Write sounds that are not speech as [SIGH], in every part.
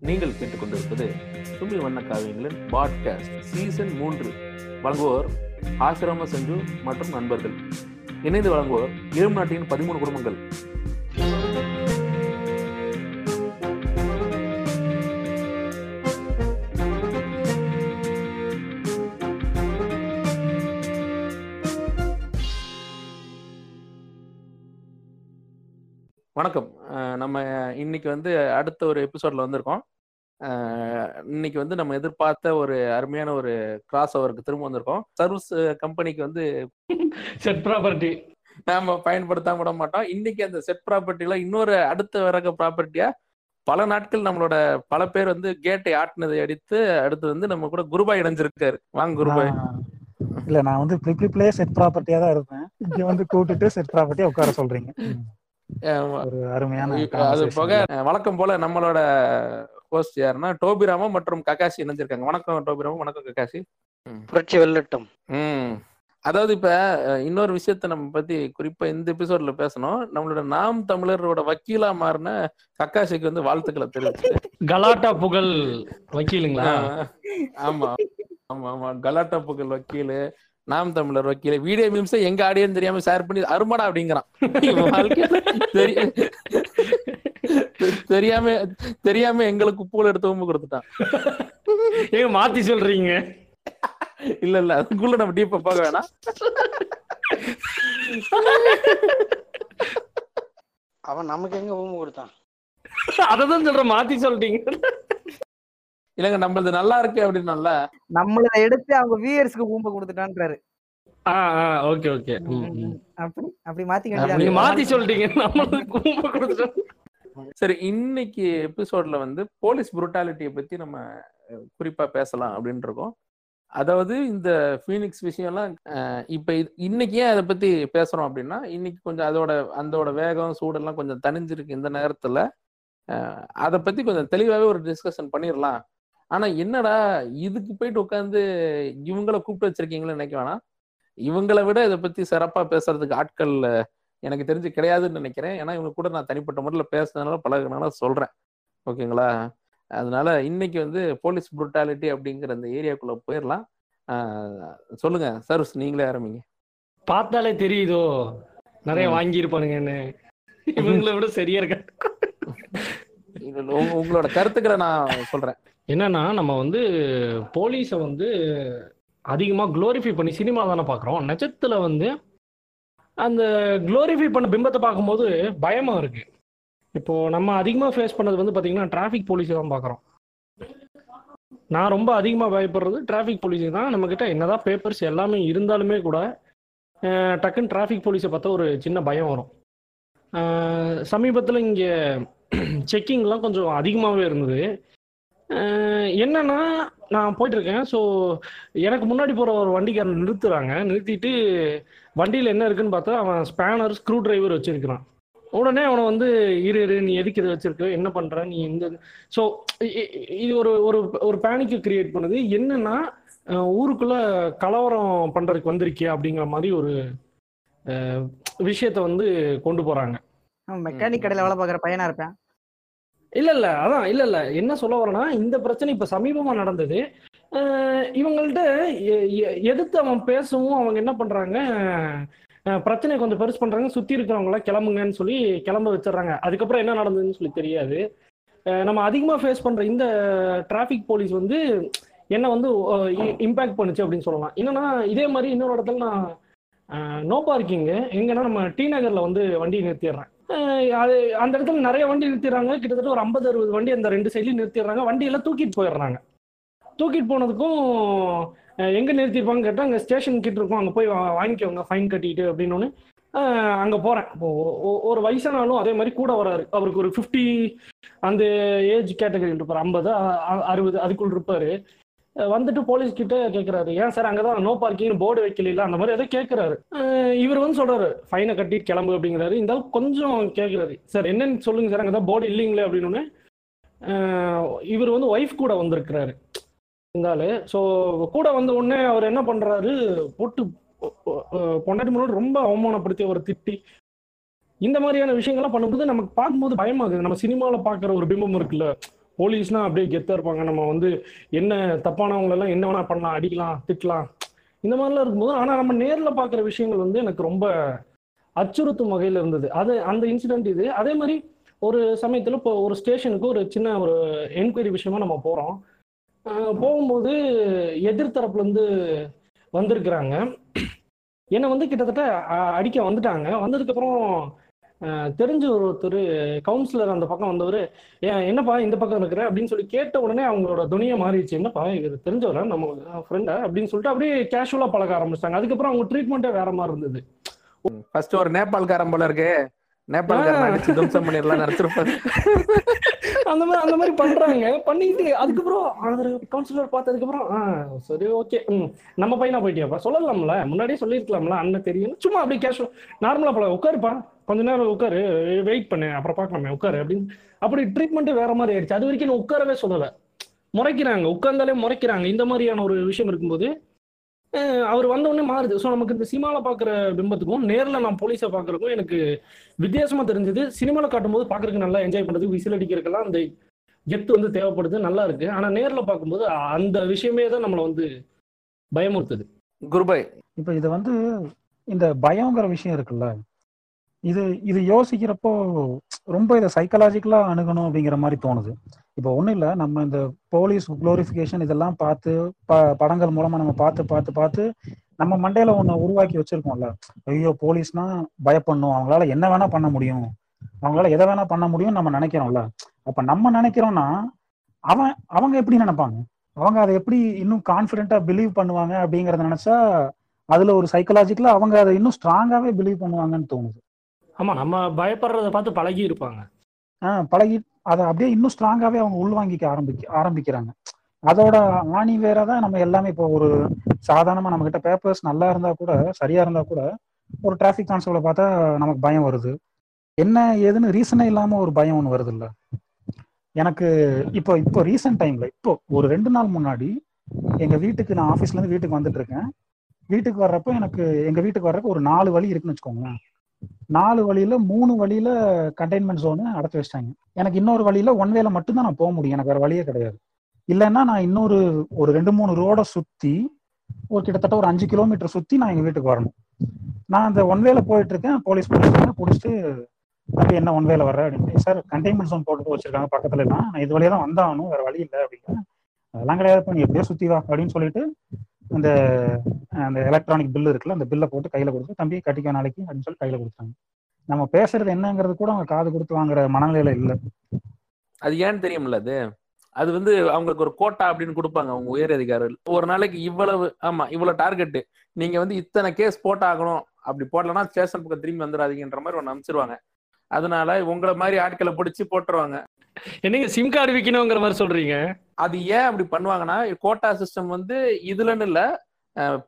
நீங்கள் கேட்டுக்கொண்டிருப்பது சுமி வண்ண காவியங்களின் பாட்காஸ்ட் சீசன் மூன்று. வழங்குவோர் ஆசிரம சஞ்சு மற்றும் நண்பர்கள். இணைந்து வழங்குவோர் இளம் நாட்டின் பதிமூணு குடும்பங்கள். இன்னைக்கு வந்து அடுத்த ஒரு எபிசோட்ல வந்திருக்கோம். இன்னைக்கு வந்து நம்ம எதிர்பார்த்த ஒரு அருமையான ஒரு கிராஸ் ஓவருக்கு திரும்ப வந்திருக்கோம். சர்வீஸ் கம்பெனிக்கு வந்து செட் ப்ராப்பர்ட்டி நாம பயன்படுத்தாம விட மாட்டோம். இன்னைக்கு அந்த செட் ப்ராப்பர்ட்டில இன்னொரு அடுத்த வரக ப்ராப்பர்ட்டியா பல நாட்கள் நம்மளோட பல பேர் வந்து கேட்டை ஆட்டினதை அடித்து அடுத்து வந்து நம்ம கூட குருபாய் இணைஞ்சிருக்காரு. வாங்க குருபாய். இல்ல நான் வந்து ப்ரிப்ளிப்ளே செட் ப்ராப்பர்ட்டியா தான் இருப்பேன். இங்க வந்து கூட்டிட்டு செட் ப்ராப்பர்ட்டியா உட்கார சொல்றீங்க. அது. போக வழக்கம் போல நம்மளோட ஹோஸ்ட் யாருன்னா டோபிராமா மற்றும் ககாஷி இணைஞ்சிருக்காங்க. வணக்கம் டோபிராமா வணக்கம் ககாஷி. புரட்சி வெள்ளட்டும் ம். அதாவது இப்ப இன்னொரு விஷயத்த நம்ம பத்தி குறிப்பா இந்த எபிசோட்ல பேசணும். நம்மளோட நாம் தமிழரோட வக்கீலா மாறின கக்காஷிக்கு வந்து வாழ்த்துக்களை தெரிவிச்சு கலாட்டா புகழ் வக்கீலுங்களா? ஆமா ஆமா ஆமா. கலாட்டா புகழ் வக்கீலு. நாம் தமிழர் வக்கீல் வீடியோ மீம்ஸை எங்க ஆடியோன்னு தெரியாம ஷேர் பண்ணி அருமடா அப்படிங்கிறான். தெரியாம தெரியாம எங்களுக்கு பூல் எடுத்து உம்பு கொடுத்துட்டான். ஏங்க மாத்தி சொல்றீங்க? இல்ல இல்ல அதுக்குள்ள நம்ம டீப்பா போக வேணாம். அவன் நமக்கு எங்க ஊம்பு கொடுத்தான்? அததான் சொல்றேன் மாத்தி சொல்றீங்க. இல்லங்க நம்மளது நல்லா இருக்கு அப்படின்னால. நம்மளத எடுத்து அவங்க வியூயர்ஸ்க்கு ஊம்ப கொடுத்துட்டான்றாரு. Okay okay. அப்படி அப்படி வேண்டியது மாத்தி சொல்லிட்டீங்க நம்மளுக்கு கும்ப கொடுத்துட்டோம் சரி இன்னைக்கு எபிசோட்ல வந்து போலீஸ் புருட்டாலிட்டியை பத்தி நம்ம குறிப்பா பேசலாம் அப்படின்னு இருக்கோம். அதாவது இந்த ஃபீனிக்ஸ் விஷயம்லாம் இப்ப இன்னைக்கு ஏன் அதை பத்தி பேசுறோம் அப்படின்னா இன்னைக்கு கொஞ்சம் அதோட அதோட வேகம் சூடெல்லாம் கொஞ்சம் தணிஞ்சிருக்கு இந்த நேரத்துல. அதை பத்தி கொஞ்சம் தெளிவாவே ஒரு டிஸ்கஷன் பண்ணிடலாம் ஆனா என்னடா இதுக்கு போயிட்டு உட்காந்து இவங்கள கூப்பிட்டு வச்சிருக்கீங்களன்னு நினைக்க வேணாம். இவங்களை விட இதை பத்தி சிறப்பா பேசுறதுக்கு ஆட்கள் எனக்கு தெரிஞ்சு கிடையாதுன்னு நினைக்கிறேன். ஏன்னா இவங்க கூட நான் தனிப்பட்ட முறையில் பேசுனதுனால பழகுனால சொல்றேன். ஓகேங்களா? அதனால இன்னைக்கு வந்து போலீஸ் புருட்டாலிட்டி அப்படிங்கிற அந்த ஏரியாக்குள்ள போயிடலாம் சொல்லுங்க சர்வஸ் நீங்களே ஆரம்பிங்க. பார்த்தாலே தெரியுதோ? நிறைய ம். வாங்கி இருப்பானுங்கன்னு இவங்களை விட சரியா இருக்க [LAUGHS] உங்களோட கருத்துக்களை நான் சொல்றேன். என்னன்னா நம்ம வந்து போலீஸை வந்து அதிகமாக க்ளோரிஃபை பண்ணி சினிமா தானே பார்க்குறோம். நிஜத்துல வந்து அந்த க்ளோரிஃபை பண்ண பிம்பத்தை பார்க்கும்போது பயமாக இருக்குது இப்போ நம்ம அதிகமாக ஃபேஸ் பண்ணது வந்து பார்த்திங்கன்னா டிராஃபிக் போலீஸை தான் பார்க்குறோம். நான் ரொம்ப அதிகமாக பயப்படுறது டிராஃபிக் போலீஸுக்கு தான். நம்மக்கிட்ட என்னதான் பேப்பர்ஸ் எல்லாமே இருந்தாலுமே கூட டக்குன்னு டிராஃபிக் போலீஸை பார்த்தா ஒரு சின்ன பயம் வரும். சமீபத்தில் இங்கே செக்கிங்லாம் கொஞ்சம் அதிகமாகவே இருந்தது. என்னன்னா நான் போயிட்டு இருக்கேன் ஸோ எனக்கு முன்னாடி போகிற ஒரு வண்டிக்காரன் நிறுத்துறாங்க. நிறுத்திட்டு வண்டியில் என்ன இருக்குன்னு பார்த்தா அவன் ஸ்பேனர் ஸ்க்ரூ டிரைவர் வச்சிருக்கிறான். உடனே அவனை வந்து இரு இரு நீ எதுக்கு இதை வச்சிருக்க? என்ன பண்ற? நீ இந்த ஸோ இது ஒரு ஒரு ஒரு பேனிக்கை கிரியேட் பண்ணுது. என்னன்னா ஊருக்குள்ள கலவரம் பண்றதுக்கு வந்திருக்கே அப்படிங்கிற மாதிரி ஒரு விஷயத்த வந்து கொண்டு போறாங்க. மெக்கானிக் கடையில் வேலை பார்க்குற பையனா இருப்பேன். இல்ல இல்ல. அதான் இல்ல இல்ல. என்ன சொல்ல வரேன்னா இந்த பிரச்சனை இப்ப சமீபமா நடந்தது. இவங்கள்ட்ட எ- எ- எதிர்த்து அவன் பேசவும் அவங்க என்ன பண்றாங்க பிரச்சனை கொஞ்சம் பெருசு பண்றாங்க. சுத்தி இருக்கிறவங்கள கிளம்புங்கன்னு சொல்லி கிளம்ப வச்சிடுறாங்க. அதுக்கப்புறம் என்ன நடந்ததுன்னு சொல்லி தெரியாது. நம்ம அதிகமா ஃபேஸ் பண்ற இந்த டிராஃபிக் போலீஸ் வந்து என்ன வந்து இம்பாக்ட் பண்ணுச்சு அப்படின்னு சொல்லலாம். என்னன்னா இதே மாதிரி இன்னொரு இடத்துல நான் நோ பார்க்கிங்கு எங்கன்னா நம்ம டி நகர்ல வந்து வண்டி நிறுத்திடுறேன். அது அந்த இடத்துல நிறைய வண்டி நிறுத்திடுறாங்க. கிட்டத்தட்ட ஒரு ஐம்பது அறுபது வண்டி அந்த ரெண்டு சைட்லையும் நிறுத்திடுறாங்க. வண்டியெல்லாம் தூக்கிட்டு போயிடுறாங்க. தூக்கிட்டு போனதுக்கும் எங்கே எங்க நிறுத்திருப்பாங்க கேட்டால் அங்கே ஸ்டேஷன் கிட்ட இருக்கும். அங்கே போய் வாங்கிக்கோங்க ஃபைன் கட்டிட்டு அப்படின்னு அங்கே போகிறேன் இப்போ ஒரு வயசானாலும் அதே மாதிரி கூட வராரு. அவருக்கு ஒரு ஃபிஃப்டி அந்த ஏஜ் கேட்டகரியில் இருப்பார். ஐம்பது அறுபது அதுக்குள் இருப்பாரு. வந்துட்டு போலீஸ் கிட்ட கேட்குறாரு ஏன் சார் அங்கே தான் நோ பார்க்கிங் போர்டு வைக்கல அந்த மாதிரி ஏதோ கேட்குறாரு இவர் வந்து சொல்றாரு ஃபைனை கட்டிட்டு கிளம்பு அப்படிங்கிறாரு. இந்த கொஞ்சம் கேட்குறாரு சார் என்னன்னு சொல்லுங்க சார் அங்கே தான் போர்டு இல்லைங்களே அப்படின்னு இவர் வந்து ஒய்ஃப் கூட வந்திருக்கிறாரு. இருந்தாலும் ஸோ கூட வந்த உடனே அவர் என்ன பண்றாரு போட்டு பொண்டாட்டி முன்னாடி ரொம்ப அவமானப்படுத்தி அவர் திட்டி இந்த மாதிரியான விஷயங்கள்லாம் பண்ணும்போது நமக்கு பார்க்கும்போது பயமாகுது. நம்ம சினிமாவில் பார்க்குற ஒரு பிம்பம் இருக்குல்ல போலீஸ்னா அப்படியே கெத்தா இருப்பாங்க. நம்ம வந்து என்ன தப்பானவங்களெல்லாம் என்ன வேணா பண்ணலாம் அடிக்கலாம் திட்டலாம். இந்த மாதிரிலாம் இருக்கும்போது ஆனா நம்ம நேர்ல பார்க்குற விஷயங்கள் வந்து எனக்கு ரொம்ப அச்சுறுத்தும் வகையில இருந்தது. அது அந்த இன்சிடென்ட் இது. அதே மாதிரி ஒரு சமயத்துல இப்போ ஒரு ஸ்டேஷனுக்கு ஒரு சின்ன ஒரு என்கொயரி விஷயமா நம்ம போறோம். போகும்போது எதிர்த்தரப்புல இருந்து வந்திருக்கிறாங்க. என்னை வந்து கிட்டத்தட்ட அடிக்க வந்துட்டாங்க. வந்ததுக்கப்புறம் தெரிஞ்ச ஒருத்தர் கவுன்சிலர் அந்த பக்கம் வந்தவர் ஏன் என்னப்பா இந்த பக்கம் இருக்கிற? அப்படின்னு சொல்லி கேட்ட உடனே அவங்களோட துணியை மாறிடுச்சு. என்னப்பா இவர் தெரிஞ்சவரா? நம்ம ஃப்ரெண்டா அப்படின்னு சொல்லிட்டு அப்படியே கேஷுவலா பழக ஆரம்பிச்சிட்டாங்க. அதுக்கப்புறம் அவங்க ட்ரீட்மெண்ட்டே வேற மாதிரி இருந்தது. ஃபர்ஸ்ட் ஒரு நேபாள்காரன் போல இருக்கு. நேபாள்காரன் அடிச்சு தும்சம் பண்ணிடலாம் நினைச்சிருப்பாரு. [LAUGHS] அந்த மாதிரி அந்த மாதிரி பண்றாங்க. பண்ணிட்டு அதுக்கப்புறம் அவர் கவுன்சிலர் பார்த்ததுக்கப்புறம் ஆ சரி ஓகே ம் நம்ம பையனா போயிட்டியாப்பா? சொல்லலாம்ல. முன்னாடியே சொல்லியிருக்கலாம்ல. அண்ணன் தெரியும் சும்மா அப்படியே கேஷுவல் நார்மலா போல உட்காருப்பா. கொஞ்ச நேரம் உட்காரு. வெயிட் பண்ணு. அப்புறம் பார்க்கலாமே. உட்காரு அப்படின்னு. அப்படி ட்ரீட்மெண்ட் வேற மாதிரி ஆயிடுச்சு. அது வரைக்கும் நான் உட்காரவே சொல்லல. முறைக்கிறாங்க. உட்கார்ந்தாலே முறைக்கிறாங்க. இந்த மாதிரியான ஒரு விஷயம் இருக்கும்போது அவர் வந்த உடனே மாறுது. ஸோ நமக்கு இந்த சினிமால பார்க்குற பிம்பத்துக்கும் நேர்ல நான் போலீஸை பார்க்கறதுக்கும் எனக்கு வித்தியாசமா தெரிஞ்சது. சினிமாவில் காட்டும்போது பார்க்கறதுக்கு நல்லா என்ஜாய் பண்றதுக்கு விசில் அடிக்கிறதுக்கெல்லாம் அந்த கெத்து வந்து தேவைப்படுது நல்லா இருக்கு. ஆனா நேர்ல பார்க்கும்போது அந்த விஷயமே தான் நம்மளை வந்து பயமுறுத்துது. குருபாய். இப்போ இது வந்து இந்த பயங்கிற விஷயம் இருக்குல்ல இது இது யோசிக்கிறப்போ ரொம்ப இதை சைக்கலாஜிக்கலா அணுகணும் அப்படிங்கிற மாதிரி தோணுது. இப்போ ஒன்றும் இல்லை நம்ம இந்த போலீஸ் குளோரிஃபிகேஷன் இதெல்லாம் பார்த்து ப படங்கள் மூலமா நம்ம பார்த்து பார்த்து பார்த்து நம்ம மண்டையில ஒன்று உருவாக்கி வச்சிருக்கோம்ல. ஐயோ போலீஸ்னா பயப்படணும். அவங்களால என்ன வேணா பண்ண முடியும். அவங்களால எதை வேணா பண்ண முடியும் நம்ம நினைக்கிறோம்ல. அப்ப நம்ம நினைக்கிறோம்னா அவன் அவங்க எப்படி நினைப்பாங்க? அவங்க அதை எப்படி இன்னும் கான்ஃபிடென்ட்டா பிலீவ் பண்ணுவாங்க அப்படிங்கறத நினைச்சா அதுல ஒரு சைக்கலாஜிக்கலா அவங்க அதை இன்னும் ஸ்ட்ராங்காவே பிலீவ் பண்ணுவாங்கன்னு தோணுது. ஆமா நம்ம பயப்படுறத பார்த்து பழகி இருப்பாங்க ஆஹ் பழகி அதை அப்படியே இன்னும் ஸ்ட்ராங்காவே அவங்க உள்வாங்கிக்க ஆரம்பிக்க ஆரம்பிக்கிறாங்க. அதோட ஆணி வேற தான் நம்ம எல்லாமே இப்போ ஒரு சாதாரணமா நம்ம கிட்ட பேப்பர்ஸ் நல்லா இருந்தா கூட சரியா இருந்தா கூட ஒரு டிராஃபிக் கான்ஸ்டபிளை பார்த்தா நமக்கு பயம் வருது. என்ன ஏதுன்னு ரீசனே இல்லாம ஒரு பயம் ஒன்று வருது இல்ல. எனக்கு இப்போ இப்போ ரீசெண்ட் டைம்ல இப்போ ஒரு ரெண்டு நாள் முன்னாடி எங்க வீட்டுக்கு நான் ஆஃபீஸ்ல இருந்து வீட்டுக்கு வந்துட்டு இருக்கேன். வீட்டுக்கு வர்றப்போ எனக்கு எங்க வீட்டுக்கு வர்றப்போ ஒரு நாலு வழி இருக்குன்னு வச்சுக்கோங்களேன். நாலு வழியில மூணு வழியில கண்டெய்ன்மெண்ட் ஜோனு அடைச்சி வச்சிட்டாங்க. எனக்கு இன்னொரு வழியில ஒன் வேல மட்டும்தான் நான் போக முடியும். எனக்கு வேற வழியே கிடையாது. இல்லைன்னா நான் இன்னொரு ஒரு ரெண்டு மூணு ரோட சுத்தி ஒரு கிட்டத்தட்ட ஒரு அஞ்சு கிலோமீட்டர் சுத்தி நான் எங்க வீட்டுக்கு வரணும். நான் அந்த ஒன் வேல போயிட்டு இருக்கேன். போலீஸ் பிடிச்சிருக்காங்க பிடிச்சிட்டு அப்படி என்ன ஒன் வேல வர அப்படின்னு சார் கண்டெய்ன்மெண்ட் ஜோன் போட்டு வச்சிருக்காங்க பக்கத்துல நான் இது வழியா தான் வந்தாகணும். வேற வழி இல்லை அப்படின்னு அதெல்லாம் கிடையாது. நீ எப்படியோ சுத்தி வா அப்படின்னு சொல்லிட்டு அந்த அந்த எலக்ட்ரானிக் பில் இருக்குல்ல அந்த பில்லை போட்டு கையில கொடுத்து தம்பி கட்டிக்க நாளைக்கு அப்படின்னு சொல்லி கையில கொடுத்தாங்க நம்ம பேசுறது என்னங்கிறது கூட அவங்க காது கொடுத்து வாங்குற மனநிலையில இல்ல. அது ஏன்னு தெரியும்ல அது? அது வந்து அவங்களுக்கு ஒரு கோட்டா அப்படின்னு கொடுப்பாங்க அவங்க உயர் அதிகாரிகள். ஒரு நாளைக்கு இவ்வளவு ஆமா இவ்வளவு டார்கெட் நீங்க வந்து இத்தனை கேஸ் போட்டாகணும். அப்படி போடலன்னா ஸ்டேஷன் பக்கம் திரும்பி வந்துடாதீங்கன்ற மாதிரி ஒன்று அனுப்பிச்சிருவாங்க. அதனால உங்களை மாதிரி ஆட்களை பிடிச்சி போட்டுருவாங்க. என்னங்க சிம் கார்டு விற்கணுங்கிற மாதிரி சொல்றீங்க? அது ஏன் அப்படி பண்ணுவாங்கன்னா கோட்டா சிஸ்டம் வந்து இதுலன்னு இல்ல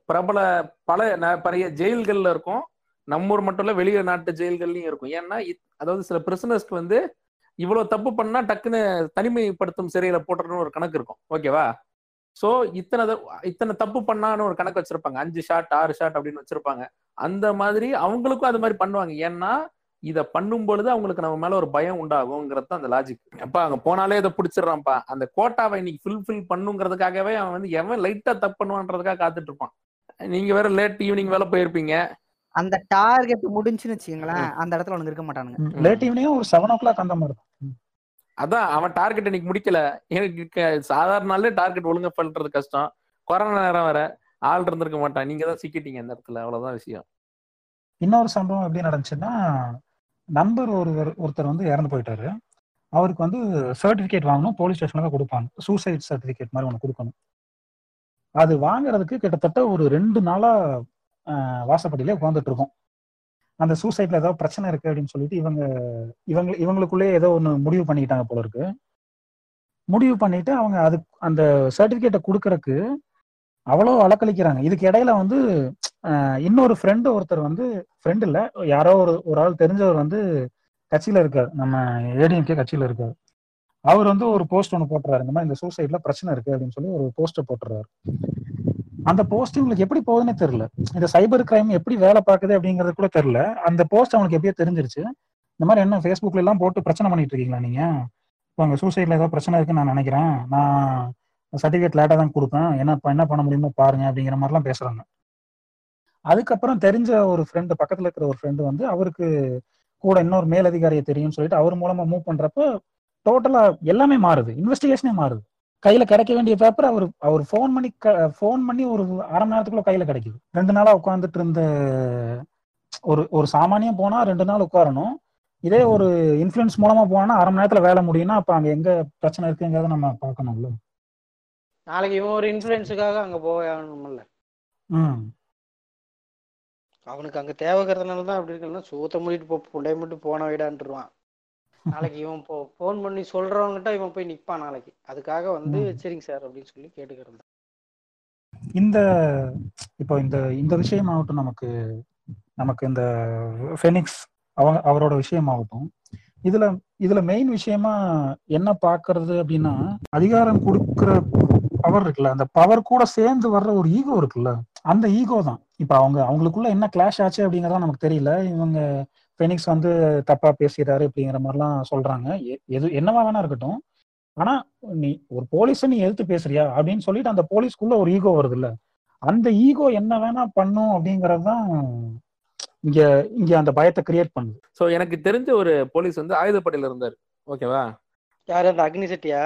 பிரபல பல ந- பழைய ஜெயில்கள்ல இருக்கும். நம்ம ஊர் மட்டும் இல்ல வெளிய நாட்டு ஜெயில்கள்லயும் இருக்கும். ஏன்னா அதாவது சில பிரிசனர்ஸ்க்கு வந்து இவ்வளவு தப்பு பண்ணா டக்குன்னு தனிமைப்படுத்தும் சிறையில போட்டுறணும் ஒரு கணக்கு இருக்கும். ஓகேவா சோ இத்தனை த- இத்தனை தப்பு பண்ணான்னு ஒரு கணக்கு வச்சிருப்பாங்க. அஞ்சு ஷாட் ஆறு ஷாட் அப்படின்னு வச்சிருப்பாங்க. அந்த மாதிரி அவங்களுக்கும் அது மாதிரி பண்ணுவாங்க. ஏன்னா இத பண்ணும் பொழுது அவங்களுக்கு நம்ம மேல ஒரு பயம் உண்டாகுங்கிறது தான் அந்த லாஜிக் அப்பா அங்க போனாலே இதை பிடிச்சிடுறான்ப்பா. அந்த கோட்டாவை இன்னைக்கு ஃபில்ஃபில் பண்ணுங்கிறதுக்காகவே அவன் வந்து எவன் லைட்டா தப்பு பண்ணுவான்றதுக்காக காத்துட்டு இருப்பான். நீங்க வேற லேட் ஈவினிங் வேலை போயிருப்பீங்க. அந்த டார்கெட் முடிஞ்சுன்னு வச்சுக்கோங்களேன் அந்த இடத்துல உனக்கு இருக்க மாட்டானுங்க. லேட் ஈவினிங் ஒரு செவன் ஓ கிளாக் அந்த மாதிரி தான். அதான் அவன் டார்கெட் இன்னைக்கு முடிக்கல. எனக்கு சாதாரண நாள்ல டார்கெட் ஒழுங்கா பண்றது கஷ்டம். கொரோனா நேரம் வேற ஆள் இருந்திருக்க மாட்டான். நீங்க தான் சிக்கிட்டீங்க இந்த இடத்துல. அவ்வளவுதான் விஷயம். இன்னொரு சம்பவம் எப்படி நடந்துச்சுன்னா நண்பர் ஒருவர் ஒருத்தர் வந்து இறந்து போயிட்டாரு. அவருக்கு வந்து சர்டிபிகேட் வாங்கணும் போலீஸ் ஸ்டேஷனில் தான் கொடுப்பாங்க. சூசைட் சர்டிபிகேட் மாதிரி ஒன்று கொடுக்கணும். அது வாங்குறதுக்கு கிட்டத்தட்ட ஒரு ரெண்டு நாளாக வாசப்பட்டியிலே வாசப்படியிலே உட்காந்துட்டு இருக்கோம் அந்த சூசைட்ல ஏதாவது பிரச்சனை இருக்கு அப்படின்னு சொல்லிட்டு இவங்க இவங்க இவங்களுக்குள்ளே ஏதோ ஒன்று முடிவு பண்ணிக்கிட்டாங்க போல இருக்கு. முடிவு பண்ணிட்டு அவங்க அது அந்த சர்டிபிகேட்டை கொடுக்கறக்கு அவ்வளோ அலக்களிக்கிறாங்க இதுக்கு இடையில வந்து இன்னொரு ஃப்ரெண்டு ஒருத்தர் வந்து ஃப்ரெண்ட் இல்லை. யாரோ ஒரு ஒரு ஆள் தெரிஞ்சவர் வந்து கட்சியில் இருக்கார். நம்ம ஏடிஎம்கே கட்சியில் இருக்கார். அவர் வந்து ஒரு போஸ்ட் ஒன்று போட்டுறாரு. இந்த மாதிரி இந்த சூசைட்ல பிரச்சனை இருக்கு அப்படின்னு சொல்லி ஒரு போஸ்டர் போட்டுறாரு. அந்த போஸ்ட் உங்களுக்கு எப்படி போகுதுன்னே தெரியல. இந்த சைபர் கிரைம் எப்படி வேலை பார்க்குது அப்படிங்கிறது கூட தெரியல. அந்த போஸ்ட் அவனுக்கு எப்படியோ தெரிஞ்சிருச்சு. இந்த மாதிரி என்ன ஃபேஸ்புக்ல எல்லாம் போட்டு பிரச்சனை பண்ணிட்டு இருக்கீங்களா நீங்க? இப்போ அங்கே சூசைடில் ஏதோ பிரச்சனை இருக்குன்னு நான் நினைக்கிறேன். நான் சர்டிஃபிகேட் லேட்டாக தான் கொடுப்பேன். என்ன என்ன பண்ண முடியுமோ பாருங்க அப்படிங்கிற மாதிரிலாம் பேசுறாங்க. அதுக்கப்புறம் தெரிஞ்ச ஒரு ஃப்ரெண்டு பக்கத்தில் இருக்கிற ஒரு ஃப்ரெண்டு வந்து அவருக்கு கூட இன்னொரு மேலதிகாரியை தெரியும்னு சொல்லிட்டு அவர் மூலமா மூவ் பண்றப்ப டோட்டலா எல்லாமே மாறுது. இன்வெஸ்டிகேஷனே மாறுது. கையில கிடைக்க வேண்டிய பேப்பர் அவர் அவர் ஃபோன் பண்ணி ஃபோன் பண்ணி ஒரு அரை மணி நேரத்துக்குள்ள கையில கிடைக்குது. ரெண்டு நாளா உட்காந்துட்டு இருந்த ஒரு ஒரு சாமானியம் போனா ரெண்டு நாள் உட்காரணும். இதே ஒரு இன்ஃபுளுன்ஸ் மூலமா போனா அரை மணி நேரத்துல வேலை முடியும்னா அப்ப அங்க எங்க பிரச்சனை இருக்குங்கிறத நம்ம பார்க்கணும்ல. நாளைக்கு இவன் ஒரு இன்ஃபுளுன்ஸுக்காக அங்க போக ஆகணும்ல. ம். அவனுக்கு அங்க தேவைக்கிறதுனால தான் அப்படி இருக்குன்னா சூத்த மூடிட்டு போ புண்டைய மட்டும் போன வைடான்ட்டுருவான் நாளைக்கு இவன் போ ஃபோன் பண்ணி சொல்றவங்ககிட்ட இவன் போய் நிப்பான் நாளைக்கு. அதுக்காக வந்து. சரிங்க சார் அப்படின்னு சொல்லி கேட்டுக்கிறது இந்த இப்போ இந்த இந்த விஷயமாகட்டும் நமக்கு நமக்கு இந்த ஃபெனிக்ஸ் அவங்க அவரோட விஷயமாகட்டும் இதுல இதுல மெயின் விஷயமா என்ன பாக்குறது அப்படின்னா அதிகாரம் கொடுக்கிற பவர் இருக்குல்ல அந்த பவர் கூட சேர்ந்து வர்ற ஒரு ஈகோ இருக்குல்ல அந்த ஈகோ தான். இப்ப அவங்க அவங்களுக்குள்ள என்ன கிளாஷ் ஆச்சு அப்படிங்கறத நமக்கு தெரியல. இவங்க ஃபெனிக்ஸ் வந்து தப்பா பேசுறாரு அப்படிங்கிற மாதிரிலாம் சொல்றாங்க. எ- எது என்னவா வேணா இருக்கட்டும். ஆனா நீ ஒரு போலீஸ நீ எதிர்த்து பேசுறியா அப்படின்னு சொல்லிட்டு அந்த போலீஸ்க்குள்ள ஒரு ஈகோ வருது இல்ல அந்த ஈகோ என்ன வேணா பண்ணும் அப்படிங்கறது தான் இங்க இங்க அந்த பயத்தை கிரியேட் பண்ணுது. ஸோ எனக்கு தெரிஞ்ச ஒரு போலீஸ் வந்து ஆயுதப்படையில இருந்தார். ஓகேவா யாரு அந்த அக்னி செட்டியா?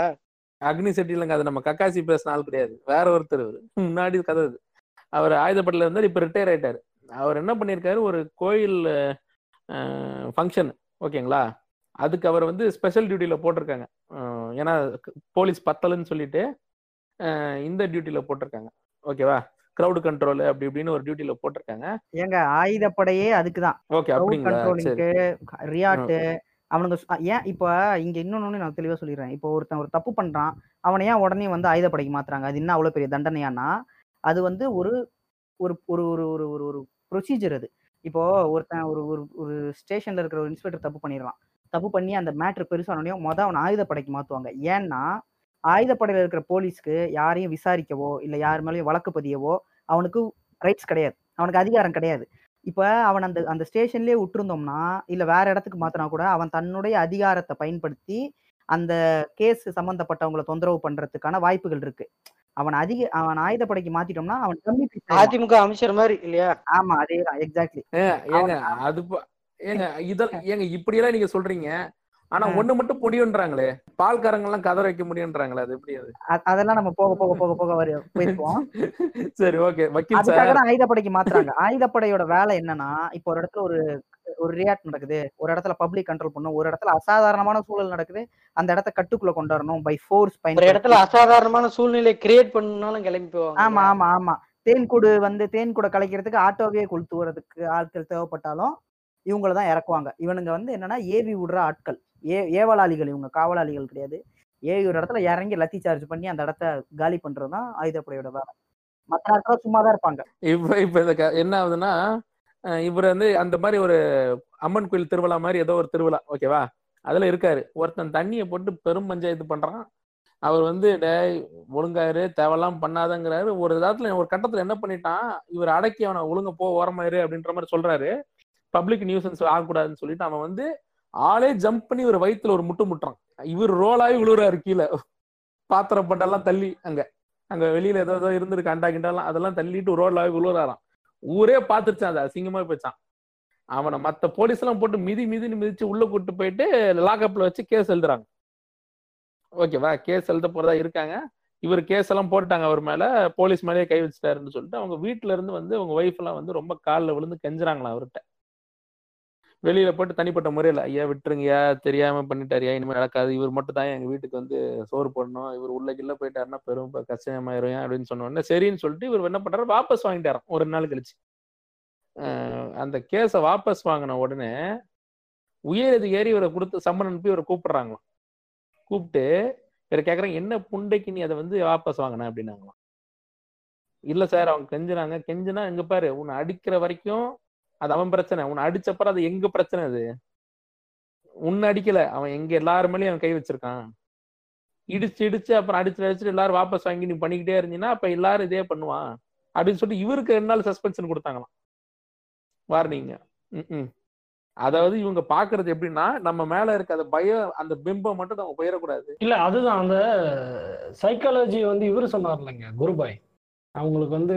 அக்னி செட்டிலங்க அது நம்ம கக்காசி பேசின ஆள் கிடையாது. வேற ஒருத்தர். முன்னாடி கதை. அவர் ஆயுதப்படையில இருந்தார் இப்ப ரிட்டையர் ஆயிட்டாரு. அவர் என்ன பண்ணியிருக்காரு? ஒரு கோயில் ஃபங்க்ஷன் ஓகேங்களா? அதுக்கு அவர் வந்து ஸ்பெஷல் டியூட்டியில போட்டிருக்காங்க. ஏன்னா போலீஸ் பத்தலன்னு சொல்லிட்டு இந்த டியூட்டியில போட்டிருக்காங்க. ஓகேவா? கிரவுட் கண்ட்ரோல் அப்படி இப்படின்னு ஒரு டியூட்டியில போட்டிருக்காங்க. ஏங்க ஆயுதப்படையே ஓகே க்ரௌட் அப்படிங்களா? சரி. கண்ட்ரோலிங்க்கு ரியாட்டு அவனுங்க சொ- ஏன் இப்போ இங்க இன்னொன்னு நான் தெளிவா சொல்லிடுறேன். இப்போ ஒருத்தன் ஒரு தப்பு பண்றான் அவனை ஏன் உடனே வந்து ஆயுதப்படைக்கு மாத்துறாங்க? அது என்ன அவ்வளவு பெரிய தண்டனையானா அது வந்து ஒரு ஒரு ஒரு ஒரு ஒரு ஒரு ஒரு ப்ரொசீஜர் அது. இப்போ ஒருத்தன் ஒரு ஒரு ஒரு ஸ்டேஷன்ல இருக்கிற ஒரு இன்ஸ்பெக்டர் தப்பு பண்ணிடலாம். தப்பு பண்ணி அந்த மேட்ரு பெருசானோடனே மொதல் அவனை ஆயுதப்படைக்கு மாத்துவாங்க. ஏன்னா ஆயுதப்படையில இருக்கிற போலீஸ்க்கு யாரையும் விசாரிக்கவோ இல்ல யார் மேலேயும் வழக்கு பதியவோ அவனுக்கு ரைட்ஸ் கிடையாது. அவனுக்கு அதிகாரம் கிடையாது. இப்ப அவன் அந்த அந்த ஸ்டேஷன்லயே விட்டுருந்தோம்னா இல்ல வேற இடத்துக்கு மாத்தினா கூட அவன் தன்னுடைய அதிகாரத்தை பயன்படுத்தி அந்த கேஸ் சம்பந்தப்பட்டவங்களை தொந்தரவு பண்றதுக்கான வாய்ப்புகள் இருக்கு. அவன் அதிக அவன் ஆயுதப்படைக்கு மாத்திட்டோம்னா அவன் கம்மி. அதிமுக அமைச்சர் மாதிரி இல்லையா? ஆமா அதேதான் எக்ஸாக்ட்லி ஏங்க அது ஏங்க இதெல்லாம் ஏங்க இப்படியெல்லாம் நீங்க சொல்றீங்க ஆனா. ஒண்ணு மட்டும் முடியுன்றாங்களே பால்காரங்க எல்லாம் கதை வைக்க முடியுன்றாங்களே அது எப்படி அது? அதெல்லாம் நம்ம போக போக போக போக வர போயிருப்போம். சரி ஓகே வக்கீல் சார். ஆயுதப்படைக்கு மாத்துறாங்க. ஆயுதப்படையோட வேலை என்னன்னா இப்போ ஒரு இடத்துல ஒரு ஒரு ரியாக்ட் நடக்குது. ஒரு இடத்துல பப்ளிக் கண்ட்ரோல் பண்ணும் ஒரு இடத்துல அசாதாரணமான சூழல் நடக்குது. அந்த இடத்த கட்டுக்குள்ள கொண்டு வரணும். பை ஃபோர்ஸ் ஒரு இடத்துல அசாதாரணமான சூழ்நிலை கிரியேட் பண்ணணும்னாலும் கிளம்பி போவாங்க ஆமா ஆமா ஆமா. தேன்கூடு வந்து தேன்கூட கலைக்கிறதுக்கு ஆட்டோவே கொளுத்துவதுக்கு ஆட்கள் தேவைப்பட்டாலும் இவங்கள தான் இறக்குவாங்க. இவனுங்க வந்து என்னன்னா ஏவி விடுற ஆட்கள். ஏ ஏவலாளிகள் இவங்க. காவலாளிகள் கிடையாது. ஏவி ஒரு இடத்துல இறங்கி லத்தி சார்ஜ் பண்ணி அந்த இடத்த காலி பண்றது தான் ஆயுதப்படையோட வேலை. மற்ற நேரத்துல சும்மா தான் இருப்பாங்க. இப்ப இப்ப என்ன ஆகுதுன்னா இவர் வந்து அந்த மாதிரி ஒரு அம்மன் கோயில் திருவிழா மாதிரி ஏதோ ஒரு திருவிழா ஓகேவா? அதுல இருக்காரு. ஒருத்தன் தண்ணியை போட்டு பெரும் பஞ்சாயத்து பண்றான். அவர் வந்து டேய் ஒழுங்காரு தேவையெல்லாம் பண்ணாதங்கிறாரு. ஒரு இதாத்துல ஒரு கட்டத்துல என்ன பண்ணிட்டான்? இவர் அடக்கி அவனை ஒழுங்க போ ஓரமாயிரு அப்படின்ற மாதிரி சொல்றாரு. பப்ளிக் நியூசன்ஸ் ஆகக்கூடாதுன்னு சொல்லிட்டு அவன் வந்து ஆளே ஜம்ப் பண்ணி ஒரு வயிற்றுல ஒரு முட்டு முட்டுறான். இவர் ரோலாகி விழுறாரு கீழே. பாத்திரப்பட்டெல்லாம் தள்ளி அங்க. அங்க வெளியில ஏதோ ஏதோ இருந்திருக்கு அண்டா கிண்டாலாம். அதெல்லாம் தள்ளிட்டு ரோட்ல விழுறாராம் ஊரே பார்த்துருச்சான் அது அசிங்கமா போச்சான். அவனை மத்த போலீஸ் எல்லாம் போட்டு மிதி மிதின்னு மிதிச்சு உள்ள கூட்டு போயிட்டு லாக்அப்ல வச்சு கேஸ் எழுதுறாங்க. ஓகேவா கேஸ் எழுத போறதா இருக்காங்க. இவர் கேஸ் எல்லாம் போட்டாங்க அவர் மேல போலீஸ் மேலேயே கை வச்சுட்டாருன்னு சொல்லிட்டு அவங்க வீட்டுல இருந்து வந்து அவங்க ஒய்ஃப் எல்லாம் வந்து ரொம்ப காலில் விழுந்து கெஞ்சுறாங்களா அவர்கிட்ட. வெளியில போட்டு தனிப்பட்ட முறையில ஐயா விட்டுருங்கயா தெரியாம பண்ணிட்டாருயா இனிமேல் நடக்காது. இவர் மட்டும் தான் எங்க வீட்டுக்கு வந்து சோறு போடணும். இவர் உள்ள கிள்ள போயிட்டாருன்னா பெரும் கஷ்டமாயிரும் அப்படின்னு சொன்ன உடனே சரின்னு சொல்லிட்டு இவர் என்ன பண்றாரு? வாபஸ் வாங்கிட்டாராம். ஒரு நாள் கழிச்சு. அந்த கேஸை வாபஸ் வாங்கின உடனே உயர் அதிகாரி இவரை கொடுத்து சம்மன் அனுப்பி இவரை கூப்பிடுறாங்களாம். கூப்பிட்டு இவரை கேக்குறாங்க என்ன புண்டைக்கு நீ அதை வந்து வாபஸ் வாங்கின? அப்படின்னாங்களாம். இல்ல சார் அவங்க கெஞ்சுறாங்க. கெஞ்சுனா எங்க பாரு உன்னை அடிக்கிற வரைக்கும் அது அவன் பிரச்சனை. உன்னை அடிச்சப்பறம் அது எங்க பிரச்சனை அது? உன்னை அடிக்கல. அவன் எங்க எல்லாருமேலயும் அவன் கை வச்சிருக்கான். இடிச்சு இடிச்சு அப்புறம் அடிச்சு அடிச்சுட்டு எல்லாரும் வாபஸ் வாங்கி நீ பண்ணிக்கிட்டே இருந்தீங்கன்னா அப்ப எல்லாரும் இதே பண்ணுவான். அப்படின்னு சொல்லிட்டு இவருக்கு ரெண்டு நாள் சஸ்பென்ஷன் கொடுத்தாங்களாம். வார்னிங்க ம் அதாவது இவங்க பாக்குறது எப்படின்னா நம்ம மேல இருக்க அந்த பயம் அந்த பிம்பம் மட்டும் நம்ம போயிடக்கூடாது. இல்ல அதுதான் அந்த சைக்காலஜி வந்து இவரு சொன்னார் இல்லைங்க குருபாய். அவங்களுக்கு வந்து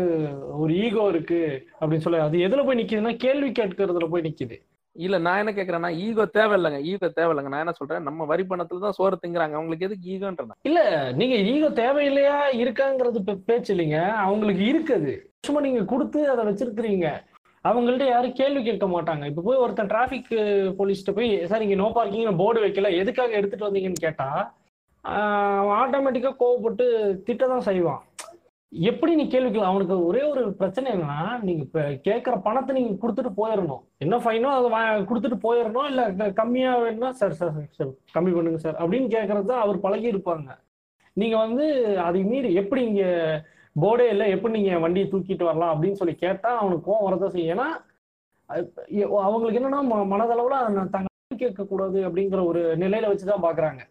ஒரு ஈகோ இருக்கு அப்படின்னு சொல்லி அது எதுல போய் நிக்குதுன்னா கேள்வி கேட்கறதுல போய் நிக்குது. இல்ல நான் என்ன கேக்குறேன்னா ஈகோ தேவையில்லைங்க ஈகோ தேவையில்லைங்க. நான் என்ன சொல்றேன் நம்ம வரி பணத்துல தான் சோறு திங்குறாங்க. அவங்களுக்கு எதுக்கு ஈகோன்றேன் இல்ல நீங்க ஈகோ தேவையில்லையா இருக்காங்கிறது பேச்சு இல்லைங்க. அவங்களுக்கு இருக்குது. சும்மா நீங்க கொடுத்து அதை வச்சிருக்கிறீங்க. அவங்கள்ட்ட யாரும் கேள்வி கேட்க மாட்டாங்க. இப்ப போய் ஒருத்தன் டிராபிக் போலீஸ்ட்ட போய் சார் இங்க நோ பார்க்கிங் போர்டு வைக்கல. எதுக்காக எடுத்துட்டு வந்தீங்கன்னு கேட்டா அவன் ஆட்டோமேட்டிக்கா கோவப்பட்டு திட்ட தான் செய்வான். எப்படி நீ கேள்விக்கலாம் அவனுக்கு ஒரே ஒரு பிரச்சனை என்னன்னா நீங்க இப்ப கேட்கிற பணத்தை நீங்க கொடுத்துட்டு போயிடணும் என்ன ஃபைனோ அதை கொடுத்துட்டு போயிடணும் இல்ல கம்மியா வேணும்னா சார் சார் சார், கம்மி பண்ணுங்க சார் அப்படின்னு கேட்கறது தான் அவர் பழகி இருப்பாங்க. நீங்க வந்து அதை மீறி எப்படி இங்க போர்டே இல்லை எப்படி நீங்க வண்டியை தூக்கிட்டு வரலாம் அப்படின்னு சொல்லி கேட்டா அவனுக்கு கோவம் வரதான் செய்யும். ஏன்னா அவங்களுக்கு என்னன்னா ம- மனதளவுல நான் தங்க கேட்க கூடாது அப்படிங்கிற ஒரு நிலையில வச்சுதான் பாக்குறாங்க.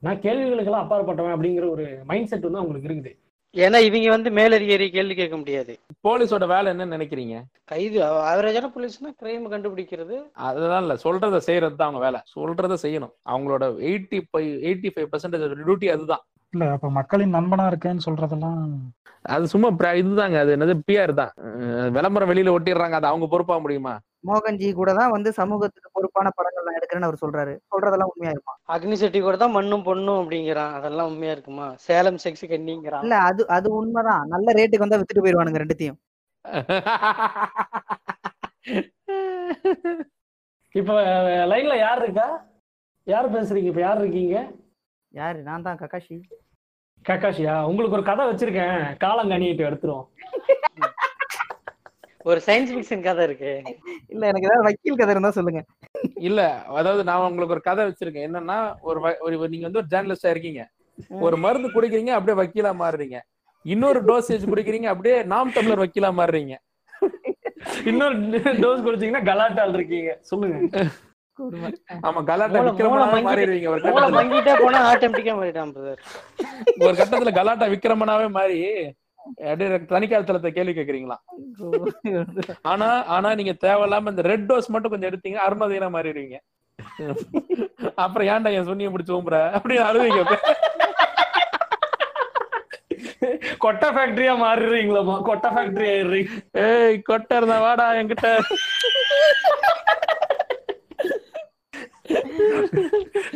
நான் கேள்விகளுக்கெல்லாம் அப்பாற்பட்டவன் அப்படிங்கிற ஒரு மைண்ட் செட் வந்து அவங்களுக்கு இருக்குது. ஏன்னா இவங்க வந்து மேலதிகாரி கேள்வி கேட்க முடியாது. போலீஸோட வேலை என்னன்னு நினைக்கிறீங்க? கைது ஆவரேஜான போலீஸ்னா கிரைம் கண்டுபிடிக்கிறது. அதெல்லாம் இல்ல சொல்றத செய்யறது தான் அவங்க வேலை. சொல்றத செய்யணும். அவங்களோட eighty five eighty five percentage duty அதுதான். இல்ல அப்ப மக்களின் நண்பனா இருக்கேன்னு சொல்றதெல்லாம் அது சும்மா பிர- இதுதாங்க. அது என்னது பிஆர் தான். விளம்பரம் வெளியில ஒட்டிடுறாங்க. அது அவங்க பொறுப்பாக முடியுமா? மோகன்ஜி கூட தான் வந்து சமூகத்துக்கு பொறுப்பான படங்கள் நான் எடுக்கிறேன்னு அவர் சொல்றாரு. சொல்றதெல்லாம் உண்மையா இருக்குமா? அக்னி செட்டி கூட தான் மண்ணும் பொண்ணும் அப்படிங்கிறான். அதெல்லாம் உண்மையா இருக்குமா? சேலம் செக்ஸ் கண்ணிங்கிறான். இல்ல அது அது உண்மைதான். நல்ல ரேட்டுக்கு வந்தா வித்துட்டு போயிருவானுங்க ரெண்டுத்தையும். [LAUGHS] இப்ப லைன்ல யார் இருக்கா? யார் பேசுறீங்க? இப்ப யார் இருக்கீங்க? யாரு? நான் தான் ககாஷி கக்காஷியா உங்களுக்கு ஒரு கதை வச்சிருக்கேன். காலங்கணிட்டு எடுத்துரும் ஒரு சயின்ஸ் ஃபிக்ஷன் கதை இருக்கு. இல்ல எனக்கு ஏதாவது வக்கீல் கதை இருந்தா சொல்லுங்க. இல்ல அதாவது நான் உங்களுக்கு ஒரு கதை வச்சிருக்கேன். என்னன்னா ஒரு வ- ஒரு நீங்க வந்து ஒரு ஜேர்னலிஸ்டா இருக்கீங்க. ஒரு மருந்து குடிக்கிறீங்க அப்படியே வக்கீலா மாறுறீங்க. இன்னொரு டோசேஜ் குடிக்கிறீங்க அப்படியே நாம் தமிழர் வக்கீலா மாறுறீங்க. [LAUGHS] இன்னொரு டோஸ் குடிச்சீங்கன்னா கலாட்டால் இருக்கீங்க. சொல்லுங்க. ஆமா கலாட்டா மூளை- மூளை விக்ரமனா மங்கி- மாறிடுவீங்க ஒரு கட்டத்துல. போனா ஆட்டோமேட்டிக்கா மாறிட்டான் பிரதர் ஒரு கட்டத்துல கலாட்டா விக்ரமனாவே மாறி அப்படியே தனிக்காலத்தலத்தை கேள்வி கேக்குறீங்களா? ஆனா ஆனா நீங்க தேவையில்லாம இந்த ரெட் டோஸ் மட்டும் கொஞ்சம் எடுத்தீங்க அருமதைனா மாறிடுவீங்க. அப்புறம் ஏன்டா என் சொன்னிய பிடிச்சி ஊம்புற? அப்படின்னு அழுவீங்க கொட்டை ஃபேக்டரியா மாறிடுறீங்களாமா கொட்டை ஃபேக்டரி ஆயிடுறீங்க. ஏய் கொட்டை இருந்தா வாடா என்கிட்ட.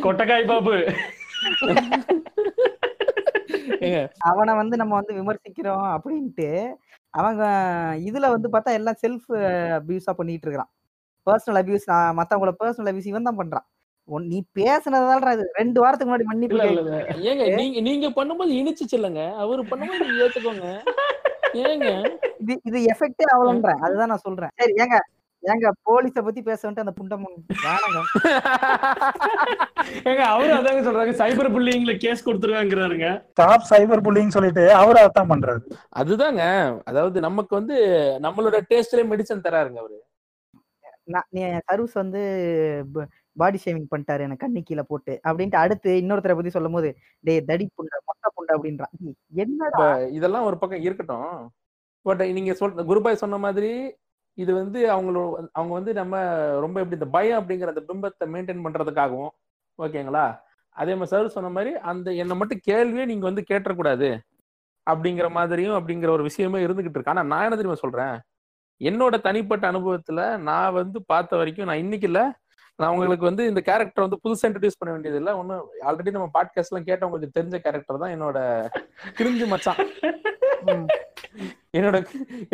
கொட்டைக்காய் பாபு. ஏங்க, அவனை வந்து நம்ம வந்து விமர்சிக்கிறோம் அப்படின்ட்டு அவங்க இதுல வந்து பார்த்தா எல்லாம் செல்ஃப் அபியூஸா பண்ணிட்டு இருக்கிறான் பர்சனல் அபியூஸ் மத்தவங்கள பர்சனல் அபியூஸ் இவன் தான் பண்றான். நீ பேசுனதால இது. ரெண்டு வாரத்துக்கு முன்னாடி மன்னிப்பு. ஏங்க நீங்க நீங்க பண்ணும்போது இனிச்சுச்சு இல்லைங்க அவரு பண்ணும்போது ஏத்துக்கோங்க. ஏங்க. இது இது எஃபெக்டே அவ்வளோன்றேன். அதுதான் நான் சொல்றேன். சரி ஏங்க. ஏங்க போலீஸ பத்தி பேச வந்துட்டு அந்த புண்டம் ஏங்க அவரு அதாங்க சொல்றாங்க சைபர் புல்லிங்ல கேஸ் கொடுத்துருக்காங்கிறாருங்க. ஸ்டாப் சைபர் புல்லிங் சொல்லிட்டு அவர் அதான் பண்றாரு. அதுதாங்க அதாவது நமக்கு வந்து நம்மளோட டேஸ்ட்லயே மெடிசன் தராருங்க அவரு. நான் நீ சர்வீஸ் வந்து பாடி ஷேவிங் பண்ணிட்டாரு எனக்கு கண்ணி கீழே போட்டு. அப்படின்ட்டு அடுத்து இன்னொருத்தரை பத்தி சொல்லும் போது டேய் தடி புண்டை மொட்டை புண்டை அப்படின்றான் என்னடா? இப்ப இதெல்லாம் ஒரு பக்கம் இருக்கட்டும். பட் நீங்க சொல் குருபாய் சொன்ன மாதிரி இது வந்து அவங்களோட அவங்க வந்து நம்ம ரொம்ப எப்படி இந்த பயம் அப்படிங்கிற அந்த பிம்பத்தை மெயின்டைன் பண்றதுக்காகவும் ஓகேங்களா? அதே மாதிரி சார் சொன்ன மாதிரி அந்த என்னை மட்டும் கேள்வியே நீங்க வந்து கேட்டக்கூடாது அப்படிங்கிற மாதிரியும் அப்படிங்கிற ஒரு விஷயமே இருந்துகிட்டு இருக்கு. ஆனா நான் என்ன தெரியுமா சொல்றேன்? என்னோட தனிப்பட்ட அனுபவத்துல நான் வந்து பார்த்த வரைக்கும் நான் இன்னைக்கு இல்ல. நான் உங்களுக்கு வந்து இந்த கேரக்டர் வந்து புதுசா இன்ட்ரடியூஸ் பண்ண வேண்டியது இல்லை. ஒன்றும் ஆல்ரெடி நம்ம பாட்காஸ்ட் எல்லாம் கேட்டவங்களுக்கு தெரிஞ்ச கேரக்டர் தான் என்னோட கிரிஞ்சு மச்சான். என்னோட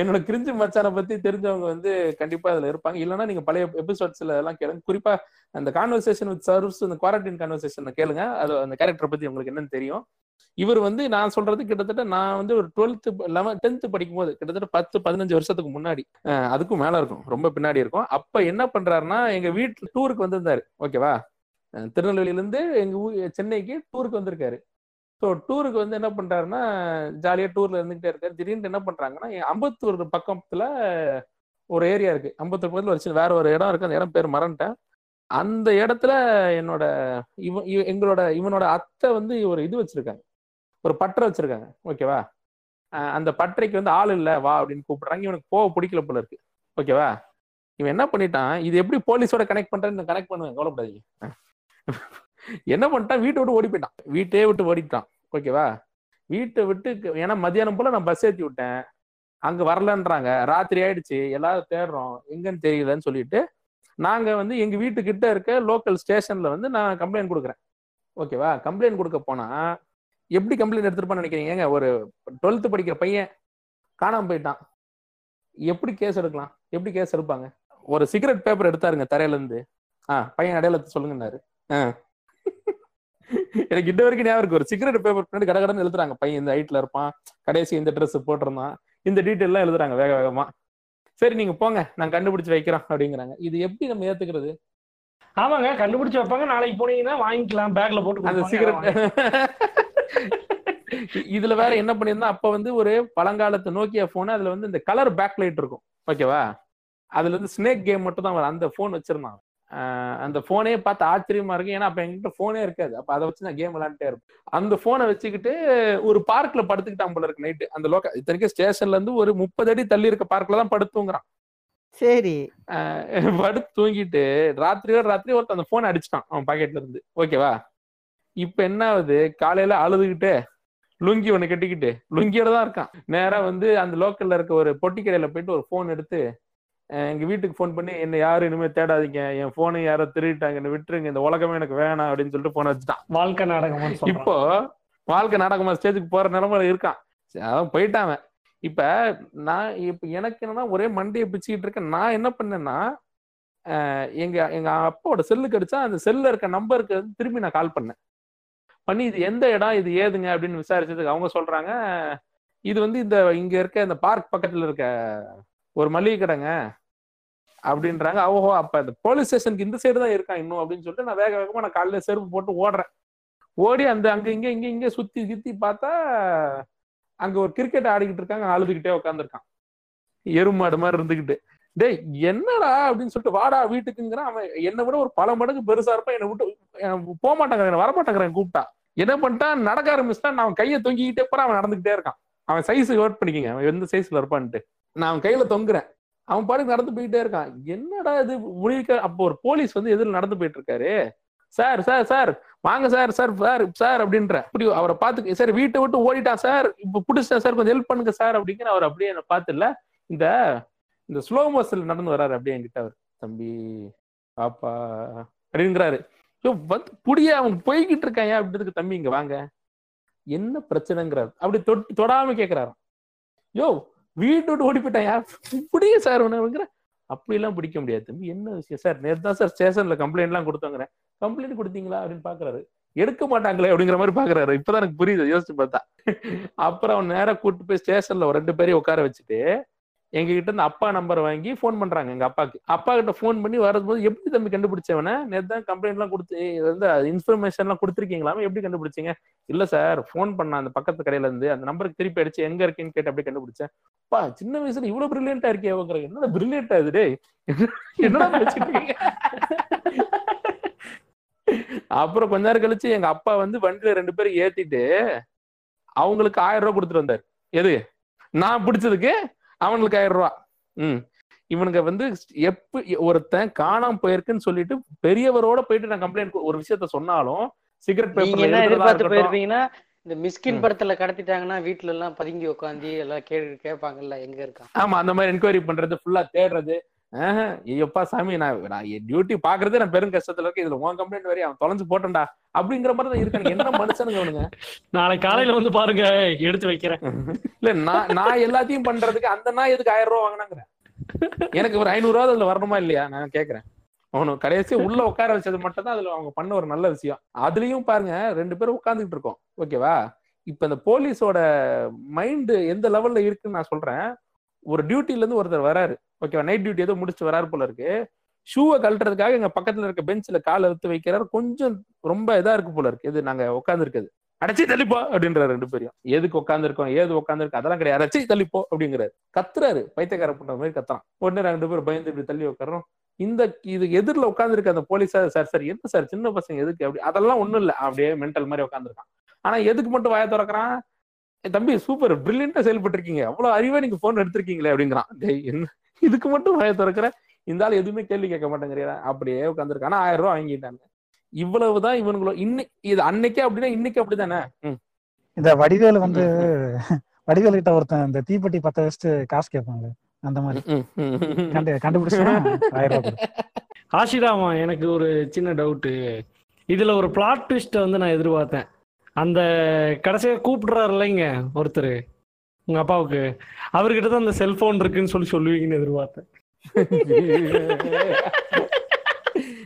என்னோட கிரிஞ்சு மச்சானை பத்தி தெரிஞ்சவங்க வந்து கண்டிப்பா அதுல இருப்பாங்க. இல்லைன்னா நீங்க பழைய எபிசோட்ஸ்ல எல்லாம் கேளுங்க. குறிப்பா அந்த கான்வர்சேஷன் வித் சர்வ்ஸ் இந்த குவாரண்டைன் கான்வர்சேஷன் கேளுங்க. அது அந்த கேரக்டர் பத்தி உங்களுக்கு என்னன்னு தெரியும். இவர் வந்து நான் சொல்றது கிட்டத்தட்ட நான் வந்து ஒரு டுவெல்த் லெவன் டென்த் படிக்கும் போது கிட்டத்தட்ட பத்து பதினஞ்சு வருஷத்துக்கு முன்னாடி அதுக்கும் மேல இருக்கும். ரொம்ப பின்னாடி இருக்கும். அப்ப என்ன பண்றாருன்னா எங்க வீட்டுல டூருக்கு வந்திருந்தாரு. ஓகேவா திருநெல்வேலியில இருந்து எங்க ஊர் சென்னைக்கு டூருக்கு வந்திருக்காரு. ஸோ டூருக்கு வந்து என்ன பண்ணுறாருன்னா ஜாலியாக டூரில் இருந்துகிட்டே இருக்காரு. திடீர்னு என்ன பண்ணுறாங்கன்னா அம்பத்தூர் பக்கத்துல ஒரு ஏரியா இருக்கு. அம்பத்தூர் பக்கத்தில் ஒரு சின்ன வேற ஒரு இடம் இருக்கு. அந்த இடம் பேர் மறந்துட்டேன். அந்த இடத்துல என்னோட இவன் இவ- எங்களோட இவனோட அத்தை வந்து ஒரு இது வச்சிருக்காங்க. ஒரு பட்டரை வச்சிருக்காங்க. ஓகேவா அந்த பட்டறைக்கு வந்து ஆள் இல்லை வா அப்படின்னு கூப்பிடுறாங்க. இவனுக்கு போக பிடிக்கல போல இருக்கு. ஓகேவா இவன் என்ன பண்ணிட்டான்? இது எப்படி போலீஸோட கனெக்ட் பண்ணுறேன்னு கனெக்ட் பண்ணுவேன். கவலைப்படாதீங்க. என்ன பண்ணிட்டான்? வீட்டை விட்டு ஓடி போயிட்டான். வீட்டையே விட்டு ஓடிட்டான். ஓகேவா? வீட்டை விட்டு ஏன்னா மதியானம் போல நான் பஸ் ஏற்றி விட்டேன். அங்க வரலன்றாங்க. ராத்திரி ஆயிடுச்சு. எல்லாரும் தேடுறோம். எங்கன்னு தெரியலன்னு சொல்லிட்டு நாங்க வந்து எங்க வீட்டுக்கிட்ட இருக்க லோக்கல் ஸ்டேஷன்ல வந்து நான் கம்ப்ளைண்ட் கொடுக்குறேன். ஓகேவா? கம்ப்ளைண்ட் கொடுக்க போனா எப்படி கம்ப்ளைண்ட் எடுத்துருப்பான்னு நினைக்கிறீங்க? ஏங்க ஒரு டுவெல்த்து படிக்கிற பையன் காணாம போயிட்டான். எப்படி கேஸ் எடுக்கலாம்? எப்படி கேஸ் எடுப்பாங்க? ஒரு சிகரெட் பேப்பர் எடுத்தாருங்க தரையில இருந்து ஆ பையன் அடையாளத்தை சொல்லுங்கன்னாரு. ஆ. எனக்கு இன்ன வரைக்கும் ஞாபகம் இருக்கு. ஒரு சிகரெட் பேப்பர் பின்னாடி கடகடன்னு எழுதுறாங்க. பையன் இந்த ஹைட்ல இருப்பான். கடைசி இந்த ட்ரெஸ் போட்டிருந்தான். இந்த டீட்டெயில் எல்லாம் எழுதுறாங்க வேக வேகமா. சரி நீங்க போங்க. நான் கண்டுபிடிச்சு வைக்கிறோம் அப்படிங்கிறாங்க. இது எப்படி நம்ம ஏத்துக்கிறது? ஆமாங்க. கண்டுபிடிச்சு வைப்பாங்க. நாளைக்கு போனீங்கன்னா வாங்கிக்கலாம். பேக்ல போட்டு அந்த சிகரெட். [LAUGHS] இதுல வேற என்ன பண்ணியிருந்தா அப்ப வந்து ஒரு பழங்காலத்து நோக்கியா போன் அதுல வந்து இந்த கலர் பேக் லைட் இருக்கும் ஓகேவா அதுல இருந்து ஸ்னேக் கேம் மட்டும் தான் அந்த போன் வச்சிருந்தான். அந்த போனே பார்த்து ஆச்சரியமா இருக்கு. ஏன்னா அப்ப என்கிட்ட போனே இருக்காது. அப்ப அதை வச்சு நான் கேம் விளையாண்டே இருப்பேன். அந்த போனை வச்சுக்கிட்டு ஒரு பார்க்ல படுத்துக்கிட்டான் போல இருக்கு நைட்டு அந்த லோக்க இத்தனைக்கும் ஸ்டேஷன்ல இருந்து ஒரு முப்பது அடி தள்ளி இருக்க பார்க்ல தான் படுத்துங்கிறான் சரி. படுத்து தூங்கிட்டு ராத்திரியோட ராத்திரி ஒருத்தன் அந்த போன் அடிச்சிட்டான் அவன் பாக்கெட்ல இருந்து. ஓகேவா இப்ப என்ன ஆகுது? காலையில அழுதுகிட்டு லுங்கி ஒண்ணு கட்டிக்கிட்டு லுங்கியோட தான் இருக்கான். நேரா வந்து அந்த லோக்கல்ல இருக்க ஒரு பொட்டி கடையில போயிட்டு ஒரு போன் எடுத்து எங்க வீட்டுக்கு ஃபோன் பண்ணி என்ன யாரும் இனிமே தேடாதீங்க. என் போனை யாரோ திருடிட்டாங்க. என்ன விட்டுருங்க. இந்த உலகமே எனக்கு வேணாம். அப்படின்னு சொல்லிட்டு போன வச்சுட்டான். வாழ்க்கை சொல்றோம் இப்போ வாழ்க்கை நாடகமா ஸ்டேஜுக்கு போற நிலைமையில இருக்கான். அதான் போயிட்டான். இப்ப நான் இப்ப எனக்கு என்னன்னா ஒரே மண்டையை பிச்சுக்கிட்டு இருக்கேன். நான் என்ன பண்ணேன்னா எங்க எங்க அப்பாவோட செல்லுக்கு அடிச்சா அந்த செல்ல இருக்க நம்பருக்கு வந்து திரும்பி நான் கால் பண்ணேன். பண்ணி இது எந்த இடம்? இது ஏதுங்க? அப்படின்னு விசாரிச்சதுக்கு அவங்க சொல்றாங்க இது வந்து இந்த இங்க இருக்க இந்த பார்க் பக்கத்துல இருக்க ஒரு மளிகை கடைங்க. அப்படின்றாங்க. ஓஹோ அப்ப இந்த போலீஸ் ஸ்டேஷனுக்கு இந்த சைடு தான் இருக்கான் இன்னும் அப்படின்னு சொல்லிட்டு நான் வேக வேகமா நான் காலையில செருப்பு போட்டு ஓடுறேன். ஓடி அந்த அங்க இங்க இங்க இங்க சுத்தி சுத்தி பார்த்தா அங்க ஒரு கிரிக்கெட் ஆடிக்கிட்டு இருக்காங்க. அழுதுகிட்டே உட்காந்துருக்கான் எருமாடு மாதிரி இருந்துகிட்டு. டேய் என்னடா அப்படின்னு சொல்லிட்டு வாடா வீட்டுக்குங்கிறான். அவன் என்னை விட ஒரு பல மடங்கு பெருசா இருப்பான். என்னை விட்டு அஹ் போக மாட்டாங்க வரமாட்டேங்கிறேன் கூப்பிட்டா. என்ன பண்ணிட்டான் நடக்க ஆரம்பிச்சிட்டான். நான் அவன் கையை தொங்கிக்கிட்டே போற. அவன் நடந்துகிட்டே இருக்கான். அவன் சைஸ் நோட் பண்ணிக்கங்க. அவன் எந்த சைஸ்ல இருப்பான்ட்டு. நான் அவன் கையில தொங்குறேன். அவன் பாட்டுக்கு நடந்து போயிட்டே இருக்கான். என்னடா இது? முடிக்க அப்போ ஒரு போலீஸ் வந்து எதிரில் நடந்து போயிட்டு இருக்காரு சார் சார் சார் வாங்க சார் சார் சார் சார் அப்படின்ற. அப்படி அவரை பார்த்து சார் வீட்டை விட்டு ஓடிட்டான் சார் இப்ப பிடிச்சிட்டேன் சார் கொஞ்சம் ஹெல்ப் பண்ணுங்க சார் அப்படிங்கிற அவர் அப்படியே என்ன பார்த்து இந்த இந்த ஸ்லோ மோஷன்ல நடந்து வராரு அப்படியே என்கிட்ட அவர். தம்பி பாப்பா அப்படிங்கிறாரு. ஸோ வந்து புடிய அவன் போய்கிட்டு இருக்கான் ஏன் அப்படின்றதுக்கு தம்பி இங்க வாங்க. என்ன பிரச்சனைங்கிறாரு. அப்படி தொட்டு தொடாம கேக்குறாரு யோ வீட்டு விட்டு ஓடி போயிட்டேன் யார்? சார் உனக்குற அப்படி எல்லாம் பிடிக்க முடியாது தம்பி. என்ன விஷயம்? சார் நேற்று தான் சார் ஸ்டேஷன்ல கம்ப்ளைண்ட் எல்லாம் கொடுத்தாங்கிறேன். கம்ப்ளைண்ட் கொடுத்தீங்களா அப்படின்னு பாக்குறாரு. எடுக்க மாட்டாங்களே அப்படிங்கிற மாதிரி பாக்குறாரு. இப்பதான் எனக்கு புரியுது. யோசிச்சு பார்த்தா. அப்புறம் அவன் நேரம் கூட்டு போய் ஸ்டேஷன்ல ஒரு ரெண்டு பேரையும் உட்கார வச்சுட்டு எங்ககிட்ட இருந்து அப்பா நம்பர் வாங்கி ஃபோன் பண்றாங்க எங்க அப்பாக்கு. அப்பா கிட்ட ஃபோன் பண்ணி வரும்போது எப்படி தம்பி கண்டுபிடிச்சவன? நேற்று தான் கம்ப்ளைண்ட் எல்லாம் கொடுத்து வந்து இன்ஃபர்மேஷன் எல்லாம் கொடுத்துருக்கீங்களாமே எப்படி கண்டுபிடிச்சீங்க? இல்ல சார் ஃபோன் பண்ண அந்த பக்கத்து கடையில இருந்து அந்த நம்பருக்கு திருப்பி அடிச்சு எங்க இருக்கேன்னு கேட்டு அப்படியே கண்டுபிடிச்சேன். பா சின்ன வயசுல இவ்வளவு பிரில்லியண்டா இருக்கே அவங்க என்ன பிரில்லியண்டா இது என்ன என்னடா அப்புறம் கொஞ்ச நேரம் கழிச்சு எங்க அப்பா வந்து வண்டியில ரெண்டு பேரும் ஏத்திட்டு அவங்களுக்கு ஆயிரம் ரூபாய் கொடுத்துட்டு வந்தாரு. எது? நான் பிடிச்சதுக்கு அவனுக்கு ஆயிரம் ரூபாய் ம். இவனுங்க வந்து எப்ப ஒருத்தன் காணாம போயிருக்குன்னு சொல்லிட்டு பெரியவரோட போயிட்டு நான் கம்ப்ளைண்ட் ஒரு விஷயத்த சொன்னாலும் சிகரெட் எதிர்பார்த்து போயிருப்பீங்கன்னா இந்த மிஸ்கின். படத்துல கடத்திட்டாங்கன்னா வீட்டுல எல்லாம் பதுங்கி உட்காந்து எல்லாம் கே கேட்பாங்கல்ல எங்க இருக்கான்? ஆமா அந்த மாதிரி என்கொயரி பண்றது ஃபுல்லா தேடுறது ஐயோப்பா சாமி நான் நான் டியூட்டி பாக்குறதே நான் பெரும் கஷ்டத்துல இருக்கேன். இதுல உன் கம்ப்ளைண்ட் வரையும் அவன் தொலைஞ்சு போட்டேன்டா அப்படிங்கிற மாதிரி தான் இருக்காங்க என்ன மனுஷனுங்க அவனுங்க நாளைக்கு காலையில வந்து பாருங்க எடுத்து வைக்கிறேன். இல்ல நான் நான் எல்லாத்தையும் பண்றதுக்கு அந்த நாய் எதுக்கு ஆயிரம் ரூபாய் வாங்கினாங்கிறேன் எனக்கு ஒரு ஐநூறு ரூபா அதுல வரணுமா இல்லையா? நான் கேக்குறேன். அவனு கடைசி உள்ள உட்கார வச்சது மட்டும் தான் அதுல அவங்க பண்ண ஒரு நல்ல விஷயம். அதுலயும் பாருங்க ரெண்டு பேரும் உட்கார்ந்துட்டு இருக்கோம். ஓகேவா இப்ப இந்த போலீஸோட மைண்ட் எந்த லெவல்ல இருக்குன்னு நான் சொல்றேன். ஒரு டியூட்டில இருந்து ஒருத்தர் வராரு. ஓகேவா? நைட் டியூட்டி ஏதோ முடிச்சு வராரு போல இருக்கு. ஷூவை கழட்டுறதுக்காக எங்க பக்கத்துல இருக்க பெஞ்ச்ல காலை எடுத்து வைக்கிறாரு. கொஞ்சம் ரொம்ப இதா இருக்கு போல இருக்கு. இது நாங்க உட்காந்துருக்குது அடைச்சி தள்ளிப்போ அப்படின்றாரு ரெண்டு பேரும். எதுக்கு உட்காந்துருக்கோம் ஏது உட்காந்துருக்கு அதெல்லாம் கிடையாது. அடைச்சி தள்ளிப்போ அப்படிங்கிறாரு. கத்துறாரு. பைத்தியக்கார பண்ற மாதிரி கத்துறான். உடனே ரெண்டு பேரும் பயந்து இப்படி தள்ளி உட்காரோம் இந்த இது எதிரில் உட்காந்துருக்க அந்த போலீஸா சார் சார் என்ன சார் சின்ன பசங்க எதுக்கு? அப்படி அதெல்லாம் ஒண்ணும் இல்லை. அப்படியே மென்டல் மாதிரி உட்காந்துருக்கான் ஆனா எதுக்கு மட்டும் வாய திறக்கிறான்? தம்பி சூப்பர் பிரில்லியண்டா செயல்பட்டு இருக்கீங்க அவ்வளவு அறிவா நீங்க போன் எடுத்திருக்கீங்களே அப்படிங்கிறான். டேய் என்ன? இதுக்கு மட்டும் வாய திறக்கிற. இந்த ஆள் எதுவுமே கேள்வி கேட்க மாட்டேங்கிறா அப்படியே உட்காந்துருக்கு ஆனா ஆயிரம் ரூபாய் வாங்கிட்டாங்க. இவ்வளவுதான் இவனுங்களோ இன்னைக்கு இது அன்னைக்கே அப்படின்னா இன்னைக்கு அப்படிதானே. இந்த வடிவேலு வந்து வடிவேலு கிட்ட ஒருத்தன் இந்த தீப்பெட்டி பத்த வச்சுட்டு காசு கேட்பாங்க அந்த மாதிரி. கண்டுபிடிச்சா. ஆஷிராமா எனக்கு ஒரு சின்ன டவுட்டு இதுல ஒரு பிளாட் ட்விஸ்ட்டை வந்து நான் எதிர்பார்த்தேன். அந்த கடைசியா கூப்பிடுறாரு இல்லைங்க ஒருத்தர். உங்க அப்பாவுக்கு. அவர்கிட்ட தான் அந்த செல்போன் இருக்குன்னு சொல்லி சொல்லுவீங்கன்னு எதிர்பார்த்தேன்.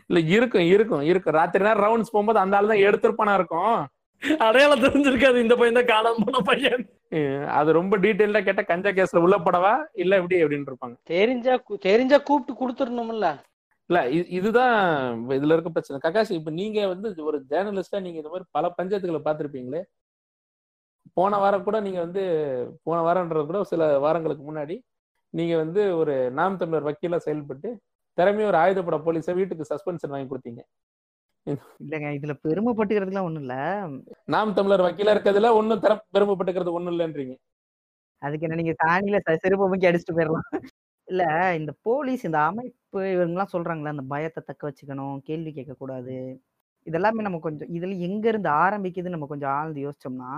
இல்ல இருக்கும் இருக்கும் இருக்கும். ராத்திரி நேரம் ரவுண்ட்ஸ் போகும்போது அந்த ஆள் தான் எடுத்திருப்பானா இருக்கும். அடையாளம் தெரிஞ்சிருக்காது இந்த பையன் தான் காணாம போன பையன். அது ரொம்ப டீட்டெயில்டா கேட்டா கஞ்சா கேஸ்ல உள்ள படவா? இல்ல எப்படி அப்படின்னு இருப்பாங்க. தெரிஞ்சா தெரிஞ்சா கூப்பிட்டு கொடுத்துடணும்ல. இல்ல இது- இதுதான் இதுல இருக்க பிரச்சனை. ககாஷ் இப்ப நீங்க வந்து ஒரு ஜேர்னலிஸ்டா நீங்க இந்த மாதிரி பல பஞ்சாயத்துகளை பார்த்திருப்பீங்களே போன வாரம் கூட நீங்க வந்து போன வாரம்ன்றது கூட சில வாரங்களுக்கு முன்னாடி நீங்க வந்து ஒரு நாம் தமிழர் வக்கீலா செயல்பட்டு திறமைய ஒரு ஆயுதப்பட போலீஸை வீட்டுக்கு சஸ்பென்ஷன் வாங்கி கொடுத்தீங்க. இல்லைங்க இதுல பெருமைப்பட்டுக்கிறதுக்குலாம் ஒண்ணும் இல்ல. நாம் தமிழர் வக்கீலா இருக்கிறதுல ஒன்னும் திற பெருமைப்பட்டுக்கிறது ஒண்ணும் இல்லைன்றீங்க. அதுக்கு என்ன நீங்க சாணியில ச- செருப்பு முக்கி அடிச்சுட்டு போயிடலாம் இல்ல இந்த போலீஸ் இந்த அமைப்பு இவங்கெல்லாம் சொல்றாங்களே அந்த பயத்தை தக்க வச்சுக்கணும் கேள்வி கேட்க கூடாது இதெல்லாமே நம்ம கொஞ்சம் இதுல எங்க இருந்து ஆரம்பிக்குதுன்னு நம்ம கொஞ்சம் ஆழ்ந்து யோசிச்சோம்னா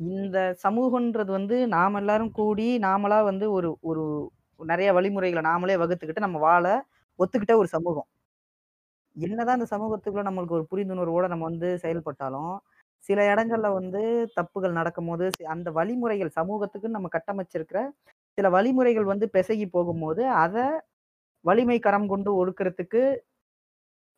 இந்த சமூகன்றது வந்து நாம எல்லாரும் கூடி நாமளா வந்து ஒரு ஒரு நிறைய வழிமுறைகளை நாமளே வகுத்துக்கிட்டு நம்ம வாழ ஒத்துக்கிட்ட ஒரு சமூகம். என்னதான் இந்த சமூகத்துக்குள்ள நம்மளுக்கு ஒரு புரிந்துணர்வோட நம்ம வந்து செயல்பட்டாலும் சில இடங்கள்ல வந்து தப்புகள் நடக்கும்போது சி- அந்த வழிமுறைகள் சமூகத்துக்கு நம்ம கட்டமைச்சிருக்கிற சில வழிமுறைகள் வந்து பிசகி போகும்போது அதை வலிமை கரம் கொண்டு ஒடுக்கிறதுக்கு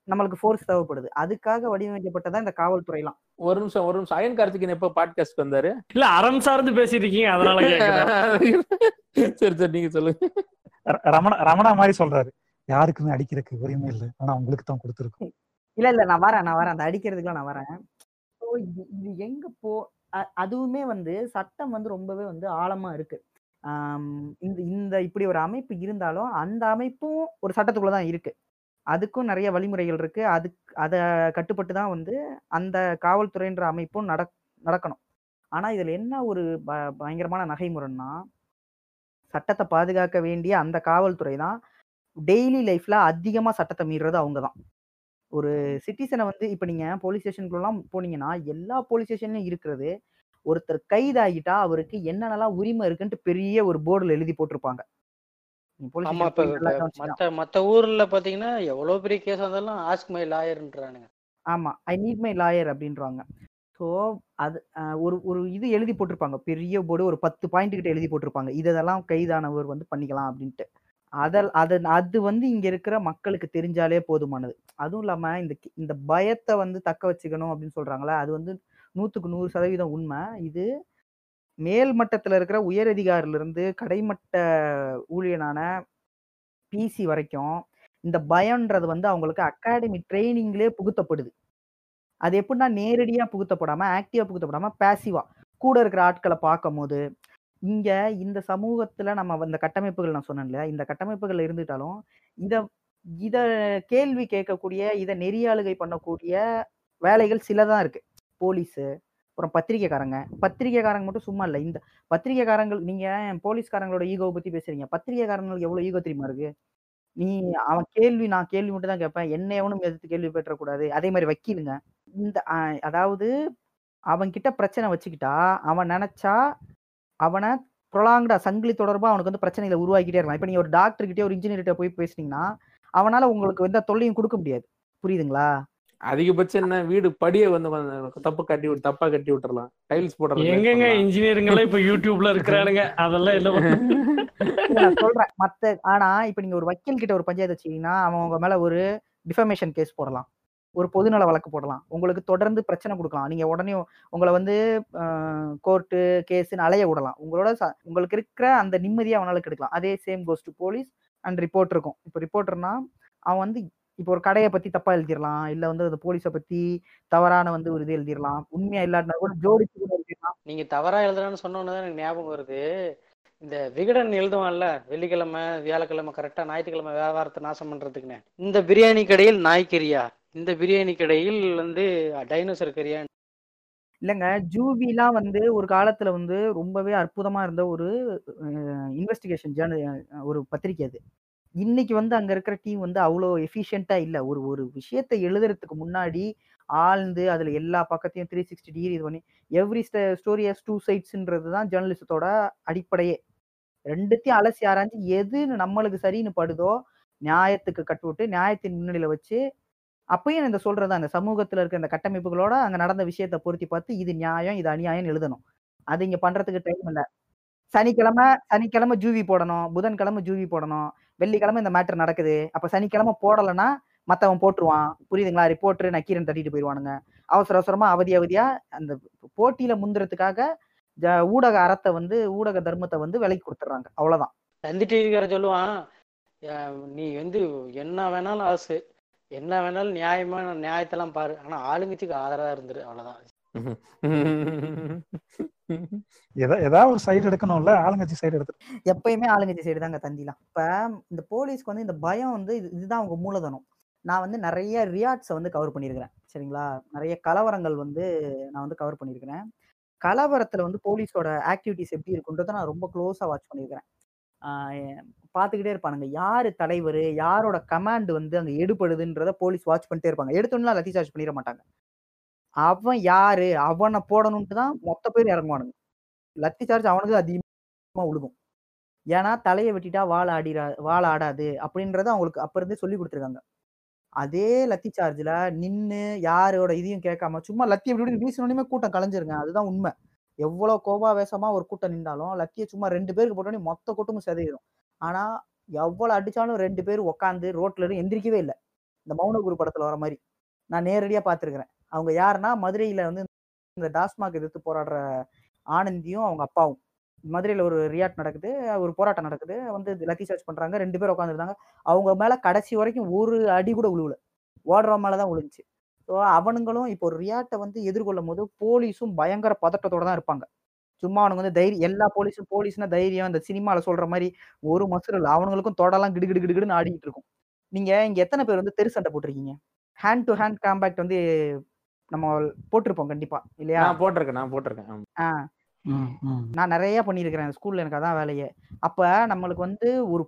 நம்மளுக்கு ஃபோர்ஸ் தேவைப்படுது. அதுக்காக வடிவமைக்கப்பட்டதா இந்த காவல்துறைலாம். ஒரு நிமிஷம் ஒரு நிமிஷம். அயன் கார்த்திகன் எப்போ பாட்காஸ்ட் வந்தாரு? இல்ல அறம் சார்ந்து பேசிட்டு இருக்கீங்க அதனால கேக்குறேன். [LAUGHS] சரி சரி நீங்க சொல்லுங்க. ரமணா ரமணா மாதிரி சொல்றாரு. யாருக்குமே அடிக்கிறதுக்கு உரிமை இல்லை. ஆனா உங்களுக்கு தான் கொடுத்துருக்கோம். இல்ல இல்ல நான் வரேன் நான் வரேன். அந்த அடிக்கிறதுக்குலாம் நான் வரேன். இது எங்க போ அதுவுமே வந்து சட்டம் வந்து ரொம்பவே வந்து ஆழமா இருக்கு. இந்த இந்த இப்படி ஒரு அமைப்பு இருந்தாலும் அந்த அமைப்பும் ஒரு சட்டத்துக்குள்ள தான் இருக்கு. அதுக்கும் நிறைய வழிமுறைகள் இருக்கு. அதுக்கு அதை கட்டுப்பட்டு தான் வந்து அந்த காவல்துறைன்ற அமைப்பும் நட நடக்கணும். ஆனா இதுல என்ன ஒரு ப- பயங்கரமான நகைமுறைன்னா சட்டத்தை பாதுகாக்க வேண்டிய அந்த காவல்துறை தான் டெய்லி லைஃப்ல அதிகமா சட்டத்தை மீறுறது அவங்க தான். ஒரு சிட்டிசனை வந்து இப்போ நீங்க போலீஸ் ஸ்டேஷனுக்குலாம் போனீங்கன்னா எல்லா போலீஸ் ஸ்டேஷன்லயும் இருக்கிறது. ஒருத்தர் கைதாகிட்டா அவருக்கு என்னென்னலாம் உரிமை இருக்குன்ட்டு பெரிய ஒரு போர்டுல எழுதி போட்டிருப்பாங்க. ஆமா இப்ப. மத்த மத்த ஊர்ல பாத்தீங்கன்னா எவ்வளவு பெரிய கேஸ் வந்தாலும் ஆஸ்க் மை லாயர்ன்றானுங்க ஆமா ஐ நீட் மை லாயர் அப்படின்றாங்க. ஸோ அது ஒரு ஒரு இது எழுதி போட்டிருப்பாங்க. பெரிய போர்டு ஒரு பத்து பாயிண்ட் கிட்ட எழுதி போட்டிருப்பாங்க. இதெல்லாம் கைதானவர் வந்து பண்ணிக்கலாம் அப்படின்ட்டு. அதல் அது அது வந்து இங்க இருக்கிற மக்களுக்கு தெரிஞ்சாலே போதுமானது. அதுவும் இல்லாம இந்த இந்த பயத்தை வந்து தக்க வச்சுக்கணும் அப்படின்னு சொல்றாங்களே அது வந்து நூத்துக்கு நூறு சதவீதம் உண்மை. இது மேல் மட்டத்தில் இருக்கிற உயர் கடைமட்ட ஊழியனான பிசி வரைக்கும் இந்த பயம்ன்றது வந்து அவங்களுக்கு அகாடமி ட்ரைனிங்லேயே புகுத்தப்படுது. அது எப்படின்னா நேரடியாக புகுத்தப்படாமல் ஆக்டிவாக புகுத்தப்படாமல் பேசிவாக கூட இருக்கிற ஆட்களை பார்க்கும் போது இங்கே இந்த சமூகத்தில் நம்ம இந்த கட்டமைப்புகள் நான் சொன்னேன்ல இந்த கட்டமைப்புகள் இருந்துட்டாலும் இதை இதை கேள்வி கேட்கக்கூடிய இதை நெறியாளுகை பண்ணக்கூடிய வேலைகள் சிலதான் இருக்குது போலீஸு அப்புறம் பத்திரிக்கைக்காரங்க. பத்திரிக்கைக்காரங்க மட்டும் சும்மா இல்லை. இந்த பத்திரிக்கைக்காரங்கள் நீங்க போலீஸ்காரங்களோட ஈகோவை பத்தி பேசுறீங்க? பத்திரிக்கைக்காரங்களுக்கு எவ்வளவு ஈகோ தெரியுமா இருக்கு? நீ அவன் கேள்வி நான் கேள்வி மட்டும் தான் கேட்பேன். என்ன எவனும் எதிர்த்து கேள்வி பெற்றக்கூடாது அதே மாதிரி வக்கீலுங்க. இந்த அதாவது அவன்கிட்ட பிரச்சனை வச்சுக்கிட்டா அவன் நினைச்சா அவனை ப்ரொலாங்டா சங்கிலி தொடர்பாக அவனுக்கு வந்து பிரச்சனைகளை உருவாக்கிட்டே இருக்கான் இப்போ நீ ஒரு டாக்டர்கிட்டே ஒரு இன்ஜினியர்கிட்ட போய் பேசுனீங்கன்னா அவனால் உங்களுக்கு எந்த தொல்லையும் கொடுக்க முடியாது. புரியுதுங்களா? அதிகபட்சம் என்ன வீடு படியை வந்து கொஞ்சம் தப்பு கட்டி விட்டு தப்பா கட்டி விட்டுறலாம். டைல்ஸ் போடுறது எங்கெங்க இன்ஜினியருங்கெல்லாம் இப்ப யூடியூப்ல இருக்கிறானுங்க. [LAUGHS] அதெல்லாம்? இல்ல, நான் சொல்றேன். மத்த ஆனா இப்ப நீங்க ஒரு வக்கீல் கிட்ட ஒரு பஞ்சாயத்து வச்சீங்கன்னா அவன் உங்க மேல ஒரு டிஃபமேஷன் கேஸ் போடலாம். ஒரு பொதுநல வழக்கு போடலாம். உங்களுக்கு தொடர்ந்து பிரச்சனை கொடுக்கலாம். நீங்க உடனே உங்களை வந்து கோர்ட்டு கேஸ்ன்னு அலைய விடலாம். உங்களோட உங்களுக்கு இருக்கிற அந்த நிம்மதியை அவனால கெடுக்கலாம். அதே same goes to police and report இருக்கும். இப்போ ரிப்போர்ட்டர்னா அவன் வந்து இப்போ ஒரு கடையை பத்தி தப்பா எழுதிடலாம் இல்ல வந்து அந்த போலீஸை பத்தி தவறான வந்து ஒரு இது எழுதிடலாம் உண்மையா இல்லாட்டினா கூட ஜோடிச்சு எழுதிடலாம் நீங்க தவறா எழுதுறான்னு சொன்ன உடனே தான் எனக்கு ஞாபகம் வருது. இந்த விகடன் எழுதுவான்ல வெள்ளிக்கிழமை வியாழக்கிழமை கரெக்டா ஞாயிற்றுக்கிழமை வியாபாரத்தை நாசம் பண்றதுக்குன்னு. இந்த பிரியாணி கடையில் நாய்க்கறியா? இந்த பிரியாணி கடையில் வந்து டைனோசர் கறியா? இல்லைங்க ஜூபிலாம் வந்து ஒரு காலத்துல வந்து ரொம்பவே அற்புதமா இருந்த ஒரு இன்வெஸ்டிகேஷன் ஜேர்னல் ஒரு பத்திரிக்கை அது. இன்னைக்கு வந்து அங்க இருக்கிற டீம் வந்து அவ்வளோ எஃபிஷியண்டா இல்ல. ஒரு ஒரு விஷயத்தை எழுதுறதுக்கு முன்னாடி ஆழ்ந்து அதுல எல்லா பக்கத்தையும் த்ரீ சிக்ஸ்டி டிகிரி இது பண்ணி எவ்ரி ஸ்டோரி ஹஸ் டூ சைட்ஸ்ன்றது தான் ஜேர்னலிசத்தோட அடிப்படையே. ரெண்டுத்தையும் அலசி ஆராய்ஞ்சு எது நம்மளுக்கு சரின்னு படுதோ நியாயத்துக்கு கட்டுவிட்டு நியாயத்தின் முன்னிலையில வச்சு அப்பயும் இந்த சொல்றது அந்த சமூகத்துல இருக்க இந்த கட்டமைப்புகளோட அங்க நடந்த விஷயத்த பொருத்தி பார்த்து இது நியாயம் இது அநியாயம் எழுதணும். அது இங்க பண்றதுக்கு டைம் இல்லை. சனிக்கிழமை சனிக்கிழமை ஜூவி போடணும். புதன்கிழமை ஜூவி போடணும். வெள்ளிக்கிழமை இந்த மேட்டர் நடக்குது. அப்ப சனிக்கிழமை போடலைன்னா மத்தவன் போட்டுருவான். புரியுதுங்களா? ரிப்போர்ட்டர் நக்கீரன் தட்டிட்டு போயிடுவானுங்க அவசர அவசரமா அவதி அவதியா அந்த போட்டியில முந்துறதுக்காக ஜ- ஊடக அறத்தை வந்து ஊடக தர்மத்தை வந்து விலைக்கு கொடுத்துட்றாங்க. அவ்வளவுதான். தந்தி டிவிக்கார சொல்லுவான் "அஹ் நீ வந்து என்ன வேணாலும் ஆசு என்ன வேணாலும் நியாயமான நியாயத்தெல்லாம் பாரு. ஆனா ஆளுங்கட்சிக்கு ஆதரவா இருந்துரு. அவ்வளவுதான். ஏதாவது ஒரு சைடு எடுக்கணும்ல ஆளுங்கட்சி சைடு எடுத்து எப்பயுமே ஆளுங்கட்சி சைடு தாங்க தந்திலாம். இப்ப இந்த போலீஸ்க்கு வந்து இந்த பயம் வந்து இது- இதுதான் அவங்க மூலதனம். நான் வந்து நிறைய ரியாட்ஸை வந்து கவர் பண்ணியிருக்கிறேன். சரிங்களா? நிறைய கலவரங்கள் வந்து நான் வந்து கவர் பண்ணியிருக்கிறேன். கலவரத்துல வந்து போலீஸோட ஆக்டிவிட்டிஸ் எப்படி இருக்குன்றத நான் ரொம்ப க்ளோஸாக வாட்ச் பண்ணியிருக்கிறேன். பார்த்துக்கிட்டே இருப்பானுங்க. யார் தலைவர்? யாரோட கமாண்ட் வந்து அங்கே எடுப்படுதுன்றத போலீஸ் வாட்ச் பண்ணிட்டே இருப்பாங்க. எடுத்தோன்னா லத்தி சார்ஜ் பண்ணிட மாட்டாங்க. அவன் யாரு? அவனை போடணும்ட்டு தான் மொத்த பேர் இறங்குவானுங்க. லத்தி சார்ஜ் அவனுக்கு அதிகமா விழுகும் ஏன்னா தலையை வெட்டிட்டா வாழ ஆடிரா வாழ ஆடாது அப்படின்றத அவங்களுக்கு அப்ப இருந்தே சொல்லி கொடுத்துருக்காங்க. அதே லத்தி சார்ஜ்ல நின்னு யாரோட இதையும் கேட்காம சும்மா லத்தி எப்படி வீசினோடனே கூட்டம் கலைஞ்சிருங்க. அதுதான் உண்மை. எவ்வளவு கோபாவேசமா ஒரு கூட்டம் நின்றாலும் லத்தியை சும்மா ரெண்டு பேருக்கு போட்டோடனே மொத்த கூட்டமும் சிதையிடும் ஆனா எவ்வளவு அடிச்சாலும் ரெண்டு பேர் உட்காந்து ரோட்ல இருந்து எந்திரிக்கவே இல்லை. இந்த மௌன குரு படத்துல வர மாதிரி. நான் நேரடியா பார்த்துருக்குறேன். அவங்க யாருன்னா மதுரையில வந்து இந்த டாஸ்மாக் எதிர்த்து போராடுற ஆனந்தியும் அவங்க அப்பாவும். மதுரையில ஒரு ரியாட் நடக்குது ஒரு போராட்டம் நடக்குது. வந்து லத்தி சர்ச் பண்றாங்க ரெண்டு பேர் உட்காந்துருந்தாங்க அவங்க மேல கடைசி வரைக்கும் ஒரு அடி கூட விழுவல ஓடுற மேலதான் விழுந்துச்சு ஸோ அவனுங்களும் இப்போ ஒரு ரியாட்டை வந்து எதிர்கொள்ளும் போது போலீஸும் பயங்கர பதட்டத்தோட தான் இருப்பாங்க. சும்மா அவனுங்க வந்து தைரியம் எல்லா போலீஸும் போலீஸ்னா தைரியம் இந்த சினிமால சொல்ற மாதிரி ஒரு மசூரில் அவனுங்களுக்கும் தொடலாம் கிடு கிடு கிடு இருக்கும். நீங்க இங்க எத்தனை பேர் வந்து தெரு சண்டை போட்டிருக்கீங்க? ஹேண்ட் டு ஹேண்ட் காம்பேக்ட் வந்து நம்ம போட்டிருப்போம் கண்டிப்பா இல்லையா? நான் போட்டிருக்கேன் நான் போட்டிருக்கேன். ஆ. நான் நிறைய பண்ணியிருக்கிறேன் ஸ்கூல்ல எனக்கு அதான் வேலையே. அப்ப நம்மளுக்கு வந்து ஒரு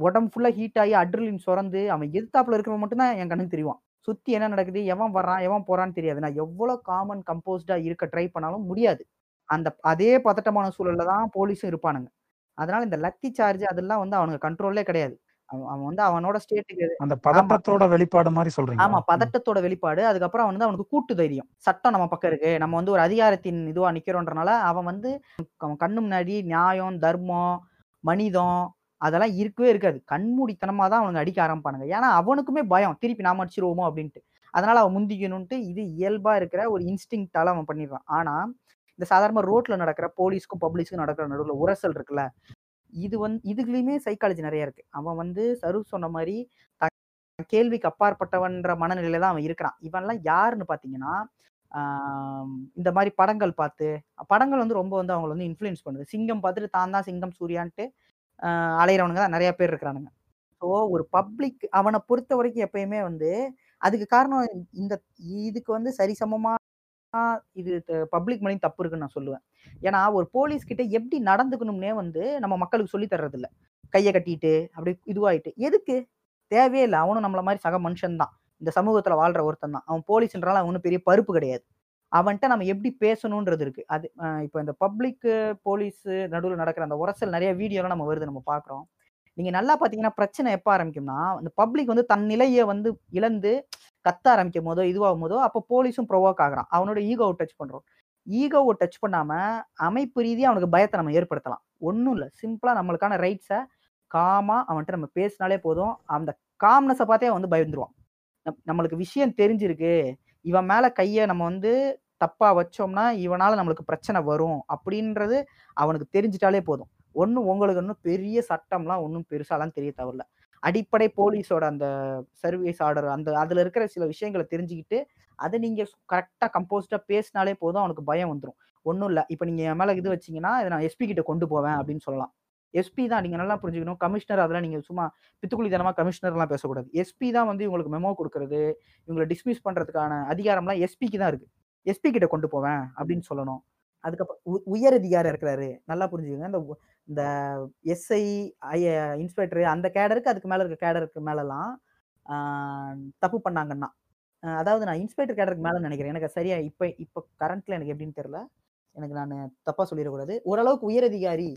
உடம்பு ஃபுல்லா ஹீட் ஆகி அட்ரிலின் சுரந்து அவன் எதிர்த்தாப்புல இருக்கிறவன் மட்டும்தான் என் கண்ணுக்கு தெரியும் சுத்தி என்ன நடக்குது எவன் வர்றான் எவன் போறான்னு தெரியாது. நான் எவ்வளவு காமன் கம்போஸ்டா இருக்க ட்ரை பண்ணாலும் முடியாது. அந்த அதே பதட்டமான சூழல்ல தான் போலீஸும் இருப்பானுங்க. அதனால இந்த லத்தி சார்ஜ் அதெல்லாம் வந்து அவனுக்கு கண்ட்ரோல்லே கிடையாது. அவன் வந்து அவனோட ஸ்டேட்டுக்கு அந்த பதட்டத்தோட வெளிப்பாடு மாதிரி சொல்றீங்க ஆமா பதட்டத்தோட வெளிப்பாடு அதுக்கப்புறம் அவன் வந்து அவனுக்கு கூட்டு தைரியம். சட்டம் நம்ம பக்கம் இருக்கு நம்ம வந்து ஒரு அதிகாரத்தின் இதுவா நிக்கிறோன்றனால அவன் வந்து அவன் கண்ணு முன்னாடி நியாயம் தர்மம் மனிதம் அதெல்லாம் இருக்கவே இருக்காது. கண்மூடித்தனமா தான் அவனுங்க அடிக்க ஆரம்பிப்பானுங்க. ஏன்னா அவனுக்குமே பயம் திருப்பி நாம அடிச்சிருவோமோ அப்படின்ட்டு. அதனால அவன் முந்திக்கணும்ட்டு இது இயல்பா இருக்கிற ஒரு இன்ஸ்டிங்டால அவன் பண்ணிடுறான். ஆனா இந்த சாதாரண ரோட்ல நடக்கிற போலீஸ்க்கும் பப்ளிக்ஸ்க்கும் நடக்கிற நடுவில் உரசல் இருக்குல்ல இது வந்து இதுலயுமே சைக்காலஜி நிறைய இருக்கு. அவன் வந்து சரு சொன்ன மாதிரி த- கேள்விக்கு அப்பாற்பட்டவன்ற மனநிலையில தான் அவன் இருக்கிறான். இவன்லாம் யாருன்னு பாத்தீங்கன்னா இந்த மாதிரி படங்கள் பார்த்து படங்கள் வந்து ரொம்ப வந்து அவங்களை வந்து இன்ஃப்ளூயன்ஸ் பண்ணுது. சிங்கம் பார்த்துட்டு தான் தான் சிங்கம் சூர்யான்ட்டு அலையிறவனுங்க தான் நிறைய பேர் இருக்கிறானுங்க. ஸோ ஒரு பப்ளிக் அவனை பொறுத்த வரைக்கும் எப்பயுமே வந்து அதுக்கு காரணம் இந்த இதுக்கு வந்து சரிசமமா இது பப்ளிக் மணியும் தப்பு இருக்குன்னு நான் சொல்லுவேன். ஏன்னா ஒரு போலீஸ் கிட்ட எப்படி நடந்துக்கணும்னே வந்து நம்ம மக்களுக்கு சொல்லி தர்றது இல்ல கையை கட்டிட்டு அப்படி இதுவாயிட்டு. எதுக்கு? தேவையே இல்லை. அவனும் நம்மள மாதிரி சக மனுஷன் தான். இந்த சமூகத்துல வாழ்ற ஒருத்தன் தான். அவன் போலீஸ்ன்றால அவனும் பெரிய பருப்பு கிடையாது. அவன்கிட்ட நம்ம எப்படி பேசணுன்றது இருக்கு. அது இப்போ இந்த பப்ளிக் போலீஸ் நடுவில் நடக்கிற அந்த உரசல் நிறைய வீடியோலாம் நம்ம வருது நம்ம பார்க்குறோம். நீங்க நல்லா பாத்தீங்கன்னா பிரச்சனை எப்போ ஆரம்பிக்கும்னா இந்த பப்ளிக் வந்து தன் நிலையை வந்து இழந்து கத்த ஆரம்பிக்கும் போதோ இதுவாகும் போதோ அப்போ போலீஸும் ப்ரொவோக் ஆகிறான். அவனோட ஈகோவை டச் பண்றோம். ஈகோவை டச் பண்ணாம அமைப்பு ரீதியாக அவனுக்கு பயத்தை நம்ம ஏற்படுத்தலாம். ஒன்றும் இல்லை. சிம்பிளா நம்மளுக்கான ரைட்ஸை காமா அவன்கிட்ட நம்ம பேசினாலே போதும். அந்த காம்னஸை பார்த்தே அவன் வந்து பயந்துருவான். நம்- நம்மளுக்கு விஷயம் தெரிஞ்சிருக்கு. இவன் மேலே கையை நம்ம வந்து தப்பா வச்சோம்னா இவனால நம்மளுக்கு பிரச்சனை வரும் அப்படின்றது அவனுக்கு தெரிஞ்சிட்டாலே போதும். ஒன்றும் உங்களுக்கு இன்னும் பெரிய சட்டம்லாம் ஒன்றும் பெருசாலாம் தெரிய தவிரல அடிப்படை போலீஸோட அந்த சர்வீஸ் ஆர்டர் அந்த அதுல இருக்கிற சில விஷயங்களை தெரிஞ்சுக்கிட்டு அதை நீங்க கரெக்டா கம்போஸ்டா பேசினாலே போதும் அவனுக்கு பயம் வந்துடும் ஒன்றும் இல்லை. இப்போ நீங்க என் மேல இது வச்சீங்கன்னா இதை நான் எஸ்பி கிட்ட கொண்டு போவேன் அப்படின்னு சொல்லலாம். எஸ்பி தான் நீங்க நல்லா புரிஞ்சுக்கணும். கமிஷனர் அதெல்லாம் நீங்க சும்மா பித்துக்குளித்தனமா கமிஷனர்லாம் பேசக்கூடாது. எஸ்பி தான் வந்து இவங்களுக்கு மெமோ கொடுக்கறது இவங்களை டிஸ்மிஸ் பண்றதுக்கான அதிகாரம்லாம் எஸ்பிக்கு தான் இருக்கு. எஸ்பி கிட்ட கொண்டு போவேன் அப்படின்னு சொல்லணும். அதுக்கப்புறம் உயர் அதிகாரி இருக்கிறாரு. நல்லா புரிஞ்சுக்கோங்க. இந்த இந்த எஸ்ஐ இன்ஸ்பெக்டர் அந்த கேடருக்கு அதுக்கு மேலே இருக்க கேடருக்கு மேலலாம் தப்பு பண்ணாங்கன்னா. அதாவது நான் இன்ஸ்பெக்டர் கேடருக்கு மேலே நினைக்கிறேன். எனக்கு சரியா இப்போ இப்போ கரண்ட்ல எனக்கு எப்படின்னு தெரியல. எனக்கு நான் தப்பாக சொல்லிடக்கூடாது. ஓரளவுக்கு உயர் அதிகாரி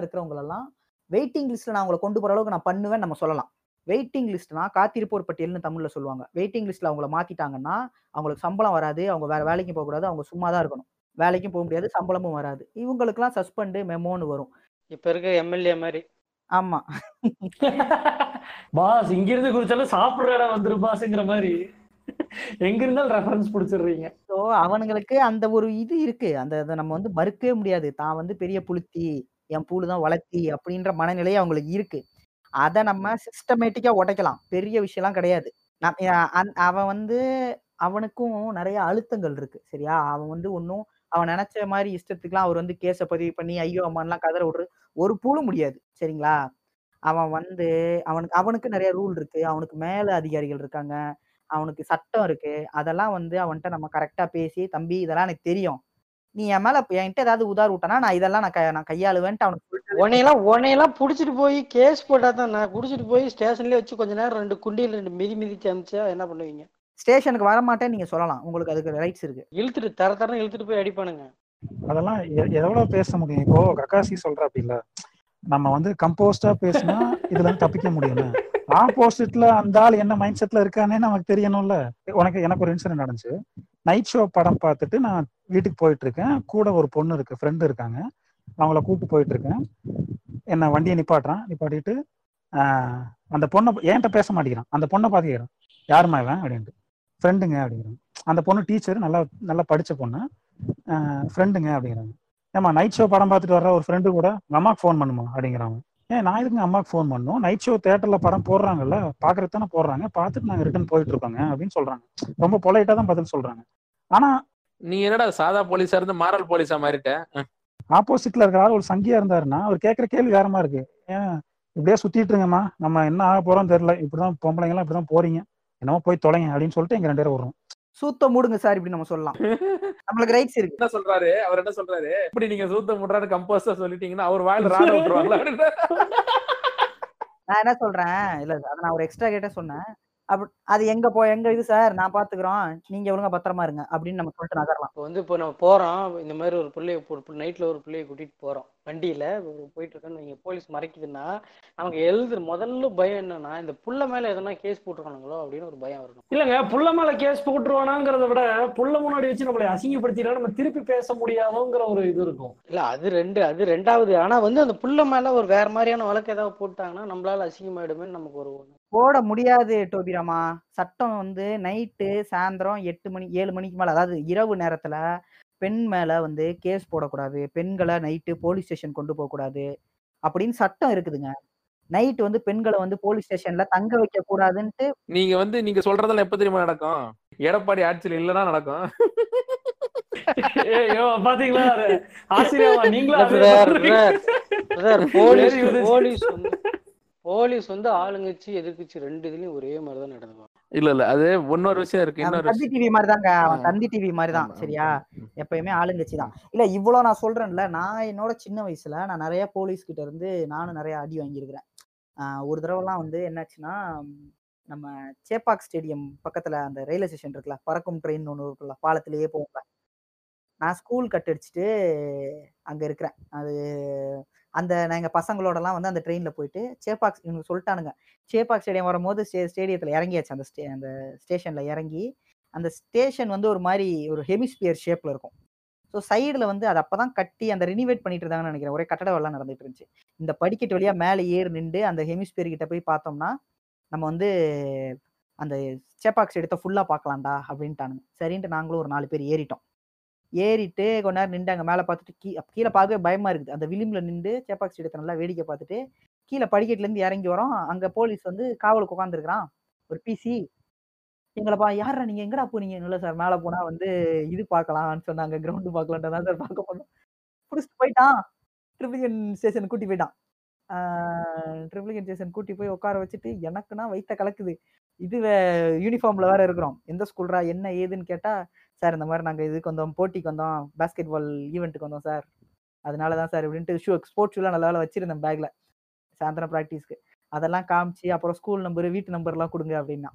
இருக்கிறவங்களெல்லாம் வெயிட்டிங் லிஸ்ட்டில் நான் அவங்களை கொண்டு போகிற அளவுக்கு நான் பண்ணுவேன் நம்ம சொல்லலாம். வெயிட்டிங் லிஸ்ட்னா காத்திருப்போர் பட்டியல்னு தமிழில் சொல்லுவாங்க. வெயிட்டிங் லிஸ்ட்டில் அவங்கள மாற்றிட்டாங்கன்னா அவங்களுக்கு சம்பளம் வராது அவங்க வேறு வேலைக்கும் போகக்கூடாது அவங்க சும்மா தான் இருக்கணும். வேலைக்கும் போக முடியாது சம்பளமும் வராது. இவங்களுக்குலாம் சஸ்பெண்டு மெமோன்னு வரும். இப்ப இருக்க எம்எல்ஏ மாதிரி. ஆமா. பாஸ் இங்க இருந்து குறிச்சாலும் சாப்பிடுற இடம் வந்துரு பாஸ்ங்கிற மாதிரி. எங்க இருந்தாலும் ரெஃபரன்ஸ் பிடிச்சிடுறீங்க. ஸோ அவனுங்களுக்கு அந்த ஒரு இது இருக்கு. அந்த இதை நம்ம வந்து மறுக்கவே முடியாது. தான் வந்து பெரிய புளுத்தி என் பூலு தான் வளர்த்தி அப்படின்ற மனநிலையே அவங்களுக்கு இருக்கு. அதை நம்ம சிஸ்டமேட்டிக்கா உடைக்கலாம். பெரிய விஷயம்லாம் கிடையாது. நம்- அஹ் அந்- அவன் வந்து அவனுக்கும் நிறைய அழுத்தங்கள் இருக்கு. சரியா? அவன் வந்து ஒன்றும் அவன் நினைச்ச மாதிரி இஷ்டத்துக்குலாம் அவர் வந்து கேஸை பதிவு பண்ணி ஐயோ அம்மான்லாம் கதற விடுறது ஒரு பூலு முடியாது. சரிங்களா? அவன் வந்து அவனுக்கு அவனுக்கு நிறைய ரூல் இருக்கு. அவனுக்கு மேல அதிகாரிகள் இருக்காங்க. அவனுக்கு சட்டம் இருக்கு. அதெல்லாம் வந்து அவன்கிட்ட நம்ம கரெக்டா பேசி தம்பி இதெல்லாம் எனக்கு தெரியும். நீ என் மேல என்கிட்ட ஏதாவது உதார் விட்டனா நான் இதெல்லாம் நான் நான் கையாளுவேன்ட்டு அவனுக்கு உன்னையெல்லாம் உன்னையெல்லாம் புடிச்சிட்டு போய் கேஸ் போட்டா தான் நான் குடிச்சிட்டு போய் ஸ்டேஷன்லயே வச்சு கொஞ்ச நேரம் ரெண்டு குண்டியில் ரெண்டு மிதி மிதிச்சு அமிச்சா என்ன பண்ணுவீங்க? ஸ்டேஷனுக்கு வர மாட்டேன்னு நீங்க சொல்லலாம். உங்களுக்கு அதுக்கு ரைட்ஸ் இருக்கு. இழுத்துட்டு தர தரன்னு இழுத்துட்டு போய் அடிப்பானுங்க. அதெல்லாம் எ- எவ்வளவு பேச முடியும்? இப்போ கக்காசி சொல்ற இல்ல நம்ம வந்து கம்போஸ்டா பேசினா இதுல இருந்து தப்பிக்க முடியும் ஆப்போசிட்ல அந்த ஆள் என்ன மைண்ட் செட்ல இருக்கானே நமக்கு தெரியணும்ல? உனக்கு எனக்கு ஒரு இன்சிடென்ட் நடந்துச்சு. நைட் ஷோ படம் பார்த்துட்டு நான் வீட்டுக்கு போயிட்டு இருக்கேன் கூட ஒரு பொண்ணு இருக்கு ஃப்ரெண்டு இருக்காங்க. அவங்கள கூப்பிட்டு போயிட்டு இருக்கேன் என்ன வண்டியை நிப்பாட்டுறான். நிப்பாட்டிட்டு அந்த பொண்ணை என்கிட்ட பேச மாட்டேங்கிறான். அந்த பொண்ணை பார்த்துக்கிறான். யாரும்மா இவன்? அப்படின்ட்டு. ஃப்ரெண்டுங்க அப்படிங்கிறான் அந்த பொண்ணு டீச்சர் நல்லா நல்லா படிச்ச பொண்ணு ஃப்ரெண்டுங்க அப்படிங்கிறாங்க. ஏமா நைட் ஷோ படம் பார்த்துட்டு வர்ற ஒரு ஃப்ரெண்டு கூட உங்க அம்மாக்கு ஃபோன் பண்ணுமா? அப்படிங்கிறாங்க. ஏன் நான் எதுக்கு அம்மாக்கு ஃபோன் பண்ணணும்? நைட் ஷோ தேட்டர்ல படம் போடுறாங்கல்ல பாக்குறது தானே போடுறாங்க. பார்த்துட்டு நாங்க ரிட்டர்ன் போயிட்டு இருக்கோங்க அப்படின்னு சொல்றாங்க. ரொம்ப பொலைட்டா தான் பதில் சொல்றாங்க. ஆனா நீ என்னடா சாதா போலீஸா இருந்து மாரல் போலீஸா மாறிட்ட? ஆப்போசிட்ல இருக்கிற ஆள் ஒரு சங்கியா இருந்தாருன்னா அவர் கேட்கிற கேள்வி வேறமா இருக்கு. ஏன் இப்படியே சுத்திட்டு இருங்கம்மா. நம்ம என்ன ஆக போறோம் தெரியல. இப்படிதான் எல்லாம் இப்படிதான் போறீங்க. என்னமோ போய் தொலைங்க அப்படின்னு சொல்லிட்டு எங்க ரெண்டு பேரும் வர்றோம் சூத்த மூடுங்க சார் இப்படி நம்ம சொல்லலாம். நம்மளுக்கு ரைட்ஸ் இருக்கு. என்ன சொல்றாரு? அவர் என்ன சொல்றாரு? இப்படி நீங்க சூத்த முடுறாரு கம்போஸ்டா சொல்லிட்டீங்கன்னா அவர் வாயில ராட விட்டுருவாங்களா அப்படின்னு நான் என்ன சொல்றேன்? இல்ல அதை நான் ஒரு எக்ஸ்ட்ரா கேட்டே சொன்னேன். அப்படி அது எங்க போ எங்க இது சார்? நான் பாத்துக்கிறோம். நீங்க ஒழுங்கா பத்திரமா இருங்க. அப்படின்னு நம்ம சொல்லிட்டு நகரலாம். இப்போ வந்து இப்போ நம்ம போறோம். இந்த மாதிரி ஒரு பிள்ளைய நைட்ல ஒரு பிள்ளைய கூட்டிட்டு போறோம். வண்டியில. போயிட்டு இருக்கோம் நீங்க போலீஸ் மறைக்குதுன்னா நமக்கு எழுது முதல்ல பயம் என்னன்னா இந்த புள்ள மேல எதனா கேஸ் போட்டுருக்கானுங்களோ அப்படின்னு ஒரு பயம் வரணும். இல்லங்க. புள்ள மேல கேஸ் போட்டுருவானாங்கிறத விட புள்ள முன்னாடி வச்சு நம்மளை அசிங்கப்படுத்தினா நம்ம திருப்பி பேச முடியாதோங்கிற ஒரு இது இருக்கும். இல்ல அது ரெண்டு அது ரெண்டாவது. ஆனா வந்து அந்த புள்ள மேல ஒரு வேற மாதிரியான வழக்கு ஏதாவது போட்டாங்கன்னா நம்மளால அசிங்கமாயிடுமே நமக்கு ஒரு போட முடியாது டோபிராமா சட்டம் வந்து நைட்டு சாயந்தரம் எட்டு மணி ஏழு மணிக்கு மேல அதாவது இரவு நேரத்துல பெண் மேல வந்து கேஸ் போடக்கூடாது பெண்களை நைட்டு போலீஸ் ஸ்டேஷன் கொண்டு போக கூடாது அப்படின்னு சட்டம் இருக்குதுங்க. நைட் வந்து பெண்களை வந்து போலீஸ் ஸ்டேஷன்ல தங்க வைக்க கூடாதுன்ட்டு நீங்க வந்து நீங்க சொல்றதெல்லாம் எப்ப தெரியுமா நடக்கும்? எடப்பாடி ஆட்சியில் இல்லைன்னா நடக்கும். ஏய், யோ, பாத்தீங்களா? அது ஆசிரியமா நீங்களும் போலீஸ். போலீஸ் வந்து போலீஸ் வந்து ஆளுங்கட்சி எதிர்க்கட்சி ரெண்டு இதுலயும் ஒரே மாதிரி தான் நடந்துவாங்க இல்ல இல்ல. அது இன்னொரு விஷயம் இருக்கு இன்னொரு தந்தி டிவி மாதிரி தாங்க அவன் ஆ. தந்தி டிவி மாதிரி தான் சரியா. எப்பயுமே ஆளுங்கட்சி தான் இல்ல இவ்வளவு நான் சொல்றேன்ல நான் என்னோட சின்ன வயசுல நான் நிறைய போலீஸ் கிட்ட இருந்து நானும் நிறைய அடி வாங்கியிருக்கிறேன். ஒரு தடவைலாம் வந்து என்னாச்சுன்னா நம்ம சேப்பாக் ஸ்டேடியம் பக்கத்துல அந்த ரயில்வே ஸ்டேஷன் இருக்குல்ல பறக்கும் ட்ரெயின் ஒன்று இருக்குல்ல பாலத்திலேயே போகும்ல நான் ஸ்கூல் கட் அடிச்சுட்டு அங்க இருக்கிறேன். அது அந்த நான் பசங்களோடலாம் வந்து அந்த ட்ரெயினில் போயிட்டு சேப்பாக் இவங்க சொல்லிட்டானுங்க. சேப்பாக் ஸ்டேடியம் வரும்போது ஸ்டே ஸ்டேடியத்தில் இறங்கியாச்சு. அந்த ஸ்டே அந்த ஸ்டேஷனில் இறங்கி அந்த ஸ்டேஷன் வந்து ஒரு மாதிரி ஒரு ஹெமிஸ்பியர் ஷேப்பில் இருக்கும். ஸோ சைடில் வந்து அது அப்பதான் கட்டி அந்த ரினிவேட் பண்ணிட்டு இருந்தாங்கன்னு நினைக்கிறேன். ஒரே கட்டட வேலை நடந்துட்டு இருந்துச்சு. இந்த படிக்கட்டு வழியாக மேலே ஏறி நின்று அந்த ஹெமிஸ்பியர் கிட்ட போய் பார்த்தோம்னா நம்ம வந்து அந்த சேப்பாக் எடுத்த ஃபுல்லாக பார்க்கலாம்டா அப்படின்ட்டானுங்க. சரின்ட்டு நாங்களும் ஒரு நாலு பேர் ஏறிட்டோம். ஏறிட்டு கொஞ்ச நேரம் நின்று அங்கே மேலே பார்த்துட்டு கீ கீழே பார்க்கவே பயமா இருக்குது. அந்த விளிம்பில் நின்று சேப்பாக் ஸ்டேடியத்தை நல்லா வேடிக்கை பார்த்துட்டு கீழே படிக்கட்டுலேருந்து இறங்கி வரோம். அங்கே போலீஸ் வந்து காவலுக்கு உட்காந்துருக்குறான் ஒரு பிசி எங்களை பா யாரா நீங்க? எங்கடா போனீங்க? இல்லை சார் மேலே போனா வந்து இது பார்க்கலாம்னு சொன்னாங்க. கிரவுண்டு பார்க்கலான்ட்டு தான் சார் பார்க்க போனோம். பிடிச்சிட்டு போயிட்டான். ட்ரிபிளிகன் ஸ்டேஷன் கூட்டி போயிட்டான். ட்ரிபிளிகன் ஸ்டேஷன் கூட்டி போய் உட்கார வச்சுட்டு எனக்குன்னா வைத்த கலக்குது. இது யூனிஃபார்ம்ல வேற இருக்கிறோம். எந்த ஸ்கூல்ரா என்ன ஏதுன்னு கேட்டா சார் இந்த மாதிரி நாங்க இதுக்கு வந்தோம் போட்டிக்கு வந்தோம் பாஸ்கெட் பால் ஈவெண்ட்டுக்கு வந்தோம் சார். அதனால தான் சார் இப்படின்ட்டு ஷூ ஸ்போர்ட்ஸ் ஷூலாம் நல்ல வேலை வச்சிருந்தேன் பேக்ல சாயந்தரம் ப்ராக்டிஸ்க்கு அதெல்லாம் காமிச்சு அப்புறம் ஸ்கூல் நம்பர் வீட்டு நம்பர்லாம் கொடுங்க அப்படின்னா.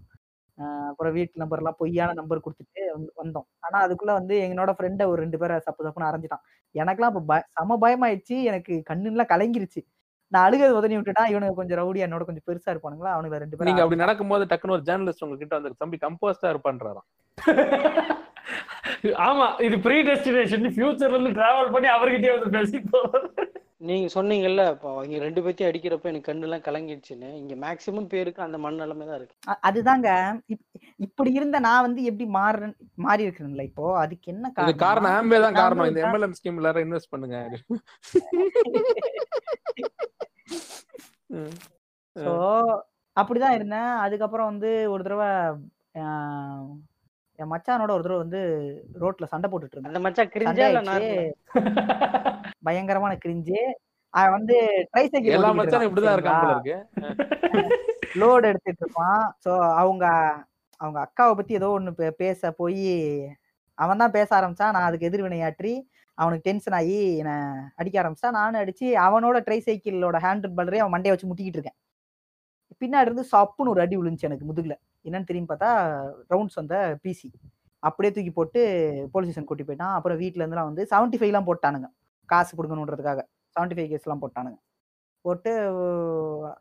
அப்புறம் வீட்டு நம்பர்லாம் பொய்யான நம்பர் கொடுத்துட்டு வந்து- வந்தோம். ஆனா அதுக்குள்ள வந்து என்னோட ஃப்ரெண்டை ஒரு ரெண்டு பேரை சப்பு சப்புன்னு அரைஞ்சிட்டான். எனக்கெல்லாம் இப்போ பய செம பயமாயிடுச்சு. எனக்கு கண்ணுலாம் கலங்கிருச்சு. நான் அழுகது உதறி விட்டுட்டான் இவனுக்கு கொஞ்சம் ரவுடி என்னோட கொஞ்சம் பெருசா இருப்பானுங்களா? அவனுக்கு ரெண்டு பேரும் நீங்க அப்படி நடக்கும்போது டக்குன்னு ஒரு ஜேர்னலிஸ்ட் உங்ககிட்ட வந்து தம்பி கம்போஸ்டா இருப்பான்றாராம். ஆமா இது ப்ரீ டெஸ்டினேஷன் ஃபியூச்சர்ல இருந்து டிராவல் பண்ணி அவர்கிட்டயே வந்து பேசி நீங்க சொன்னீங்கல்ல இப்போ இங்க ரெண்டு பேத்தையும் அடிக்கிறப்ப எனக்கு கண்ணெல்லாம் கலங்கிடுச்சுன்னு. இங்க மேக்சிமம் பேருக்கு அந்த மனநிலைமை தான் இருக்கு. அதுதாங்க. இப்- இப்படி இருந்த நான் வந்து எப்படி மாறுறேன் மாறி இருக்கிறேன்ல இப்போ? அதுக்கு என்ன இது காரணம்? காரணம் ஆம்பே தான் காரணம். இந்த எம்எல்எம் ஸ்கீம் எல்லாரும் இன்வெஸ்ட் பண்ணுங்க. [LAUGHS] ஸோ அப்படிதான் இருந்தேன். அதுக்கப்புறம் வந்து ஒரு தடவை ஆஹ், என் மச்சானோட ஒரு தடவை வந்து ரோட்ல சண்டை போட்டுட்டு இருந்தேன். பயங்கரமான கிரிஞ்சு. அவன் வந்து ட்ரைசைக்கிள் எல்லா மச்சானும் இப்படிதான் இருக்கான் லோடு [LAUGHS] எடுத்துட்டு இருப்பான். ஸோ அவங்க அவங்க அக்காவை பத்தி ஏதோ ஒன்று பேச போய் அவன் தான் பேச ஆரம்பிச்சான். நான் அதுக்கு எதிர்வினையாற்றி அவனுக்கு டென்ஷன் ஆகி என்னை அடிக்க ஆரம்பிச்சான் நானும் அடிச்சு அவனோட ட்ரை சைக்கிளோட ஹேண்டில் பல்றே அவன் மண்டையை வச்சு முட்டிக்கிட்டு இருக்கேன். பின்னாடி இருந்து சப்புன்னு ஒரு அடி விழுந்துச்சு எனக்கு முதுகுல. என்னன்னு திரும்பி பார்த்தா ரவுண்ட்ஸ் வந்த பிசி அப்படியே தூக்கி போட்டு போலீஸ் ஸ்டேஷன் கூட்டி போயிட்டான். அப்புறம் வீட்ல இருந்துலாம் வந்து செவன்ட்டி ஃபைவ்லாம் போட்டானுங்க. காசு கொடுக்கணுன்றதுக்காக. செவன்ட்டி ஃபைவ் கேஸ்லாம் போட்டானுங்க. போட்டு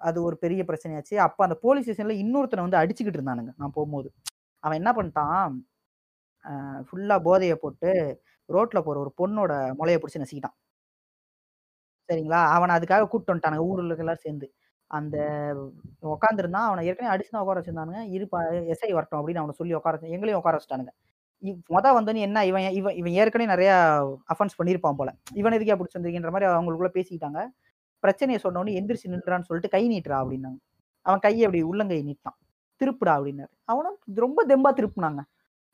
அது ஒரு பெரிய பிரச்சனையாச்சு. அப்போ அந்த போலீஸ் ஸ்டேஷனில் இன்னொருத்தனை வந்து அடிச்சுக்கிட்டு இருந்தானுங்க. நான் போகும்போது. அவன் என்ன பண்ணிட்டான்? ஃபுல்லாக போதையை போட்டு ரோட்டில் போகிற ஒரு பொண்ணோட முளைய பிடிச்சி நசிக்கிட்டான். சரிங்களா? அவனை அதுக்காக கூப்பிட்டு வந்துட்டானுங்க. ஊர்ல எல்லாம் சேர்ந்து. அந்த உட்காந்துருந்தான் அவனை ஏற்கனவே அடிச்சு தான் உட்கார வச்சிருந்தானுங்க இருப்பா எஸ்ஐ வரட்டும் அப்படின்னு அவனை சொல்லி உட்கார வச்சு எங்களையும் உட்கார வச்சிட்டானுங்க. இவ்- மொத வந்தோன்னு என்ன இவன் இவன் இவன் ஏற்கனவே நிறைய அஃபென்ஸ் பண்ணியிருப்பான் போல. இவன் எதுக்கே பிடிச்சி வந்திருக்கின்ற மாதிரி அவங்களுக்குள்ள பேசிக்கிட்டாங்க. பிரச்சனையை சொன்ன உடனே எந்திரிச்சு நின்றான்னு சொல்லிட்டு கை நீட்டுறா அப்படின்னாங்க. அவன் கையை அப்படி உள்ளங்கை நீட்டான் திருப்புடா அப்படின்னாரு. அவனும் ரொம்ப தெம்பா திருப்புனாங்க.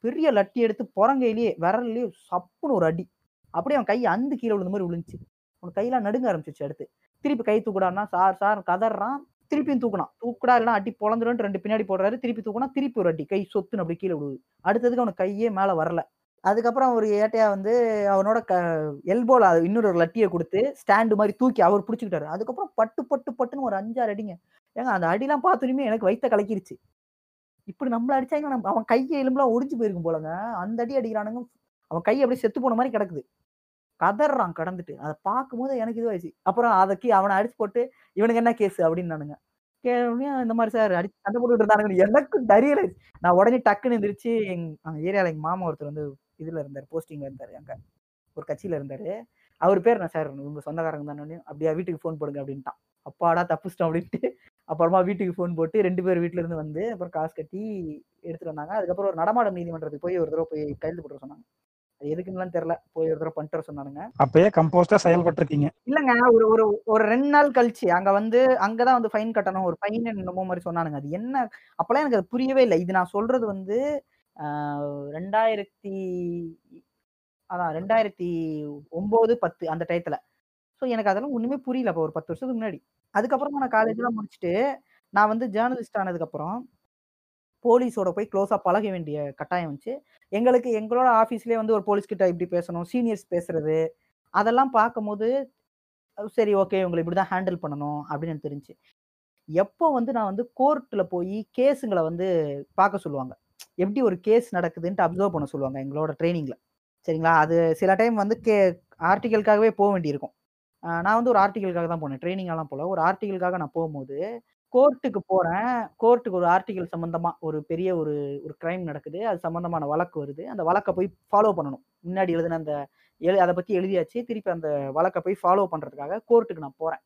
பெரிய லட்டி எடுத்து புறங்கையிலேயே விரல்லையே சப்புன்னு ஒரு அடி. அப்படியே அவன் கை அந்து கீழே விழுந்த மாதிரி விழுந்துச்சு. அவன் கையெல்லாம் நடுங்க ஆரம்பிச்சிச்சு அடுத்து. திருப்பி கை தூக்குடான்னா சார் சார் கதறான். திருப்பியும் தூக்குனான். தூக்குடா இல்லைனா அடி பொழந்துருன்னு ரெண்டு பின்னாடி போடுறாரு. திருப்பி தூக்குனா திருப்பி ஒரு அடி. கை சொத்துன்னு அப்படி கீழே விழுவுது. அடுத்ததுக்கு அவனுக்கு கையே மேலே வரல. அதுக்கப்புறம் ஒரு ஏட்டையா வந்து அவனோட க எல்போல இன்னொரு லட்டியை கொடுத்து ஸ்டாண்டு மாதிரி தூக்கி அவர் பிடிச்சிக்கிட்டாரு. அதுக்கப்புறம் பட்டு பட்டு பட்டுன்னு ஒரு அஞ்சாறு அடிங்க. ஏங்க அந்த அடிலாம் பார்த்தோன்னே எனக்கு வைத்த கலக்கிருச்சு. இப்படி நம்மள அடிச்சாங்க அவன் கையை எலும்புலாம் ஒடிஞ்சு போயிருக்கும் போலங்க. அந்த அடி அடிக்கிறானுங்க. அவன் கை அப்படியே செத்து போன மாதிரி கிடக்குது. கதறான் கடந்துட்டு. அதை பார்க்கும்போது எனக்கு இதுவாயிடுச்சு. அப்புறம் அதைக்கு அவனை அடிச்சு போட்டு இவனுக்கு என்ன கேஸ் அப்படின்னு நானுங்க. இந்த மாதிரி சார் அடிச்சு சண்டை போட்டுட்டு இருந்தானுங்க எனக்கு தெரியல நான் உடனே டக்குன்னு எந்திரிச்சு எங்க ஏரியாவில் எங்க மாமா ஒருத்தர் வந்து இதுல இருந்தார் போஸ்டிங்ல இருந்தாரு அங்க. ஒரு கட்சியில இருந்தாரு. அவர் பேர் நான் சார்? உங்க சொந்தக்காரங்க தானே அப்படியா வீட்டுக்கு ஃபோன் போடுங்க அப்படின்ட்டான். அப்பாடா தப்பிச்சிட்டோம் அப்படின்ட்டு. அப்புறமா வீட்டுக்கு ஃபோன் போட்டு ரெண்டு பேர் வீட்டுல இருந்து வந்து அப்புறம் காசு கட்டி எடுத்துட்டு வந்தாங்க. அதுக்கப்புறம் ஒரு நடமாடும் நீதிமன்றத்துக்கு போய் ஒரு தடவை போய் கைது போட்டு சொன்னாங்க. அது எதுக்குன்னுலாம் தெரியல. போய் ஒரு தடவை பண்ணிட்டு சொன்னானுங்க. அப்பயே கம்போஸ்டா செயல்பட்டிருக்கீங்க. இல்லங்க ஒரு ஒரு ஒரு ரெண்டு நாள் கழிச்சு அங்க வந்து அங்கதான் வந்து ஃபைன் கட்டணும் ஒரு ஃபைன் என்னமோ மாதிரி சொன்னானுங்க. அது என்ன? அப்பெல்லாம் எனக்கு அது புரியவே இல்லை. இது நான் சொல்றது வந்து ரெண்டாயிரத்தி அதான் ரெண்டாயிரத்தி ஒன்பது பத்து அந்த டயத்துல ஸோ எனக்கு அதெல்லாம் ஒண்ணுமே புரியல அப்போ ஒரு பத்து வருஷத்துக்கு முன்னாடி. அதுக்கப்புறமா நான் காலேஜ்லாம் முடிச்சுட்டு நான் வந்து ஜேர்னலிஸ்ட் ஆனதுக்கப்புறம் போலீஸோட போய் க்ளோஸாக பழக வேண்டிய கட்டாயம் வந்துச்சு. எங்களுக்கு எங்களோட ஆஃபீஸ்லேயே வந்து ஒரு போலீஸ்கிட்ட இப்படி பேசணும் சீனியர்ஸ் பேசுறது அதெல்லாம் பார்க்கும்போது சரி ஓகே உங்களை இப்படி தான் ஹேண்டில் பண்ணணும் அப்படின்னு எனக்கு தெரிஞ்சு எப்போ வந்து நான் வந்து கோர்ட்டில் போய் கேஸுங்களை வந்து பார்க்க சொல்லுவாங்க. எப்படி ஒரு கேஸ் நடக்குதுன்ட்டு அப்சர்வ் பண்ண சொல்லுவாங்க எங்களோட ட்ரைனிங்கில் சரிங்களா? அது சில டைம் வந்து கே ஆர்டிக்கலுக்காகவே போக வேண்டியிருக்கும். நான் வந்து ஒரு ஆர்டிக்கலுக்காக தான் போனேன். ட்ரைனிங்கெல்லாம் போல. ஒரு ஆர்டிக்கலுக்காக நான் போகும்போது கோர்ட்டுக்கு போறேன். கோர்ட்டுக்கு ஒரு ஆர்டிகல் சம்பந்தமா ஒரு பெரிய ஒரு ஒரு கிரைம் நடக்குது. அது சம்பந்தமான வழக்கு வருது. அந்த வழக்கை போய் ஃபாலோ பண்ணணும். முன்னாடி எழுதின அந்த எழு அதை பத்தி எழுதியாச்சு. திருப்பி அந்த வழக்கை போய் ஃபாலோ பண்றதுக்காக கோர்ட்டுக்கு நான் போறேன்.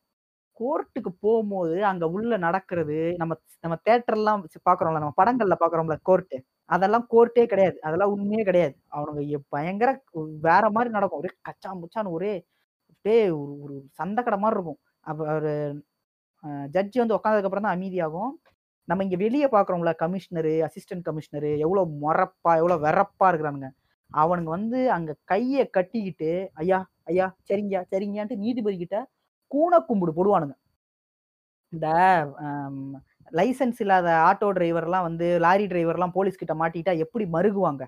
கோர்ட்டுக்கு போகும்போது அங்க உள்ள நடக்கிறது நம்ம நம்ம தேட்டர்லாம் பாக்குறோம்ல நம்ம படங்கள்ல பாக்குறோம்ல கோர்ட்டு. அதெல்லாம் கோர்ட்டே கிடையாது. அதெல்லாம் உண்மையே கிடையாது. அவனுங்க எ- பயங்கர வேற மாதிரி நடக்கும். ஒரே கச்சா முச்சான்னு ஒரே அப்படியே ஒரு ஒரு சண்டைக்கடை மாதிரி இருக்கும். அப்ப ஒரு ஜட்ஜி வந்து உட்காந்ததுக்கப்புறம் தான் அமைதியாகும். நம்ம இங்கே வெளியே பார்க்குறோம்ல கமிஷனரு அசிஸ்டன்ட் கமிஷனரு எவ்வளோ மொறப்பா எவ்வளோ வெறப்பா இருக்கிறானுங்க. அவனுங்க வந்து அங்கே கையை கட்டிக்கிட்டு ஐயா ஐயா சரிங்கயா சரிங்கயான்ட்டு நீதிபதி கிட்ட கூன கும்பிடு போடுவானுங்க. இந்த லைசன்ஸ் இல்லாத ஆட்டோ டிரைவர்லாம் வந்து லாரி டிரைவர்லாம் போலீஸ்கிட்ட மாட்டிக்கிட்டா எப்படி மருகுவாங்க?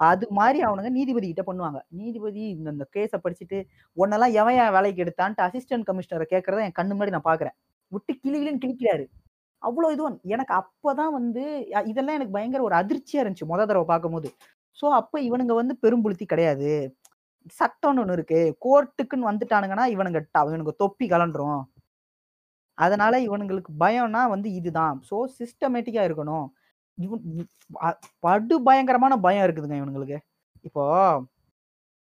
அது மாதிரி அவனுங்க நீதிபதி கிட்ட பண்ணுவாங்க. நீதிபதி இந்த இந்த கேஸை படிச்சுட்டு உன்னெல்லாம் எவன் என் வேலைக்கு எடுத்தான்ட்டு அசிஸ்டன்ட் கமிஷனரை கேட்கறத என் கண்ணு முன்னாடி நான் பாக்குறேன். விட்டு கிளிகிளின்னு கிழிக்கிறாரு அவ்வளோ இதுவும் எனக்கு அப்பதான் வந்து இதெல்லாம் எனக்கு பயங்கர ஒரு அதிர்ச்சியா இருந்துச்சு மொத தடவை பார்க்கும்போது ஸோ அப்போ இவனுங்க வந்து பெரும்புலுத்தி கிடையாது. சட்டம்னு ஒன்று இருக்கு. கோர்ட்டுக்குன்னு வந்துட்டானுங்கன்னா இவனுங்க இவனுங்க தொப்பி கலண்டுரும் அதனால இவனுங்களுக்கு பயம்னா வந்து இதுதான். ஸோ சிஸ்டமேட்டிக்கா இருக்கணும். இவன் படு பயங்கரமான பயம் இருக்குதுங்க இவனுங்களுக்கு. இப்போ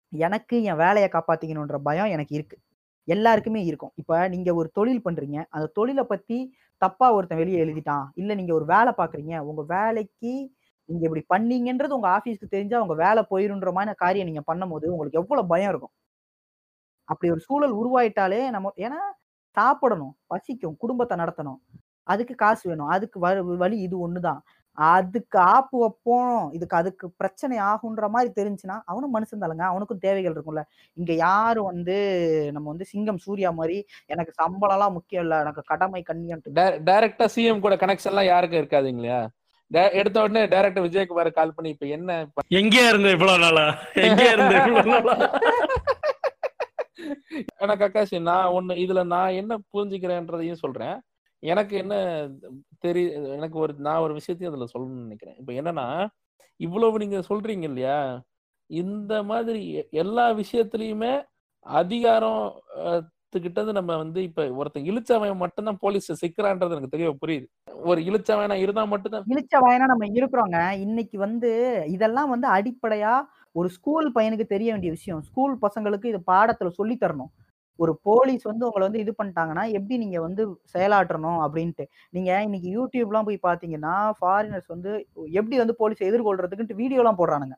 எனக்கு என் வேலையை காப்பாத்திக்கணுன்ற பயம் எனக்கு இருக்கு. எல்லாருக்குமே இருக்கும். இப்ப நீங்க ஒரு தொழில் பண்றீங்க. அந்த தொழிலை பத்தி தப்பா ஒருத்தன் வெளியே எழுதிட்டான். இல்ல நீங்க ஒரு வேலை பாக்குறீங்க. உங்க வேலைக்கு நீங்க இப்படி பண்ணீங்கன்றது உங்க ஆபீஸ்க்கு தெரிஞ்சா உங்க வேலை போயிருன்ற மாதிரி காரியம் நீங்க பண்ணும்போது உங்களுக்கு எவ்வளவு பயம் இருக்கும். அப்படி ஒரு சூழல் உருவாயிட்டாலே நம்ம ஏன்னா சாப்பிடணும் பசிக்கும் குடும்பத்தை நடத்தணும். அதுக்கு காசு வேணும். அதுக்கு வ- வழி இது ஒண்ணுதான். அதுக்கு ஆப்பு வைப்போம். இதுக்கு அதுக்கு பிரச்சனை ஆகுன்ற மாதிரி தெரிஞ்சுன்னா அவனும் மனுஷன் தானுங்க. அவனுக்கும் தேவைகள் இருக்கும்ல. இங்க யாரும் வந்து நம்ம வந்து சிங்கம் சூர்யா மாதிரி எனக்கு சம்பளம் எல்லாம் முக்கியம் இல்ல. எனக்கு கடமை கண்ணியம் டைரக்டா சிஎம் கூட கனெக்ஷன் எல்லாம் யாருக்கும் இருக்காதுங்களா? டே- எடுத்த உடனே டைரக்டர் விஜயகுமார் கால் பண்ணி இப்ப என்ன எங்கே இருந்த இவ்வளவு நாளா? எங்கே இருந்த இவ்வளவு நாளா? எனக்கு அக்காஷ் நான் ஒண்ணு இதுல நான் என்ன புரிஞ்சுக்கிறேன்றதையும் சொல்றேன். எனக்கு என்ன தெரிய எனக்கு ஒரு நான் ஒரு விஷயத்தையும் அதுல சொல்லணும்னு நினைக்கிறேன். இப்போ என்னன்னா இவ்வளவு நீங்க சொல்றீங்க இல்லையா? இந்த மாதிரி எல்லா விஷயத்துலையுமே அதிகாரம் அஹ், நம்ம வந்து இப்ப ஒருத்தன் இழுச்சவன் மட்டும்தான் போலீஸ் சிக்கிறான்றது எனக்கு தெரிய புரியுது. ஒரு இழுச்சவனா இருந்தா மட்டும்தான் இழிச்சவனா நம்ம இருக்கிறோங்க. இன்னைக்கு வந்து இதெல்லாம் வந்து அடிப்படையா ஒரு ஸ்கூல் பையனுக்கு தெரிய வேண்டிய விஷயம். ஸ்கூல் பசங்களுக்கு இது பாடத்துல சொல்லி தரணும். ஒரு போலீஸ் வந்து உங்களை வந்து இது பண்ணிட்டாங்கன்னா எப்படி நீங்க வந்து செயலாற்றணும் அப்படின்ட்டு? நீங்க இன்னைக்கு யூடியூப்லாம் போய் பாத்தீங்கன்னா ஃபாரினர்ஸ் வந்து எப்படி வந்து போலீஸ் எதிர்கொள்றதுக்குன்ட்டு வீடியோலாம் போடுறானுங்க.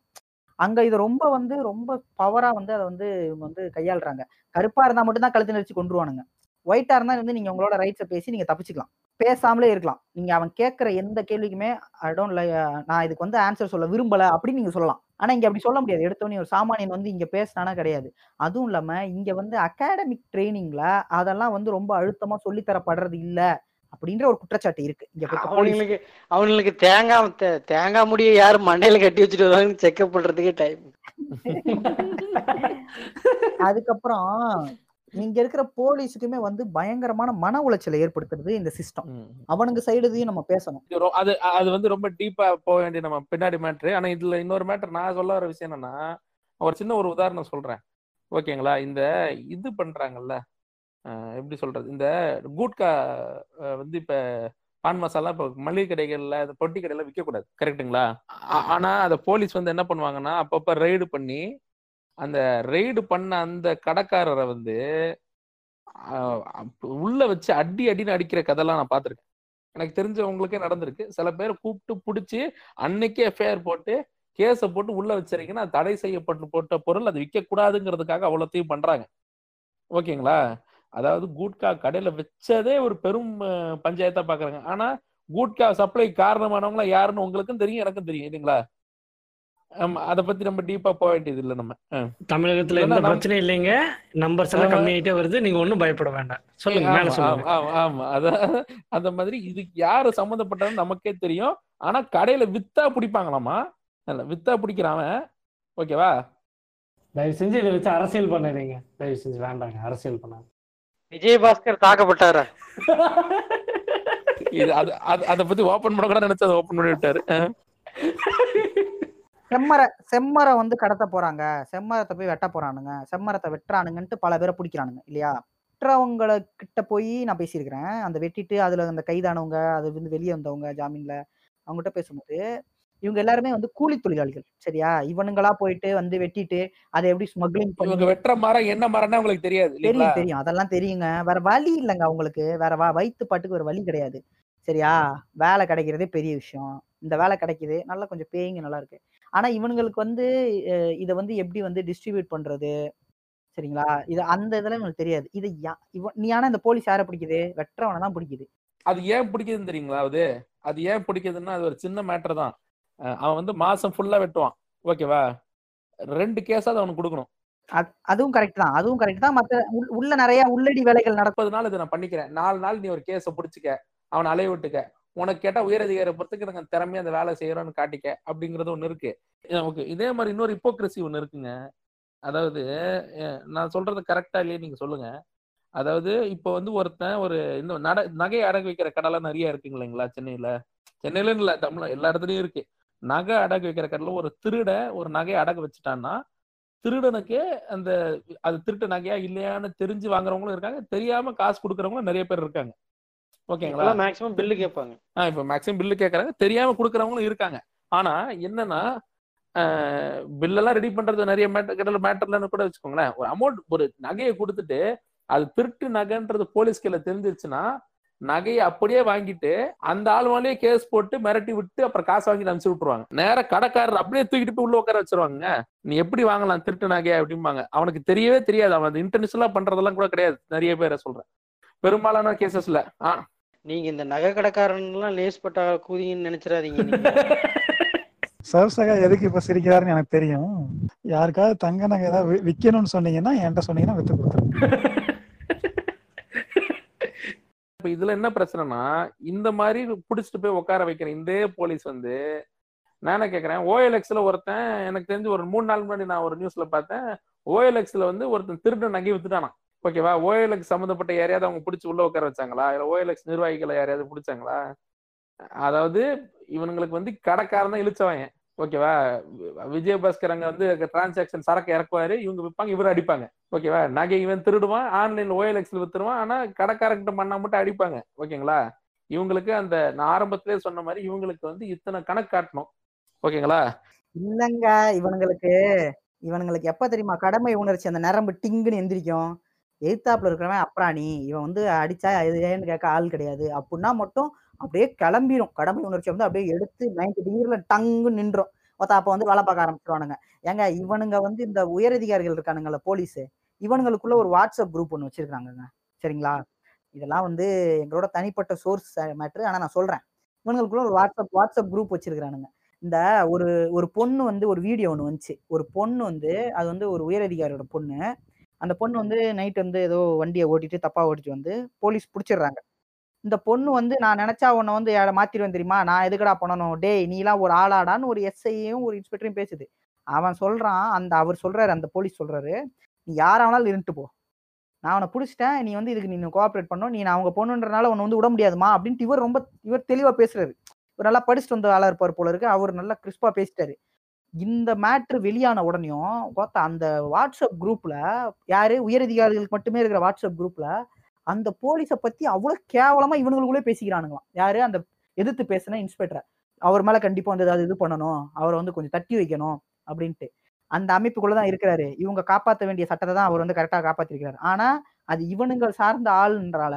அங்க இது ரொம்ப வந்து ரொம்ப பவரா வந்து அதை வந்து இவங்க வந்து கையாளுறாங்க. கருப்பா இருந்தா மட்டும் தான் கழுத்து நெரிச்சு கொண்டுருவானுங்க ஒயிட்டா இருந்தா வந்து நீங்க உங்களோட ரைட்ஸை பேசி நீங்க தப்பிச்சுக்கலாம். பேசாமலே இருக்கலாம். நீங்க அவன் கேட்கிற எந்த கேள்விக்குமே ஐ டோன்ட் லை நான் இதுக்கு வந்து ஆன்சர் சொல்ல விரும்பல அப்படின்னு நீங்க சொல்லலாம். ஆனா இங்க அப்படி சொல்ல முடியாது. எடுத்தோடனே ஒரு சாமானியன் வந்து இங்க பேசினானா கிடையாது. அதுவும் இல்லாம இங்க வந்து அகாடமிக் ட்ரைனிங்ல அதெல்லாம் வந்து ரொம்ப அழுத்தமா சொல்லித் தரப்படுறது இல்ல அப்படின்ற ஒரு குற்றச்சாட்டு இருக்கு. இங்க அவனுங்களுக்கு அவனுங்களுக்கு தேங்காய் தேங்காய் முடிய யாரு மண்டையில கட்டி வச்சுட்டு வருவாங்கன்னு செக்அப் பண்றதுக்கே டைம் [LAUGHS] அதுக்கப்புறம் இங்க இருக்கிற போலீஸுக்குமே வந்து பயங்கரமான மன உளைச்சலை ஏற்படுத்துறது இந்த சிஸ்டம். அவனுங்க சைடுதையும் நம்ம பேசணும். அது அது வந்து ரொம்ப டீப்பா போக வேண்டிய நம்ம பின்னாடி மேட்ரு ஆனா இதுல இன்னொரு மேட்டர் நான் சொல்ல வர விஷயம் என்னன்னா ஒரு சின்ன ஒரு உதாரணம் சொல்றேன். ஓகேங்களா? இந்த இது பண்றாங்கல்ல எப்படி சொல்றது? இந்த கூட்கா வந்து இப்ப பான் மசாலா இப்போ மளிகை கடைகள்ல இந்த பொட்டி கடையில விற்க கூடாது கரெக்ட்டுங்களா ஆ- ஆனா அத போலீஸ் வந்து என்ன பண்ணுவாங்கன்னா அப்பப்ப ரெய்டு பண்ணி அந்த ரெய்டு பண்ண அந்த கடைக்காரரை வந்து உள்ள வச்சு அடி அடின்னு அடிக்கிற கதைலாம் நான் பார்த்துருக்கேன். எனக்கு தெரிஞ்சவங்களுக்கே நடந்திருக்கு. சில பேர் கூப்பிட்டு பிடிச்சி அன்னைக்கே எஃப்ஐஆர் போட்டு கேஸை போட்டு உள்ள வச்சிருக்கீங்கன்னா தடை செய்யப்பட்டு போட்ட பொருள் அது விற்க கூடாதுங்கிறதுக்காக அவ்வளோத்தையும் பண்றாங்க. ஓகேங்களா? அதாவது கூட்கா கடையில வச்சதே ஒரு பெரும் பஞ்சாயத்தாக பஞ்சாயத்தா பாக்குறாங்க ஆனா கூட்கா சப்ளை காரணமானவங்களா யாருன்னு உங்களுக்கும் தெரியும் எனக்கும் தெரியும் இல்லைங்களா? ஆமா அதை பத்தி நம்ம டீப்பா போக வேண்டியது இல்லை நம்ம. தமிழகத்துல எந்த பிரச்சனையும் இல்லைங்க. நம்பர்ஸ் எல்லாம் ஆமா. கம்மியாயிட்டே வருது. நீங்க ஒண்ணும் பயப்பட வேண்டாம். சொல்லுங்க மேல ஆமா, சொல்லுங்க. ஆமா, ஆமா, ஆமா. அதான் அந்த மாதிரி இதுக்கு யாரு சம்மந்தப்பட்டதுன்னு நமக்கே தெரியும். ஆனா கடையில வித்தா பிடிப்பாங்களாமா? இல்ல வித்தா பிடிக்கிறான் ஓகேவா? தயவு செஞ்சு இதை வச்சு அரசியல் பண்ணாதீங்க. தயவு செஞ்சு வேண்டாங்க அரசியல் பண்ணாங்க விஜயபாஸ்கர் தாக்கப்பட்டாரா? இது அது அது- அதை பத்தி ஓபன் பண்ண கூட நினைச்சு அதை ஓபன் பண்ணி விட்டாரு. செம்மரை செம்மரை வந்து கடத்த போறாங்க. செம்மரத்தை போய் வெட்ட போறானுங்க. செம்மரத்தை வெட்டுறானுங்கன்ட்டு பல பேரை பிடிக்கிறானுங்க இல்லையா? வெட்டுறவங்கள கிட்ட போய் நான் பேசியிருக்கிறேன். அந்த வெட்டிட்டு அதுல அந்த கைதானவங்க அது வந்து வெளியே வந்தவங்க ஜாமீன்ல அவங்ககிட்ட பேசும்போது இவங்க எல்லாருமே வந்து கூலி தொழிலாளிகள் சரியா? இவனுங்களா போயிட்டு வந்து வெட்டிட்டு அதை எப்படி ஸ்மக்லிங் பண்ணி இவங்க வெட்டுற மரம் என்ன மரம்னா உங்களுக்கு தெரியாது தெரியும் தெரியும். அதெல்லாம் தெரியுங்க. வேற வழி இல்லைங்க அவங்களுக்கு. வேற வா வயிற்று பாட்டுக்கு ஒரு வழி கிடையாது சரியா? வேலை கிடைக்கிறதே பெரிய விஷயம். இந்த வேலை கிடைக்குது. நல்லா கொஞ்சம் பேயிங்க நல்லா இருக்கு. ஆனா இவனுங்களுக்கு வந்து இதை வந்து எப்படி வந்து டிஸ்ட்ரிபியூட் பண்றது? சரிங்களா? இது அந்த இதெல்லாம் இவனுக்கு தெரியாது. இது இவன் நீ ஆனா இந்த போலீஸ் யாரை பிடிக்குது? வெட்டுறவனை தான் பிடிக்குது. அது ஏன் பிடிக்குதுன்னு தெரியுங்களா அது? அது ஏன் பிடிக்குதுன்னா அது ஒரு சின்ன மேட்டர் தான். அவன் வந்து மாசம் ஃபுல்லா வெட்டுவான். ஓகேவா ரெண்டு கேஸாவது அவனுக்கு கொடுக்கணும். அது- அதுவும் கரெக்ட் தான். அதுவும் கரெக்ட் தான். மத்த உள்- உள்ள நிறைய உள்ளடி வேலைகள் நாள் இதை நான் பண்ணிக்கிறேன். நாலு நாள் நீ ஒரு கேஸை பிடிச்சிக்க. அவனை அலைய விட்டுக்க. உனக்கு கேட்டா உயரதிகார பொறுத்துக்கு நாங்க திறமையா அந்த வேலை செய்கிறோன்னு காட்டிக்க அப்படிங்கிறது ஒண்ணு இருக்கு. ஓகே இதே மாதிரி இன்னொரு இப்போக்ரசி ஒண்ணு இருக்குங்க. அதாவது நான் சொல்றது கரெக்டா இல்லையே நீங்க சொல்லுங்க. அதாவது இப்போ வந்து ஒருத்தன் ஒரு இந்த நட நகை அடகு வைக்கிற கடைலாம் நிறைய இருக்குங்க இல்லைங்களா சென்னையில? சென்னையில இல்ல தமிழ் எல்லா இடத்துலயும் இருக்கு. நகை அடகு வைக்கிற கடையில ஒரு திருட ஒரு நகையை அடகு வச்சுட்டான்னா திருடனுக்கு அந்த அது திருட்டு நகையா இல்லையான்னு தெரிஞ்சு வாங்குறவங்களும் இருக்காங்க தெரியாம காசு கொடுக்குறவங்களும் நிறைய பேர் இருக்காங்க. ஓகேங்களா? மேக்ஸிமம் பில்லு கேட்பாங்க. ஆ இப்போ மேக்ஸிமம் பில்லு கேட்கறாங்க. தெரியாம கொடுக்கறவங்களும் இருக்காங்க. ஆனா என்னன்னா பில்லெல்லாம் ரெடி பண்றது நிறைய மேட்டர் மேட்டர்லன்னு கூட வச்சுக்கோங்களேன். ஒரு அமௌண்ட் ஒரு நகையை கொடுத்துட்டு அது திருட்டு நகைன்றது போலீஸ் கையில தெரிஞ்சிருச்சுன்னா நகையை அப்படியே வாங்கிட்டு அந்த ஆள் மேலேயே கேஸ் போட்டு மிரட்டி விட்டு அப்புறம் காசு வாங்கிட்டு அனுப்பிச்சு விட்டுருவாங்க. நேரா கடைக்காரர் அப்படியே தூக்கிட்டு போய் உள்ள உட்கார வச்சிருவாங்க. நீ எப்படி வாங்கலாம் திருட்டு நகையை அப்படிம்பாங்க. அவனுக்கு தெரியவே தெரியாது. அவன் இன்டர்நேஷனலா பண்றதெல்லாம் கூட கிடையாது. நிறைய பேரை சொல்றேன். பெரும்பாலான கேசஸ்ல ஆ நீங்க இந்த நகை கடைக்காரன் எல்லாம் லேஸ்பட்டா கூதிங்கன்னு நினைச்சிடாதீங்க நீங்க. [LAUGHS] சர்சகா எதுக்கு இப்ப சிரிக்கிறாருன்னு எனக்கு தெரியும். யாருக்காவது தங்க நகை ஏதாவது வி- விக்கணும்னு சொன்னீங்கன்னா என்கிட்ட சொன்னீங்கன்னா வித்து கொடுத்துருங்க. [LAUGHS] இப்ப இதுல என்ன பிரச்சனைனா இந்த மாதிரி புடிச்சிட்டு போய் உட்கார வைக்கிற இந்த போலீஸ் வந்து நான் கேக்குறேன் ஓஎல்எக்ஸ்ல ஒருத்தன் எனக்கு தெரிஞ்சு ஒரு மூணு நாள் முன்னாடி நான் ஒரு நியூஸ்ல பார்த்தேன் ஓஎல்எக்ஸ்ல வந்து ஒருத்தன் திருட்டு நகை வித்துட்டானா ஓகேவா? ஓஎல்எக்ஸ் சம்மந்தப்பட்ட யாரையாவது அவங்க பிடிச்சி உள்ள உட்கார வச்சாங்களா? இல்லை ஓஎல்எக்ஸ் நிர்வாகிகளை யாரையாவது பிடிச்சாங்களா? அதாவது இவனுங்களுக்கு வந்து கடைக்காரன் தான் இழுச்சவன். ஓகேவா? விஜயபாஸ்கர் அங்க வந்து டிரான்சாக்ஷன் சரக்கு இறக்குவாரு. இவங்க விற்பாங்க இவரும் அடிப்பாங்க. ஓகேவா? நகை இவன் திருடுவான் ஆன்லைன்ல ஓஎல்எக்ஸ்ல வித்துருவான். ஆனா கடைக்காரங்கிட்ட மண்ணா மட்டும் அடிப்பாங்க. ஓகேங்களா? இவங்களுக்கு அந்த நான் ஆரம்பத்திலே சொன்ன மாதிரி இவங்களுக்கு வந்து இத்தனை கணக்கு காட்டணும். ஓகேங்களா? இல்லங்க இவனுங்களுக்கு இவனுங்களுக்கு எப்ப தெரியுமா? கடமை உணர்ச்சி. அந்த நரம்பு டிங்குன்னு எந்திரிக்கும். எதிர்த்தாப்புல இருக்கிறவன் அப்ராணி இவன் வந்து அடிச்சா இது ஏன்னு கேட்க ஆள் கிடையாது. அப்படின்னா மட்டும் அப்படியே கிளம்பிரும். கடமை உணர்ச்சி வந்து அப்படியே எடுத்து நைன்டி டிகிரில டங்கு நின்றோம் ஒருத்தன் அப்ப வந்து வேலை பார்க்க ஆரம்பிச்சிருவானுங்க. ஏங்க இவனுங்க வந்து இந்த உயரதிகாரிகள் இருக்கானுங்கல்ல போலீஸ் இவனுங்களுக்குள்ள ஒரு வாட்ஸ்அப் குரூப் ஒன்று வச்சிருக்காங்கங்க. சரிங்களா? இதெல்லாம் வந்து எங்களோட தனிப்பட்ட சோர்ஸ் மேட்ரு ஆனா நான் சொல்றேன். இவனுங்களுக்குள்ள ஒரு வாட்ஸ்அப் வாட்ஸ்அப் குரூப் வச்சிருக்கிறானுங்க. இந்த ஒரு ஒரு பொண்ணு வந்து ஒரு வீடியோ ஒன்று வந்துச்சு. ஒரு பொண்ணு வந்து அது வந்து ஒரு உயரதிகாரியோட பொண்ணு. அந்த பொண்ணு வந்து நைட் வந்து ஏதோ வண்டியை ஓட்டிட்டு தப்பா ஓட்டிட்டு வந்து போலீஸ் பிடிச்சிடுறாங்க இந்த பொண்ணு வந்து நான் நினைச்சா உன்னை வந்து யாரை மாத்திருவேன் தெரியுமா? நான் எதுக்குடா பண்ணணும்? டேய் நீலாம் ஒரு ஆளாடான்னு ஒரு எஸ்ஐயும் ஒரு இன்ஸ்பெக்டரையும் பேசுது. அவன் சொல்றான் அந்த அவர் சொல்றாரு அந்த போலீஸ் சொல்றாரு நீ யாராவனாலும் இருந்துட்டு போ. நான் அவனை பிடிச்சிட்டேன் நீ வந்து இதுக்கு நீ கோஆப்ரேட் பண்ணும் நீ நான் அவங்க பொண்ணுன்றனால உன்னை வந்து விட முடியாதுமா? அப்படின்ட்டு இவர் ரொம்ப இவர் தெளிவா பேசுறாரு. இவர் நல்லா படிச்சுட்டு வந்த ஆளா இருப்பார் போல இருக்கு. அவர் நல்லா கிறிஸ்பா பேசிட்டாரு. இந்த மேட்ரு வெளியான உடனேயும் பார்த்தா அந்த வாட்ஸ்அப் குரூப்ல யாரு? உயரதிகாரிகளுக்கு மட்டுமே இருக்கிற வாட்ஸ்அப் குரூப்ல அந்த போலீஸை பத்தி அவ்வளவு கேவலமா இவனுங்களுக்குள்ளே பேசிக்கிறானுங்களாம். யாரு? அந்த எதிர்த்து பேசின இன்ஸ்பெக்டர் அவர் மேல கண்டிப்பா வந்து ஏதாவது இது பண்ணணும். அவரை வந்து கொஞ்சம் தட்டி வைக்கணும் அப்படின்ட்டு. அந்த அமைப்புக்குள்ளதான் இருக்கிறாரு. இவங்க காப்பாற்ற வேண்டிய சட்டத்தை தான் அவர் வந்து கரெக்டா காப்பாத்திருக்கிறாரு. ஆனா அது இவனுங்க சார்ந்த ஆளுன்றால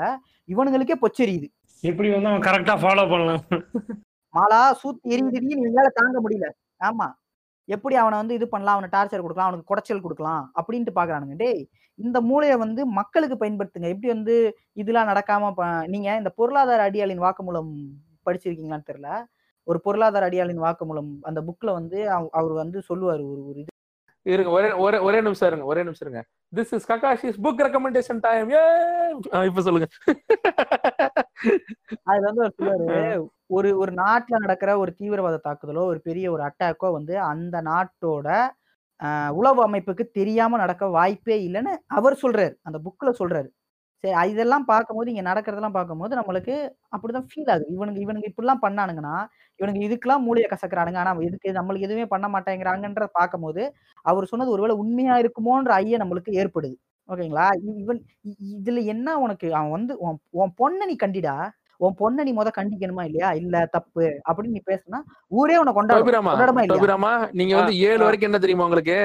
இவனுங்களுக்கே பொச்சரியுது எப்படி வந்து அவன் கரெக்டா ஃபாலோ பண்ணலாம்? மாலா சூத்து எரியுதுடி நீ இவங்களால தாங்க முடியல. ஆமா. எப்படி அவனை வந்து இது பண்ணலாம்? அவனை டார்ச்சர் கொடுக்கலாம் அவனுக்கு குடைச்சல் கொடுக்கலாம்? அப்படின்ட்டு பாக்குறானுங்க. டேய் இந்த மூளையை வந்து மக்களுக்கு பயன்படுத்துங்க. எப்படி வந்து இதெல்லாம் நடக்காம நீங்க இந்த பொருளாதார அடியாளின் வாக்குமூலம் படிச்சிருக்கீங்களான்னு தெரியல. ஒரு பொருளாதார அடியாளின் வாக்குமூலம் அந்த புக்ல வந்து அவர் வந்து சொல்லுவார் ஒரு ஒரு இது இருங்க ஒரே ஒரே ஒரே நிமிஷம் இருங்க ஒரே நிமிஷம் இருங்க. This is Kakashi's book recommendation time ஏ இப்ப சொல்லுங்க. அதுல வந்து அவர் சொல்லுவாரு ஒரு ஒரு நாட்டுல நடக்கிற ஒரு தீவிரவாத தாக்குதலோ ஒரு பெரிய ஒரு அட்டாக்கோ வந்து அந்த நாட்டோட உளவு அமைப்புக்கு தெரியாம நடக்க வாய்ப்பே இல்லைன்னு அவர் சொல்றாரு. அந்த புக்ல சொல்றாரு. சரி அ- இதெல்லாம் பார்க்கும்போது இங்க நடக்கிறதெல்லாம் பார்க்கும்போது நம்மளுக்கு அப்படிதான் ஃபீல் ஆகுது. இவனுங்க இவனுங்க இப்படிலாம் பண்ணானுங்கன்னா இவனுங்க இதுக்கெல்லாம் மூளையை கசக்குறானுங்க. ஆனா இதுக்கு நம்மளுக்கு எதுவுமே பண்ண மாட்டேங்கிறாங்கன்ற பார்க்கும்போது அவர் சொன்னது ஒருவேளை உண்மையா இருக்குமோன்ற ஐயம் நம்மளுக்கு ஏற்படுது. ஓகேங்களா? இ- இவன் இ- இதுல என்ன உனக்கு? அவன் வந்து உன் உன் பொண்ணை நீ கண்டிடா? உன் பொண்ணை நீ முத கண்டிக்கணுமா இல்லையா? இல்ல தப்பு அப்படின்னு நீ பேசுனா ஊரே உன்னை கொண்டாடும் டோபிராமா கொண்டாடுமா இல்லையா? டோபிராமா நீங்க வந்து ஏழு ஆ. வரைக்கும் என்ன தெரியுமா உங்களுக்கு?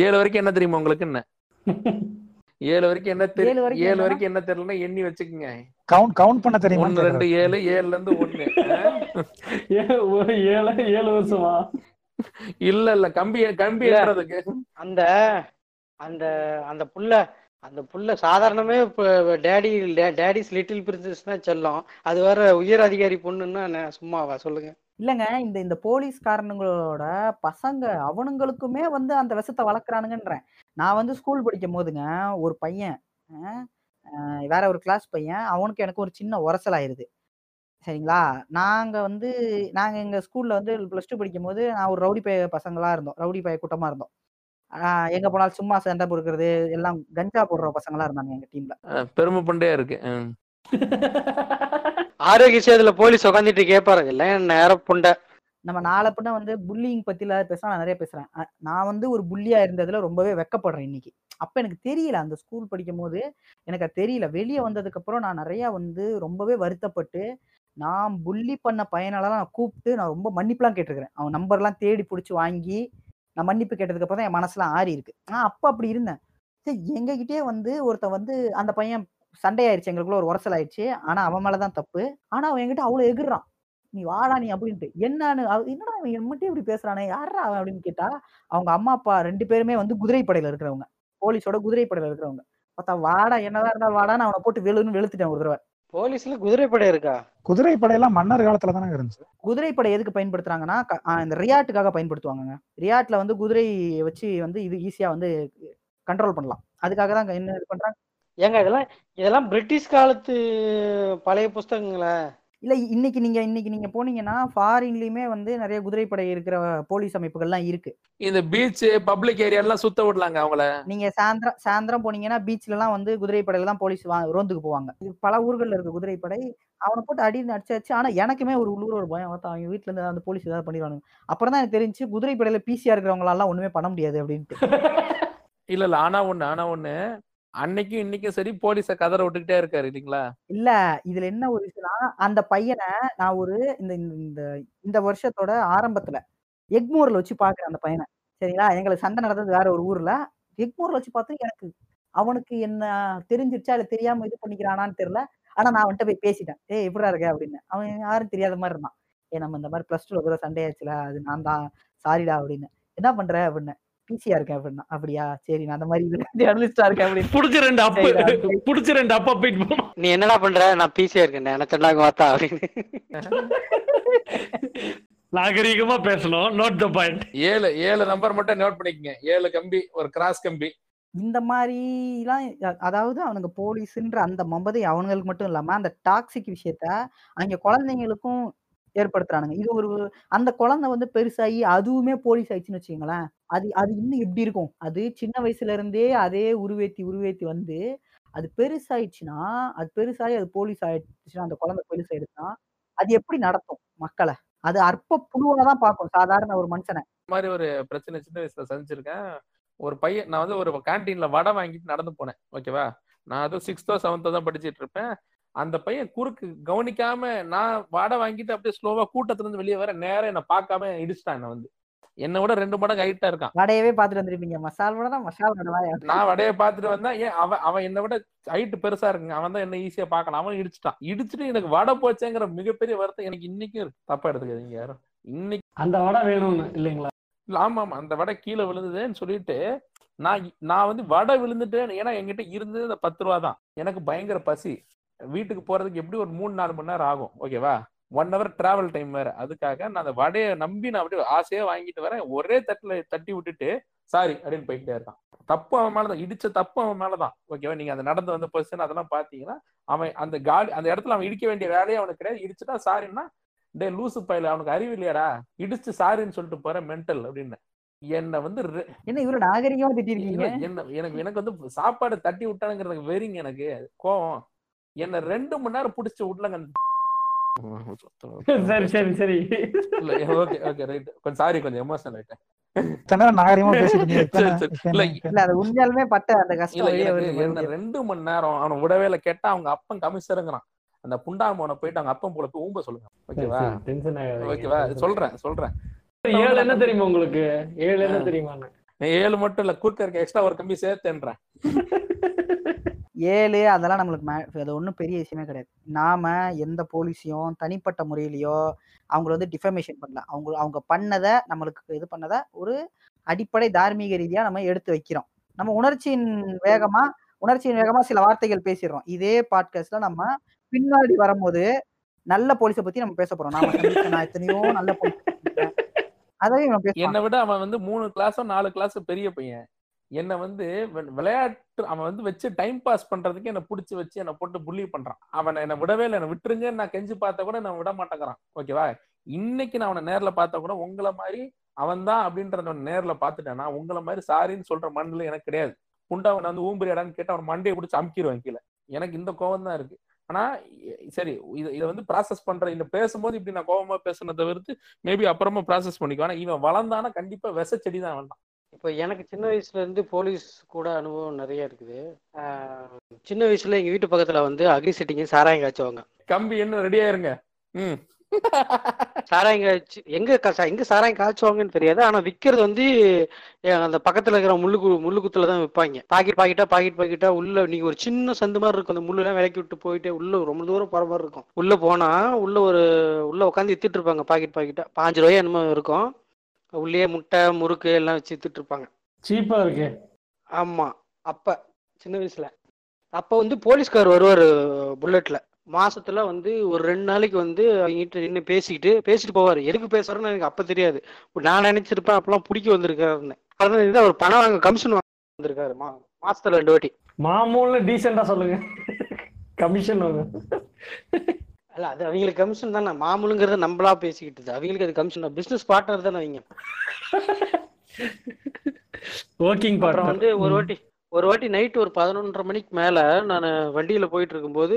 ஏழு வரைக்கும் என்ன தெரியுமா உங்களுக்கு என்ன [LAUGHS] ஏழு வரைக்கும் என்ன தெரியும் வரைக்கும் ஏழு? வரைக்கும் என்ன தெரியலன்னா எண்ணி வச்சுக்கோங்க. கவுண்ட் கவுண்ட் பண்ண தெரியுமா? ஒன்னு ரெண்டு ஏழு ஏழுல இருந்து ஒண்ணு. ஏழு ஏழு வருஷமா? இல்ல இல்ல கம்பி கம்பி இல்ல. ஏற்றதுக்கு அந்த அந்த அந்த புள்ள அந்த புள்ள சாதாரணமே இப்போ டேடி டேடிஸ் லிட்டில் பிரின்சஸ் தான் செல்லம். அது வேற உயர் அதிகாரி பொண்ணுன்னா என்ன சும்மாவா? சொல்லுங்க. இல்லங்க. இந்த இந்த போலீஸ்காரனுங்களோட பசங்க அவனுங்களுக்குமே வந்து அந்த விஷத்தை வளர்க்குறானுங்கன்றேன். நான் வந்து ஸ்கூல் படிக்கும் போதுங்க ஒரு பையன் அஹ், அஹ், வேற ஒரு கிளாஸ் பையன் அவனுக்கு எனக்கு ஒரு சின்ன உரசல் ஆயிருது. சரிங்களா? நாங்க வந்து நாங்க எங்க ஸ்கூல்ல வந்து பிளஸ் டூ படிக்கும் போது நான் ஒரு ரவுடி பைய பசங்களா இருந்தோம். ரவுடி பைய கூட்டமா இருந்தோம். ஆஹ் எங்க போனாலும் சும்மா சண்டை பொறுக்கிறது எல்லாம் கஞ்சா போடுற பசங்களா இருந்தாங்க எங்க டீம்ல. அஹ் பெருமை பண்டையா இருக்கு. ஆரோக்கிய சேதுல போலீஸ் உட்காந்துட்டு கேட்பாரு இல்ல நேர புண்டை. நம்ம நாளை பின்ன வந்து புல்லிங் பத்தில பேசலாம் நான் நிறைய பேசுறேன். நான் வந்து ஒரு புள்ளியா இருந்ததுல ரொம்பவே வெக்கப்படுறேன் இன்னைக்கு. அப்ப எனக்கு தெரியல அந்த ஸ்கூல் படிக்கும் போது எனக்கு அது தெரியல. வெளியே வந்ததுக்கு அப்புறம் நான் நிறைய வந்து ரொம்பவே வருத்தப்பட்டு நான் புள்ளி பண்ண பையனாலலாம் நான் கூப்பிட்டு நான் ரொம்ப மன்னிப்புலாம் கேட்டிருக்கிறேன். அவன் நம்பர்லாம் தேடி பிடிச்சி வாங்கி நான் மன்னிப்பு கேட்டதுக்கு அப்புறம் தான் என் மனசுலாம் ஆறி இருக்கு நான் அப்போ அப்படி இருந்தேன். சரி எங்ககிட்டயே வந்து ஒருத்தன் வந்து அந்த பையன் சண்டையாயிருச்சு எங்களுக்குள்ள ஒரு உரசல் ஆயிடுச்சு ஆனா அவன் மேலதான் தப்பு. ஆனா அவன் என்கிட்ட அவ்வளவு எகுறான் நீ வாடா நீ அப்படின்ட்டு. என்னன்னு? என்னடா அவன் எம்மட்டே இப்படி பேசுறானே? யாரா அவன்? அப்படின்னு கேட்டா அவங்க அம்மா அப்பா ரெண்டு பேருமே வந்து குதிரைப்படையில இருக்கிறவங்க. போலீஸோட குதிரைப்படையில இருக்கிறவங்க. பார்த்தா வாடா என்னதான் இருந்தா வாடா நான் அவனை போட்டு வெளுன்னு வெளுத்துட்டேன் ஒரு தடவை. போலீஸ்ல குதிரைப்படை இருக்கா? குதிரை படையெல்லாம் மன்னர் காலத்துல தானே இருந்துச்சு. குதிரைப்படை எதுக்கு பயன்படுத்துறாங்கன்னா இந்த ரியாட்டுக்காக பயன்படுத்துவாங்கங்க. ரியாட்ல வந்து குதிரை வச்சு வந்து இது ஈஸியா வந்து கண்ட்ரோல் பண்ணலாம். அதுக்காக தான் என்ன இது பண்றாங்க? ஏங்க இதெல்லாம் இதெல்லாம் பிரிட்டிஷ் காலத்து பழைய புஸ்தகங்களா? இல்ல இன்னைக்கு நீங்க இன்னைக்கு நீங்க போனீங்கன்னா ஃபாரின்லயுமே வந்து நிறைய குதிரைப்படை இருக்கிற போலீஸ் அமைப்புகள்லாம் இருக்கு. இந்த பீச் பப்ளிக் ஏரியா எல்லாம் சுத்த விடலாங்க அவங்கள. நீங்க சாயந்தரம் சாயந்தரம் போனீங்கன்னா பீச்ல எல்லாம் வந்து குதிரைப்படையில தான் போலீஸ் வா- ரோந்துக்கு போவாங்க. இது பல ஊர்கள்ல இருக்க குதிரைப்படை. அவனை போட்டு அடின்னு அடிச்சாச்சு ஆனா எனக்குமே ஒரு உள்ளூர் ஒரு பயம். அவங்க வீட்டுல இருந்து அந்த போலீஸ் ஏதாவது பண்ணிடுவாங்க அப்புறம் தான் எனக்கு தெரிஞ்சு குதிரைப்படையில பிசியா இருக்கிறவங்களால ஒண்ணுமே பண்ண முடியாது அப்படின்ட்டு. இல்ல இல்ல ஆனா ஒண்ணு ஆனா ஒண்ணு அன்னைக்கும் இன்னைக்கும் சரி போலீஸ கதற விட்டுக்கிட்டே இருக்காரு இல்லைங்களா? இல்ல இதுல என்ன ஒரு விஷயம்னா அந்த பையனை நான் ஒரு இந்த இந்த- இந்த இந்த வருஷத்தோட ஆரம்பத்துல எக்மோர்ல வச்சு பாக்குறேன் அந்த பையனை. சரிங்களா? எங்களுக்கு சண்டை நடந்தது வேற ஒரு ஊர்ல. எக்மோர்ல வச்சு பார்த்து எனக்கு அவனுக்கு என்ன தெரிஞ்சிருச்சா இல்ல தெரியாம இது பண்ணிக்கிறானான்னு தெரியல. ஆனா நான் அவன்கிட்ட போய் பேசிட்டேன். ஏ எப்படிடா இருக்க? அப்படின்னு. அவன் யாரும் தெரியாத மாதிரி இருந்தான். ஏ நம்ம இந்த மாதிரி பிளஸ் டூல கூட சண்டை ஆச்சுல அது நான் தான். சாரிடா அப்படின்னு. என்ன பண்ற? அப்படின்னு. பிசியா இருக்கேன் அப்படின்னா அப்படியா? சரி நான் அந்த மாதிரி ஜெர்னலிஸ்டா [LAUGHS] இருக்கேன் அப்படின்னு. புடிச்ச ரெண்டு சரி. புடிச்ச ரெண்டு அப்பா போயிட்டு போனோம் நீ என்னடா பண்ற? நான் பிசியா இருக்கேன் நினைச்சடாங்க வாத்தா அப்படின்னு. [LAUGHS] நாகரீகமா பேசணும் நோட் த பாயிண்ட் ஏழு ஏழு நம்பர் மட்டும் நோட் பண்ணிக்கங்க. ஏழு கம்பி ஒரு கிராஸ் கம்பி. இந்த மாதிரிலாம் அதாவது அவனுங்க போலீஸ்ன்ற அந்த மம்பதை அவனுங்களுக்கு மட்டும் இல்லாம அந்த டாக்ஸிக் விஷயத்த அங்க குழந்தைங்களுக்கும் ஏற்படுத்துறானுங்க. இது ஒரு அந்த குழந்தை வந்து பெருசாகி அதுவுமே போலீஸ் ஆயிடுச்சுன்னு வச்சுக்கோங்களேன். அது அது இன்னும் எப்படி இருக்கும்? அது சின்ன வயசுல இருந்தே அதே உருவேத்தி உருவேத்தி வந்து அது பெருசாயிடுச்சுன்னா அது பெருசாகி அது போலீஸ் ஆயிடுச்சுன்னா அந்த குழந்தை பெருசாயிடுச்சுன்னா அது எப்படி நடத்தும் மக்களை? அது அற்ப புழுவா தான் பார்க்கும். சாதாரண ஒரு மனுஷனை. இந்த மாதிரி ஒரு பிரச்சனை சின்ன வயசுல சந்திச்சிருக்கேன். ஒரு பையன் நான் வந்து ஒரு கேன்டீன்ல வடை வாங்கிட்டு நடந்து போனேன். ஓகேவா? நான் அதுவும் சிக்ஸ்த்தோ செவன்த்தோ தான் படிச்சிட்டு இருப்பேன். அந்த பையன் குறுக்கு கவனிக்காம நான் வடை வாங்கிட்டு அப்படியே ஸ்லோவா கூட்டத்துல இருந்து வெளியே வர நேரம் என்ன பார்க்காம இடிச்சிட்டான் என்ன வந்து. என்னை விட ரெண்டு மடங்கு ஹைட்டா இருக்கான். வடையவே பார்த்துட்டு வந்திருப்பீங்க. மசால் வடை தான் மசால் வடை நான் வடையை பார்த்துட்டு வந்தா ஏன் அவன் அவன் என்னை விட ஹைட் பெருசா இருக்குங்க. அவன் தான் என்ன ஈஸியா பார்க்கலாம் அவன் இடிச்சிட்டான். இடிச்சிட்டு எனக்கு வடை போச்சேங்கிற மிகப்பெரிய வருத்தம் எனக்கு இன்னைக்கும் இருக்கு. தப்பா எடுத்துக்காதீங்க யாரும். இன்னைக்கு அந்த வடை வேணும்னு இல்லைங்களா? இல்ல, ஆமா ஆமா அந்த வடை கீழே விழுந்ததுன்னு சொல்லிட்டு நான் நான் வந்து வடை விழுந்துட்டேன் ஏன்னா என்கிட்ட இருந்தது அந்த பத்து ரூபா தான். எனக்கு பயங்கர பசி. வீட்டுக்கு போறதுக்கு எப்படி ஒரு மூணு நாலு மணி நேரம் ஆகும்? ஓகேவா ஒன் ஹவர் டிராவல் டைம் வேற. அதுக்காக நான் அந்த வடையை நம்பி நான் அப்படியே ஆசையா வாங்கிட்டு வரேன். ஒரே தட்டுல தட்டி விட்டுட்டு சாரி அப்படின்னு போய்கிட்டே இருக்கான். தப்பு அவன் மேலதான். இடிச்ச தப்பு அவன் மேலதான். ஓகேவா நீங்க அந்த நடந்து வந்த பொசிஷன் அதெல்லாம் பாத்தீங்கன்னா அவன் அந்த காலி அந்த இடத்துல அவன் இடிக்க வேண்டிய வேலையே அவனுக்கு கிடையாது. இடிச்சுட்டா சாரின்னா டே லூசு பையில அவனுக்கு அறிவு இல்லையாடா? இடிச்சு சாரின்னு சொல்லிட்டு போறேன் மென்டல் அப்படின்னு. என்னை வந்து என்ன இவ்வளவு நாகரிகமா திட்டிருக்கீங்க? என்ன எனக்கு எனக்கு வந்து சாப்பாடு தட்டி விட்டானுங்கிறது வெறிங்க எனக்கு. கோவம். என்ன ரெண்டு மணி நேரம் புடிச்சு விடலங்க சரி சரி சரி ஓகே ஓகே ரைட் கொஞ்சம் சாரி கொஞ்சம் எமோஷனல் ஆயிட்டேன். நாகரிகமா உண்மையாலுமே பட்ட அந்த கஷ்டம். ரெண்டு மணி நேரம் அவனை விடவே இல்லை. கேட்டா அவங்க அப்பன் கமிஷருங்கிறான் அந்த புண்டாமோனை போயிட்டு அவங்க அப்பன் போல போய் ஊம்ப சொல்லுங்க. ஓகேவா? டென்ஷன் ஓகேவா? சொல்றேன் சொல்றேன். ஏழு என்ன தெரியுமா உங்களுக்கு? ஏழு என்ன. தெரியுமா நீ ஏழு மட்டும் இல்ல குறுக்க இருக்க எக்ஸ்ட்ரா ஒரு கம்பி சேர்த்துன்றேன். ஏழு அதெல்லாம் நம்மளுக்கு மே- அது ஒன்றும் பெரிய விஷயமே கிடையாது. நாம எந்த போலீஸையும் தனிப்பட்ட முறையிலயோ அவங்கள வந்து டிஃபமேஷன் பண்ணல. அவங்க அவங்க பண்ணதை நம்மளுக்கு இது பண்ணதை ஒரு அடிப்படை தார்மீக ரீதியா நம்ம எடுத்து வைக்கிறோம். நம்ம உணர்ச்சியின் வேகமா உணர்ச்சியின் வேகமா சில வார்த்தைகள் பேசிடுறோம். இதே பாட்காஸ்ட்ல நம்ம பின்னாடி வரும்போது நல்ல போலீஸை பத்தி நம்ம பேச போறோம். நாம எத்தனையோ நல்ல போலீஸ் என்னை விட அவன் வந்து மூணு கிளாஸோ நாலு கிளாஸ் பெரிய பையன். என்னை வந்து விளையாட்டு அவன் வந்து வச்சு டைம் பாஸ் பண்றதுக்கு என்னை பிடிச்சி வச்சு என்னை போட்டு புள்ளி பண்றான். அவனை என்னை விடவே இல்லை. என்னை விட்டுருங்கன்னு நான் கெஞ்சி பார்த்தா கூட நான் விட மாட்டேங்கிறான். ஓகேவா இன்னைக்கு நான் அவனை நேரில் பார்த்தா கூட உங்களை மாதிரி அவன் தான் அப்படின்றத நேர்ல பார்த்துட்டேன்னா உங்களை மாதிரி சாரின்னு சொல்ற மண்ணில் எனக்கு கிடையாது. குண்டா அவனை வந்து ஊம்புறியாடான்னு கேட்டு அவன் மண்டையை பிடிச்சி அமுக்கிடுவேன் கீழே. எனக்கு இந்த கோவம் தான் இருக்கு. ஆனா சரி இதை இதை வந்து ப்ராசஸ் பண்ற இந்த பேசும்போது இப்படி நான் கோபமா பேசுனதை தவிர்த்து மேபி அப்புறமா ப்ராசஸ் பண்ணிக்குவேன். இவன் வளர்ந்தானா கண்டிப்பா விச செடி தான் வேண்டாம் இப்போ எனக்கு சின்ன வயசுல இருந்து போலீஸ் கூட அனுபவம் நிறைய இருக்குது. சின்ன வயசுல எங்க வீட்டு பக்கத்துல வந்து அக்ரி செட்டிங்க சாராயம் காய்ச்சுவாங்க. கம்பி என்ன ரெடியா இருங்க ம். சாராயம் காய்ச்சி எங்க கா- எங்க சாராயம் காய்ச்சுவாங்கன்னு தெரியாது. ஆனா விக்கிறது வந்து அஹ் அந்த பக்கத்துல இருக்கிற முள்ளு கு- முள்ளு குத்துல தான் விற்பாங்க பாக்கெட் பாக்கெட்டா பாக்கெட் பாக்கெட்டா உள்ள நீங்க ஒரு சின்ன சந்து மாதிரி இருக்கும். அந்த முள்ளெல்லாம் விலக்கி விட்டு போயிட்டு உள்ள ரொம்ப தூரம் போற மாதிரி இருக்கும். உள்ள போனா உள்ள ஒரு உள்ள உட்காந்து வித்துட்டு இருப்பாங்க பாக்கெட் பாக்கெட்டா. பாஞ்சு ரூபாய் என்னமோ இருக்கும். உள்ளே முட்டை முறுக்கு எல்லாம் வச்சு வித்துட்டு இருப்பாங்க சீப்பா இருக்கு. ஆமா. அப்ப சின்ன வயசுல. அப்ப வந்து போலீஸ்கார் வருவாரு புல்லட்ல. மாசத்துல வந்து ஒரு ரெண்டு நாளைக்கு வந்து அவங்ககிட்ட நின்று பேசிக்கிட்டு பேசிட்டு போவாரு. எதுக்கு பேசுறாருன்னு எனக்கு அப்ப தெரியாது. நான் நினைச்சிருப்பேன் அப்பெல்லாம் பிடிக்க வந்திருக்காருன்னு. அதான் அவர் பணம் வாங்க கமிஷன் வந்திருக்காரு. மா மாசத்துல ரெண்டு வாட்டி. மாமூல்னு டீசெண்டா சொல்லுங்க. கமிஷன் வாங்க. அல்ல அது அவங்களுக்கு கமிஷன் தானே. மாமூலுங்கிறத நம்மளா பேசிக்கிட்டு அவங்களுக்கு அது கமிஷன் பிசினஸ் பார்ட்னர் தானே அவங்க. அப்புறம் பார்ட்னர் வந்து ஒரு வாட்டி ஒரு வாட்டி நைட் ஒரு பதினொன்றரை மணிக்கு மேல நான் வண்டியில போயிட்டு இருக்கும்போது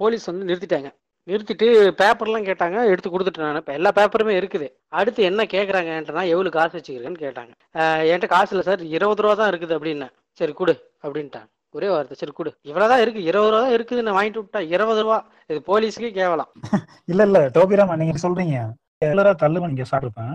போலீஸ் வந்து நிறுத்திட்டாங்க. நிறுத்திட்டு பேப்பர்லாம் கேட்டாங்க. எடுத்து கொடுத்துட்டேன் நான். இப்போ எல்லா பேப்பருமே இருக்குது. அடுத்து என்ன கேட்குறாங்கன்றனா எவ்வளவு காசு வச்சுக்கிறேன்னு கேட்டாங்க. என்கிட்ட காசு இல்லை சார். இருபது ரூபா தான் இருக்குது அப்படின்னேன். சரி கொடு அப்படின்ட்டாங்க. ஒரே வார்த்தை சரி கொடு. இவ்வளவுதான் இருக்கு இருபது ரூபா தான் இருக்குது நான் வாங்கிட்டு விட்டா இருபது ரூபா. இது போலீஸுக்கே கேவலம். [LAUGHS] இல்ல இல்ல டோபிராமா நீங்க சொல்றீங்க. ரெகுலரா தள்ளுவன் இங்க சாப்பிட்டுருப்பேன்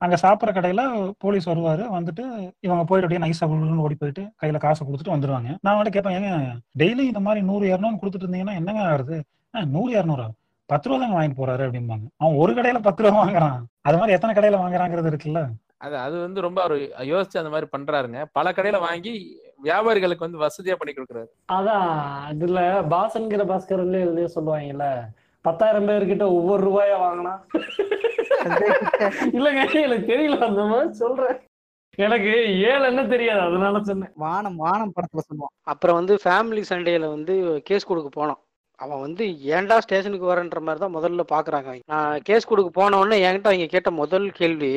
அங்க சாப்பிட்ற கடையில போலீஸ் வருவாரு வந்துட்டு இவங்க போயிட்டு அப்படியே நைஸா ஓடி போயிட்டு கையில காசை கொடுத்துட்டு வந்துருவாங்க. நான் வந்து கேட்பேன் ஏங்க டெய்லி இந்த மாதிரி நூறு இரநூறு கொடுத்துட்டு இருந்தீங்கன்னா என்னங்க ஆகுது? "ஆ, நூறு இரநூறா. பத்து ரூபா தாங்க வாங்கிட்டு போறாரு அப்படிம்பாங்க. அவன் ஒரு கடையில பத்து ரூபா வாங்குறான். அது மாதிரி எத்தனை கடையில வாங்குறாங்கிறது இருக்குல்ல. அது அது வந்து ரொம்ப அவர் யோசிச்சு அந்த மாதிரி பண்றாருங்க. பல கடையில வாங்கி வியாபாரிகளுக்கு வந்து வசதியா பண்ணி கொடுக்குறாரு. அதான் அதுல பாசன்கிற பாஸ்கர்ல இதுலயே சொல்லுவாங்கல்ல பத்தாயிரம் பேர்கிட்ட ஒவ்வொரு ரூபாயா வாங்கினா? இல்லங்க எனக்கு தெரியல அந்த மாதிரி சொல்றேன். எனக்கு ஏழு என்ன தெரியாது அதனால சொன்னேன். வானம் வானம் படத்துல சொல்லுவான். அப்புறம் வந்து ஃபேமிலி சண்டேல வந்து கேஸ் கொடுக்க போனோம். அவன் வந்து ஏன்டா ஸ்டேஷனுக்கு வரன்ற மாதிரி தான் முதல்ல பாக்குறாங்க. அவங்க. நான் கேஸ் கொடுக்க போனவொடனே என்கிட்ட அவங்க கேட்ட முதல் கேள்வி